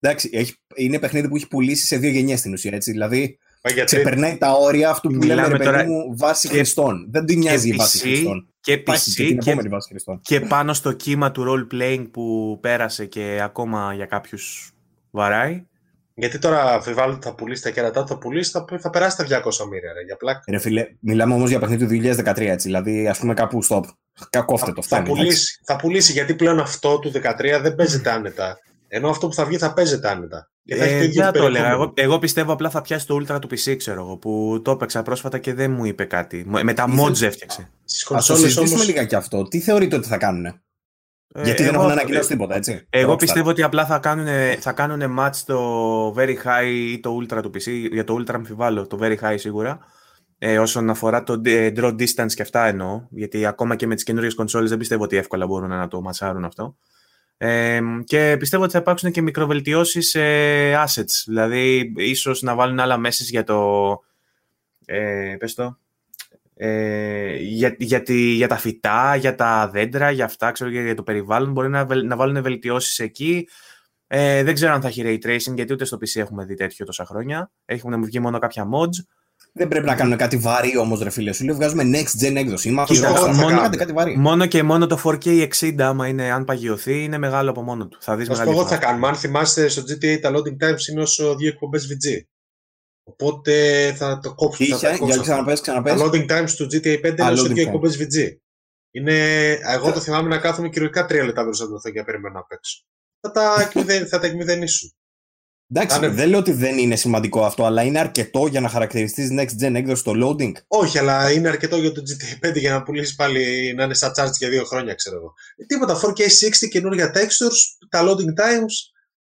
Εντάξει, έχει, είναι παιχνίδι που έχει πουλήσει σε δύο γενιές στην ουσία, έτσι, δηλαδή Μα γιατί ξεπερνάει τα όρια αυτού που Μιλάμε λέμε, ρε παιδί τώρα μου, βάση και- χρηστών. Δεν την νοιάζει η PC, βάση χρηστών. Και Υπάρχει και PC την και, επόμενη βάση χρηστών. και πάνω στο κύμα του role playing που πέρασε και ακόμα για κάποιους βαράει. Γιατί τώρα αμφιβάλλω ότι θα πουλήσει τα κέρατά, θα πουλήσει, θα, θα περάσει τα 200 μοίρια, ρε, για πλάκα. Ρε φίλε, μιλάμε όμως για παιχνίδι του 2013, έτσι. Δηλαδή, ας πούμε κάπου stop. Κακόφτε το, θα, φτάνει. εντάξει. πουλήσει, θα πουλήσει γιατί πλέον αυτό του 13 δεν παίζεται άνετα. Ενώ αυτό που θα βγει θα παίζεται άνετα. Και θα έχει το Ε, ίδιο δεν το έλεγα. περιεχόμενο. Εγώ, εγώ πιστεύω απλά θα πιάσει το Ultra του PC, ξέρω εγώ, που το έπαιξα πρόσφατα και δεν μου είπε κάτι. Με τα Ήθελε- mods έφτιαξε. Στις Α το κονσόλες συζητήσουμε όμως, λίγα κι αυτό. Τι θεωρείτε ότι θα κάνουν. Ε, Γιατί δεν έχουν ανακοινώσει τίποτα, έτσι; Εγώ πιστεύω ότι απλά θα κάνουν, θα κάνουν match το very high ή το ultra του PC. Για το ultra αμφιβάλλω, το very high σίγουρα. Ε, όσον αφορά το draw distance και αυτά εννοώ. Γιατί ακόμα και με τις καινούριες κονσόλες δεν πιστεύω ότι εύκολα μπορούν να το ματσάρουν αυτό. Ε, και πιστεύω ότι θα υπάρξουν και μικροβελτιώσεις σε assets. Δηλαδή, ίσως να βάλουν άλλα μέσα για το. Ε, πες το, ε, για, για, για, τα φυτά, για τα δέντρα, για αυτά, ξέρω, για, το περιβάλλον. Μπορεί να, να βάλουν βελτιώσεις εκεί. Ε, δεν ξέρω αν θα έχει ray tracing, γιατί ούτε στο PC έχουμε δει τέτοιο τόσα χρόνια. Έχουν βγει μόνο κάποια mods. Δεν πρέπει να κάνουμε κάτι βαρύ όμως, ρε φίλε. Σου λέω βγάζουμε next gen έκδοση. μόνο, κάτι βαρύ. μόνο και μόνο το 4K 60, άμα είναι, αν παγιωθεί, είναι μεγάλο από μόνο του. Θα δεις μεγάλο. Εγώ θα κάνουμε. Αν θυμάστε, στο GTA τα loading times είναι όσο δύο εκπομπές VG. Οπότε θα το κόψω. Είχε, θα για ξαναπες, ξαναπες. Τα loading times του GTA 5 είναι όσο δύο εκπομπές VG. Είναι, εγώ το θυμάμαι να κάθομαι κυριολεκτικά τρία λεπτά περισσότερο για περιμένω να παίξω. Θα τα, θα τα εκμηδενήσω. Εντάξει, Άνε... δεν λέω ότι δεν είναι σημαντικό αυτό, αλλά είναι αρκετό για να χαρακτηριστείς next gen έκδοση στο loading. Όχι, αλλά είναι αρκετό για το GTA 5 για να πουλήσεις πάλι να είναι στα charge για δύο χρόνια, ξέρω εγώ. Ε, τίποτα, 4K60, καινούργια textures, τα loading times,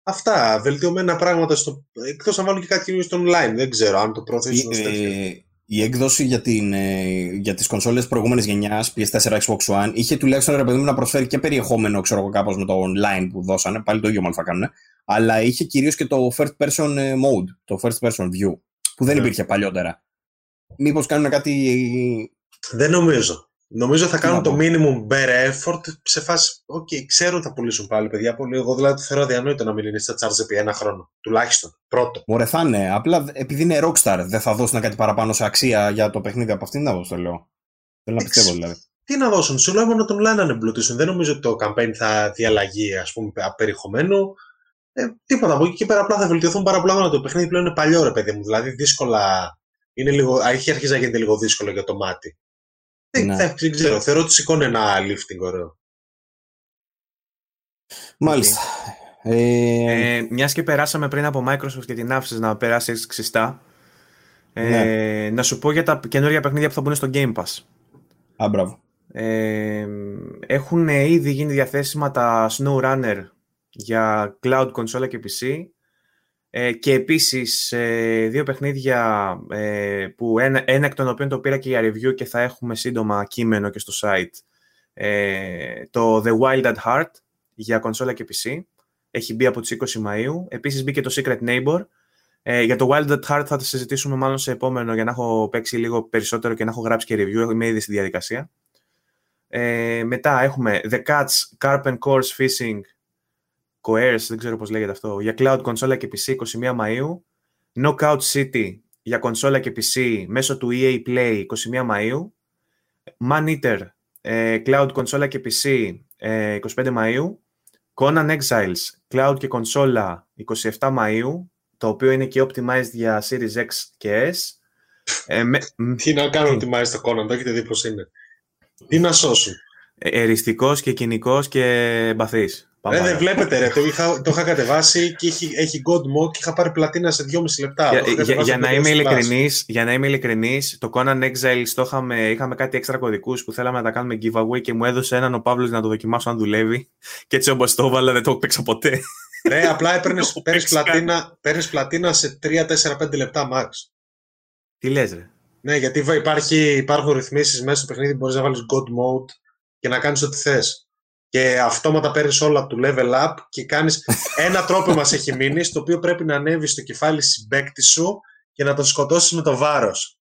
αυτά. Βελτιωμένα πράγματα στο. Εκτός αν βάλουν και κάτι καινούργιο στο online. Δεν ξέρω αν το προωθήσουν. Ε, η έκδοση για, την, ε, για τις κονσόλες προηγούμενης γενιάς, PS4, Xbox One, είχε τουλάχιστον ρε παιδί μου να προσφέρει και περιεχόμενο, ξέρω εγώ, κάπως με το online που δώσανε, πάλι το ίδιο μάλλον θα κάνουν, αλλά είχε κυρίως και το first person ε, mode, το first person view, που δεν ναι. υπήρχε παλιότερα. Μήπως κάνουν κάτι... Δεν νομίζω. Νομίζω θα κάνουν το minimum bare effort σε φάση. OK, okay, ξέρουν θα πουλήσουν πάλι παιδιά. Πολύ. Εγώ δηλαδή το θεωρώ αδιανόητο να μην είναι στα charts επί ένα χρόνο. Τουλάχιστον. Πρώτο. Μωρέ θα είναι. Απλά επειδή είναι Rockstar, δεν θα δώσουν κάτι παραπάνω σε αξία για το παιχνίδι από αυτήν. Να το λέω. Θέλω να πιστεύω δηλαδή. Τι να δώσουν, σου λέω μόνο τον online να εμπλουτίσουν. Δεν νομίζω ότι το campaign θα διαλλαγεί ας πούμε περιεχομένου. Ε, τίποτα από εκεί και πέρα απλά θα βελτιωθούν πάρα πολλά Το παιχνίδι πλέον είναι παλιό ρε παιδί μου. Δηλαδή δύσκολα. Είναι λίγο, έχει αρχίσει να γίνεται λίγο δύσκολο για το μάτι. Ναι. Δεν, δεν ξέρω. Θεωρώ ότι σηκώνει ένα lifting ωραίο. Μάλιστα. Ε... Ε, μιας και περάσαμε πριν από Microsoft και την άφησες να περάσεις ξυστά, ε, ναι. να σου πω για τα καινούργια παιχνίδια που θα μπουν στο Game Pass. Α, μπράβο. Ε, έχουν ήδη γίνει διαθέσιμα τα Snow Runner για cloud, console και PC ε, και επίσης ε, δύο παιχνίδια ε, που ένα, ένα εκ των οποίων το πήρα και για review και θα έχουμε σύντομα κείμενο και στο site. το The Wild at Heart για κονσόλα και PC. Έχει μπει από τις 20 Μαΐου. Επίσης μπήκε το Secret Neighbor. για το Wild at Heart θα το συζητήσουμε μάλλον σε επόμενο για να έχω παίξει λίγο περισσότερο και να έχω γράψει και review. Είμαι ήδη στη διαδικασία. μετά έχουμε The Cats Carp and Course Fishing Coerce, δεν ξέρω πώς λέγεται αυτό, για cloud, κονσόλα και PC 21 Μαΐου. Knockout City για κονσόλα και PC μέσω του EA Play 21 Μαΐου. Man Eater, ε, cloud, κονσόλα και PC 25 Μαΐου. Conan Exiles, cloud και κονσόλα 27 Μαΐου, το οποίο είναι και optimized για Series X και S. Ε, με... Τι να κάνουν optimized το Conan, το έχετε δει πώς είναι. Τι να σώσουν. Ε, εριστικός και κοινικός και μπαθής. Ρε, δεν βλέπετε, ρε, το, είχα, το είχα κατεβάσει και έχει, έχει God Mode και είχα πάρει πλατίνα σε 2,5 λεπτά. Για, για, για, να είμαι ειλικρινής, για να είμαι ειλικρινής, το Conan Exile το είχαμε, είχαμε κάτι έξτρα κωδικούς που θέλαμε να τα κάνουμε giveaway και μου έδωσε έναν ο Παύλος να το δοκιμάσω αν δουλεύει και έτσι όπως το έβαλα δεν το έπαιξα ποτέ. Ρε, απλά έπαιρνες, <laughs> πλατίνα, πλατίνα σε 3-4-5 λεπτά max. Τι λες ρε; Ναι, γιατί υπάρχει, υπάρχουν ρυθμίσεις μέσα στο παιχνίδι που μπορείς να βάλεις God Mode και να κάνεις ό,τι θες και αυτόματα παίρνεις όλα του level up και κάνεις ένα τρόπο μας έχει μείνει, στο οποίο πρέπει να ανέβεις στο κεφάλι συμπέκτη σου και να τον σκοτώσεις με το βάρος.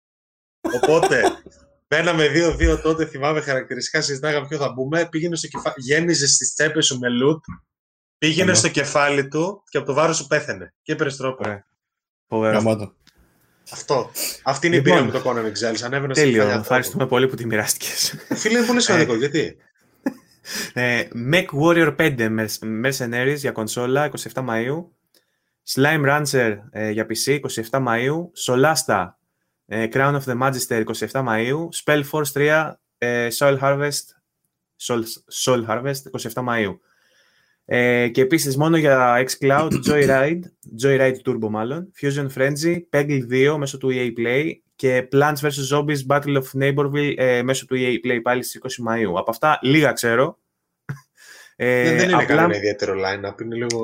Οπότε, μπαίναμε δύο-δύο τότε, θυμάμαι χαρακτηριστικά, συζητάγαμε ποιο θα μπούμε. Πήγαινε στο κεφάλι, γέμιζε στι τσέπες σου με loot, πήγαινε στο κεφάλι του και από το βάρος σου πέθανε. Και έπαιρνες τρόπο. Φοβερό. Αυτό. Αυτή είναι η εμπειρία λοιπόν, με το Conan Exiles. Ανέβαινε Τέλειο. Ευχαριστούμε πολύ που τη μοιράστηκες. Φίλε, είναι πολύ σημαντικό. Ε, γιατί; Ε, Mech Warrior 5 Mercenaries για κονσόλα 27 Μαΐου. Slime Rancher ε, για PC 27 Μαΐου. Solasta ε, Crown of the Magister 27 Μαΐου. Spellforce 3 ε, Soul Harvest Soul, Soul Harvest 27 Μαΐου. Ε, και επίσης μόνο για xCloud Joyride, Joyride Turbo μάλλον, Fusion Frenzy, Peggle 2 μέσω του EA Play και Plants vs. Zombies Battle of Neighborville ε, μέσω του EA Play πάλι στις 20 Μαΐου. Από αυτά λίγα ξέρω. Ε, <laughs> δεν, δεν είναι απλά... κανένα ιδιαίτερο line-up, είναι λίγο...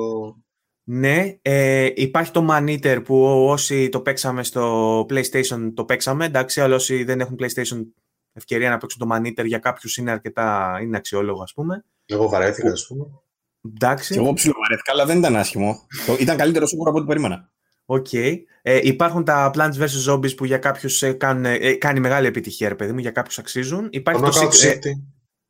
Ναι, ε, υπάρχει το Man που όσοι το παίξαμε στο PlayStation το παίξαμε, εντάξει, αλλά όσοι δεν έχουν PlayStation ευκαιρία να παίξουν το Man για κάποιους είναι αρκετά, είναι αξιόλογο ας πούμε. Εγώ βαρέθηκα ας πούμε. Εντάξει. Και εγώ ψιλοβαρέθηκα, αλλά δεν ήταν άσχημο. ήταν καλύτερο σίγουρα από ό,τι περίμενα. OK. Okay. Ε, υπάρχουν τα Plants vs. Zombies που για κάποιους ε, ε, κάνει μεγάλη επιτυχία, ρε παιδί μου, για κάποιους αξίζουν. Υπάρχει το, Secret,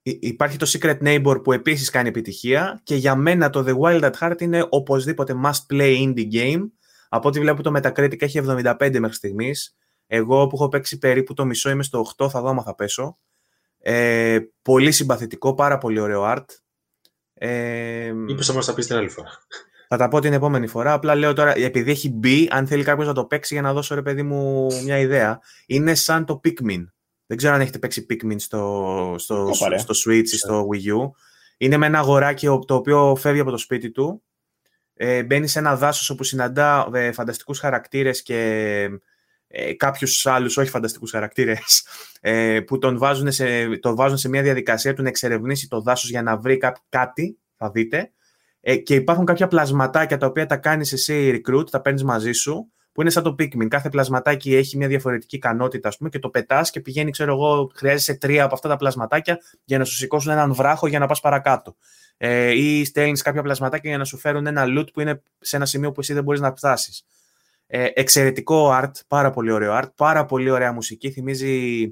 ε, υπάρχει το Secret Neighbor που επίσης κάνει επιτυχία και για μένα το The Wild at Heart είναι οπωσδήποτε must play indie game. Από ό,τι βλέπω το Metacritic έχει 75 μέχρι στιγμής. Εγώ που έχω παίξει περίπου το μισό είμαι στο 8, θα δω άμα θα πέσω. Ε, πολύ συμπαθητικό, πάρα πολύ ωραίο art. Ε, Είπες να μας τα πεις την άλλη φορά. Θα τα πω την επόμενη φορά. Απλά λέω τώρα, επειδή έχει μπει, αν θέλει κάποιος να το παίξει για να δώσω ρε παιδί μου μια ιδέα, είναι σαν το Pikmin. Δεν ξέρω αν έχετε παίξει Pikmin στο, στο, στο Switch ή στο Wii U. Είναι με ένα αγοράκι το οποίο φεύγει από το σπίτι του. Ε, μπαίνει σε ένα δάσος όπου συναντά ε, φανταστικούς χαρακτήρες και ε, κάποιους άλλους όχι φανταστικούς χαρακτήρες ε, που τον βάζουν σε, τον βάζουν σε μια διαδικασία του να εξερευνήσει το δάσος για να βρει κάτι, θα δείτε. Ε, και υπάρχουν κάποια πλασματάκια τα οποία τα κάνεις εσύ recruit, τα παίρνεις μαζί σου που είναι σαν το Pikmin. Κάθε πλασματάκι έχει μια διαφορετική ικανότητα, ας πούμε, και το πετάς και πηγαίνει, ξέρω εγώ, χρειάζεσαι τρία από αυτά τα πλασματάκια για να σου σηκώσουν έναν βράχο για να πας παρακάτω. Ε, ή στέλνεις κάποια πλασματάκια για να σου φέρουν ένα loot που είναι σε ένα σημείο που εσύ δεν μπορείς να φτάσεις. Ε, εξαιρετικό art, πάρα πολύ ωραίο art, πάρα πολύ ωραία μουσική, θυμίζει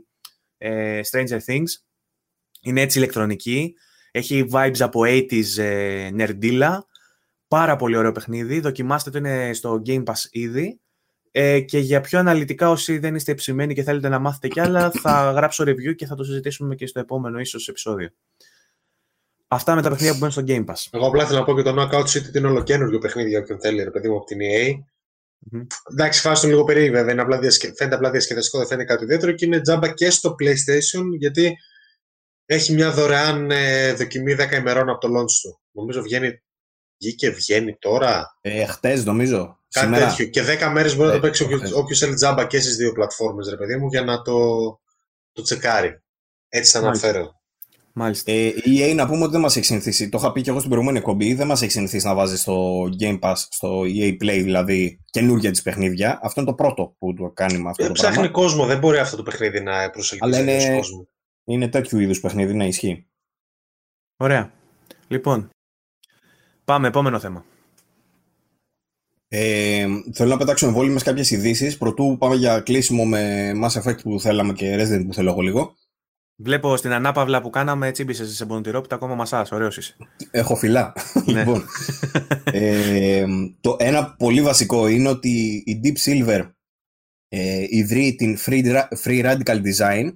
ε, Stranger Things. Είναι έτσι ηλεκτρονική. Έχει vibes από 80s ε, νερντίλα. Πάρα πολύ ωραίο παιχνίδι. Δοκιμάστε το, είναι στο Game Pass ήδη. Ε, και για πιο αναλυτικά, όσοι δεν είστε ψημένοι και θέλετε να μάθετε κι άλλα, θα γράψω review και θα το συζητήσουμε και στο επόμενο ίσως επεισόδιο. Αυτά με τα παιχνίδια που μπαίνουν στο Game Pass. Εγώ απλά θέλω να πω και το Knockout City είναι ολοκένουργιο παιχνίδι για όποιον θέλει, ρε παιδί μου, από την EA. Mm-hmm. Εντάξει, φάση λίγο περίεργο, βέβαια. Είναι απλά διασκε... Φαίνεται απλά διασκεδαστικό, δεν φαίνεται κάτι ιδιαίτερο και είναι τζάμπα και στο PlayStation γιατί έχει μια δωρεάν ε, δοκιμή 10 ημερών από το launch του. Νομίζω βγαίνει, βγήκε, βγαίνει τώρα. Ε, χτες νομίζω. Κάτι Σήμερα... τέτοιο. Και 10 μέρες μπορεί να το ε, παίξει όποιο θέλει τζάμπα και στις δύο πλατφόρμες, ρε παιδί μου, για να το, το τσεκάρει. Έτσι θα αναφέρω. Μάλιστα. Ε, η EA να πούμε ότι δεν μας έχει συνηθίσει. Το είχα πει και εγώ στην προηγούμενη εκπομπή. Δεν μας έχει συνηθίσει να βάζει στο Game Pass, στο EA Play δηλαδή, καινούργια της παιχνίδια. Αυτό είναι το πρώτο που το κάνει με αυτό. Ε, το ψάχνει πράγμα. κόσμο. Δεν μπορεί αυτό το παιχνίδι να προσελκύσει Αλλά είναι, κόσμο. Είναι τέτοιου είδους παιχνίδι να ισχύει. Ωραία. Λοιπόν, πάμε επόμενο θέμα. Ε, θέλω να πετάξω εμβόλυμε κάποιες ειδήσεις. Πρωτού πάμε για κλείσιμο με Mass Effect που θέλαμε και Resident που θέλω εγώ λίγο. Βλέπω στην ανάπαυλα που κάναμε τσίμπησες σε πονοτυρόπιτα ακόμα μασάς. Ωραίος είσαι. Έχω φυλά. <laughs> Ναι. λοιπόν, ε, το ένα πολύ βασικό είναι ότι η Deep Silver ε, ιδρύει την Free, Free Radical Design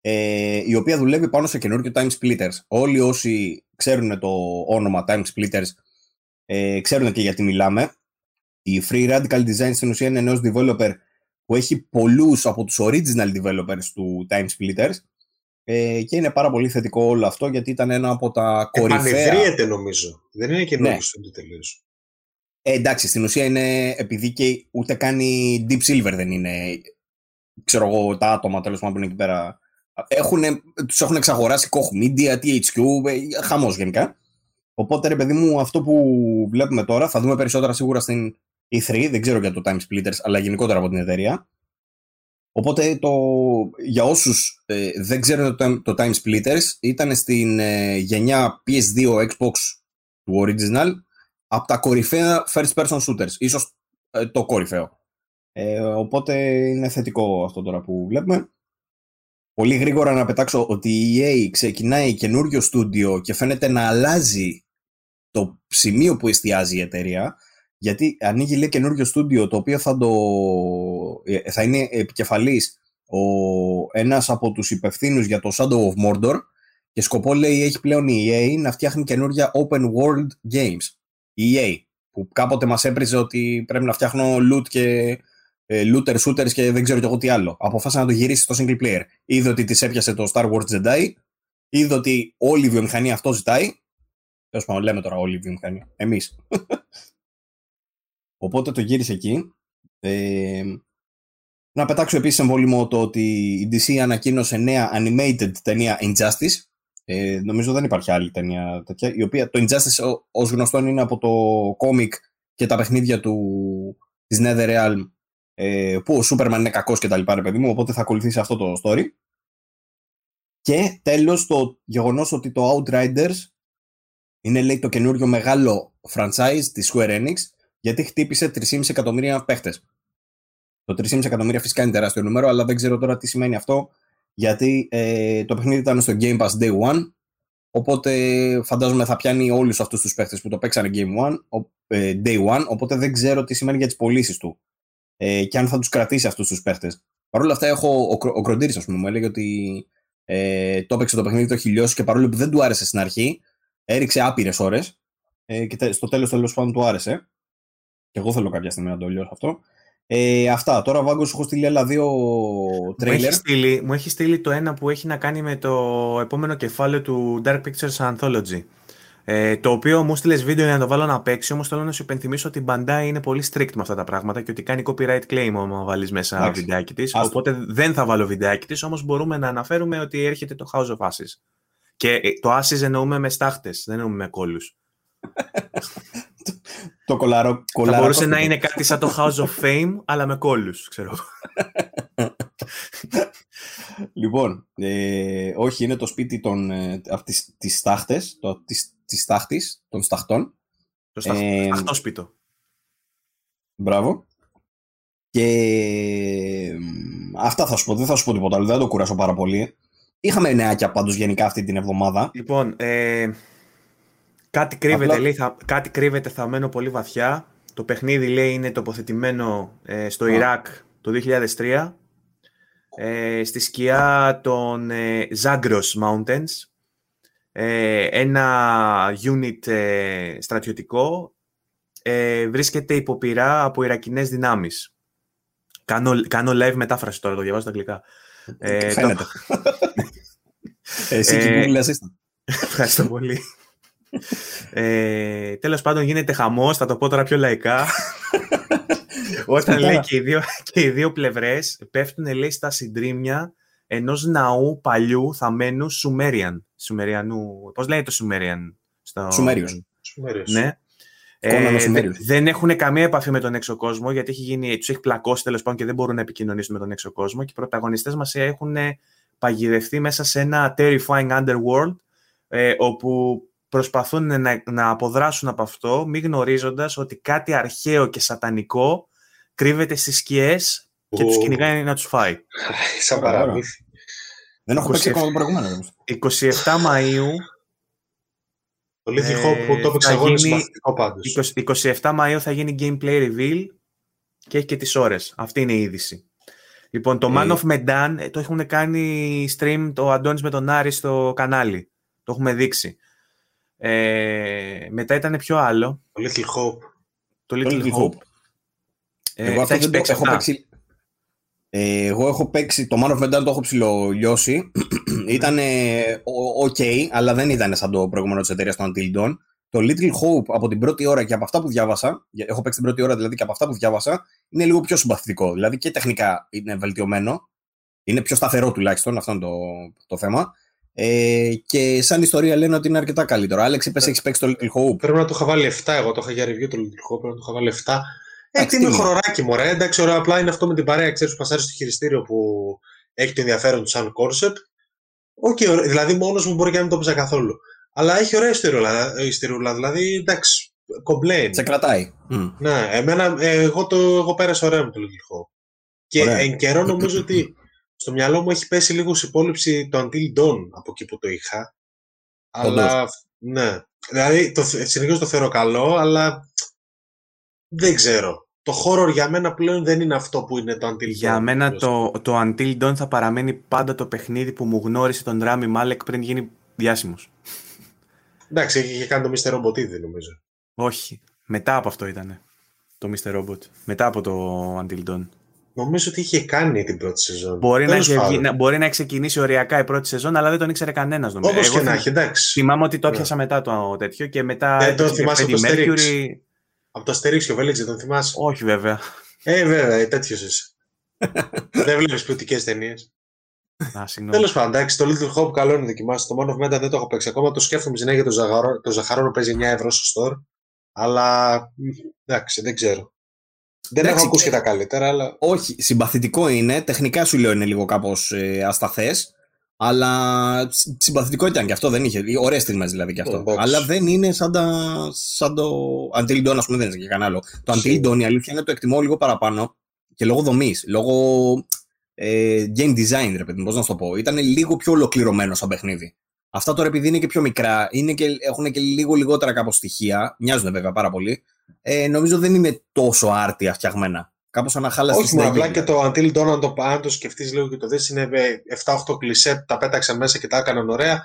ε, η οποία δουλεύει πάνω σε καινούργιο Time Splitters. Όλοι όσοι ξέρουν το όνομα Time Splitters ε, ξέρουν και γιατί μιλάμε. Η Free Radical Design στην ουσία είναι ενός developer που έχει πολλούς από τους original developers του Time Splitters ε, και είναι πάρα πολύ θετικό όλο αυτό γιατί ήταν ένα από τα κορυφαία... Επανεδρίεται νομίζω. Δεν είναι καινούργιο ναι. στο τελείως. Ε, εντάξει, στην ουσία είναι επειδή και ούτε κάνει Deep Silver δεν είναι ξέρω εγώ τα άτομα τέλος πάντων που είναι εκεί πέρα έχουν, τους έχουν εξαγοράσει Koch Media, THQ, ε, χαμός γενικά. Οπότε ρε παιδί μου αυτό που βλέπουμε τώρα θα δούμε περισσότερα σίγουρα στην E3, δεν ξέρω για το Time Splitters, αλλά γενικότερα από την εταιρεία. Οπότε το, για όσους ε, δεν ξέρουν το, το Time Splitters, ήταν στην ε, γενιά PS2 Xbox του Original, από τα κορυφαία first person shooters, ίσως ε, το κορυφαίο. Ε, οπότε είναι θετικό αυτό τώρα που βλέπουμε. Πολύ γρήγορα να πετάξω ότι η EA ξεκινάει καινούριο στούντιο και φαίνεται να αλλάζει το σημείο που εστιάζει η εταιρεία γιατί ανοίγει λέει καινούριο στούντιο το οποίο θα, το, ε, θα είναι επικεφαλής ο, ένας από τους υπευθύνους για το Shadow of Mordor και σκοπό λέει έχει πλέον η EA να φτιάχνει καινούργια open world games. Η EA που κάποτε μας έπριζε ότι πρέπει να φτιάχνω loot και ε, looter shooters και δεν ξέρω κι εγώ τι άλλο. Αποφάσισε να το γυρίσει στο single player. Είδε ότι της έπιασε το Star Wars Jedi, είδε ότι όλη η βιομηχανία αυτό ζητάει. Τέλος πάντων, λέμε τώρα όλη η βιομηχανία. Εμείς. <laughs> Οπότε το γύρισε εκεί. Ε, να πετάξω επίσης εμβόλυμο το ότι η DC ανακοίνωσε νέα animated ταινία Injustice, Ε, νομίζω δεν υπάρχει άλλη ταινία τέτοια. Η οποία το Injustice ως γνωστόν είναι από το κόμικ και τα παιχνίδια του, της Netherrealm ε, που ο Σούπερμαν είναι κακός και τα λοιπά, ρε παιδί μου, οπότε θα ακολουθήσει αυτό το story. Και τέλος το γεγονός ότι το Outriders είναι λέει το καινούριο μεγάλο franchise της Square Enix γιατί χτύπησε 3,5 εκατομμύρια παίχτες. Το 3,5 εκατομμύρια φυσικά είναι τεράστιο νούμερο, αλλά δεν ξέρω τώρα τι σημαίνει αυτό, γιατί ε, το παιχνίδι ήταν στο Game Pass Day One, οπότε φαντάζομαι θα πιάνει όλους αυτούς τους παίχτες που το παίξανε Game One, ε, Day One, οπότε δεν ξέρω τι σημαίνει για τις πωλήσεις του ε, και αν θα τους κρατήσει αυτούς τους παίχτες. Παρ' όλα αυτά έχω, ο, ο Κροντήρης ας πούμε μου έλεγε ότι ε, το έπαιξε το παιχνίδι, το έχει λιώσει και παρόλο που δεν του άρεσε στην αρχή, έριξε άπειρες ώρες ε, και στο τέλος τέλος πάντων του άρεσε. Και εγώ θέλω κάποια στιγμή να το λιώσω αυτό. Ε, αυτά. Τώρα, Βάγκος, σου έχω στείλει άλλα δύο τρέιλερ. Μου έχει, στείλει, μου έχει στείλει το ένα που έχει να κάνει με το επόμενο κεφάλαιο του Dark Pictures Anthology. Ε, το οποίο μου στείλες βίντεο για να το βάλω να παίξει, όμως θέλω να σου υπενθυμίσω ότι η Bandai είναι πολύ strict με αυτά τα πράγματα και ότι κάνει copyright claim άμα βάλεις μέσα Άξι. βιντεάκι της. Οπότε δεν θα βάλω βιντεάκι της, όμως μπορούμε να αναφέρουμε ότι έρχεται το House of Ashes. Και ε, το Ashes εννοούμε με στάχτες, δεν εννοούμε με κόλου. <laughs> το κολαρό, κολαρό. Θα μπορούσε να είναι κάτι σαν το House of Fame, αλλά με κόλλους, ξέρω. λοιπόν, ε, όχι, είναι το σπίτι των, ε, τις, τις τάχτες, το, της, της τάχτης, των σταχτών. Το σταχ, ε, σπίτο. Μπράβο. Και αυτά θα σου πω, δεν θα σου πω τίποτα άλλο, δεν το κουράσω πάρα πολύ. Είχαμε νεάκια πάντως γενικά αυτή την εβδομάδα. Λοιπόν, ε, Κάτι κρύβεται, λέει, θα, κάτι κρύβεται, θα μένω πολύ βαθιά. Το παιχνίδι, λέει, είναι τοποθετημένο ε, στο Ιράκ το 2003, ε, στη σκιά των ε, Zagros Mountains. Ε, ένα unit ε, στρατιωτικό βρίσκεται υποπειρά από Ιρακινές δυνάμεις. Κάνω, κάνω live μετάφραση τώρα, το διαβάζω στα αγγλικά. Φαίνεται. <laughs> Εσύ και Google Ευχαριστώ πολύ ε, τέλος πάντων γίνεται χαμός, θα το πω τώρα πιο λαϊκά. <laughs> Όταν λέει και οι, δύο, και οι δύο πλευρές πέφτουν λέει στα συντρίμια ενός ναού παλιού θαμένου Σουμέριαν. Σουμεριανού. Πώς λέει το Σουμέριαν. Στο... Σουμέριος. Ναι. Ε, δεν έχουν καμία επαφή με τον έξω κόσμο γιατί έχει γίνει, τους έχει πλακώσει τέλος πάντων και δεν μπορούν να επικοινωνήσουν με τον έξω κόσμο και οι πρωταγωνιστές μας έχουν παγιδευτεί μέσα σε ένα terrifying underworld ε, όπου προσπαθούν να, να αποδράσουν από αυτό, μη γνωρίζοντας ότι κάτι αρχαίο και σατανικό κρύβεται στις σκιές και τους κυνηγάει να τους φάει. Σαν παραμύθι. Δεν έχω παίξει ακόμα το προηγούμενο. 27 Μαΐου το Little που το έπαιξα εγώ πάντως. 27 Μαΐου θα γίνει gameplay reveal και έχει και τις ώρες. Αυτή είναι η είδηση. Λοιπόν, το Man ε. of Medan ε, το έχουν κάνει stream το Αντώνης με τον Άρη στο κανάλι. Το έχουμε δείξει. Ε, μετά ήταν πιο άλλο. Το Little Hope. Το Little, Little Hope. Ε, εγώ αυτό δεν το έχω παίξει. Ε, εγώ έχω παίξει, το Man of Medan το έχω ψηλολιώσει. ήταν ok, αλλά δεν ήταν σαν το προηγούμενο της εταιρείας του Until Dawn. Το Little Hope από την πρώτη ώρα και από αυτά που διάβασα, έχω παίξει την πρώτη ώρα δηλαδή και από αυτά που διάβασα, είναι λίγο πιο συμπαθητικό. Δηλαδή και τεχνικά είναι βελτιωμένο. Είναι πιο σταθερό τουλάχιστον, αυτό είναι το, το θέμα. Ε, και σαν ιστορία λένε ότι είναι αρκετά καλύτερο. Άλεξ, είπες, έχεις παίξει το Little Hope. Πρέπει να το είχα βάλει 7. Εγώ το είχα για review το Little Hope. Πρέπει να το είχα βάλει 7. Έτσι είναι χωροράκι μου, Εντάξει, ωραία, απλά είναι αυτό με την παρέα, ξέρεις, που πασάρει στο χειριστήριο που έχει το ενδιαφέρον του σαν κόρσεπ. Οκ, okay, δηλαδή μόνος μου μπορεί και να μην το πει καθόλου. Αλλά έχει ωραία ιστοριούλα. Δηλαδή, εντάξει, κομπλέιν. Σε κρατάει. Ναι, εμένα, ε, εγώ, το, εγώ πέρασα ωραία με το Little Hope. Και ωραία. εν καιρό νομίζω ότι στο μυαλό μου έχει πέσει λίγο υπόλοιψη το Until Dawn από εκεί που το είχα. Αλλά, ναι. Δηλαδή, το, συνεχίζω το θεωρώ καλό, αλλά δεν ξέρω. Το horror για μένα πλέον δεν είναι αυτό που είναι το Until Dawn. Για μένα το, το Until Dawn θα παραμένει πάντα το παιχνίδι που μου γνώρισε τον Ράμι Μάλεκ πριν γίνει διάσημος. Εντάξει, είχε κάνει το Mr. Robot ήδη νομίζω. Όχι. Μετά από αυτό ήταν το Mr. Robot. Μετά από το Until Dawn. Νομίζω ότι είχε κάνει την πρώτη σεζόν. Μπορεί, να, έχει, να, μπορεί να έχει ξεκινήσει οριακά η πρώτη σεζόν, αλλά δεν τον ήξερε κανένας. Όπως και να έχει, εντάξει. Θυμάμαι ότι το ναι. έπιασα μετά το τέτοιο και μετά. Δεν το θυμάσαι από το Mercury... Από το Αστερίξ Βέλεξ, δεν τον θυμάσαι; Όχι, βέβαια. Ε, βέβαια, τέτοιος είσαι. <laughs> δεν βλέπεις ποιοτικές ταινίες. Τέλος πάντων, εντάξει, το Little Hope καλό είναι δοκιμάσει. Το μόνο of δεν το έχω παίξει ακόμα. Το σκέφτομαι συνέχεια το, ζαχαρό, το ζαχαρόνο παίζει 9 ευρώ στο store. Αλλά εντάξει, δεν ξέρω. Δεν έχω ακούσει και τα καλύτερα, αλλά. Όχι, συμπαθητικό είναι. Τεχνικά σου λέω είναι λίγο κάπως ε, ασταθές. Αλλά συμπαθητικό ήταν και αυτό, δεν είχε. Ωραίες στιγμές δηλαδή και αυτό. αλλά δεν είναι σαν, τα, σαν το Until Dawn, ας πούμε, δεν είναι και κανένα άλλο. Το Until Dawn η αλήθεια είναι το εκτιμώ λίγο παραπάνω και λόγω δομής, λόγω ε, game design, ρε παιδί, πώς να σου το πω. Ήταν λίγο πιο ολοκληρωμένο σαν παιχνίδι. Αυτά τώρα επειδή είναι και πιο μικρά, είναι και, έχουν και λίγο λιγότερα κάπως στοιχεία, μοιάζουν βέβαια πάρα πολύ. Ε, νομίζω δεν είναι τόσο άρτια φτιαγμένα. Κάπως αναχάλαστη Όχι, απλά και το Until Dawn, αν το, αν το σκεφτείς λίγο και το δεις, είναι 7-8 κλισέ, τα πέταξαν μέσα και τα έκαναν ωραία.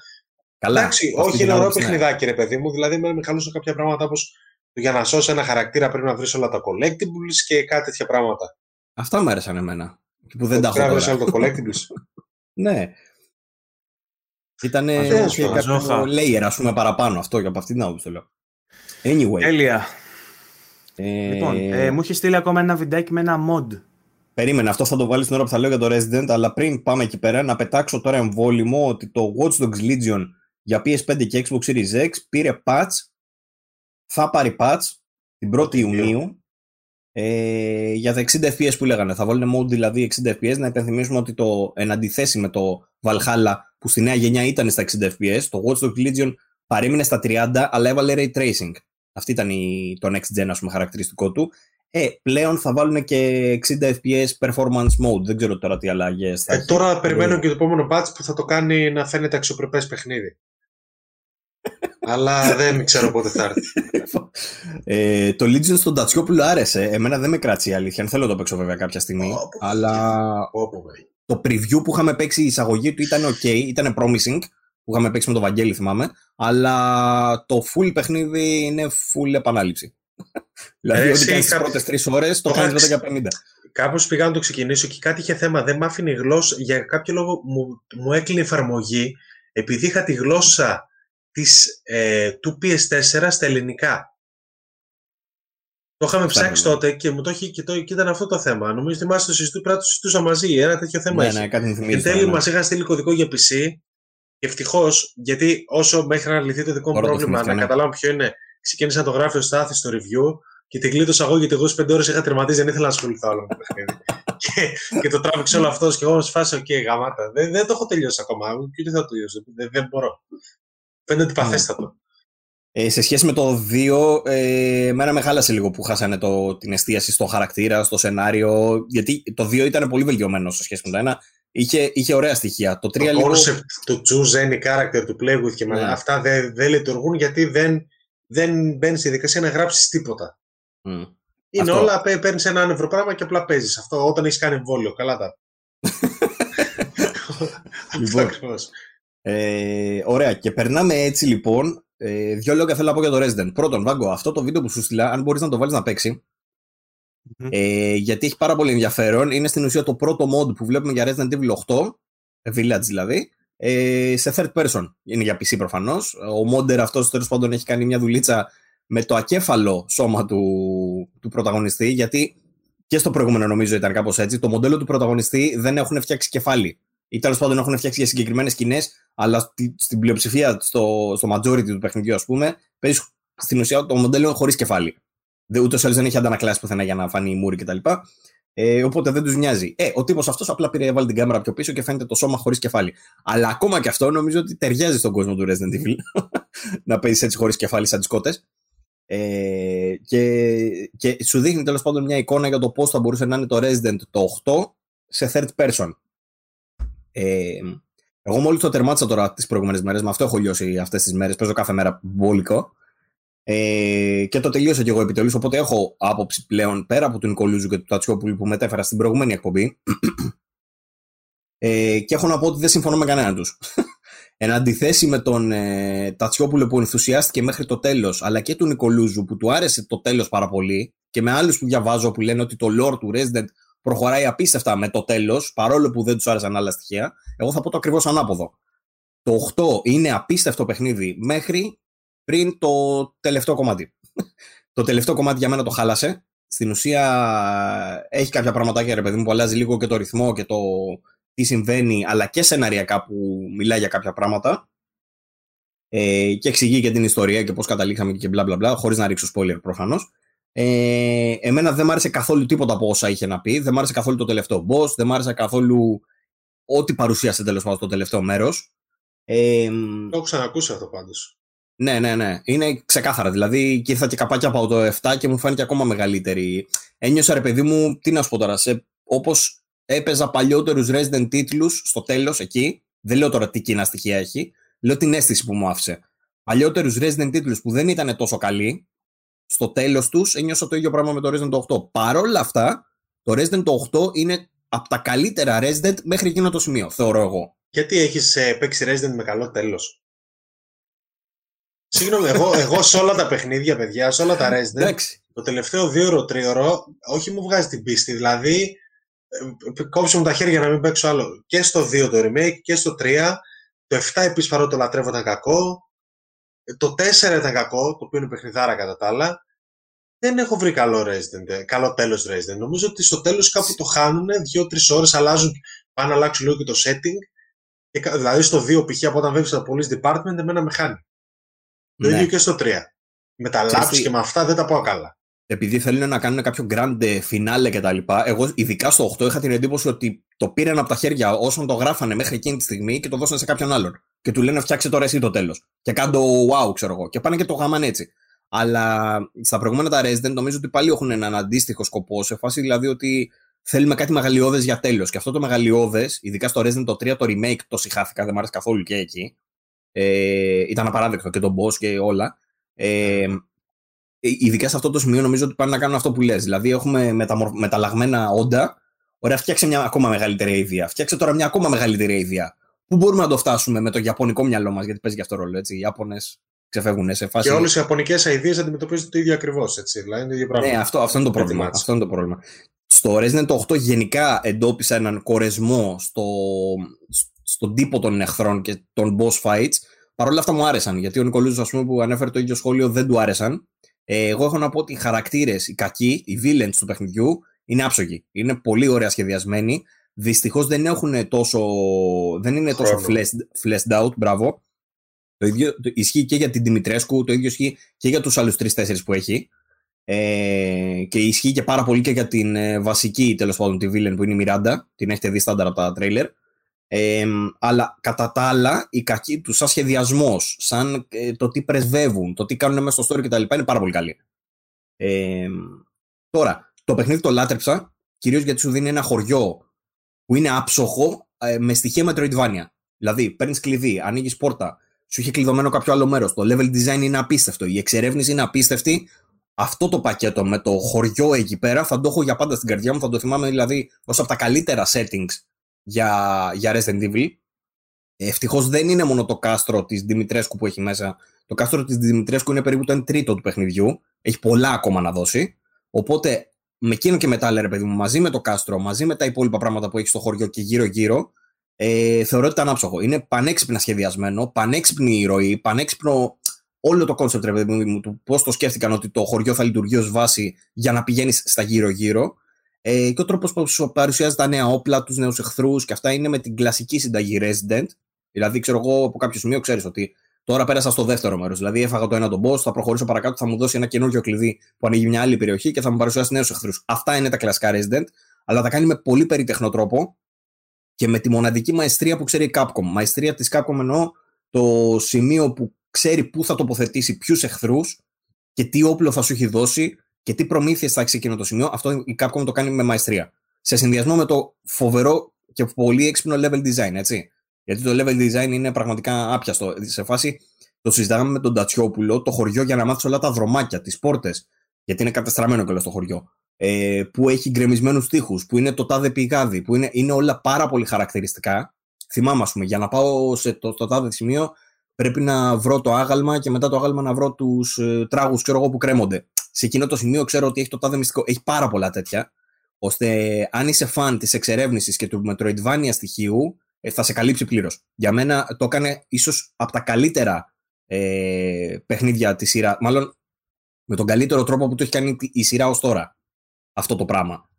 Καλά. Εντάξει, όχι, είναι ωραίο παιχνιδάκι, ρε παιδί μου. Δηλαδή, με χαλούσε κάποια πράγματα όπως για να σώσει ένα χαρακτήρα πρέπει να βρεις όλα τα collectibles και κάτι τέτοια πράγματα. Αυτά μου άρεσαν εμένα. Και που δεν τα έχω τώρα. Πρέπει να το collectibles. <laughs> ναι. Ήταν κάποιο layer, ας πούμε, παραπάνω αυτό και από αυτή την άποψη το λέω. Anyway. Τέλεια. Ε... Λοιπόν, ε, μου έχει στείλει ακόμα ένα βιντεάκι με ένα mod. Περίμενε, αυτό θα το βάλεις την ώρα που θα λέω για το Resident, αλλά πριν πάμε εκεί πέρα, να πετάξω τώρα εμβόλυμο ότι το Watch Dogs Legion για PS5 και Xbox Series X πήρε patch, θα πάρει patch την 1η Ιουνίου ε, για τα 60 FPS που λέγανε. Θα βάλουν mode δηλαδή 60 FPS. Να υπενθυμίσουμε ότι το εν αντιθέσει με το Valhalla που στη νέα γενιά ήταν στα 60 FPS, το Watch Dogs Legion παρέμεινε στα 30 αλλά έβαλε Ray Tracing. Αυτή ήταν η, το next gen, ας πούμε, χαρακτηριστικό του. Ε, πλέον θα βάλουν και 60 FPS performance mode. Δεν ξέρω τώρα τι αλλαγές θα ε, Τώρα περιμένω και το επόμενο patch που θα το κάνει να φαίνεται αξιοπρεπές παιχνίδι. <laughs> Αλλά δεν ξέρω πότε θα έρθει. <laughs> ε, το Legion στον Τατσιόπουλο άρεσε. Εμένα δεν με κράτησε η αλήθεια. Αν θέλω να το παίξω βέβαια κάποια στιγμή. αλλά το preview που είχαμε παίξει η εισαγωγή του ήταν ok, ήταν promising που είχαμε παίξει με τον Βαγγέλη, θυμάμαι. Αλλά το full παιχνίδι είναι full επανάληψη. <laughs> δηλαδή, ό,τι κάνεις τις πρώτες τρεις ώρες, το κάνεις μετά για 50. Κάπως πήγα να το ξεκινήσω και κάτι είχε θέμα. Δεν μ' άφηνε η γλώσσα. Για κάποιο λόγο μου, μου έκλεινε η εφαρμογή επειδή είχα τη γλώσσα της, ε, του PS4 στα ελληνικά. Το είχαμε ψάξει τότε και μου το είχε και, το, και ήταν αυτό το θέμα. Νομίζω ότι το συζητούσαμε, το συζητούσα μαζί. Ένα τέτοιο θέμα. Ναι, ναι, κάτι και τέλει ναι. μας είχαν στείλει κωδικό για PC και ευτυχώς, γιατί όσο μέχρι να λυθεί το δικό μου πρόβλημα, να ναι. καταλάβω ποιο είναι, ξεκίνησα να το γράφει ο Στάθη στο review και την κλείδωσα εγώ γιατί εγώ στι 5 ώρες είχα τερματίσει, δεν ήθελα να ασχοληθώ άλλο με το παιχνίδι. <laughs> και, και το τράβηξε όλο αυτός και εγώ σε φάση, OK, γαμάτα. Δεν, δεν το έχω τελειώσει ακόμα. Και ούτε θα το τελειώσω. Δεν, δεν μπορώ. Φαίνεται παθέστατο. Ε, σε σχέση με το 2, ε, μένα με χάλασε λίγο που χάσανε το, την εστίαση στο χαρακτήρα, στο σενάριο. Γιατί το 2 ήταν πολύ βελτιωμένο σε σχέση με το 1 είχε, είχε ωραία στοιχεία. Το 3 το λίγο... το choose any character του play και ναι. αυτά δεν δε λειτουργούν γιατί δεν, δεν μπαίνεις στη δικασία να γράψεις τίποτα. Mm. Είναι Αυτό. όλα, παίρνεις ένα άνευρο πράγμα και απλά παίζεις. Αυτό όταν έχεις κάνει εμβόλιο. Καλά τα. <laughs> λοιπόν, ε, ωραία. Και περνάμε έτσι λοιπόν. Ε, δύο λόγια θέλω να πω για το Resident. Πρώτον, Βάγκο, αυτό το βίντεο που σου στείλα, αν μπορείς να το βάλεις να παίξει, ε, γιατί έχει πάρα πολύ ενδιαφέρον. Είναι στην ουσία το πρώτο mod που βλέπουμε για Resident Evil 8, Village δηλαδή, ε, σε third person. Είναι για PC προφανώς. Ο modder αυτός τέλος πάντων έχει κάνει μια δουλίτσα με το ακέφαλο σώμα του, του πρωταγωνιστή, γιατί και στο προηγούμενο νομίζω ήταν κάπως έτσι. Το μοντέλο του πρωταγωνιστή δεν έχουν φτιάξει κεφάλι. Ή τέλος πάντων έχουν φτιάξει για συγκεκριμένες σκηνές, αλλά στην πλειοψηφία, στο, στο majority του παιχνιδιού, ας πούμε, παίζει στην ουσία το μοντέλο χωρίς κεφάλι. Ούτως ή δεν έχει αντανακλάσει πουθενά για να φανεί η μούρη κτλ. Ε, οπότε δεν τους νοιάζει. Ε, ο τύπος αυτός απλά πήρε, έβαλε την κάμερα πιο πίσω και φαίνεται το σώμα χωρίς κεφάλι. Αλλά ακόμα και αυτό νομίζω ότι ταιριάζει στον κόσμο του Resident Evil. <laughs> να παίζεις έτσι χωρίς κεφάλι σαν τις κότες. Ε, και, και σου δείχνει τέλος πάντων μια εικόνα για το πώς θα μπορούσε να είναι το Resident το 8 σε third person. Ε, εγώ μόλις το τερμάτισα τώρα τις προηγούμενες μέρες, με αυτό έχω λιώσει αυτές τις μέρες. Παίζω κάθε μέρα μπόλικο. Ε, και το τελείωσα και εγώ επιτελώ. Οπότε έχω άποψη πλέον πέρα από τον Νικολούζου και του Τατσιόπουλου που μετέφερα στην προηγούμενη εκπομπή. Ε, και έχω να πω ότι δεν συμφωνώ με κανέναν τους. <laughs> Εν αντιθέσει με τον ε, Τατσιόπουλο που ενθουσιάστηκε μέχρι το τέλος, αλλά και του Νικολούζου που του άρεσε το τέλος πάρα πολύ, και με άλλους που διαβάζω που λένε ότι το lore του Resident προχωράει απίστευτα με το τέλος, παρόλο που δεν τους άρεσαν άλλα στοιχεία, εγώ θα πω το ακριβώς ανάποδο. Το 8 είναι απίστευτο παιχνίδι μέχρι πριν το τελευταίο κομμάτι. το τελευταίο κομμάτι για μένα το χάλασε. Στην ουσία έχει κάποια πραγματάκια, ρε παιδί μου, που αλλάζει λίγο και το ρυθμό και το, τι συμβαίνει, αλλά και σεναριακά που μιλάει για κάποια πράγματα. Ε, και εξηγεί και την ιστορία και πώς καταλήξαμε και μπλα μπλα μπλα, χωρίς να ρίξω spoiler προφανώς. Ε, εμένα δεν μ' άρεσε καθόλου τίποτα από όσα είχε να πει. Δεν μ' άρεσε καθόλου το τελευταίο boss. Δεν μ' άρεσε καθόλου ό,τι παρουσίασε τέλος πάντων το τελευταίο μέρος. Ε, το έχω ξανακούσει αυτό πάντως. Ναι, ναι, ναι. Είναι ξεκάθαρα. Δηλαδή, και ήρθα και καπάκια από το 7 και μου φάνηκε ακόμα μεγαλύτερη. Ένιωσα, ρε παιδί μου, τι να σου πω τώρα, όπως έπαιζα παλιότερους Resident τίτλους στο τέλος εκεί. Δεν λέω τώρα τι κοινά στοιχεία έχει. Λέω την αίσθηση που μου άφησε. Παλιότερους Resident τίτλους που δεν ήταν τόσο καλοί, στο τέλος τους ένιωσα το ίδιο πράγμα με το Resident 8. Παρ' όλα αυτά, το Resident 8 είναι από τα καλύτερα Resident μέχρι εκείνο το σημείο, θεωρώ εγώ. Γιατί έχεις ε, παίξει Resident με καλό τέλος; Συγγνώμη, εγώ, εγώ σε όλα τα παιχνίδια, παιδιά, σε όλα τα Resident, το τελευταίο δύο ώρο, τρίωρο, όχι μου βγάζει την πίστη. Δηλαδή, ε, κόψω μου τα χέρια να μην παίξω άλλο. Και στο 2 το remake και στο 3. Το 7 επίσης παρότι το λατρεύω ήταν κακό. Ε, το 4 ήταν κακό, το οποίο είναι παιχνιδάρα κατά τα άλλα. Δεν έχω βρει καλό Resident, ε, καλό τέλος Resident. Νομίζω ότι στο τέλος κάπου το χάνουν, 2-3 ώρες αλλάζουν, πάνε να αλλάξουν λίγο και το setting. Και, δηλαδή στο 2 π.χ. από όταν βέβαια στο Police Department εμένα με χάνει. Το ίδιο ναι. και στο 3. Με τα λάθη και με αυτά δεν τα πάω καλά. Επειδή θέλουν να κάνουν κάποιο grand finale και τα λοιπά, εγώ ειδικά στο 8 είχα την εντύπωση ότι το πήραν από τα χέρια όσων το γράφανε μέχρι εκείνη τη στιγμή και το δώσανε σε κάποιον άλλον. Και του λένε φτιάξε τώρα εσύ το τέλος. Και κάνω wow, ξέρω εγώ. Και πάνε και το γάμαν έτσι. Αλλά στα προηγούμενα τα Resident νομίζω ότι πάλι έχουν έναν αντίστοιχο σκοπό, σε φάση δηλαδή ότι θέλουμε κάτι μεγαλειώδες για τέλος. Και αυτό το μεγαλειώδες, ειδικά στο Resident το 3, το remake το συχάθηκα, δεν μου άρεσε καθόλου και εκεί. Ε, ήταν απαράδεκτο και τον boss και όλα. Ε, ε, ειδικά σε αυτό το σημείο νομίζω ότι πάνε να κάνουν αυτό που λες. Δηλαδή έχουμε μεταλλαγμένα όντα. Ωραία, φτιάξε μια ακόμα μεγαλύτερη ιδέα. Φτιάξε τώρα μια ακόμα μεγαλύτερη ιδέα. Πού μπορούμε να το φτάσουμε με το ιαπωνικό μυαλό μας, γιατί παίζει και αυτό ρόλο. Έτσι. Οι Ιάπωνες ξεφεύγουν σε φάση. Και όλες οι ιαπωνικές ιδέε αντιμετωπίζουν το ίδιο ακριβώς. Δηλαδή είναι το ίδιο πράγμα. Ναι, αυτό, αυτό, είναι το πρόβλημα. αυτό είναι το πρόβλημα. Στο Resident 8 γενικά εντόπισα έναν κορεσμό στο, στον τύπο των εχθρών και των boss fights. Παρ' όλα αυτά μου άρεσαν, γιατί ο Νικολούζος, ας πούμε, που ανέφερε το ίδιο σχόλιο, δεν του άρεσαν. Ε, εγώ έχω να πω ότι οι χαρακτήρες, οι κακοί, οι villains του παιχνιδιού είναι άψογοι. Είναι πολύ ωραία σχεδιασμένοι. Δυστυχώς δεν έχουν τόσο. δεν είναι τόσο fleshed, fleshed out, μπράβο. Το ίδιο το ισχύει και για την Δημητρέσκου, το ίδιο ισχύει και για τους άλλους τρει-τέσσερι που έχει. Ε, και ισχύει και πάρα πολύ και για την ε, βασική τέλος πάντων τη villain που είναι η Μιράντα. Την έχετε δει στάνταρ από τα τρέιλερ. Ε, αλλά κατά τα άλλα, η κακή του σαν σχεδιασμός, σαν ε, το τι πρεσβεύουν, το τι κάνουν μέσα στο story κτλ. είναι πάρα πολύ καλή. Ε, τώρα, το παιχνίδι το λάτρεψα, κυρίως γιατί σου δίνει ένα χωριό που είναι άψοχο ε, με στοιχεία Metroidvania. Δηλαδή, παίρνεις κλειδί, ανοίγεις πόρτα, σου είχε κλειδωμένο κάποιο άλλο μέρος. Το level design είναι απίστευτο. Η εξερεύνηση είναι απίστευτη. Αυτό το πακέτο με το χωριό εκεί πέρα θα το έχω για πάντα στην καρδιά μου. Θα το θυμάμαι δηλαδή ως από τα καλύτερα settings για, για Resident Evil. Ευτυχώς δεν είναι μόνο το κάστρο της Δημητρέσκου που έχει μέσα. Το κάστρο της Δημητρέσκου είναι περίπου το 1 τρίτο του παιχνιδιού. Έχει πολλά ακόμα να δώσει. Οπότε με εκείνο και μετά, λέει παιδί μου, μαζί με το κάστρο, μαζί με τα υπόλοιπα πράγματα που έχει στο χωριό και γύρω-γύρω, ε, θεωρώ ότι ήταν άψογο. Είναι πανέξυπνα σχεδιασμένο, πανέξυπνη η ροή, πανέξυπνο όλο το concept, ρε μου, του πώς το σκέφτηκαν ότι το χωριό θα λειτουργεί ως βάση για να πηγαίνεις στα γύρω-γύρω. Ε, και ο τρόπος που σου παρουσιάζει τα νέα όπλα, τους νέους εχθρούς και αυτά είναι με την κλασική συνταγή Resident. Δηλαδή, ξέρω εγώ από κάποιο σημείο ξέρεις ότι τώρα πέρασα στο δεύτερο μέρος. Δηλαδή, έφαγα τον ένα τον boss, θα προχωρήσω παρακάτω, θα μου δώσει ένα καινούριο κλειδί που ανοίγει μια άλλη περιοχή και θα μου παρουσιάσει νέους εχθρούς. Αυτά είναι τα κλασικά Resident, αλλά τα κάνει με πολύ περιτεχνό τρόπο και με τη μοναδική μαεστρία που ξέρει η Capcom. Μαεστρία της Capcom εννοώ το σημείο που ξέρει πού θα τοποθετήσει ποιους εχθρούς και τι όπλο θα σου έχει δώσει και τι προμήθειες θα έχει εκείνο το σημείο. Αυτό η Capcom το κάνει με μαεστρία. Σε συνδυασμό με το φοβερό και πολύ έξυπνο level design, έτσι. Γιατί το level design είναι πραγματικά άπιαστο. Σε φάση το συζητάγαμε με τον Τατσιόπουλο, το χωριό για να μάθεις όλα τα δρομάκια, τις πόρτες. Γιατί είναι κατεστραμμένο κιόλας το χωριό ε, που έχει γκρεμισμένους τοίχου, που είναι το τάδε πηγάδι, που είναι, είναι όλα πάρα πολύ χαρακτηριστικά. Θυμάμαι, ας πούμε, για να πάω σε το, το τάδε σημείο πρέπει να βρω το άγαλμα και μετά το άγαλμα να βρω τους ε, τράγους, ξέρω εγώ, που κρέμονται. Σε εκείνο το σημείο ξέρω ότι έχει το τάδε μυστικό. Έχει πάρα πολλά τέτοια. ώστε αν είσαι φαν της εξερεύνησης και του Metroidvania στοιχείου, ε, θα σε καλύψει πλήρως. Για μένα το έκανε ίσως από τα καλύτερα ε, παιχνίδια της σειρά. Μάλλον με τον καλύτερο τρόπο που το έχει κάνει η σειρά ως τώρα αυτό το πράγμα.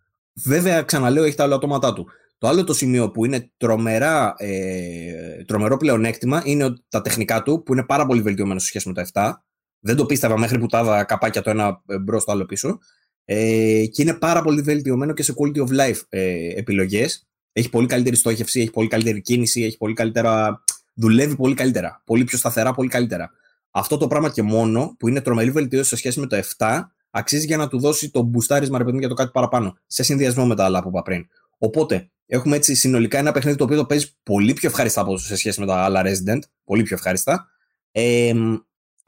Βέβαια, ξαναλέω, έχει τα άλλα ατόματά του. Το άλλο το σημείο που είναι τρομερά, ε, τρομερό πλεονέκτημα είναι ότι τα τεχνικά του, που είναι πάρα πολύ βελτιωμένο σε σχέση με το 7. Δεν το πίστευα μέχρι που τα καπάκια το ένα μπρος το άλλο πίσω. Ε, και είναι πάρα πολύ βελτιωμένο και σε quality of life ε, επιλογές. Έχει πολύ καλύτερη στόχευση, έχει πολύ καλύτερη κίνηση, έχει πολύ καλύτερα... δουλεύει πολύ καλύτερα. Πολύ πιο σταθερά, πολύ καλύτερα. Αυτό το πράγμα και μόνο, που είναι τρομερή βελτίωση σε σχέση με το 7, αξίζει για να του δώσει το μπουστάρισμα ρε για το κάτι παραπάνω. Σε συνδυασμό με τα άλλα που είπα πριν. Οπότε, έχουμε έτσι συνολικά ένα παιχνίδι το οποίο το παίζει πολύ πιο ευχάριστα από σε σχέση με τα άλλα Resident. Πολύ πιο ευχάριστα. Ε,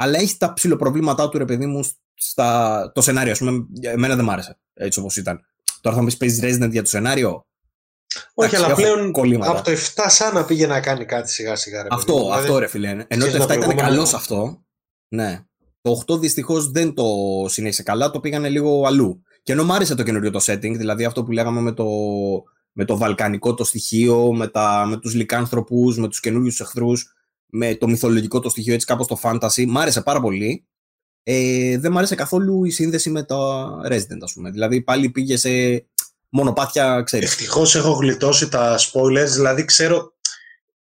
αλλά έχει τα ψηλοπροβλήματά του, ρε παιδί μου, στα... το σενάριο. Α πούμε, εμένα δεν μ' άρεσε έτσι όπως ήταν. Τώρα θα μου πεις παίζεις Resident για το σενάριο; Όχι, αλλά πλέον από το 7 σαν να πήγε να κάνει κάτι σιγά σιγά. Ρε, αυτό, δηλαδή, αυτό ρε φιλέ. Ενώ το 7 ήταν καλός σε αυτό. Ναι. Το 8 δυστυχώς δεν το συνέχισε καλά, το πήγανε λίγο αλλού. Και ενώ μου άρεσε το καινούριο το setting, δηλαδή αυτό που λέγαμε με το, με το βαλκανικό το στοιχείο, με, τα, με τους λικάνθρωπους, με τους καινούριους εχθρούς, με το μυθολογικό το στοιχείο, έτσι κάπως το fantasy, μ' άρεσε πάρα πολύ. Ε, δεν μ' άρεσε καθόλου η σύνδεση με τα Resident, ας πούμε. Δηλαδή πάλι πήγε σε μονοπάτια, ξέρεις. Ευτυχώς έχω γλιτώσει τα spoilers, δηλαδή ξέρω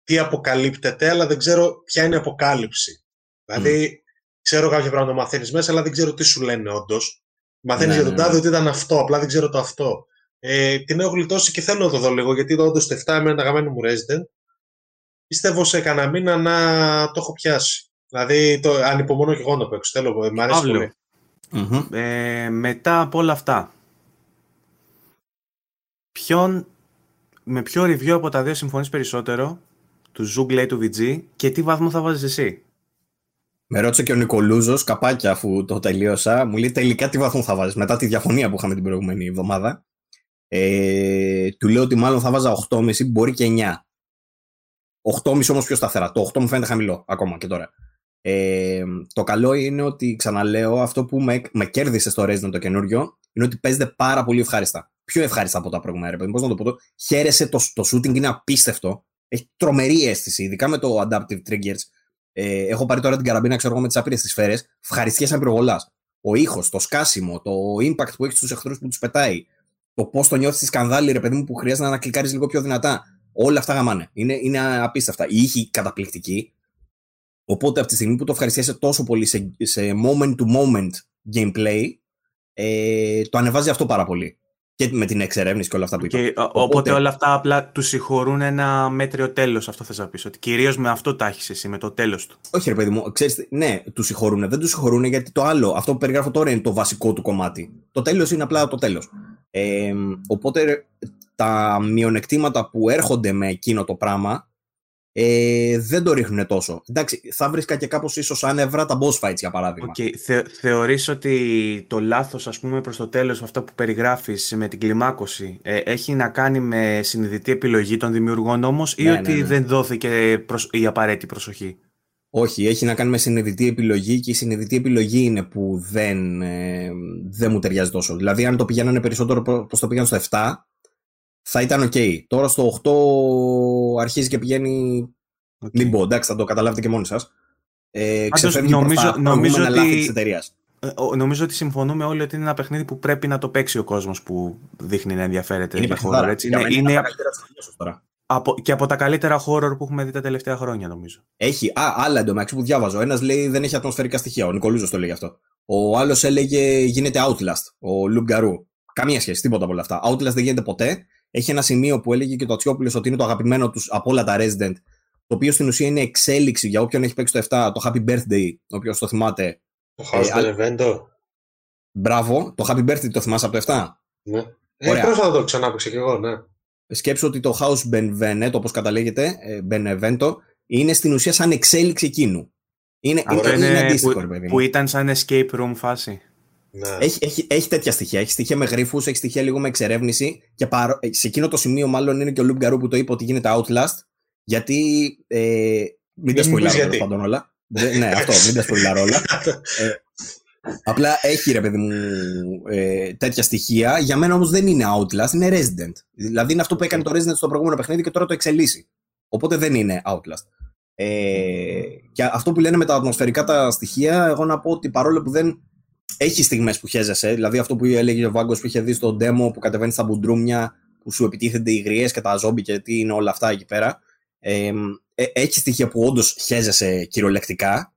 τι αποκαλύπτεται, αλλά δεν ξέρω ποια είναι η αποκάλυψη. Δηλαδή, ξέρω κάποια πράγματα μαθαίνεις μέσα, αλλά δεν ξέρω τι σου λένε όντως. Μαθαίνεις ναι, για τον ναι, τάδε ναι. ότι ήταν αυτό, απλά δεν ξέρω το αυτό. Ε, την έχω γλιτώσει και θέλω να το δω λίγο, γιατί όντως το 7 εμένα αγαπημένο μου Resident. Πιστεύω σε κανένα μήνα να το έχω πιάσει. Δηλαδή, το, ανυπομονώ και εγώ να παίξω. Θέλω, μ' αρέσει πολύ. Mm-hmm. Ε, μετά από όλα αυτά, ποιον, με ποιο review από τα δύο συμφωνείς περισσότερο, του Zug λέει του VG, και τι βαθμό θα βάζεις εσύ; Με ρώτησε και ο Νικολούζος, καπάκια αφού το τελείωσα, μου λέει τελικά τι βαθμό θα βάζεις; Μετά τη διαφωνία που είχαμε την προηγούμενη εβδομάδα. Ε, του λέω ότι μάλλον θα βάζα 8,5, μπορεί και 9. 8,5 όμως πιο σταθερά. Το 8 μου φαίνεται χαμηλό ακόμα και τώρα. Ε, το καλό είναι ότι, ξαναλέω, αυτό που με, με κέρδισε στο Resident το καινούριο είναι ότι παίζεται πάρα πολύ ευχάριστα. Πιο ευχάριστα από τα προηγούμενα. Πώς να το πω, το, χαίρεσαι, το, το shooting είναι απίστευτο. Έχει τρομερή αίσθηση, ειδικά με το Adaptive Triggers ε, έχω πάρει τώρα την καραμπίνα, ξέρω εγώ, με τις άπειρες τι σφαίρες. Ευχαριστιέ σαν πυροβολάς. Ο ήχος, το σκάσιμο, το impact που έχει στους εχθρούς που τους πετάει. Το πώς το νιώθεις στη σκανδάλη, ρε παιδί μου, που χρειάζεται να κλικάρει λίγο πιο δυνατά. Όλα αυτά γαμάνε. Είναι, είναι απίστευτα. Η ήχη καταπληκτική. Οπότε από τη στιγμή που το ευχαριστιέσαι τόσο πολύ σε, σε moment to moment gameplay, ε, το ανεβάζει αυτό πάρα πολύ και με την εξερεύνηση και όλα αυτά που είπα. οπότε... οπότε όλα αυτά απλά τους συγχωρούν ένα μέτριο τέλος. Αυτό θες να πεις. Ότι κυρίως με αυτό τα έχει εσύ, με το τέλος του. Όχι, ρε παιδί μου, ξέρεις, ναι, τους συγχωρούν. Δεν τους συγχωρούν γιατί το άλλο, αυτό που περιγράφω τώρα είναι το βασικό του κομμάτι. Το τέλος είναι απλά το τέλος. Ε, οπότε τα μειονεκτήματα που έρχονται με εκείνο το πράγμα ε, δεν το ρίχνουν τόσο. Εντάξει, θα βρίσκα και κάπως ίσως άνευρα τα boss fights για παράδειγμα. Okay. Θε, θεωρείς ότι το λάθος ας πούμε προς το τέλος αυτό που περιγράφεις με την κλιμάκωση ε, έχει να κάνει με συνειδητή επιλογή των δημιουργών όμως ή ναι, ότι ναι, ναι. δεν δόθηκε η απαραίτητη προσοχή; Όχι, έχει να κάνει με συνειδητή επιλογή και η συνειδητή επιλογή είναι που δεν, ε, δεν μου ταιριάζει τόσο. Δηλαδή αν το πηγαίνανε περισσότερο προς το πήγαν στο 7 θα ήταν ok. Τώρα στο 8 αρχίζει και πηγαίνει okay. λιμπό. Εντάξει, θα το καταλάβετε και μόνοι σας. Ε, ξεφεύγει νομίζω, προς τα νομίζω ότι... λάθη της εταιρείας. Ε, νομίζω ότι συμφωνούμε όλοι ότι είναι ένα παιχνίδι που πρέπει να το παίξει ο κόσμος που δείχνει να ενδιαφέρεται είναι για χώρο. Έτσι. Είναι, είναι, είναι... Από, και από τα καλύτερα horror που έχουμε δει τα τελευταία χρόνια, νομίζω. Έχει. Α, άλλα εντωμεταξύ που διάβαζω. Ένας λέει δεν έχει ατμοσφαιρικά στοιχεία. Ο Νικολούζος το λέει αυτό. Ο άλλος έλεγε γίνεται Outlast. Ο Λουμπ Καμία σχέση, τίποτα από όλα αυτά. Outlast δεν γίνεται ποτέ. Έχει ένα σημείο που έλεγε και το Ατσιόπουλο ότι είναι το αγαπημένο τους από όλα τα Resident. Το οποίο στην ουσία είναι εξέλιξη για όποιον έχει παίξει το 7, το Happy Birthday, όποιο το θυμάται. Το House ε, Benevento. Μπράβο, το Happy Birthday το θυμάσαι από το 7. Ναι. Ε, πρόσφατα το ξανάπαιξα κι εγώ, ναι. Σκέψω ότι το House Benevento, όπως καταλέγεται, ε, Benevento, είναι στην ουσία σαν εξέλιξη εκείνου. Είναι, είναι, είναι, είναι αντίστοιχο, που, που ήταν σαν escape room φάση. Ναι. Έχει, έχει, έχει τέτοια στοιχεία. Έχει στοιχεία με γρήφου, έχει στοιχεία λίγο με εξερεύνηση. Και παρο... σε εκείνο το σημείο, μάλλον είναι και ο Λουμπ Γκαρού που το είπε ότι γίνεται Outlast. Γιατί. Ε, μην τα σπουλάρω πάντων όλα. ναι, αυτό, μην τα σπουλάρω όλα. <laughs> Ε, απλά έχει ρε παιδί μου ε, τέτοια στοιχεία. Για μένα όμως δεν είναι Outlast, είναι Resident. Δηλαδή είναι αυτό που έκανε το Resident στο προηγούμενο παιχνίδι και τώρα το εξελίσσει. Οπότε δεν είναι Outlast. Ε, και αυτό που λένε με τα ατμοσφαιρικά τα στοιχεία, εγώ να πω ότι παρόλο που δεν έχει στιγμές που χέζεσαι. Δηλαδή αυτό που έλεγε ο Βάγκος που είχε δει στο demo που κατεβαίνει στα μπουντρούμια, που σου επιτίθενται οι γριές και τα ζόμπι και τι είναι όλα αυτά εκεί πέρα. Ε, ε, έχει στοιχεία που όντως χέζεσαι κυριολεκτικά,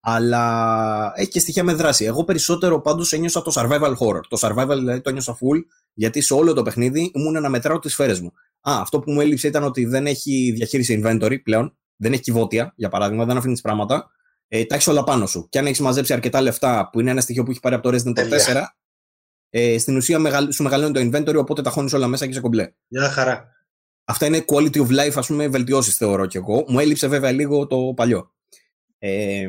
αλλά έχει και στοιχεία με δράση. Εγώ περισσότερο πάντως ένιωσα το survival horror. Το survival δηλαδή το ένιωσα full, γιατί σε όλο το παιχνίδι ήμουν να μετράω τις σφαίρες μου. Α, αυτό που μου έλειψε ήταν ότι δεν έχει διαχείριση inventory πλέον. Δεν έχει κυβότια, για παράδειγμα, δεν αφήνεις πράγματα. Ε, τα έχεις όλα πάνω σου. Και αν έχεις μαζέψει αρκετά λεφτά, που είναι ένα στοιχείο που έχει πάρει από το Resident Evil 4, ε, στην ουσία σου μεγαλώνει το inventory, οπότε τα χώνεις όλα μέσα και σε κομπλέ. Μια χαρά. Αυτά είναι quality of life, ας πούμε, βελτιώσεις θεωρώ κι εγώ. Μου έλειψε βέβαια λίγο το παλιό. Ε,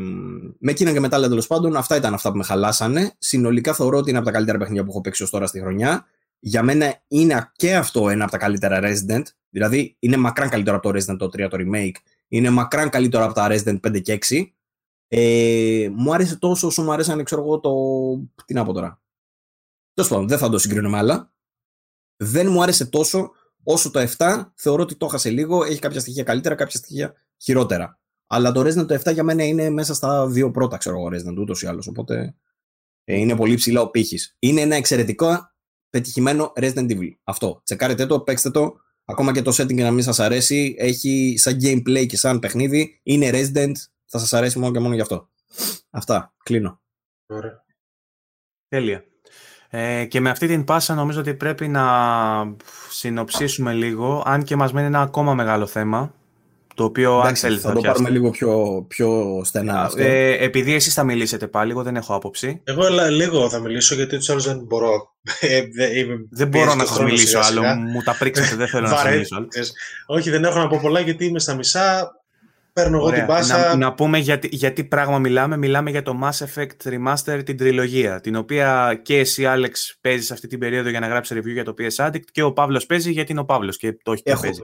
με εκείνα και μετά, τέλος πάντων, αυτά ήταν αυτά που με χαλάσανε. Συνολικά θεωρώ ότι είναι από τα καλύτερα παιχνίδια που έχω παίξει ως τώρα στη χρονιά. Για μένα είναι και αυτό ένα από τα καλύτερα Resident. Δηλαδή, είναι μακράν καλύτερο από το Resident το 3 το remake. Είναι μακράν καλύτερο από τα Resident 5 και 6. Ε, μου άρεσε τόσο όσο μου αρέσανε, ξέρω εγώ, το. Τι να πω τώρα. Τέλος πάντων, δεν θα το συγκρίνω με άλλα. Δεν μου άρεσε τόσο όσο το 7. Θεωρώ ότι το έχασε λίγο. Έχει κάποια στοιχεία καλύτερα, κάποια στοιχεία χειρότερα. Αλλά το Resident το 7 για μένα είναι μέσα στα δύο πρώτα, ξέρω εγώ, Resident ούτως ή άλλως. Οπότε ε, είναι πολύ ψηλά ο πύχης. Είναι ένα εξαιρετικό πετυχημένο Resident Evil. Αυτό. Τσεκάρετε το, παίξτε το. Ακόμα και το setting να μην σας αρέσει, έχει σαν gameplay και σαν παιχνίδι. Είναι Resident, θα σας αρέσει μόνο και μόνο γι' αυτό. Αυτά. Κλείνω. Ωραία. Τέλεια. Ε, και με αυτή την πάσα νομίζω ότι πρέπει να συνοψίσουμε λίγο, αν και μας μένει ένα ακόμα μεγάλο θέμα, το οποίο αν θέλει θα, θα το πάρουμε λίγο πιο, πιο στενά αυτό. Ε, επειδή εσείς θα μιλήσετε πάλι, εγώ δεν έχω άποψη. Εγώ λίγο θα μιλήσω γιατί τους άλλους δεν μπορώ. Ε, δεν μπορώ να σας μιλήσω άλλο, μου τα πρίξετε, δεν θέλω να σας μιλήσω άλλο. Όχι, δεν έχω να πω πολλά γιατί είμαι στα μισά, παίρνω εγώ την πάσα. Να, να πούμε γιατί, γιατί πράγμα μιλάμε. Μιλάμε για το Mass Effect Remaster, την τριλογία, την οποία και εσύ, Άλεξ, παίζεις αυτή την περίοδο για να γράψεις review για το PS Addict και ο Παύλος παίζει γιατί είναι ο Παύλος και το έχει έχω, παίζει.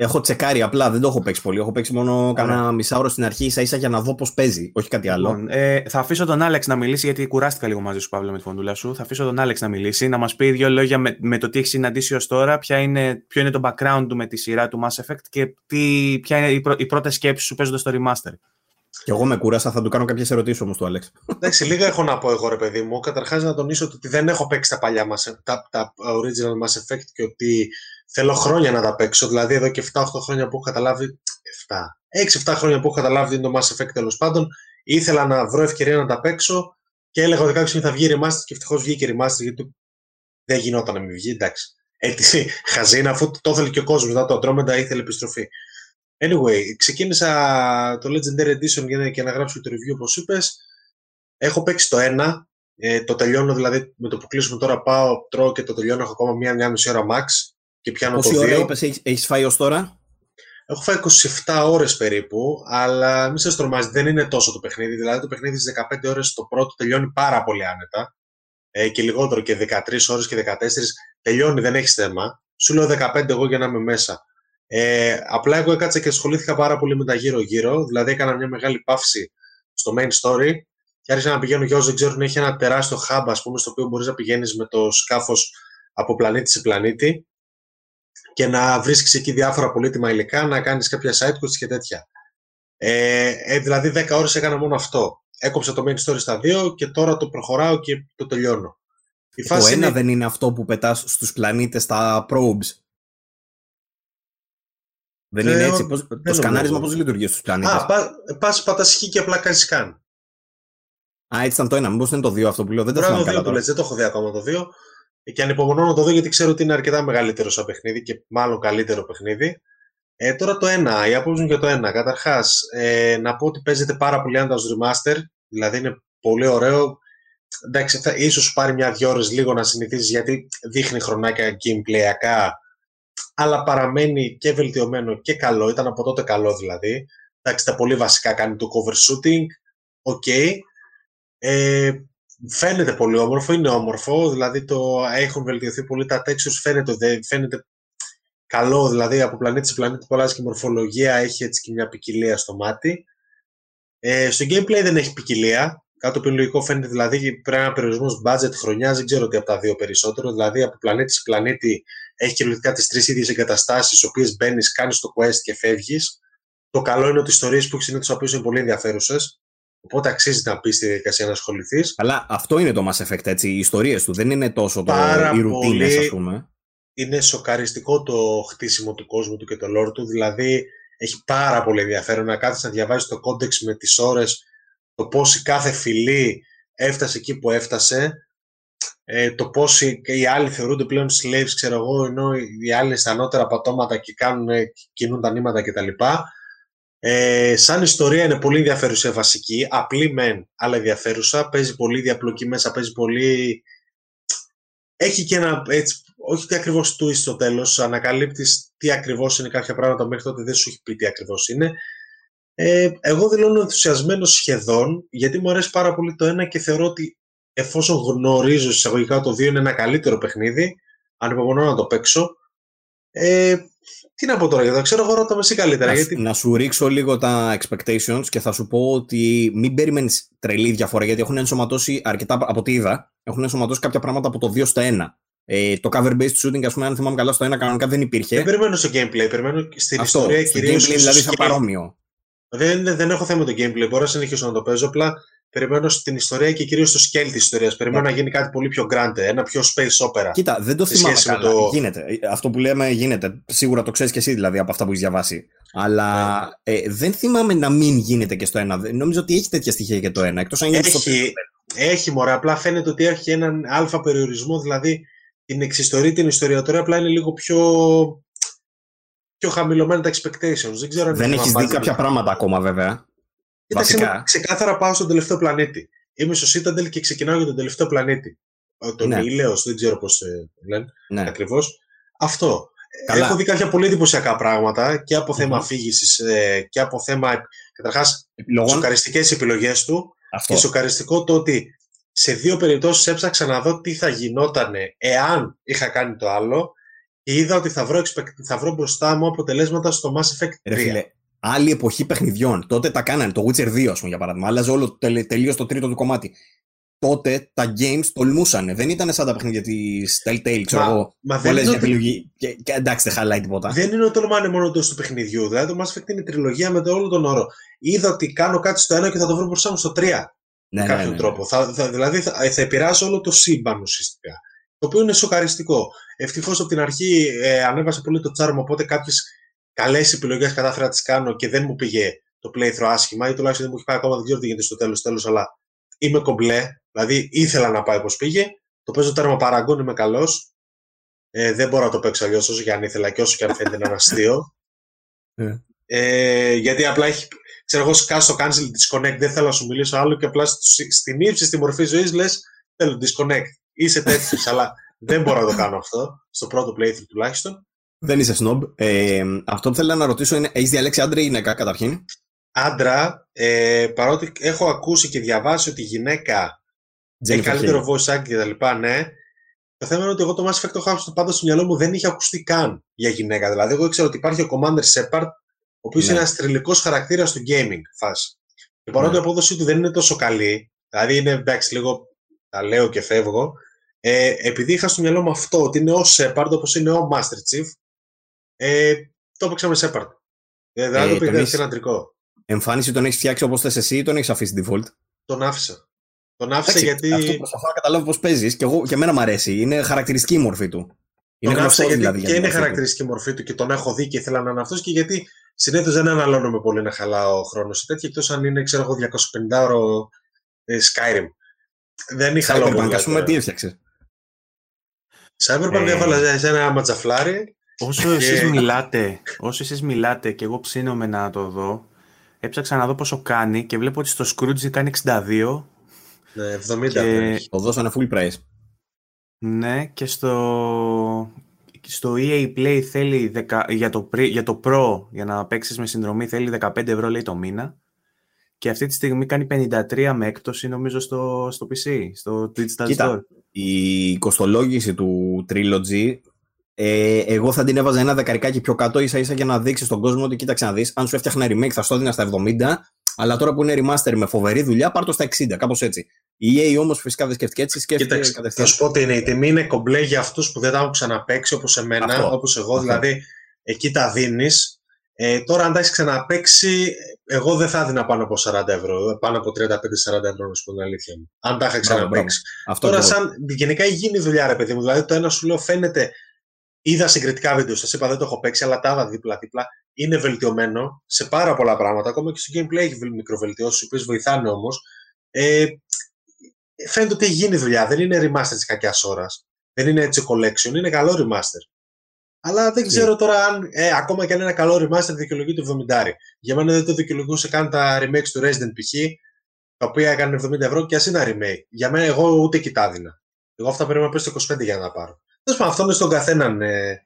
Έχω τσεκάρει απλά, δεν το έχω παίξει πολύ. Έχω παίξει μόνο κανένα μισά ώρα στην αρχή, ίσα ίσα για να δω πώς παίζει, όχι κάτι άλλο. Λοιπόν, ε, θα αφήσω τον Άλεξ να μιλήσει, γιατί κουράστηκα λίγο μαζί σου, Παύλο, με τη φωνούλα σου. Θα αφήσω τον Άλεξ να μιλήσει, να μας πει δύο λόγια με, με, το τι έχεις συναντήσει ως τώρα, ποια είναι, ποιο είναι το background του με τη σειρά του Mass Effect και τι, ποια είναι η, πρω, η πρώτη σκέψη σου παίζοντας το remaster. Και εγώ με κούρασα, θα του κάνω κάποιες ερωτήσεις όμως του Άλεξ. Εντάξει, λίγα έχω να πω εγώ, ρε παιδί μου. Καταρχάς, να τονίσω ότι δεν έχω παίξει τα παλιά Mass, τα, τα original Mass Effect και ότι θέλω χρόνια να τα παίξω. Δηλαδή, εδώ και 7-8 χρόνια που έχω καταλάβει. 7. 6-7 χρόνια που έχω καταλάβει είναι το Mass Effect τέλος πάντων. Ήθελα να βρω ευκαιρία να τα παίξω και έλεγα ότι κάποια στιγμή θα βγει remaster και ευτυχώς βγήκε remaster γιατί δεν γινόταν να μην βγει. Εντάξει. Έτσι, <laughs> χαζίνα, αφού το ήθελε και ο κόσμος. Μετά το Andromeda ήθελε επιστροφή. Anyway, ξεκίνησα το Legendary Edition για και να γράψω το review όπως είπες. Έχω παίξει το 1. Ε, το τελειώνω δηλαδή με το που κλείσουμε τώρα. Πάω, τρώω και το τελειώνω. Έχω ακόμα μία-μία μισή ώρα max και πιάνω Πόση το 2. ώρα είπες, έχεις, φάει ως τώρα; Έχω φάει 27 ώρες περίπου, αλλά μην σας τρομάζει, δεν είναι τόσο το παιχνίδι. Δηλαδή το παιχνίδι στις 15 ώρες το πρώτο τελειώνει πάρα πολύ άνετα ε, και λιγότερο και 13 ώρες και 14 τελειώνει, δεν έχεις θέμα. Σου λέω 15 εγώ για να είμαι μέσα. Ε, απλά εγώ έκατσα και ασχολήθηκα πάρα πολύ με τα γύρω-γύρω, δηλαδή έκανα μια μεγάλη παύση στο main story και άρχισα να πηγαίνω για όσοι δεν ξέρουν, έχει ένα τεράστιο hub, ας πούμε, στο οποίο μπορείς να πηγαίνεις με το σκάφος από πλανήτη σε πλανήτη και να βρίσκεις εκεί διάφορα πολύτιμα υλικά, να κάνεις κάποια side quests και τέτοια. Ε, ε, δηλαδή 10 ώρες έκανα μόνο αυτό. Έκοψα το main story στα δύο και τώρα το προχωράω και το τελειώνω. Η το ένα είναι... δεν είναι αυτό που πετάς στους πλανήτες στα probes. Δεν είναι έτσι. Πώς, το σκανάρισμα πώς λειτουργεί στους πλανήτες; Α, πας, πας πατάς και απλά κάνεις scan. Α, έτσι ήταν το ένα. Μήπως είναι το δύο αυτό που λέω. Δεν το θυμάμαι καλά. δεν το έχω δει ακόμα το δύο. Και ανυπομονώ να το δω γιατί ξέρω ότι είναι αρκετά μεγαλύτερο σαν παιχνίδι και μάλλον καλύτερο παιχνίδι. Ε, τώρα το ένα, η άποψη μου για το ένα. Καταρχάς, ε, να πω ότι παίζεται πάρα πολύ άντας remaster, δηλαδή είναι πολύ ωραίο. Εντάξει, θα, ίσως σου πάρει μια-δυο ώρες λίγο να συνηθίσεις γιατί δείχνει χρονάκια gameplayακά, αλλά παραμένει και βελτιωμένο και καλό. Ήταν από τότε καλό δηλαδή. Εντάξει, τα πολύ βασικά κάνει το cover shooting. OK. Okay. Ε, φαίνεται πολύ όμορφο, είναι όμορφο, δηλαδή το έχουν βελτιωθεί πολύ τα textures, φαίνεται, φαίνεται καλό, δηλαδή από πλανήτη σε πλανήτη αλλάζει και μορφολογία, έχει έτσι και μια ποικιλία στο μάτι. Ε, στο gameplay δεν έχει ποικιλία, Κάτι που λογικό φαίνεται δηλαδή πρέπει να περιορισμός budget χρονιάς, δεν ξέρω τι από τα δύο περισσότερο. Δηλαδή από πλανήτη σε πλανήτη έχει κυριολεκτικά τις τρεις ίδιες εγκαταστάσεις, στις οποίες μπαίνεις, κάνεις το quest και φεύγεις. Το καλό είναι ότι οι ιστορίες που έχεις συνήθως είναι πολύ ενδιαφέρουσες. Οπότε αξίζει να μπεις στη διαδικασία να ασχοληθείς. Αλλά αυτό είναι το Mass Effect, έτσι. Οι ιστορίες του δεν είναι τόσο το, οι ρουτίνες, ας πούμε. είναι σοκαριστικό το χτίσιμο του κόσμου του και το lore του, δηλαδή έχει πάρα πολύ ενδιαφέρον να κάθεσαι να διαβάζεις το codex με τις ώρες, το πώς η κάθε φυλή έφτασε εκεί που έφτασε, ε, το πώς οι, οι άλλοι θεωρούνται πλέον slaves, ξέρω εγώ, ενώ οι άλλοι στα ανώτερα πατώματα και κάνουν, κινούν τα νήματα κτλ. Ε, σαν ιστορία είναι πολύ ενδιαφέρουσα βασική, απλή μεν, αλλά ενδιαφέρουσα, παίζει πολύ διαπλοκή μέσα, παίζει πολύ... Έχει και ένα, έτσι, όχι τι ακριβώς twist στο τέλος, ανακαλύπτεις τι ακριβώς είναι κάποια πράγματα μέχρι τότε δεν σου έχει πει τι ακριβώς είναι. Ε, εγώ δηλώνω ενθουσιασμένο σχεδόν, γιατί μου αρέσει πάρα πολύ το ένα και θεωρώ ότι εφόσον γνωρίζω εισαγωγικά το 2 είναι ένα καλύτερο παιχνίδι, ανυπομονώ να το παίξω. Ε, τι να πω τώρα για το ξέρω, εγώ ρώτα με εσύ καλύτερα. Να, γιατί... να σου ρίξω λίγο τα expectations και θα σου πω ότι μην περιμένεις τρελή διαφορά γιατί έχουν ενσωματώσει αρκετά από ό,τι είδα. Έχουν ενσωματώσει κάποια πράγματα από το 2 στο 1. Ε, το cover-based shooting, ας πούμε, αν θυμάμαι καλά, στο 1 κανονικά δεν υπήρχε. Δεν περιμένω στο gameplay, περιμένω στην Αυτό, ιστορία κυρίως. gameplay δηλαδή σαν παρόμοιο. Δεν, δεν έχω θέμα με το gameplay, μπορώ να συνεχίσω να το παίζω. Απλά περιμένω στην ιστορία και κυρίως στο scale της ιστορίας. Περιμένω yeah. να γίνει κάτι πολύ πιο grande, ένα πιο space opera. Κοίτα, δεν το θυμάμαι καλά. Το... Γίνεται. Αυτό που λέμε γίνεται. Σίγουρα το ξέρεις και εσύ δηλαδή από αυτά που έχεις διαβάσει. Αλλά yeah. Ναι. ε, δεν θυμάμαι να μην γίνεται και στο ένα. Νομίζω ότι έχει τέτοια στοιχεία και το ένα. Εκτός αν έχει, στο... έχει μωρέ. Απλά φαίνεται ότι έχει έναν αλφα περιορισμό. Δηλαδή την εξιστορία, την ιστοριατορία απλά είναι λίγο πιο πιο χαμηλωμένα τα expectations. Δεν, ξέρω αν δεν έχεις δει κάποια πράγματα ακόμα, βέβαια. Κοίταξε, Βασικά. ξεκάθαρα πάω στον τελευταίο πλανήτη. Είμαι στο Citadel και ξεκινάω για τον τελευταίο πλανήτη. Τον ναι. Ηλέος, δεν ξέρω πώς ε, λένε ναι. ακριβώς. Αυτό. Καλά. Έχω δει κάποια πολύ εντυπωσιακά πράγματα και από θέμα mm-hmm. αφήγησης ε, και από θέμα. Καταρχάς, σοκαριστικές επιλογές του. Αυτό. Και σοκαριστικό το ότι σε δύο περιπτώσεις έψαξα να δω τι θα γινόταν εάν είχα κάνει το άλλο και είδα ότι θα βρω, θα βρω μπροστά μου αποτελέσματα στο Mass Effect 3. Ρε άλλη εποχή παιχνιδιών. Τότε τα κάνανε. Το Witcher 2, ας πούμε, για παράδειγμα. Άλλαζε όλο τελείω το τρίτο του κομμάτι. Τότε τα games τολμούσαν. Δεν ήταν σαν τα παιχνίδια της Telltale, ξέρω εγώ. Μα δεν είναι επιλογή. Και, και, εντάξει, δεν χαλάει τίποτα. Δεν είναι ότι τολμάνε μόνο το του παιχνιδιού. Δηλαδή το Mass Effect είναι τριλογία με το όλο τον όρο. Είδα ότι κάνω κάτι στο ένα και θα το βρω μπροστά μου στο 3. Ναι, με κάποιον ναι, ναι, τρόπο. Θα, θα, δηλαδή θα, θα επηρεάσει όλο το σύμπαν ουσιαστικά. Το οποίο είναι σοκαριστικό. Ευτυχώς από την αρχή ε, ανέβασε πολύ το τσάρμο, οπότε κάποιες καλές επιλογές κατάφερα να τις κάνω και δεν μου πήγε το playthrough άσχημα ή τουλάχιστον δεν μου έχει πάει ακόμα, δεν ξέρω τι γίνεται στο τέλος, τέλος, αλλά είμαι κομπλέ. Δηλαδή ήθελα να πάει όπως πήγε. Το παίζω τέρμα παραγκών, είμαι καλός. Ε, δεν μπορώ να το παίξω αλλιώς όσο και αν ήθελα και όσο και αν φαίνεται να είναι αστείο. Ε. ε, γιατί απλά έχει. Ξέρω εγώ, σκάσω το cancel disconnect, δεν θέλω να σου μιλήσω άλλο και απλά στην ύψη στη μορφή ζωής λες θέλω disconnect. Είσαι τέτοιος, <laughs> αλλά δεν μπορώ να το κάνω αυτό. Στο πρώτο playthrough τουλάχιστον. Δεν είσαι snob. Ε, αυτό που θέλω να ρωτήσω είναι, έχεις διαλέξει άντρα ή γυναίκα καταρχήν; Άντρα, ε, παρότι έχω ακούσει και διαβάσει ότι η γυναίκα Jennifer έχει καλύτερο voice acting και τα λοιπά, ναι. Το θέμα είναι ότι εγώ το Mass Effect το έχω πάντα στο μυαλό μου δεν είχε ακουστεί καν για γυναίκα. Δηλαδή, εγώ ήξερα ότι υπάρχει ο Commander Shepard, ο οποίος ναι. είναι ένας τριλικό χαρακτήρας του gaming φάση. Και παρότι ναι. η απόδοσή του δεν είναι τόσο καλή, δηλαδή είναι εντάξει, λίγο τα λέω και φεύγω, ε, επειδή είχα στο μυαλό μου αυτό, ότι είναι ο Shepard, όπως είναι ο Master Chief, ε, το έπαιξα με Shepard. Ε, δηλαδή ε, το πήγα ένα αντρικό. Εμφάνιση τον έχεις φτιάξει όπως θες εσύ ή τον έχεις αφήσει default; Τον άφησα. Τον άφησα γιατί. Αυτό προσπαθώ να καταλάβω πώς παίζεις και, εγώ, και εμένα μου αρέσει. Είναι χαρακτηριστική η μορφή του. Είναι τον άφησα γιατί δηλαδή, και είναι χαρακτηριστική η μορφή του και τον έχω δει και ήθελα να είναι αυτός και γιατί συνήθως δεν αναλώνομαι πολύ να χαλάω χρόνο σε τέτοια εκτός αν είναι ξέρω εγώ 250 ώρο ε, Skyrim. Δεν είχα λόγο. Cyberpunk, ας πούμε, τι έφτιαξες; Cyberpunk ε... έβαλα σε ένα ματζαφλάρι Όσο εσείς μιλάτε, όσο εσείς μιλάτε και εγώ ψήνομαι να το δω, έψαξα να δω πόσο κάνει και βλέπω ότι στο Scrooge κάνει 62. Ναι, 70. Και... Το δώσανε full price. Ναι, και στο, στο EA Play θέλει για, το, για το Pro, για να παίξεις με συνδρομή, θέλει 15 ευρώ λέει το μήνα. Και αυτή τη στιγμή κάνει 53 με έκπτωση νομίζω στο, στο PC, στο Digital Κοίτα, Store. Η κοστολόγηση του Trilogy ε, εγώ θα την έβαζα ένα δεκαρικάκι πιο κάτω, ίσα ίσα για να δείξει στον κόσμο ότι κοίταξε να δεις. Αν σου έφτιαχνα remake, θα στο έδινα στα 70, αλλά τώρα που είναι remaster με φοβερή δουλειά, πάρ το στα 60, κάπως έτσι. Η EA όμως φυσικά δεν σκέφτηκε έτσι, σκέφτηκε Κοίταξε, κατευθείαν. Θα σου πω ότι είναι, η τιμή είναι κομπλέ για αυτούς που δεν τα έχουν ξαναπέξει όπως εμένα, όπως εγώ, Αυτό. δηλαδή εκεί τα δίνεις. Ε, τώρα, αν τα έχεις ξαναπέξει, εγώ δεν θα έδινα πάνω από 40 ευρώ, πάνω από 35-40 ευρώ, να σου πω την αλήθεια μου. Αν τα είχα ξαναπέξει. Τώρα, σαν γενικά γίνει δουλειά, ρε παιδί μου. Δηλαδή, το ένα σου λέω φαίνεται είδα συγκριτικά βίντεο, σας είπα δεν το έχω παίξει, αλλά τα είδα δίπλα-δίπλα. Είναι βελτιωμένο σε πάρα πολλά πράγματα. Ακόμα και στο gameplay έχει μικροβελτιώσεις, οι οποίες βοηθάνε όμως. Ε, φαίνεται ότι έχει γίνει δουλειά. Δεν είναι remaster της κακιάς ώρας. Δεν είναι έτσι collection. Είναι καλό remaster. Αλλά δεν ξέρω τώρα αν ε, ακόμα και αν είναι ένα καλό remaster δικαιολογεί το 70. Για μένα δεν το δικαιολογούσε καν τα remakes του Resident π.χ. τα οποία έκανε 70 ευρώ και ας είναι ένα remake. Για μένα εγώ ούτε κοιτάδινα. Εγώ αυτά πρέπει να πέσω 25 για να πάρω. Τέλος πάντων, αυτό είναι στον καθέναν. Ε,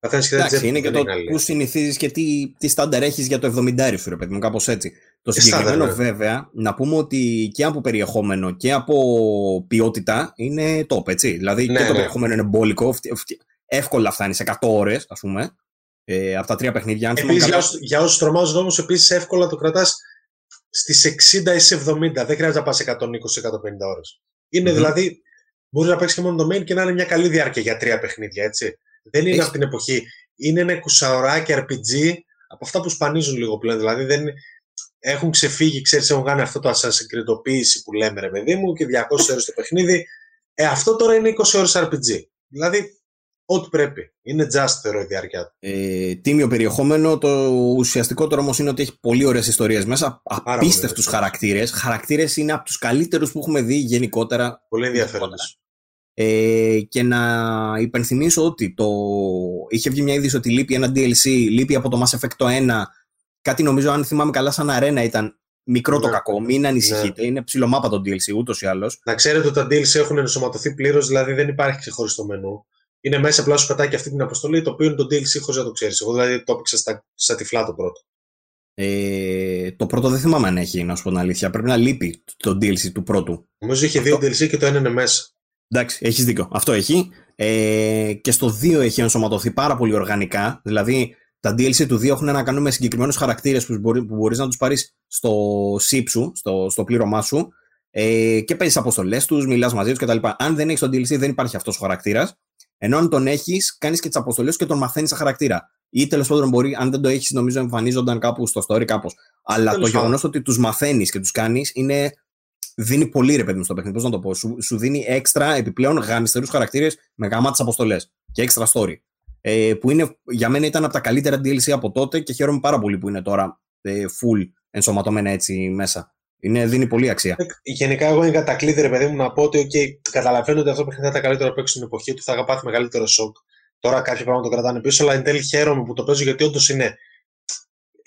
Εντάξει, είναι και το που συνηθίζεις και τι, τι στάνταρ έχεις για το 70 σου, ρε παιδί μου, κάπως έτσι. Το συγκεκριμένο, βέβαια, να πούμε ότι και από περιεχόμενο και από ποιότητα είναι top, έτσι. Δηλαδή ναι, και το ναι. περιεχόμενο είναι μπόλικο, εύκολα φτάνει σε 100 ώρες, ας πούμε. Ε, από τα τρία παιχνίδια. Επίσης, για, όσους, για όσους τρομάζουν όμως, επίσης εύκολα το κρατάς στις 60 ή σε 70. Δεν χρειάζεται να πας 120-150 ώρες. ειναι δηλαδή, μπορεί να παίξεις και μόνο το main και να είναι μια καλή διάρκεια για τρία παιχνίδια, έτσι. Δεν είναι Έχει... αυτή την εποχή. Είναι ένα κουσαωράκι RPG από αυτά που σπανίζουν λίγο πλέον. Δηλαδή δεν έχουν ξεφύγει, ξέρεις, έχουν κάνει αυτό το ασασυγκριτοποίηση που λέμε ρε παιδί μου και 200 ώρες το παιχνίδι. Ε, αυτό τώρα είναι 20 ώρες RPG. Δηλαδή Ό,τι πρέπει. Είναι just θεωρώ η διάρκεια του. Ε, τίμιο περιεχόμενο. Το ουσιαστικότερο όμως είναι ότι έχει πολύ ωραίες ιστορίες μέσα. Απίστευτους χαρακτήρες. Χαρακτήρες είναι από τους καλύτερους που έχουμε δει γενικότερα. Πολύ ενδιαφέροντες. Ε, και να υπενθυμίσω ότι το... είχε βγει μια είδηση ότι λείπει ένα DLC, λείπει από το Mass Effect το 1. Κάτι νομίζω, αν θυμάμαι καλά, σαν αρένα ήταν μικρό το ναι. κακό. Μην ανησυχείτε. Ναι. Είναι ψιλομάπα το DLC ούτως ή άλλως. Να ξέρετε ότι τα DLC έχουν ενσωματωθεί πλήρως, δηλαδή δεν υπάρχει ξεχωριστό μενού είναι μέσα απλά σου πετάει και αυτή την αποστολή, το οποίο είναι το DLC χωρίς να το ξέρεις. Εγώ δηλαδή το έπαιξα στα, στα τυφλά το πρώτο. Ε, το πρώτο δεν θυμάμαι αν έχει, να σου πω την αλήθεια. Πρέπει να λείπει το DLC του πρώτου. Νομίζω είχε δύο DLC και το ένα είναι μέσα. Εντάξει, έχεις δίκιο. Αυτό έχει. Ε, και στο 2 έχει ενσωματωθεί πάρα πολύ οργανικά. Δηλαδή, τα DLC του 2 έχουν να κάνουν με συγκεκριμένους χαρακτήρες που, μπορεί, που μπορείς να τους πάρεις στο SIP σου, στο, στο πλήρωμά σου. Ε, και παίζεις αποστολές τους, μιλάς μαζί τους κτλ. Αν δεν έχεις το DLC, δεν υπάρχει αυτός ο χαρακτήρας. Ενώ αν τον έχεις, κάνεις και τις αποστολές και τον μαθαίνεις σαν χαρακτήρα. Ή τέλος πάντων μπορεί, αν δεν το έχεις, νομίζω εμφανίζονταν κάπου στο story κάπως. Αλλά τέλος το γεγονός ότι τους μαθαίνεις και τους κάνεις είναι. Δίνει πολύ ρε παιδί μου στο παιχνίδι. Πώς να το πω. Σου, σου δίνει έξτρα επιπλέον γάμιστερου χαρακτήρες με γάμα τι αποστολές. Και έξτρα story. Ε, που είναι, για μένα ήταν από τα καλύτερα DLC από τότε και χαίρομαι πάρα πολύ που είναι τώρα ε, full ενσωματωμένα έτσι μέσα. Είναι, δίνει πολύ αξία. Γενικά, εγώ εν κατακλείδι, ρε παιδί μου, να πω ότι okay, καταλαβαίνω ότι αυτό που θα ήταν καλύτερο να παίξω στην εποχή του, θα είχα πάθει μεγαλύτερο σοκ. Τώρα κάποια πράγματα το κρατάνε πίσω, αλλά εν τέλει χαίρομαι που το παίζω γιατί όντως είναι.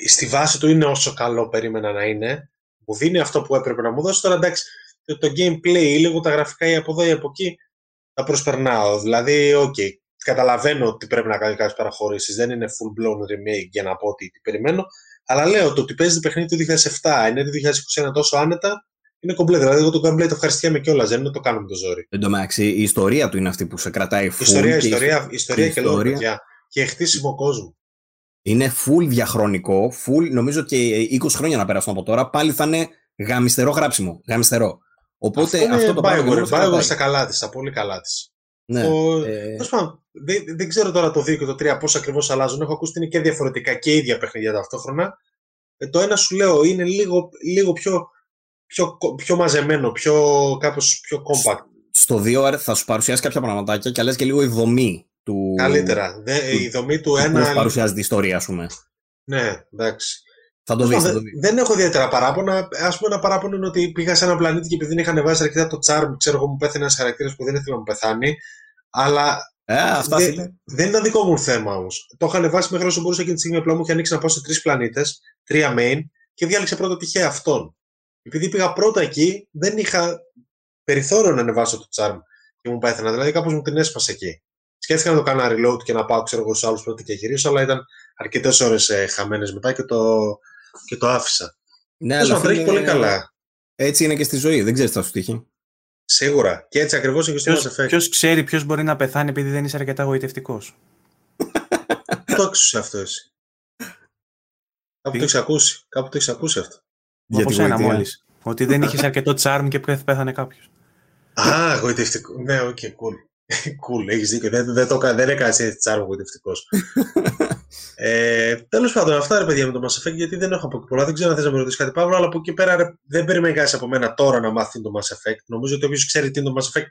Στη βάση του είναι όσο καλό περίμενα να είναι. Μου δίνει αυτό που έπρεπε να μου δώσει. Τώρα εντάξει, το gameplay, λίγο τα γραφικά ή από εδώ ή από εκεί, τα προσπερνάω. Δηλαδή, OK, okay, καταλαβαίνω ότι πρέπει να κάνει κάποιες παραχωρήσεις. Δεν είναι full blown remake για να πω ότι τι περιμένω. Αλλά λέω το ότι παίζει το παιχνίδι του 2007, είναι το 2021 τόσο άνετα, είναι κομπλέ. Δηλαδή, εγώ το gameplay το ευχαριστιέμαι κιόλας, δεν είναι το κάνω με το ζόρι. Εν τω μεταξύ, η ιστορία του είναι αυτή που σε κρατάει full. Ιστορία, και ιστορία, η... ιστορία και, και λόγω παιδιά. Και χτίσιμο κόσμο. Είναι full διαχρονικό, full, νομίζω και 20 χρόνια να περάσουν από τώρα, πάλι θα είναι γαμιστερό γράψιμο. Γαμιστερό. Οπότε αυτό, αυτό το πράγμα. Πάει εγώ στα καλά της, στα πολύ καλά της. Ναι, το... ε... δεν, δεν ξέρω τώρα το 2 και το 3 πώς ακριβώς αλλάζουν. Έχω ακούσει ότι είναι και διαφορετικά και ίδια παιχνίδια ταυτόχρονα. Ε, το ένα σου λέω είναι λίγο, λίγο πιο, πιο, πιο μαζεμένο, πιο, κάπως πιο compact. Στο 2 θα σου παρουσιάσει κάποια πραγματάκια και λες και λίγο η δομή του. Καλύτερα. Δε, του... η δομή του ένα. Πώ παρουσιάζει την ιστορία, ας πούμε. Ναι, εντάξει. Θα το δεις, Δεν έχω ιδιαίτερα παράπονα. Α πούμε, ένα παράπονο είναι ότι πήγα σε ένα πλανήτη και επειδή δεν είχαν βάσει αρκετά το charm, ξέρω εγώ, μου πέθανε ένας χαρακτήρας που δεν ήθελα να μου πεθάνει. Αλλά ε, αυτά δεν, δεν ήταν δικό μου θέμα όμως. Το είχαν βάσει μέχρι όσο μπορούσα εκείνη τη στιγμή. Απλά μου είχε ανοίξει να πάω σε τρεις πλανήτες, τρία main, και διάλεξε πρώτα τυχαία αυτόν. Επειδή πήγα πρώτα εκεί, δεν είχα περιθώριο να ανεβάσω το charm και μου πέθανα. Δηλαδή κάπως μου την έσπασε εκεί. Σκέφτηκα να το κάνω reload και να πάω ξέρω εγώ, στους άλλους πρώτα και γυρίσω, αλλά ήταν αρκετές ώρες ε, χαμένες μετά και το, και το άφησα. Ναι, αλλά τρέχει πολύ καλά. Έτσι είναι και στη ζωή, δεν ξέρεις τι θα σου τύχει. Σίγουρα. Και έτσι ακριβώς είναι και στο Mass Effect. Ποιος ξέρει ποιος μπορεί να πεθάνει επειδή δεν είσαι αρκετά γοητευτικός; το άκουσες αυτό εσύ; Κάπου το έχεις ακούσει. Κάπου το έχεις ακούσει αυτό. Από ένα μόλις. Ότι δεν είχες αρκετό charm και πέθανε κάποιος. Α, γοητευτικό. Ναι, OK, okay, cool. Cool, έχεις δίκιο. Δεν, δεν, δεν, δεν έκανες έτσι charm γοητευτικό. <laughs> Ε, Τέλος πάντων, αυτά ρε παιδιά με το Mass Effect, γιατί δεν έχω από πολλά. Δεν ξέρω αν θες να με ρωτήσεις κάτι Παύλο, αλλά από εκεί πέρα ρε, δεν περιμένει κανεί από μένα τώρα να μάθει το Mass Effect. Νομίζω ότι όποιος ξέρει τι είναι το Mass Effect,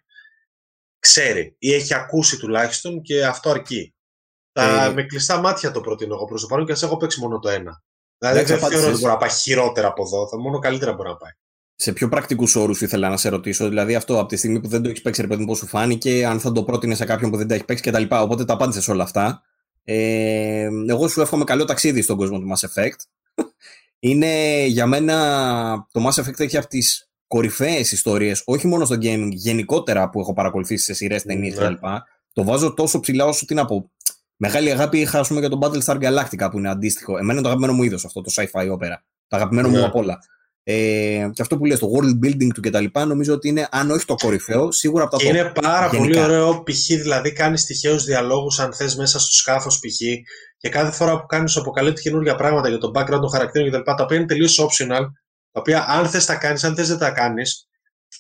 ξέρει ή έχει ακούσει τουλάχιστον και αυτό αρκεί. Τα, ε, με κλειστά μάτια το προτείνω εγώ προς το παρόν και ας έχω παίξει μόνο το ένα. Δηλαδή δεν θεωρώ ότι μπορεί να πάει χειρότερα από εδώ. Θα μόνο καλύτερα μπορεί να πάει. Σε πιο πρακτικούς όρους ήθελα να σε ρωτήσω. Δηλαδή αυτό από τη στιγμή που δεν το έχεις παίξει, ρε παιδί μου, πώς σου φάνηκε, αν θα το πρότεινες σε κάποιον που δεν τα έχει παίξει κτλ. Οπότε τα απάντησες όλα αυτά. Ε, εγώ σου εύχομαι καλό ταξίδι στον κόσμο του Mass Effect. <laughs> Είναι για μένα το Mass Effect έχει από τις κορυφαίες ιστορίες, όχι μόνο στο gaming, γενικότερα που έχω παρακολουθήσει σε σειρές, ταινίες ναι. κτλ. Το βάζω τόσο ψηλά όσο τι να πω. Μεγάλη αγάπη είχα πούμε, για τον Battlestar Galactica που είναι αντίστοιχο. Εμένα είναι το αγαπημένο μου είδος αυτό, το sci-fi opera. Το αγαπημένο μου ναι. απ' όλα. Ε, και αυτό που λες, το world building του κτλ. Νομίζω ότι είναι, αν όχι το κορυφαίο, σίγουρα από τα και Είναι πάρα γενικά. πολύ ωραίο π.χ. δηλαδή κάνεις τυχαίου διαλόγους, αν θες μέσα στο σκάφος π.χ. Και κάθε φορά που κάνεις αποκαλύπτει καινούργια πράγματα για το background των χαρακτήρων κτλ. Τα οποία είναι τελείως optional, τα οποία αν θες τα κάνεις, αν θες δεν τα κάνεις.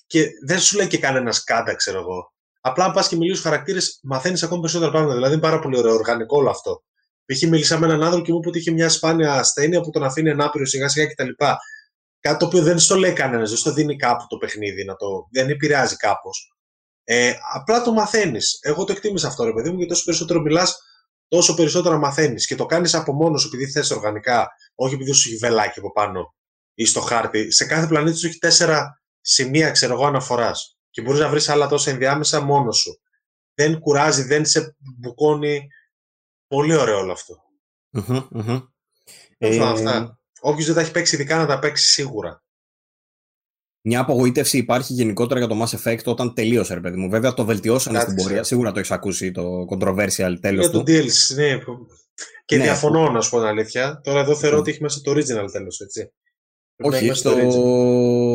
Και δεν σου λέει και κανένας κάντα, ξέρω εγώ. Απλά αν πας και μιλήσεις στους χαρακτήρες, μαθαίνεις ακόμα περισσότερα πράγματα. Δηλαδή είναι πάρα πολύ ωραίο, οργανικό όλο αυτό. Π.χ. μίλησα με έναν άνθρωπο και μου είπε ότι είχε μια σπάνια ασθένεια που τον αφήνει ενάπηρο σιγά σιγά κτλ. Κάτι το οποίο δεν στο λέει κανένας, δεν στο δίνει κάπου το παιχνίδι, να το, δεν επηρεάζει κάπως. Ε, απλά το μαθαίνεις. Εγώ το εκτίμησα αυτό, ρε παιδί μου, γιατί όσο περισσότερο μιλάς, τόσο περισσότερο μαθαίνεις. Και το κάνεις από μόνος σου επειδή θες οργανικά, όχι επειδή σου έχει βελάκι από πάνω ή στο χάρτη. Σε κάθε πλανήτη σου έχει τέσσερα σημεία, ξέρω εγώ, αναφοράς. Και μπορείς να βρεις άλλα τόσα ενδιάμεσα μόνος σου. Δεν κουράζει, δεν σε μπουκώνει. Πολύ ωραίο όλο αυτό. Mm-hmm, Ε, αυτά; Όποιος δεν τα έχει παίξει ειδικά να τα παίξει σίγουρα. Μια απογοήτευση υπάρχει γενικότερα για το Mass Effect όταν τελείωσε, ρε παιδί μου. Βέβαια το βελτιώσανε στην πορεία. Σίγουρα το έχεις ακούσει το controversial τέλος του. Για το DLC, ναι. Και ναι, διαφωνώ, να σου πω την αλήθεια. Τώρα εδώ θεωρώ ότι έχει μέσα το original τέλος, έτσι. Όχι, το...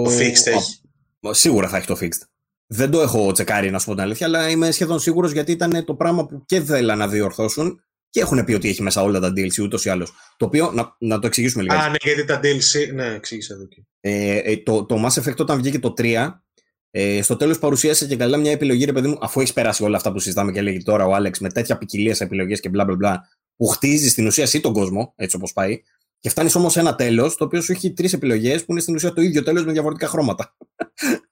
το fixed έχει. Σίγουρα θα έχει το fixed. Δεν το έχω τσεκάρει, να σου πω την αλήθεια, αλλά είμαι σχεδόν σίγουρος γιατί ήταν το πράγμα που και θέλαν να διορθώσουν και έχουν πει ότι έχει μέσα όλα τα DLC ούτως ή άλλως. Το οποίο να, να το εξηγήσουμε λίγο. Α, ναι, γιατί τα DLC. Ναι, εξήγησε εδώ. Ε, ε, το, το Mass Effect όταν βγήκε το 3, ε, στο τέλος παρουσίασε και καλά μια επιλογή, ρε παιδί μου, αφού έχει περάσει όλα αυτά που συζητάμε και λέγει τώρα ο Άλεξ με τέτοια ποικιλία επιλογές και μπλα μπλα μπλα, που χτίζει στην ουσία εσύ τον κόσμο, έτσι όπως πάει, και φτάνεις όμως σε ένα τέλος το οποίο σου έχει τρεις επιλογές που είναι στην ουσία το ίδιο τέλος με διαφορετικά χρώματα.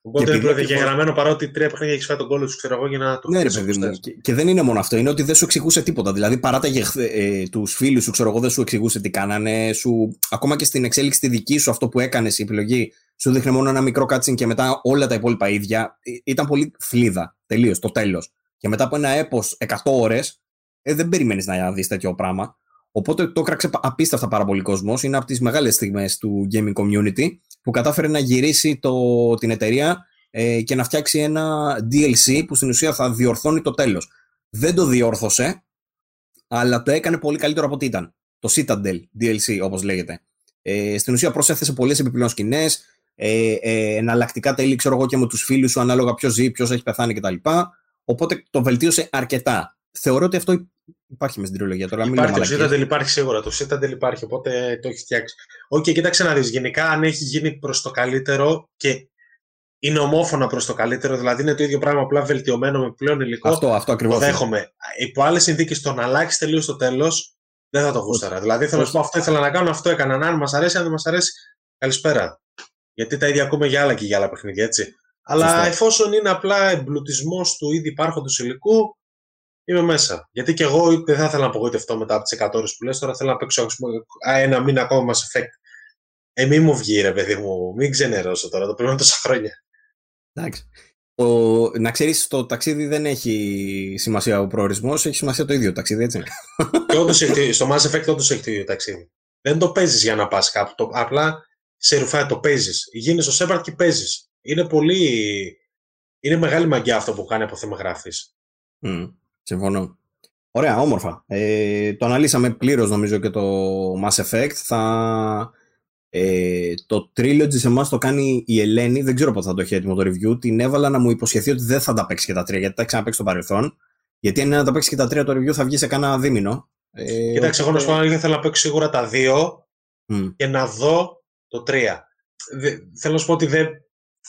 Οπότε είναι προδιαγεγραμμένο παρότι τρία παιχνίδια έχεις φάει τον κόλλο του, ξέρω εγώ, για να το Ναι, ρε παιδί μου. Και, και, δεν είναι μόνο αυτό. Είναι ότι δεν σου εξηγούσε τίποτα. Δηλαδή, παράταγε ε, τους φίλους σου, ξέρω εγώ, δεν σου εξηγούσε τι κάνανε. Σου, ακόμα και στην εξέλιξη τη δική σου, αυτό που έκανες η επιλογή, σου δείχνει μόνο ένα μικρό κάτσιν και μετά όλα τα υπόλοιπα ίδια. Ε, ήταν πολύ φλίδα. Τελείως, το τέλος. Και μετά από ένα έπος 100 ώρες, ε, δεν περιμένεις να δεις τέτοιο πράγμα. Οπότε το έκραξε απίστευτα πάρα πολύ κόσμος. Είναι από τις μεγάλες στιγμές του gaming community που κατάφερε να γυρίσει το, την εταιρεία ε, και να φτιάξει ένα DLC που στην ουσία θα διορθώνει το τέλος. Δεν το διόρθωσε, αλλά το έκανε πολύ καλύτερο από ό,τι ήταν. Το Citadel DLC, όπως λέγεται. Ε, στην ουσία προσέθεσε πολλές επιπλέον σκηνές, ε, ε, εναλλακτικά τέλη, ξέρω εγώ και με τους φίλους σου, ανάλογα ποιος ζει, ποιος έχει πεθάνει κτλ. Οπότε το βελτίωσε αρκετά. Θεωρώ ότι αυτό Υπάρχει μες στην τριλογία τώρα. Υπάρχει, το Citadel υπάρχει σίγουρα. Το Citadel υπάρχει, οπότε το έχει φτιάξει. OK, okay, κοίταξε να δεις. Γενικά, αν έχει γίνει προς το καλύτερο και είναι ομόφωνα προς το καλύτερο, δηλαδή είναι το ίδιο πράγμα απλά βελτιωμένο με πλέον υλικό. Αυτό, αυτό ακριβώς. Το δέχομαι. Υπό άλλες συνθήκες, το να αλλάξει τελείως το τέλος δεν θα το γούσταρα. Δηλαδή θέλω να σου πω αυτό ήθελα να κάνω, αυτό έκανα. Αν μας αρέσει, αν δεν μας αρέσει, καλησπέρα. Γιατί τα ίδια ακούμε για άλλα και για άλλα παιχνίδια, έτσι. Αλλά εφόσον είναι απλά εμπλουτισμός του ήδη υπάρχοντος υλικού, είμαι μέσα. Γιατί και εγώ δεν θα ήθελα να απογοητευτώ μετά από τις 100 ώρες που λες. Τώρα θέλω να παίξω ένα μήνα ακόμα Mass Effect. Ε, μην μου βγει, ρε παιδί μου. Μην ξενερώσω τώρα. Το περιμένω τόσα χρόνια. Εντάξει. Ο, να ξέρεις, το ταξίδι δεν έχει σημασία ο προορισμός, έχει σημασία το ίδιο το ταξίδι, έτσι. Και όντως έχει, στο Mass Effect όντως έχει το ίδιο ταξίδι. Δεν το παίζεις για να πας κάπου. Το, απλά σε ρουφάει το παίζεις. Γίνει στο Σέμπαρτ και παίζεις. Είναι πολύ. Είναι μεγάλη μαγκιά αυτό που κάνει από θέμα γράφη. Mm. Συμφωνώ. Ωραία, όμορφα. Ε, το αναλύσαμε πλήρως νομίζω και το Mass Effect. Θα, ε, το Trilogy σε εμάς το κάνει η Ελένη. Δεν ξέρω πότε θα το έχει έτοιμο το review. Την έβαλα να μου υποσχεθεί ότι δεν θα τα παίξει και τα τρία, γιατί τα ξαναπέξει στο παρελθόν. Γιατί αν είναι να τα παίξει και τα τρία, το review θα βγει σε κάνα δίμηνο. Ε, Κοίταξε, εγώ να σου πω θέλω να παίξω σίγουρα τα δύο mm. και να δω το τρία. Δε, θέλω να σου πω ότι δεν,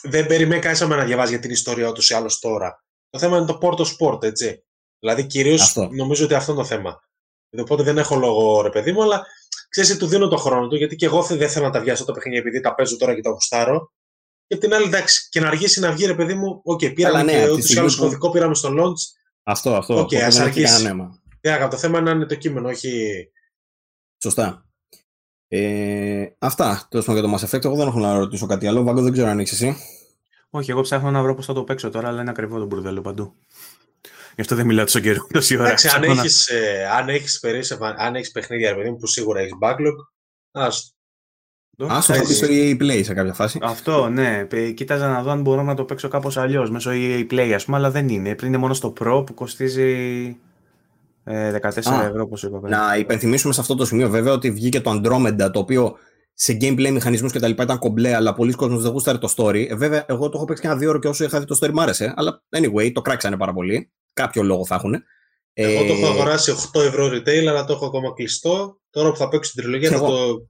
δεν περιμένει κανείς να διαβάζει για την ιστορία του ή άλλως τώρα. Το θέμα είναι το Porto Sport, έτσι. Δηλαδή, κυρίως νομίζω ότι αυτό είναι το θέμα. Οπότε δεν έχω λόγο, ρε παιδί μου, αλλά ξέρεις, του δίνω το χρόνο του, γιατί και εγώ δεν θέλω να τα βιάσω τα παιχνίδια επειδή τα παίζω τώρα και τα γουστάρω. Και την άλλη, εντάξει, και να αργήσει να βγει, ρε παιδί μου, OK, okay, πήραμε ναι, και ούτως ή άλλως κωδικό, πήραμε στο launch. Αυτό, αυτό. Okay, ας αργήσει. Yeah, το θέμα είναι να είναι το κείμενο, όχι. Σωστά. Ε, αυτά τέλος πάντων για το Mass Effect. Εγώ δεν έχω να ρωτήσω κάτι άλλο. Βάγκο, δεν ξέρω αν έχεις εσύ. Όχι, εγώ ψάχνω να βρω πώς θα το παίξω τώρα, αλλά είναι ακριβό το μπουρδέλο παντού. Γι' αυτό δεν μιλάω τόσο καιρό. <laughs> Τόση ώρα. Εντάξει, αν Ψάχνω να- έχεις ε, αν έχεις περίσσευμα- αν έχεις παιχνίδια ρε παιδί μου, που σίγουρα έχεις backlog, ας Α, το θα πει στο EA Play σε κάποια φάση. Αυτό, ναι. Πε- Κοίταζα να δω αν μπορώ να το παίξω κάπως αλλιώς μέσω EA Play, ας πούμε, αλλά δεν είναι. Είναι μόνο στο Pro που κοστίζει ε, 14 Α, ευρώ, όπως είπα πριν. Να υπενθυμίσουμε σε αυτό το σημείο βέβαια ότι βγήκε το Andromeda το οποίο σε gameplay μηχανισμούς και τα λοιπά ήταν κομπλέ, αλλά πολλοί κόσμοι δεν γούσταρε το story. Ε, βέβαια, εγώ το έχω παίξει και ένα δύο ώρο και όσο είχα δει το story μ' άρεσε. Αλλά anyway, το κράξανε πάρα πολύ. Κάποιο λόγο θα έχουν. Εγώ το έχω Ε, αγοράσει 8 ευρώ retail, αλλά το έχω ακόμα κλειστό. Τώρα που θα παίξω την τριλογία Κι θα, εγώ. το,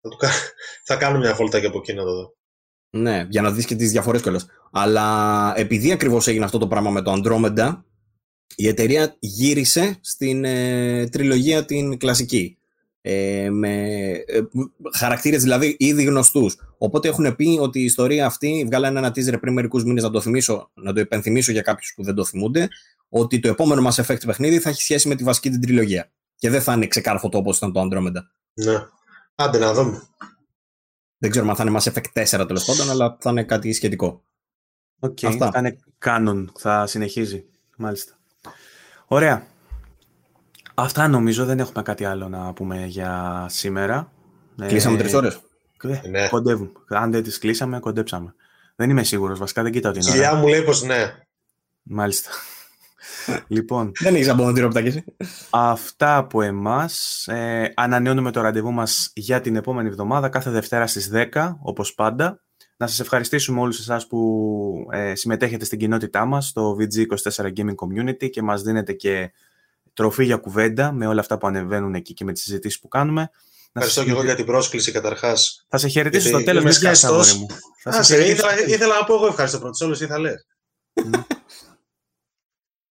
θα, το, κα- <laughs> θα κάνω μια βόλτα και από εκεί να το δω. Ναι, για να δεις και τις διαφορές κιόλας. Αλλά επειδή ακριβώς έγινε αυτό το πράγμα με το Andromeda, η εταιρεία γύρισε στην ε, τριλογία την κλασική. Ε, με ε, χαρακτήρες δηλαδή ήδη γνωστούς. Οπότε έχουν πει ότι η ιστορία αυτή, βγάλανε ένα teaser πριν μερικούς μήνες να το, θυμίσω, να το υπενθυμίσω για κάποιους που δεν το θυμούνται, ότι το επόμενο Mass Effect παιχνίδι θα έχει σχέση με τη βασική την τριλογία. Και δεν θα είναι ξεκάρφωτο όπως ήταν το Andromeda. Ναι. Άντε να δούμε. Δεν ξέρουμε αν θα είναι Mass Effect 4 τέλος πάντων, αλλά θα είναι κάτι σχετικό. Οκ, αυτά. θα είναι canon, θα συνεχίζει. Μάλιστα. Ωραία. Αυτά νομίζω, δεν έχουμε κάτι άλλο να πούμε για σήμερα. Κλείσαμε Ε, τρεις ώρες. ε, Ναι. Κοντεύουμε. Αν δεν τις κλείσαμε, κοντέψαμε. Δεν είμαι σίγουρος, βασικά δεν κοιτάω την Η ώρα. κοιλιά μου λέει πως ναι. Μάλιστα. Λοιπόν, Δεν έχεις απομονωτήριο από τα εσύ. αυτά από εμάς. Ε, ανανεώνουμε το ραντεβού μας για την επόμενη εβδομάδα, κάθε Δευτέρα στις 10, όπως πάντα. Να σας ευχαριστήσουμε όλους εσάς που ε, συμμετέχετε στην κοινότητά μας, στο VG24 Gaming Community και μας δίνετε και τροφή για κουβέντα με όλα αυτά που ανεβαίνουν εκεί και με τις συζητήσεις που κάνουμε. Να Ευχαριστώ σας- και εγώ για την πρόσκληση καταρχάς. Θα σε χαιρετήσω Γιατί στο τέλος, είμαι μην πιάσεις, σκαστός. αγόρι μου. Θα σε Α, σε, χαιρετήσω στο ήθελα, τέλος. ήθελα να πω εγώ ευχαριστώ πρώτος, όλος ή θα λες.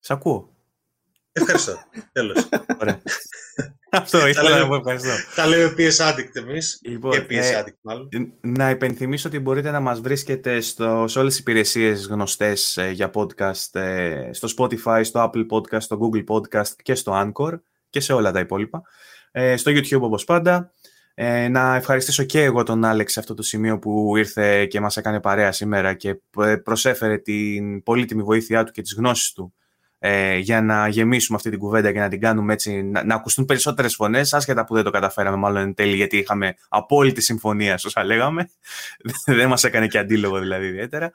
Σ' ακούω. Ευχαριστώ. Τέλος. Ωραία. Αυτό ήθελα λέμε. να πω ευχαριστώ. Τα λέμε PS Addict εμείς. Λοιπόν, και PS ες, Addict μάλλον. Να υπενθυμίσω ότι μπορείτε να μας βρίσκετε στο, σε όλες τις υπηρεσίες γνωστές ε, για podcast, ε, στο Spotify, στο Apple Podcast, στο Google Podcast και στο Anchor και σε όλα τα υπόλοιπα. Ε, στο YouTube όπως πάντα. Ε, να ευχαριστήσω και εγώ τον Άλεξ σε αυτό το σημείο που ήρθε και μας έκανε παρέα σήμερα και ε, προσέφερε την πολύτιμη βοήθειά του και τις γνώσεις του ε, για να γεμίσουμε αυτή την κουβέντα και να την κάνουμε έτσι, να, να ακουστούν περισσότερες φωνές, άσχετα που δεν το καταφέραμε μάλλον εν τέλει, γιατί είχαμε απόλυτη συμφωνία, όσα λέγαμε. <laughs> δεν μας έκανε και αντίλογο δηλαδή ιδιαίτερα.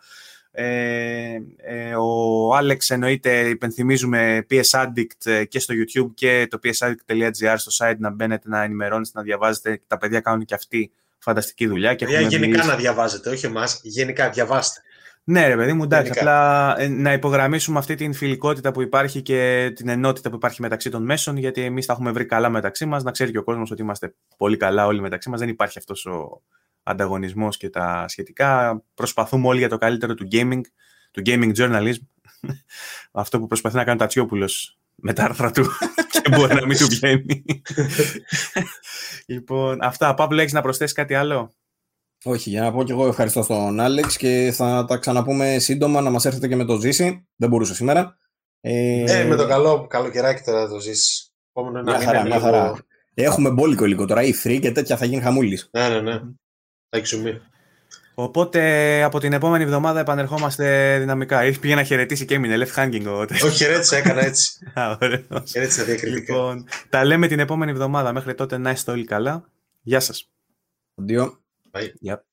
Ε, ε, ο Άλεξ εννοείται, υπενθυμίζουμε PS Addict ε, και στο YouTube και το psaddict.gr στο site να μπαίνετε, να ενημερώνεστε, να διαβάζετε. Τα παιδιά κάνουν και αυτοί φανταστική δουλειά. Και Για έχουμε γενικά μιλήσει- να διαβάζετε, όχι εμάς. Γενικά διαβάστε. Ναι, ρε παιδί μου, εντάξει. Γενικά. Απλά ε, να υπογραμμίσουμε αυτή την φιλικότητα που υπάρχει και την ενότητα που υπάρχει μεταξύ των μέσων, γιατί εμείς τα έχουμε βρει καλά μεταξύ μας. Να ξέρει και ο κόσμος ότι είμαστε πολύ καλά όλοι μεταξύ μας. Δεν υπάρχει αυτός ο ανταγωνισμός και τα σχετικά. Προσπαθούμε όλοι για το καλύτερο του gaming, του gaming journalism. <laughs> αυτό που προσπαθεί να κάνει ο Τατσιόπουλος με τα άρθρα του <laughs> και μπορεί να μην του <laughs> βγαίνει. λοιπόν, αυτά. Παύλο, έχεις να προσθέσεις κάτι άλλο; Όχι, για να πω και εγώ ευχαριστώ στον Άλεξ και θα τα ξαναπούμε σύντομα να μας έρθετε και με το ζήσει. Δεν μπορούσε σήμερα. Ε, Ε, με το καλό καλοκαιράκι τώρα θα το ζήσεις. Επόμενο ένα Μια μήνα χαρά, είναι μια λίγο- χαρά. Έχουμε μπόλικο υλικό τώρα, η 3 και τέτοια θα γίνει χαμούλης. Ναι, ναι, ναι. Θα εξουμεί. Οπότε από την επόμενη εβδομάδα επανερχόμαστε δυναμικά. Έχει πήγε να χαιρετήσει και έμεινε left hanging ο Όχι, χαιρέτησα, έκανα έτσι. <laughs> Α, ωραίος. Χαιρέτησα διακριτικά. Λοιπόν, τα λέμε την επόμενη εβδομάδα. Μέχρι τότε να είστε όλοι καλά. Γεια σας. Αντίο. right? Yep.